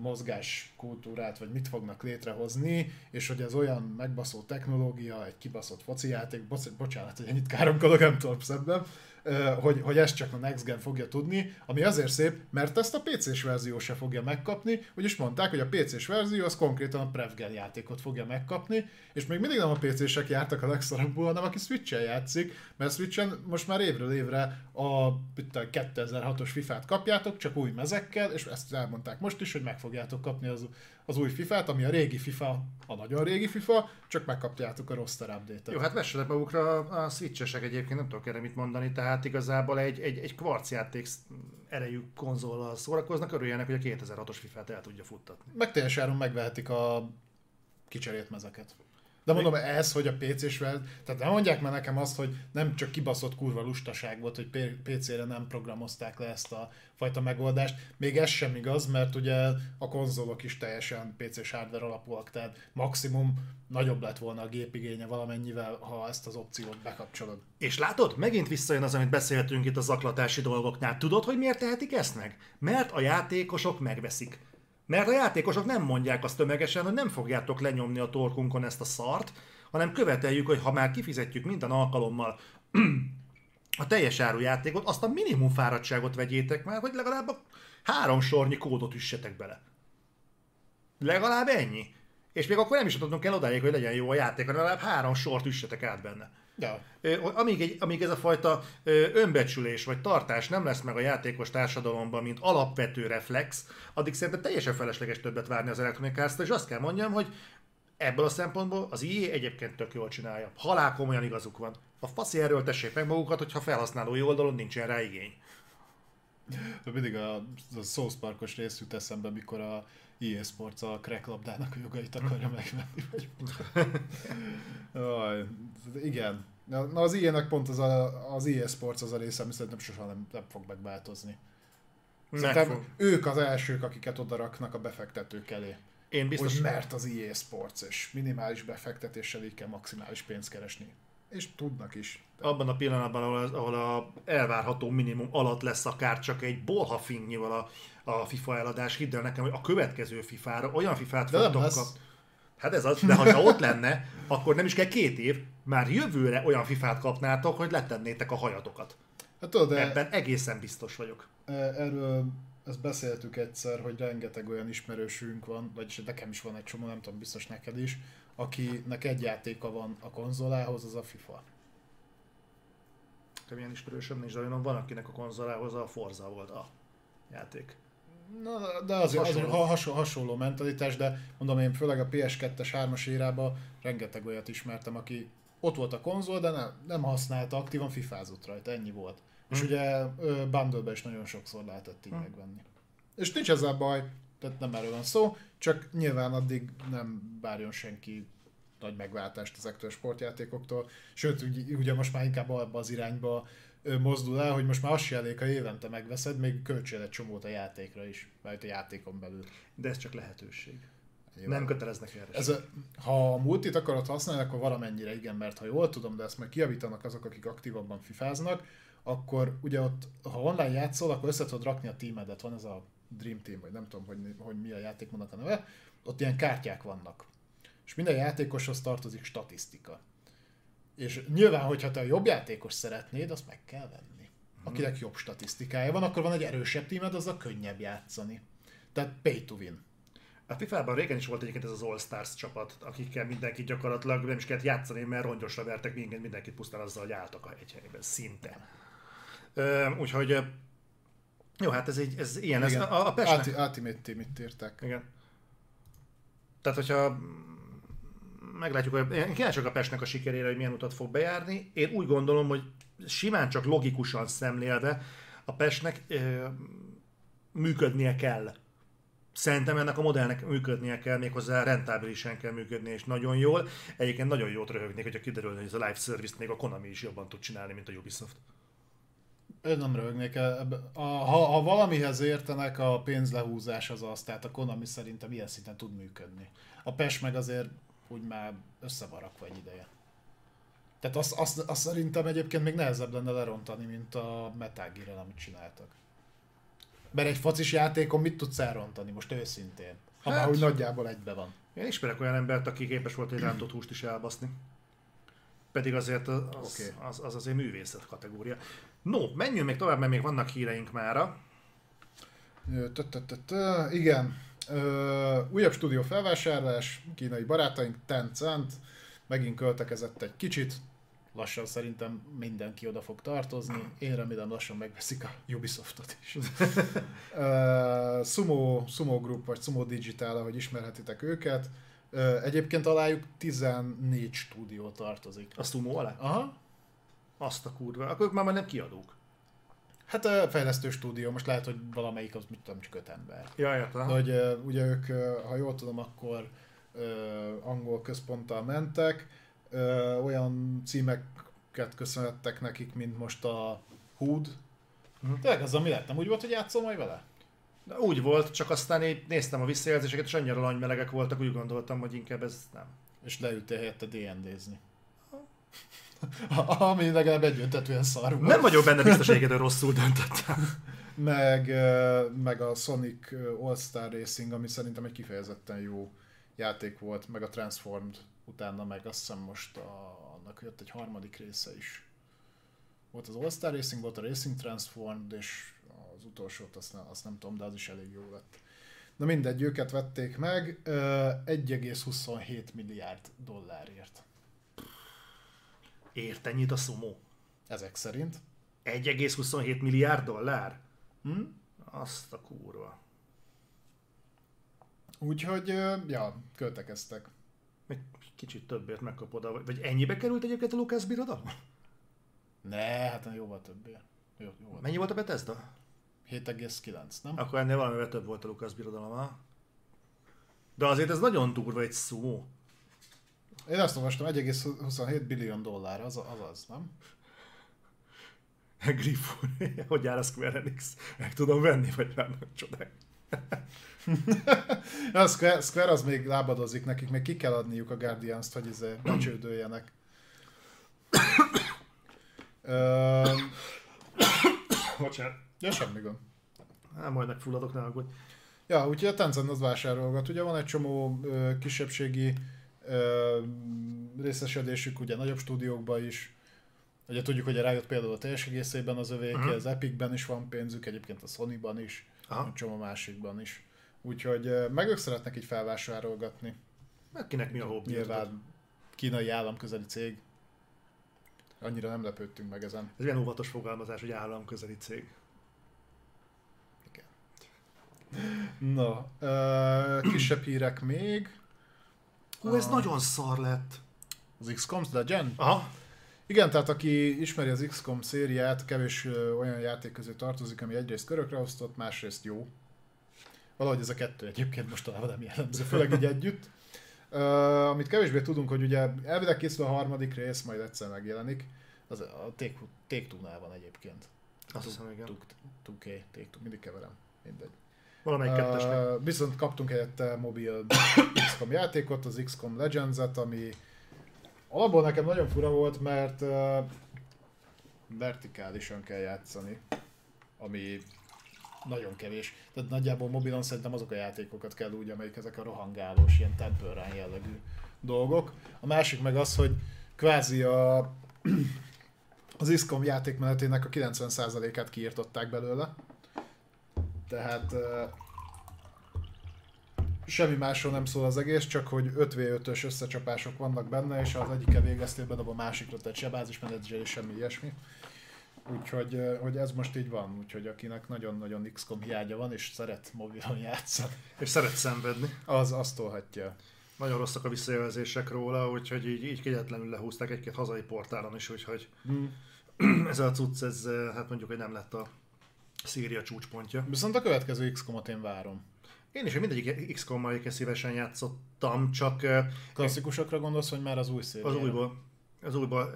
mozgáskultúrát, vagy mit fognak létrehozni, és hogy ez olyan megbaszó technológia, egy kibaszott foci játék, bocs, bocsánat, hogy ennyit káromkodok, nem tudom szemben, ö, hogy, hogy ezt csak a Next Gen fogja tudni, ami azért szép, mert ezt a PC-s verzió se fogja megkapni, úgyis mondták, hogy a PC-s verzió az konkrétan a Prevgen játékot fogja megkapni, és még mindig nem a PC-sek jártak a legszarabbul, hanem aki Switch-en játszik, mert Switch-en most már évről évre a mit tudom, 2006-os FIFA-t kapjátok, csak új mezekkel, és ezt elmondták most is, hogy meg fogjátok kapni az, az új FIFA-t, ami a régi FIFA, a nagyon régi FIFA, csak megkapjátok a roster update-et. Jó, hát vessenek magukra a switchesek egyébként, nem tudok erre mit mondani, tehát igazából egy, egy, egy kvarc játék erejű konzollal szórakoznak, örüljenek, hogy a 2006-os FIFA-t el tudja futtatni. Meg teljes áron megvehetik a kicserélt mezeket. De mondom, ez, hogy a PC-s. Tehát nem mondják már nekem azt, hogy nem csak kibaszott kurva lustaság volt, hogy PC-re nem programozták le ezt a fajta megoldást. Még ez sem igaz, mert ugye a konzolok is teljesen PC-s hardware alapúak, tehát maximum nagyobb lett volna a gépigénye valamennyivel, ha ezt az opciót bekapcsolod. És látod, megint visszajön az, amit beszéltünk itt a zaklatási dolgoknál. Tudod, hogy miért tehetik ezt meg? Mert a játékosok megveszik. Mert a játékosok nem mondják azt tömegesen, hogy nem fogjátok lenyomni a torkunkon ezt a szart, hanem követeljük, hogy ha már kifizetjük minden alkalommal a teljes áru játékot, azt a minimum fáradtságot vegyétek már, hogy legalább a három sornyi kódot üssetek bele. Legalább ennyi. És még akkor nem is adunk el odáig, hogy legyen jó a játék, hanem legalább három sort üssetek át benne. Ja. Amíg, egy, amíg ez a fajta önbecsülés vagy tartás nem lesz meg a játékos társadalomban, mint alapvető reflex, addig szerintem teljesen felesleges többet várni az Electronic arts és azt kell mondjam, hogy ebből a szempontból az EA egyébként tök jól csinálja. Halál komolyan igazuk van. A faszi erről tessék meg magukat, hogyha felhasználói oldalon nincsen rá igény. De mindig a, a South Parkos rész jut eszembe, mikor a EA Sports a crack labdának a jogait akarja megvenni. Vagy... Aj, igen. Na, az EA-nek pont az, a, az EA Sports az a része, ami szerintem sosem nem, nem fog megváltozni. Meg Szerintem fog. ők az elsők, akiket oda raknak a befektetők elé. Én biztos, Hogy mert az EA Sports, és minimális befektetéssel így kell maximális pénzt keresni. És tudnak is. abban a pillanatban, ahol, az, ahol a elvárható minimum alatt lesz akár csak egy bolhafinnyival a, a FIFA eladás, hidd el nekem, hogy a következő FIFA-ra olyan FIFA-t fogtok Hát ez az, de ha ott lenne, akkor nem is kell két év, már jövőre olyan FIFA-t kapnátok, hogy letennétek a hajatokat. Hát tudod, de Ebben egészen biztos vagyok. E, Erről ezt beszéltük egyszer, hogy rengeteg olyan ismerősünk van, vagyis nekem is van egy csomó, nem tudom, biztos neked is, akinek egy játéka van a konzolához, az a FIFA. Nekem ilyen ismerősöm nincs, de olyan van, akinek a konzolához a Forza volt a játék. Na, de azért, azért Hasonló. ha- hasonló, hasonló mentalitás, de mondom én főleg a PS2-es 3-as érában rengeteg olyat ismertem, aki ott volt a konzol, de nem, nem használta aktívan, fifázott rajta, ennyi volt. És Hm. ugye ö, bundle is nagyon sokszor lehetett így megvenni. És nincs ezzel baj, Tehát nem erről van szó, csak nyilván addig nem várjon senki nagy megváltást az aktuális sportjátékoktól, sőt, ugye, ugye most már inkább abba az irányba mozdul el, hogy most már az se elég, ha évente megveszed, még költsél egy csomót a játékra is, vagy a játékon belül. De ez csak lehetőség. Nyilván. Nem köteleznek erre. Ez a, ha a multit akarod használni, akkor valamennyire igen, mert ha jól tudom, de ezt majd kijavítanak azok, akik aktívabban fifáznak, akkor ugye ott, ha online játszol, akkor össze tudod rakni a teamedet, van ez a Dream Team, vagy nem tudom, hogy, hogy mi a játékmódnak a neve, ott ilyen kártyák vannak. És minden játékoshoz tartozik statisztika. És nyilván, hogyha te a jobb játékos szeretnéd, azt meg kell venni. Akinek jobb statisztikája van, akkor van egy erősebb tímed, azzal könnyebb játszani. Tehát pay to win. A FIFA-ban régen is volt egyébként ez az All Stars csapat, akikkel mindenki gyakorlatilag nem is kellett játszani, mert rongyosra vertek minket, mindenkit pusztán azzal, hogy álltak a hegyhelyben, szinte. Ö, úgyhogy, jó, hát ez, egy, ez ilyen, ez Igen. a, a Pestnek, Ulti- Ultimate Team-it írták. Igen. Tehát, hogyha meglátjuk, hogy én kíváncsi vagyok a Pestnek a sikerére, hogy milyen utat fog bejárni. Én úgy gondolom, hogy simán csak logikusan szemlélve a Pestnek ö, működnie kell. Szerintem ennek a modellnek működnie kell, méghozzá rentábilisan kell működnie, és nagyon jól. Egyébként nagyon jót röhögnék, hogyha kiderülne, hogy ez a live service még a Konami is jobban tud csinálni, mint a Ubisoft. Én nem. A, ha, ha valamihez értenek, a pénzlehúzás az az, tehát a Konami szerintem ilyen szinten tud működni. A PES meg azért úgy már összevarakva egy ideje. Tehát azt, azt, azt szerintem egyébként még nehezebb lenne lerontani, mint a Metal Gear-rel, amit csináltak. Mert egy focis játékon mit tudsz elrontani, most őszintén? Ha már Hát- úgy nagyjából egybe van. Én ismerek olyan embert, aki képes volt egy rántott húst is elbaszni. Pedig azért az, Oké. az, az azért művészet kategória. No, menjünk még tovább, mert még vannak híreink mára. Igen. Újabb stúdió felvásárlás, kínai barátaink, Tencent, megint költekezett egy kicsit, lassan szerintem mindenki oda fog tartozni, én remélem lassan megveszik a Ubisoftot is. Sumo, Sumo Group, vagy Sumo Digital, ahogy ismerhetitek őket, egyébként alájuk 14 stúdió tartozik. A Sumo alá? Aha, Azt a kurva. Akkor ők már nem kiadók. hát ö, fejlesztő stúdió, most lehet, hogy valamelyik az, mit tudom, csak öt ember. Ja, értem. De hogy ugye ők, ha jól tudom, akkor angol központtal mentek, olyan címeket köszönhettek nekik, mint most a Hood. Mhm. Tényleg az, ami lett, nem úgy volt, hogy játszol majd vele? De úgy volt, csak aztán így néztem a visszajelzéseket, és annyira aranymelegek voltak, úgy gondoltam, hogy inkább ez nem. És leültél helyette D&D-zni. Ami legalább egyöntetően szar volt. Nem vagyok benne biztos, hogy rosszul döntöttem. Meg, meg a Sonic All-Star Racing, ami szerintem egy kifejezetten jó játék volt, meg a Transformed utána, meg azt hiszem most a, annak jött egy harmadik része is. Volt az All-Star Racing, volt a Racing Transformed, és az utolsót azt, ne, azt nem tudom, de az is elég jó lett. Na mindegy, őket vették meg ö, 1,27 milliárd dollárért. Ért ennyit a Sumo? Ezek szerint. 1,27 milliárd dollár? Hm? Azt a kurva. Úgyhogy, ja, költekeztek. Egy kicsit többért megkapod, a- vagy ennyibe került egyébként a Lucas birodalom? Ne, hát jóval többért. Jó, jó. Mennyi volt a Bethesda? 7,9, nem? Akkor ennél valamivel több volt a Lucas birodalom? De azért ez nagyon durva egy Sumo. Én azt olvastam, 1,27 billion dollár, az az, az nem? Griffon, hogy áll a Square Enix? Meg tudom venni, vagy vannak csodák. A Square, Square az még lábadozik, nekik még ki kell adniuk a Guardians-t, hogy izé becsődöljenek. Ö, Bocsánat. ja, semmi gond. Hát majd megfulladok, ne aggódj. Ja, úgyhogy a Tencent az vásárolgat. Ugye van egy csomó ö, kisebbségi ö, részesedésük, ugye nagyobb stúdiókban is. Ugye tudjuk, hogy a Riot például a teljes egészében az övéké, Mhm. az Epicben is van pénzük, egyébként a Sony-ban is, Aha. egy csomó másikban is. Úgyhogy meg ők szeretnek így felvásárolgatni. Meg kinek mi a hobbi? Nyilván kínai államközeli cég. Annyira nem lepődtünk meg ezen. Ez ilyen óvatos fogalmazás, hogy államközeli cég. Na, ö, kisebb hírek még. Hú, ez Ah. nagyon szar lett. Az XCOM Legend? Aha. Igen, tehát aki ismeri az XCOM szériát, kevés ö, olyan játék közé tartozik, ami egyrészt körökre osztott, másrészt jó. Valahogy ez a kettő egyébként mostanában nem jellemző, főleg így együtt. Uh, amit kevésbé tudunk, hogy ugye elvileg készül a harmadik rész, majd egyszer megjelenik. Az a Take, Take Two-nál van egyébként. Azt hiszem, igen. 2K, Take Two, mindig keverem. Mindegy. Valamelyik kettesnek. Uh, viszont kaptunk helyette mobil XCOM játékot, az XCOM Legends-et, ami alapból nekem nagyon fura volt, mert uh, vertikálisan kell játszani, ami nagyon kevés. Tehát nagyjából mobilon szerintem azok a játékokat kell úgy, amelyik ezek a rohangálós, ilyen temple run jellegű dolgok. A másik meg az, hogy kvázi a, az XCOM játékmenetének a 90%-át kiirtották belőle. Tehát semmi másról nem szól az egész, csak hogy 5v5-ös összecsapások vannak benne, és ha az egyike végeztél, bedob a másikra, tehát se bázismenedzser, semmi ilyesmi. Úgyhogy hogy ez most így van, úgyhogy akinek nagyon-nagyon XCOM hiánya van, és szeret mobilon játszani, És szeret szenvedni. az azt tolhatja. Nagyon rosszak a visszajelzések róla, úgyhogy így, így kegyetlenül lehúzták egy-két hazai portálon is, úgyhogy Mm. ez a cucc, ez hát mondjuk, hogy nem lett a Szíria csúcspontja. Viszont a következő XCOM-ot én várom. Én is mindegyik XCOM-mal szívesen játszottam, csak Klasszikusokra gondolsz, hogy már az új széria? az újból, az újból,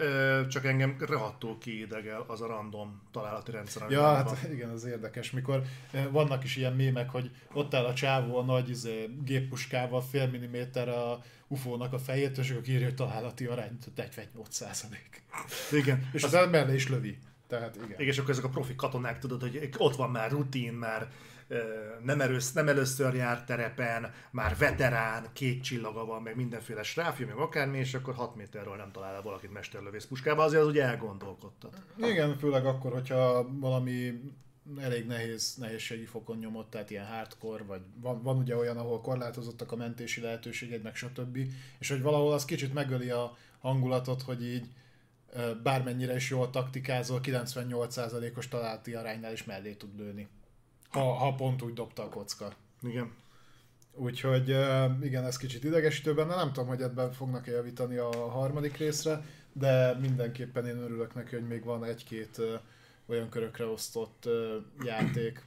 csak engem rohadtul kiidegel az a random találati rendszer. Ja, hát van. igen, az érdekes, mikor vannak is ilyen mémek, hogy ott áll a csávó a nagy izé, géppuskával fél milliméter a UFO-nak a fejét, és akkor írja, hogy találati arány, tehát 48 százalék. Igen, És az, az mellé is lövi. Tehát igen. és akkor ezek a profi katonák, tudod, hogy ott van már rutin, már nem, elősz, nem először jár terepen, már veterán, két csillaga van, meg mindenféle stráfja, meg akármi, és akkor 6 méterről nem talál el valakit mesterlövész puskába, azért az ugye elgondolkodtat. Igen, főleg akkor, hogyha valami elég nehéz, nehézségi fokon nyomott, tehát ilyen hardcore, vagy van, van ugye olyan, ahol korlátozottak a mentési lehetőséged, meg stb. És hogy valahol az kicsit megöli a hangulatot, hogy így bármennyire is jól taktikázol, 98%-os találati aránynál is mellé tud lőni. Ha, ha pont úgy dobta a kocka. Igen. Úgyhogy igen, ez kicsit idegesítő benne, nem tudom, hogy ebben fognak-e javítani a harmadik részre, de mindenképpen én örülök neki, hogy még van egy-két olyan körökre osztott játék,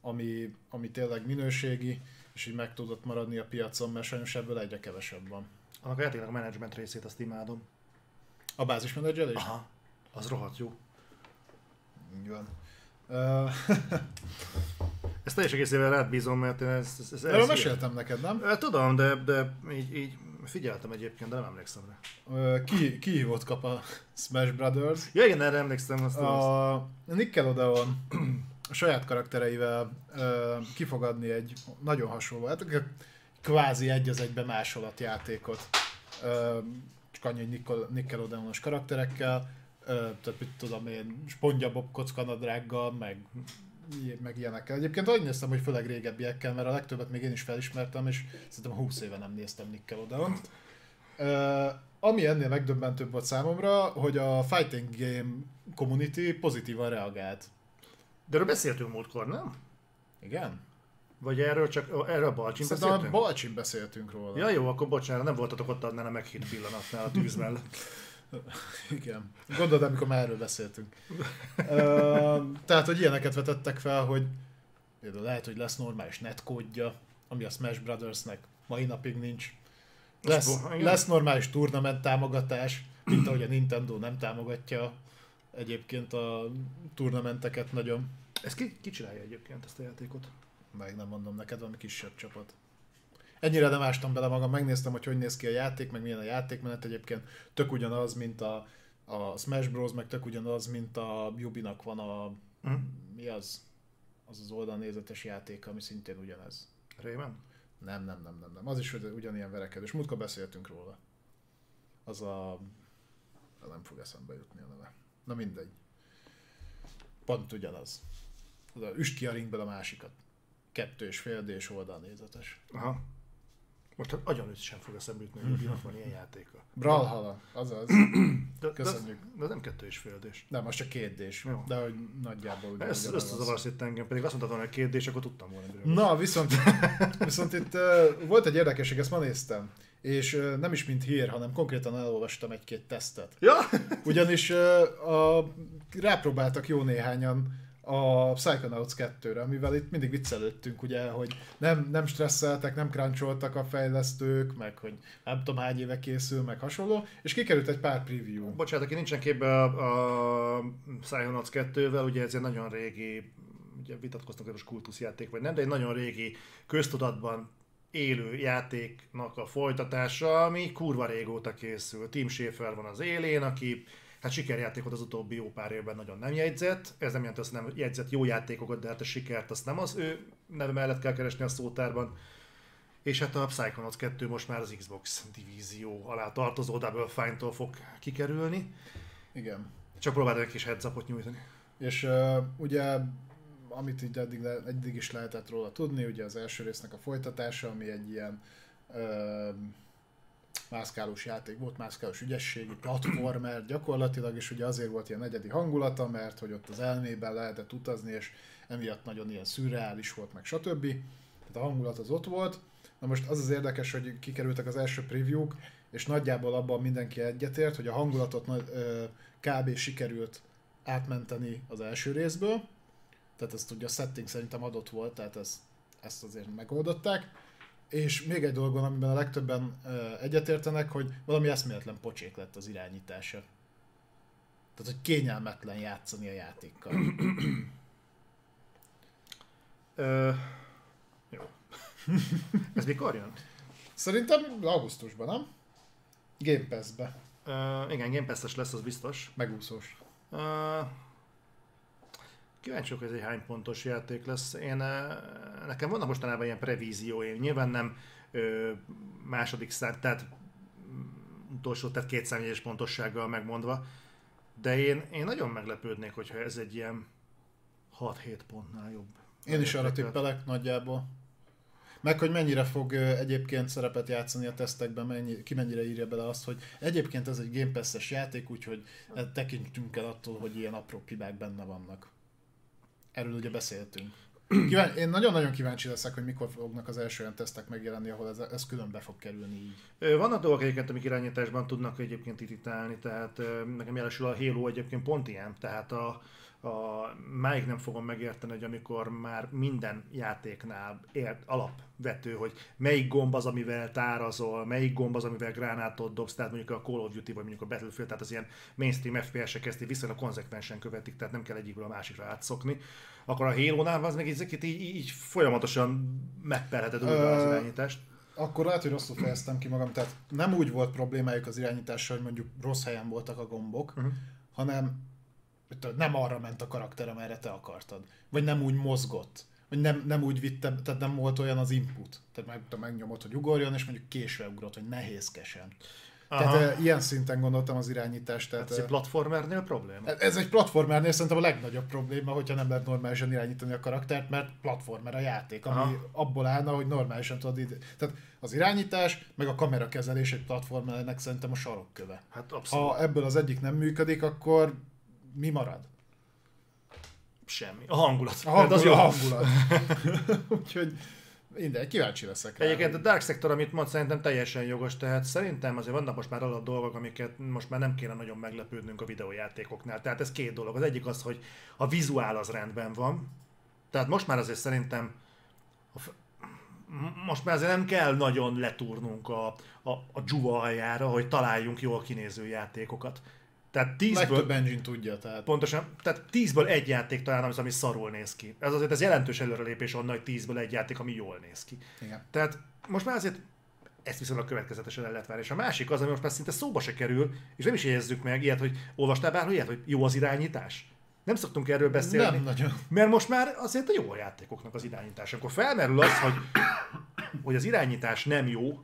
ami, ami tényleg minőségi, és így meg tudott maradni a piacon, mert sajnos ebből egyre kevesebb van. Annak a játéknak a menedzsment részét azt imádom. A bázismenedzselés? Aha, az rohadt jó. Így van. Ezt teljes egészével rád bízom, mert én ezt, ezt, ezt, Erről ezt meséltem neked, nem? Tudom, de, de így, így figyeltem egyébként, de nem emlékszem rá. Ki, ki hívott kap a Smash Brothers? Ja igen, erre emlékszem, azt. A Nickelodeon a saját karaktereivel kifogadni egy nagyon hasonló, hát kvázi egy az egybe másolat Nickel- Nickelodeonos karakterekkel, tehát mit tudom én, SpongeBob kockanadrággal, meg, meg ilyenekkel. Egyébként úgy néztem, hogy főleg régebbiekkel, mert a legtöbbet még én is felismertem, és szerintem 20 éve nem néztem Nickelodeon. Ami ennél megdöbbentőbb volt számomra, hogy a fighting game community pozitívan reagált. De erről beszéltünk múltkor, nem? Igen? Vagy erről csak, erről a Balcsin Szerintem a beszéltünk? Balcsin beszéltünk róla. Ja jó, akkor bocsánat, nem voltatok ott annál a meghitt pillanatnál a tűz mellett. Igen. Gondolod, amikor már erről beszéltünk. Ö, tehát, hogy ilyeneket vetettek fel, hogy lehet, hogy lesz normális netkódja, ami a Smash Brothersnek mai napig nincs. Lesz, lesz normális turnament támogatás, mint ahogy a Nintendo nem támogatja egyébként a turnamenteket nagyon. Ez ki, ki csinálja egyébként ezt a játékot? Meg nem mondom neked, valami kisebb csapat. Ennyire nem ástam bele magam, megnéztem, hogy hogy néz ki a játék, meg milyen a játékmenet egyébként. Tök ugyanaz, mint a, a Smash Bros, meg tök ugyanaz, mint a Yubinak van a... Hm? Mi az? Az az oldalnézetes játék, ami szintén ugyanez. Rayman? Nem, nem, nem, nem, nem. Az is ugyanilyen verekedés. Múltkor beszéltünk róla. Az a... Nem fog eszembe jutni a neve. Na mindegy. Pont ugyanaz. Üst ki a ringben a másikat. Kettő és fél D-s oldalnézetes. Aha. Most hát agyon sem fog eszembe jutni, hogy Yubinak van ilyen játéka. Brawlhalla, azaz. De, Köszönjük. De, de, az nem kettő és fél dés. Nem, most csak két D-s. Jó. De hogy nagyjából ugye Ez ugyanaz. összezavarsz itt engem, pedig azt mondtad volna, hogy két dés, akkor tudtam volna. miről Na, viszont, viszont itt uh, volt egy érdekesség, ezt ma néztem. És uh, nem is mint hír, hanem konkrétan elolvastam egy-két tesztet. Ja? Ugyanis uh, a, rápróbáltak jó néhányan a Psychonauts 2-re, amivel itt mindig viccelődtünk, ugye, hogy nem, nem stresszeltek, nem cruncholtak a fejlesztők, meg hogy nem tudom hány éve készül, meg hasonló, és kikerült egy pár preview. Bocsánat, aki nincsen képbe a, a Psychonauts 2-vel, ugye ez egy nagyon régi, ugye vitatkoznak, hogy most kultuszjáték vagy nem, de egy nagyon régi köztudatban élő játéknak a folytatása, ami kurva régóta készül. Tim Schafer van az élén, aki hát sikerjátékot az utóbbi jó pár évben nagyon nem jegyzett. Ez nem jelenti azt, nem jegyzett jó játékokat, de hát a sikert azt nem az ő neve mellett kell keresni a szótárban. És hát a Psychonauts 2 most már az Xbox divízió alá tartozó Double Fine-tól fog kikerülni. Igen. Csak próbáltam egy kis heads nyújtani. És uh, ugye, amit így eddig, le- eddig is lehetett róla tudni, ugye az első résznek a folytatása, ami egy ilyen uh, mászkálós játék volt, mászkálós ügyességi platformer gyakorlatilag, és ugye azért volt ilyen negyedi hangulata, mert hogy ott az elmében lehetett utazni, és emiatt nagyon ilyen szürreális volt, meg stb. Tehát a hangulat az ott volt. Na most az az érdekes, hogy kikerültek az első preview-k, és nagyjából abban mindenki egyetért, hogy a hangulatot kb. sikerült átmenteni az első részből. Tehát ezt ugye a setting szerintem adott volt, tehát ezt, ezt azért megoldották. És még egy dolog van, amiben a legtöbben egyetértenek, hogy valami eszméletlen pocsék lett az irányítása. Tehát, hogy kényelmetlen játszani a játékkal. Ö, jó. Ez mikor jön? Szerintem augusztusban, nem? Game Pass-be. Ö, igen, Game Pass-es lesz, az biztos. Megúszós. Ö, kíváncsi vagyok, hogy ez egy hány pontos játék lesz. Én, nekem vannak mostanában ilyen prevízióim. Nyilván nem ö, második szám, tehát utolsó, tehát két számjegyes pontossággal megmondva. De én, én nagyon meglepődnék, hogyha ez egy ilyen 6-7 pontnál jobb. Én is arra tippelek nagyjából. Meg hogy mennyire fog egyébként szerepet játszani a tesztekben, mennyi, ki mennyire írja bele azt, hogy egyébként ez egy Game Pass-es játék, úgyhogy eh, tekintünk el attól, hogy ilyen apró hibák benne vannak. Erről ugye beszéltünk. Kíván, én nagyon-nagyon kíváncsi leszek, hogy mikor fognak az első olyan tesztek megjelenni, ahol ez, ez külön be fog kerülni így. Vannak dolgok egyébként, amik irányításban tudnak egyébként irritálni, tehát nekem jelesül a Halo egyébként pont ilyen, tehát a, a máig nem fogom megérteni, hogy amikor már minden játéknál ért, alapvető, hogy melyik gomb az, amivel tárazol, melyik gomb az, amivel gránátot dobsz, tehát mondjuk a Call of Duty, vagy mondjuk a Battlefield, tehát az ilyen mainstream FPS-ek ezt viszonylag konzekvensen követik, tehát nem kell egyikből a másikra átszokni. Akkor a Halo-nál az meg így, így, így folyamatosan megperheted újra az irányítást. Akkor lehet, hogy rosszul fejeztem ki magam, tehát nem úgy volt problémájuk az irányítással, hogy mondjuk rossz helyen voltak a gombok, Uh-huh. hanem nem arra ment a karakter, amerre te akartad. Vagy nem úgy mozgott. Vagy nem, nem úgy vittem, tehát nem volt olyan az input. Tehát meg, tudom, megnyomod, hogy ugorjon, és mondjuk késve ugrott, vagy nehézkesen. Tehát e, ilyen szinten gondoltam az irányítást. Tehát, Ez egy platformernél probléma? ez egy platformernél szerintem a legnagyobb probléma, hogyha nem lehet normálisan irányítani a karaktert, mert platformer a játék, ami Aha. abból állna, hogy normálisan tudod ide. Tehát az irányítás, meg a kamerakezelés egy platformernek szerintem a sarokköve. Hát abszolút Ha ebből az egyik nem működik, akkor mi marad? semmi. A hangulat. A hangulat. az A jó. hangulat. Úgyhogy minden, kíváncsi leszek rá. Egyébként a Dark Sector, amit mond, szerintem teljesen jogos, tehát szerintem azért vannak most már alap dolgok, amiket most már nem kéne nagyon meglepődnünk a videójátékoknál. Tehát ez két dolog. Az egyik az, hogy a vizuál az rendben van, tehát most már azért szerintem most már azért nem kell nagyon letúrnunk a, a, a dzsuva aljára, hogy találjunk jól kinéző játékokat. Tehát tízből, Legtöbb engine tudja, tehát Pontosan, tehát 10-ből egy játék talán az, ami szarul néz ki. Ez azért ez jelentős előrelépés onnan, hogy 10-ből egy játék, ami jól néz ki. igen. Tehát most már azért ezt viszonylag következetesen el lehet várni. És a másik az, ami most már szinte szóba se kerül, és nem is jegyezzük meg ilyet, hogy olvastál bárhol ilyet, hogy jó az irányítás? Nem szoktunk erről beszélni. Nem nagyon. Mert most már azért a jó a játékoknak az irányítása. Akkor felmerül az, hogy, hogy az irányítás nem jó,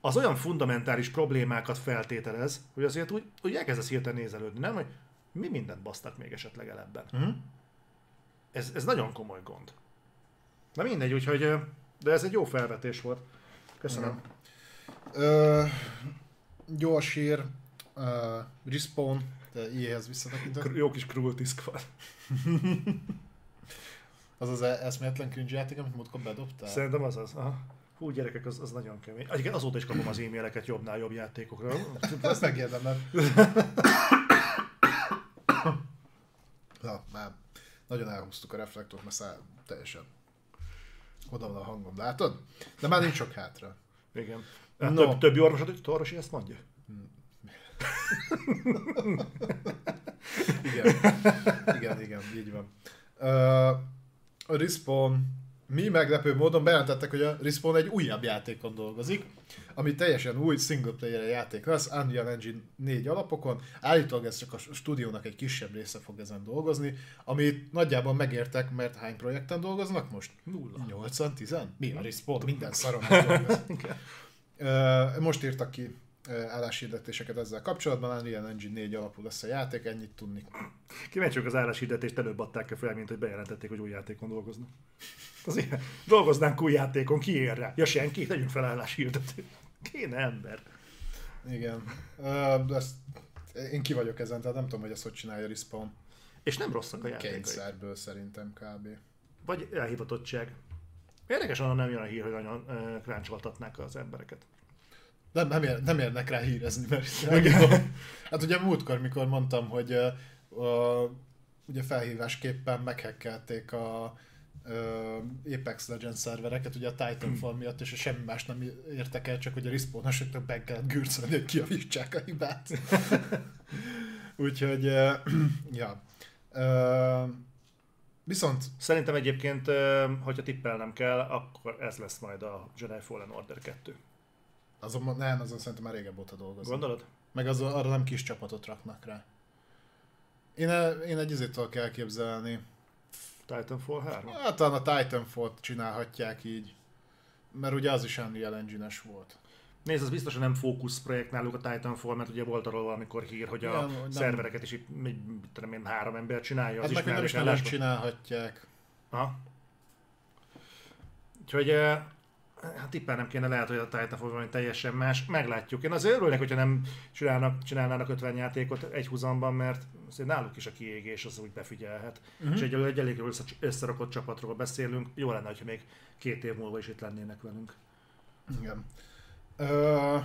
az olyan fundamentális problémákat feltételez, hogy azért úgy, úgy elkezdesz hirtelen nézelődni, nem? Hogy mi mindent basztak még esetleg el ebben. Mhm. Ez, ez nagyon komoly gond. Na mindegy, úgyhogy, de ez egy jó felvetés volt. Köszönöm. Ö, gyors hír, ö, Respawn, de ilyenhez visszatekintett. Kr- Jó kis cruelty squad. Az az e- eszméletlen cringe játék, amit múltkor bedobtál. Szerintem az az. Aha. Hú, gyerekek, az, az nagyon kemény. Egyébként azóta is kapom az e-maileket jobbnál jobb játékokra. Ezt megérdemled. Na, már. nagyon elhúztuk a reflektort, mert száll, teljesen oda van a hangom, látod? De már nincs sok hátra. Igen. No. No. Több, többi orvosod, hogy orvosi ezt mondja? Igen, igen, igen, így van. Uh, a Respawn mi meglepő módon bejelentettek, hogy a Respawn egy újabb játékon dolgozik, ami teljesen új single player játék lesz, Unreal Engine 4 alapokon. Állítólag ez csak a stúdiónak egy kisebb része fog ezen dolgozni, amit nagyjából megértek, mert hány projekten dolgoznak most? Nulla. 80 10 Mi a Respawn? Minden szaron dolgozik. Most írtak ki álláshirdetéseket ezzel kapcsolatban, Unreal Engine 4 alapú lesz a játék, ennyit tudni. Kíváncsiak az álláshirdetést, előbb adták fel, mint hogy bejelentették, hogy új játékon dolgoznak. Azért dolgoznánk új játékon, ki ér rá? Ja senki, tegyünk fel álláshirdetést. Kéne ember. Igen. De ezt, én ki vagyok ezen, tehát nem tudom, hogy ezt hogy csinálja Respawn. És nem rosszak a játékai. Kényszerből szerintem kb. Vagy elhivatottság. Érdekes, onnan nem jön a hír, hogy nagyon uh, kráncsoltatnák az embereket. Nem, nem, ér, nem érnek rá hírezni, mert hát ugye múltkor, mikor mondtam, hogy uh, uh, ugye felhívásképpen meghekkelték a uh, Apex Legends szervereket, ugye a Titanfall miatt, és semmi más nem értek el, csak hogy a respawnosoknak be kellett gürcölni, hogy kiavítsák a hibát. Úgyhogy, uh, ja. Uh, viszont Szerintem egyébként, hogyha tippelnem kell, akkor ez lesz majd a Jedi Fallen Order 2. azon, nem, azon szerintem már régebb óta dolgozom. Gondolod? Meg az, arra nem kis csapatot raknak rá. Én, én egy izét tudok elképzelni. Titanfall 3? Hát talán a Titanfall-t csinálhatják így. Mert ugye az is Unreal engine volt. Nézd, az biztos, hogy nem fókusz projekt náluk a Titanfall, mert ugye volt arról valamikor hír, hogy a hogy nem- szervereket is itt, mit tudom én, három ember csinálja, az Hát meg nem is nagyon csinálhatják. Aha. Úgyhogy eh, hát tippel nem kéne, lehet, hogy a Titanfall valami teljesen más. Meglátjuk. Én azért örülnék, hogyha nem csinálnak, csinálnának 50 játékot egy húzamban, mert azért náluk is a kiégés az úgy befigyelhet. Uh-huh. És egyelőre egy elég jól össze- összerakott csapatról beszélünk. Jó lenne, hogyha még két év múlva is itt lennének velünk. Igen. Ö,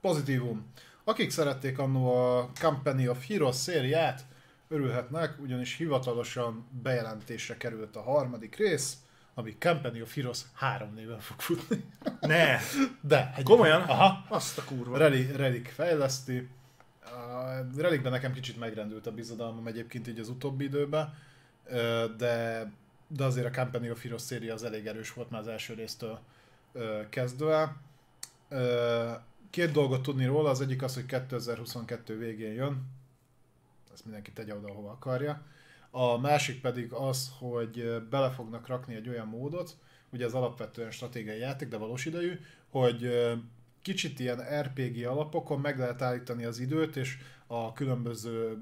pozitívum. Akik szerették annó a Company of Heroes szériát, örülhetnek, ugyanis hivatalosan bejelentésre került a harmadik rész, ami Company of Heroes három néven fog futni. Ne! De, egyébként- Komolyan? Aha. Azt a kurva. Relic, Relic fejleszti. A Relicben nekem kicsit megrendült a bizodalmam egyébként így az utóbbi időben, de, de azért a Company of Heroes széria az elég erős volt már az első résztől kezdve. Két dolgot tudni róla, az egyik az, hogy 2022 végén jön, ezt mindenki tegye oda, ahova akarja. A másik pedig az, hogy bele fognak rakni egy olyan módot, ugye ez alapvetően stratégiai játék, de valós idejű, hogy kicsit ilyen RPG alapokon meg lehet állítani az időt, és a különböző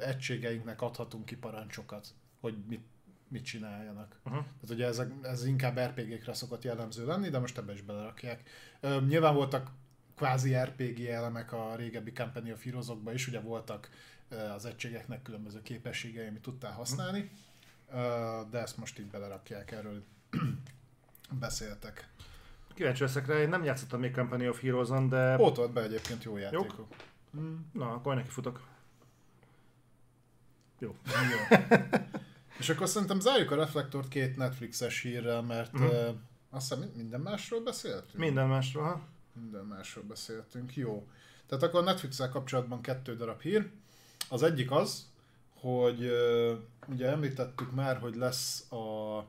egységeinknek adhatunk ki parancsokat, hogy mit, mit csináljanak. Uh-huh. Tehát ugye ez, ez inkább RPG-kre szokott jellemző lenni, de most ebbe is belerakják. Ö, nyilván voltak kvázi RPG elemek a régebbi Company of Heroes-okban is, ugye voltak az egységeknek különböző képességei, amit tudtál használni, Ö, de ezt most így belerakják, erről beszéltek. Kíváncsi leszek rá, én nem játszottam még Company of Heroes-on, de... Pótolt be egyébként jó játékok. Mm, Na, akkor neki futok. Jó. jó. És akkor szerintem zárjuk a reflektort két Netflixes hírrel, mert Mhm. uh, azt hiszem minden másról beszéltünk. Minden másról, ha? Minden másról beszéltünk, jó. Tehát akkor a netflix kapcsolatban kettő darab hír. Az egyik az, hogy ugye említettük már, hogy lesz a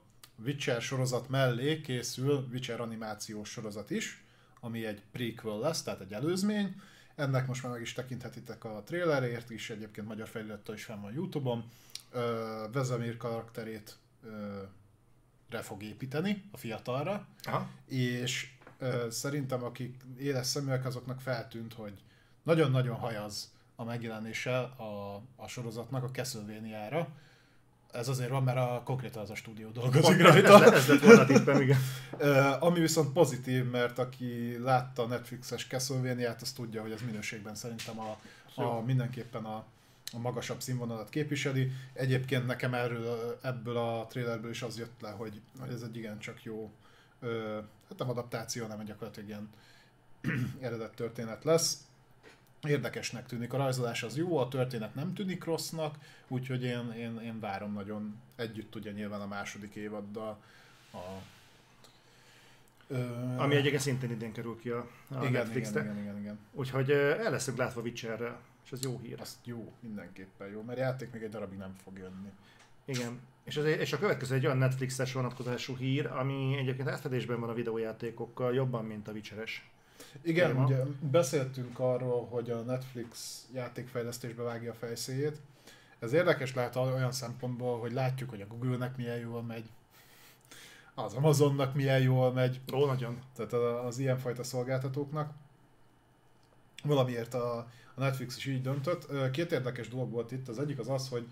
Witcher sorozat mellé készül Witcher animációs sorozat is, ami egy prequel lesz, tehát egy előzmény. Ennek most már meg is tekinthetitek a trailerért is, egyébként magyar felirattal is fenn van Youtube-on. Vezemir karakterét re fog építeni, a fiatalra Aha. és ö, szerintem akik éles szeműek, azoknak feltűnt, hogy nagyon-nagyon hajaz a megjelenése a, a sorozatnak a castlevania Ez azért van, mert a, konkrétan az a stúdió dolgozik rajta. ez, ez lett volna tippem, igen. Ami viszont pozitív, mert aki látta a Netflixes castlevania az tudja, hogy ez minőségben szerintem a, a mindenképpen a, a magasabb színvonalat képviseli. Egyébként nekem erről, ebből a trailerből is az jött le, hogy, hogy ez egy igencsak jó, ö, hát nem adaptáció, hanem gyakorlatilag ilyen eredet történet lesz. Érdekesnek tűnik. A rajzolás az jó, a történet nem tűnik rossznak, úgyhogy én, én, én várom nagyon. Együtt ugye nyilván a második évaddal a Ö... Ami egyébként szintén idén kerül ki a, a igen, Netflix-re. igen, igen, igen, igen. Úgyhogy el leszünk látva Witcherrel, és ez jó hír. Ez jó, mindenképpen jó, mert játék még egy darabig nem fog jönni. Igen. És, ez, és a következő egy olyan Netflixes vonatkozású hír, ami egyébként átfedésben van a videójátékokkal jobban, mint a Witcheres. Igen, téma. ugye beszéltünk arról, hogy a Netflix játékfejlesztésbe vágja a fejszéjét. Ez érdekes lehet olyan szempontból, hogy látjuk, hogy a Google-nek milyen jól megy, az Amazonnak milyen jól megy. Ó, nagyon. Tehát az ilyenfajta szolgáltatóknak. Valamiért a, a Netflix is így döntött. Két érdekes dolog volt itt. Az egyik az az, hogy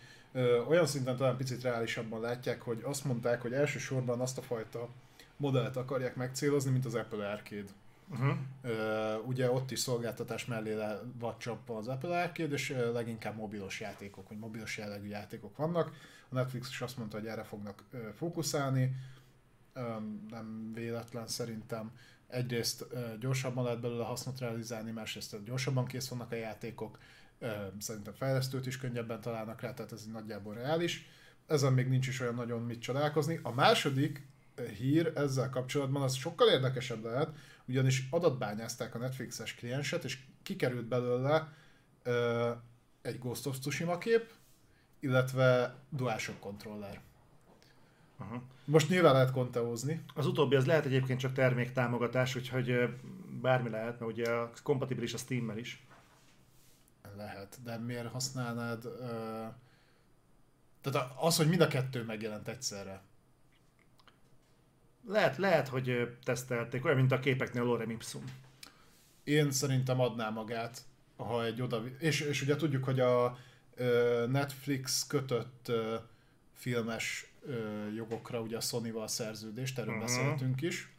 olyan szinten talán picit reálisabban látják, hogy azt mondták, hogy elsősorban azt a fajta modellt akarják megcélozni, mint az Apple Arcade. Uh-huh. Uh, ugye ott is szolgáltatás mellé vagy csapva az Apple Arcade, és leginkább mobilos játékok, vagy mobilos jellegű játékok vannak. A Netflix is azt mondta, hogy erre fognak fókuszálni nem véletlen szerintem. Egyrészt gyorsabban lehet belőle hasznot realizálni, másrészt gyorsabban kész vannak a játékok, szerintem fejlesztőt is könnyebben találnak rá, tehát ez nagyjából reális. Ezen még nincs is olyan nagyon mit csodálkozni. A második hír ezzel kapcsolatban az sokkal érdekesebb lehet, ugyanis adatbányázták a Netflixes klienset, és kikerült belőle egy Ghost of Tsushima kép, illetve DualShock kontroller. Aha. Most nyilván lehet konteózni. Az utóbbi az lehet egyébként csak terméktámogatás, úgyhogy bármi lehet, mert ugye kompatibilis a Steam-mel is. Lehet, de miért használnád... Uh... Tehát az, hogy mind a kettő megjelent egyszerre. Lehet, lehet, hogy tesztelték, olyan, mint a képeknél Lorem Ipsum. Én szerintem adná magát, ha egy oda... És, és ugye tudjuk, hogy a Netflix kötött filmes jogokra ugye a Sony-val szerződést, erről uh-huh. beszéltünk is.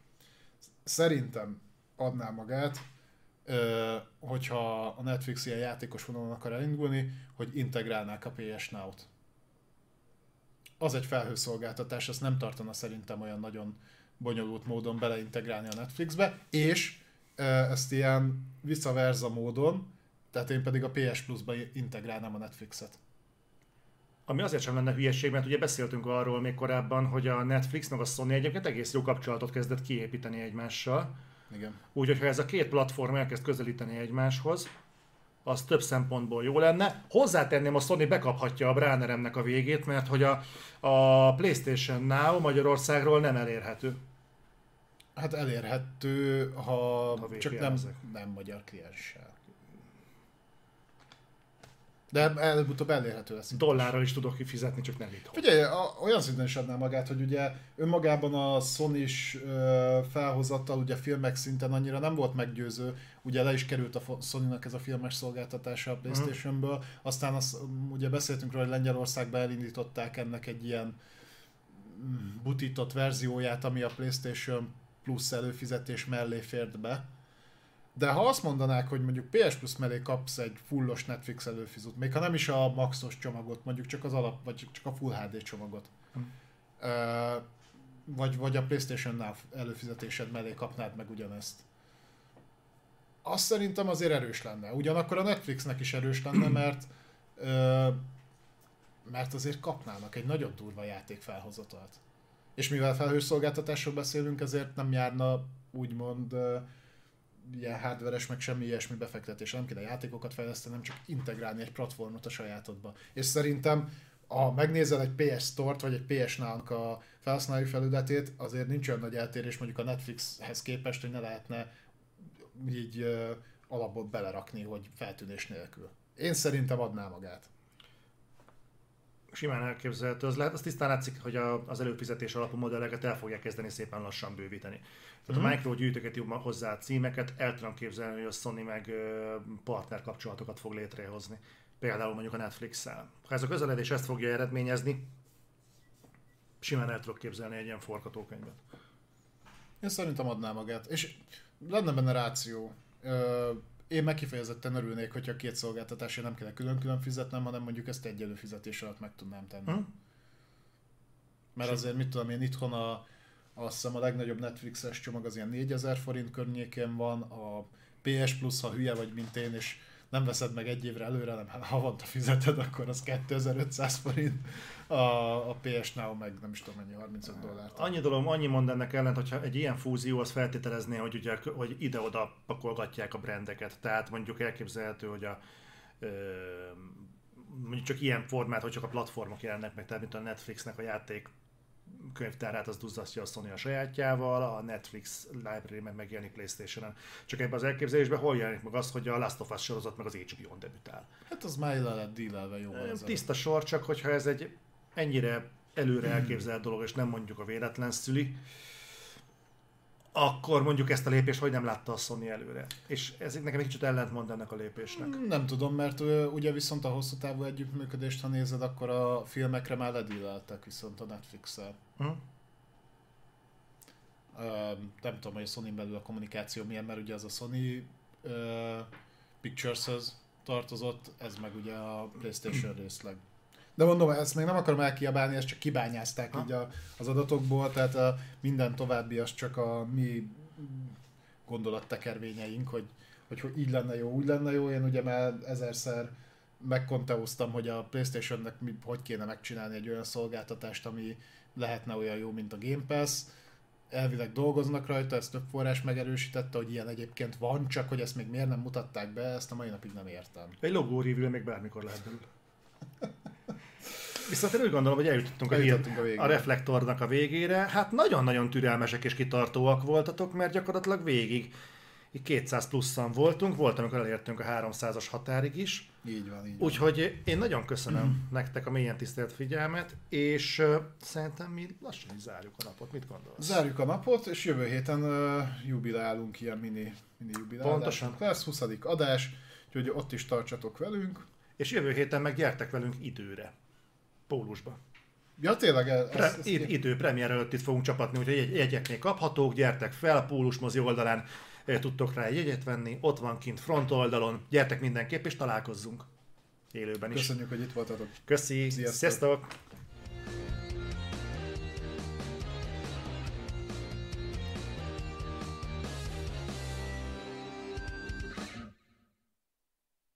Szerintem adná magát, hogyha a Netflix ilyen játékos vonalon akar elindulni, hogy integrálnák a PS Now-t. Az egy felhőszolgáltatás, azt nem tartana szerintem olyan nagyon bonyolult módon beleintegrálni a Netflixbe, és ezt ilyen visszaverza módon, tehát én pedig a PS Plus-ba integrálnám a Netflixet. Ami azért sem lenne hülyeség, mert ugye beszéltünk arról még korábban, hogy a Netflix meg a Sony egyébként egész jó kapcsolatot kezdett kiépíteni egymással. Igen. Úgyhogy ha ez a két platform elkezd közelíteni egymáshoz, az több szempontból jó lenne. Hozzátenném, a Sony bekaphatja a Bráneremnek a végét, mert hogy a, a PlayStation Now Magyarországról nem elérhető. Hát elérhető, ha, ha csak nem, nem magyar klienssel. De előbb-utóbb elérhető lesz. Dollárral is tudok kifizetni, csak nem itt. Figyelj, a, olyan szinten is adná magát, hogy ugye önmagában a sony felhozattal, ugye filmek szinten annyira nem volt meggyőző, ugye le is került a sony ez a filmes szolgáltatása a mhm. Playstation-ből, aztán az, ugye beszéltünk róla, hogy Lengyelországban elindították ennek egy ilyen butított verzióját, ami a Playstation Plus előfizetés mellé fért be de ha azt mondanák, hogy mondjuk PS Plus mellé kapsz egy fullos Netflix előfizut, még ha nem is a maxos csomagot, mondjuk csak az alap, vagy csak a Full HD csomagot, hm. uh, vagy, vagy a PlayStation Now előfizetésed mellé kapnád meg ugyanezt. Azt szerintem azért erős lenne. Ugyanakkor a Netflixnek is erős lenne, mert mert azért kapnának egy nagyon durva játék felhozatalt. És mivel felhőszolgáltatásról beszélünk, ezért nem járna úgymond uh, ilyen hardveres, meg semmi ilyesmi befektetés, nem kéne játékokat fejleszteni, nem csak integrálni egy platformot a sajátodba. És szerintem, ha megnézel egy PS Store-t, vagy egy PS Now-nak a felhasználói felületét, azért nincs olyan nagy eltérés mondjuk a Netflixhez képest, hogy ne lehetne így alapból belerakni, hogy feltűnés nélkül. Én szerintem adná magát simán elképzelhető. Az, lehet, az tisztán látszik, hogy a, az előfizetés alapú modelleket el fogják kezdeni szépen lassan bővíteni. Tehát mm-hmm. a micro gyűjtöket jobb hozzá a címeket, el tudom képzelni, hogy a Sony meg partner kapcsolatokat fog létrehozni. Például mondjuk a Netflix-szel. Ha ez a közeledés ezt fogja eredményezni, simán el tudok képzelni egy ilyen forgatókönyvet. Én szerintem adná magát. És lenne benne ráció én meg kifejezetten örülnék, hogyha két szolgáltatásra nem kéne külön-külön fizetnem, hanem mondjuk ezt egy előfizetés alatt meg tudnám tenni. Hmm. Mert azért, mit tudom én, itthon a, azt hiszem a legnagyobb Netflixes csomag az ilyen 4000 forint környékén van, a PS Plus, ha hülye vagy, mint én, és nem veszed meg egy évre előre, hanem hát havonta fizeted, akkor az 2500 forint. A, a PS Now meg nem is tudom mennyi, 35 dollár. Annyi dolog, annyi mond ennek ellent, hogyha egy ilyen fúzió az feltételezné, hogy, ugye, hogy ide-oda pakolgatják a brandeket. Tehát mondjuk elképzelhető, hogy a mondjuk csak ilyen formát, hogy csak a platformok jelennek meg, tehát mint a Netflixnek a játék könyvtárát az duzzasztja a Sony a sajátjával, a Netflix library meg megjelenik Playstation-en. Csak ebben az elképzelésben hol jelenik meg az, hogy a Last of Us sorozat meg az HBO-n debütál. Hát az már le lett dílelve jó. Tiszta sor, csak hogyha ez egy ennyire előre elképzelt dolog, és nem mondjuk a véletlen szüli, akkor mondjuk ezt a lépést hogy nem látta a Sony előre. És ez nekem egy kicsit ellentmond ennek a lépésnek. Nem tudom, mert ugye viszont a hosszú távú együttműködést, ha nézed, akkor a filmekre már ledíleltek viszont a Netflix-el. Hm? Nem tudom, hogy a sony belül a kommunikáció milyen, mert ugye az a Sony Pictures-höz tartozott, ez meg ugye a Playstation részleg. De mondom, ezt még nem akarom elkiabálni, ezt csak kibányázták Ha. így a, az adatokból, tehát a, minden további az csak a mi gondolattekervényeink, hogy, hogy, hogy így lenne jó, úgy lenne jó. Én ugye már ezerszer megkonteóztam, hogy a Playstation-nek mi, hogy kéne megcsinálni egy olyan szolgáltatást, ami lehetne olyan jó, mint a Game Pass. Elvileg dolgoznak rajta, ezt több forrás megerősítette, hogy ilyen egyébként van, csak hogy ezt még miért nem mutatták be, ezt a mai napig nem értem. Egy logó review még bármikor lehet belőle. Viszont én úgy gondolom, hogy eljutottunk a, Eljutottunk a végére. a reflektornak a végére. Hát nagyon-nagyon türelmesek és kitartóak voltatok, mert gyakorlatilag végig így 200 pluszan voltunk, volt, amikor elértünk a 300-as határig is. Így van, így van. Úgyhogy én nagyon köszönöm nektek a mélyen tisztelt figyelmet, és uh, szerintem mi lassan is zárjuk a napot. Mit gondolsz? Zárjuk a napot, és jövő héten uh, jubilálunk, ilyen mini, mini jubilálás. Pontosan. Lesz 20. adás, úgyhogy ott is tartsatok velünk. És jövő héten meg gyertek velünk időre. Pólusba. Ja, tényleg, ez, Pre, ez, id- idő, premier előtt itt fogunk csapatni, úgyhogy jegy- jegyek még kaphatók, gyertek fel, a Pólus mozi oldalán tudtok rá egy jegyet venni, ott van kint front oldalon, gyertek mindenképp és találkozzunk élőben is. köszönjük, hogy itt voltatok. Köszi, Sziasztok. sziasztok!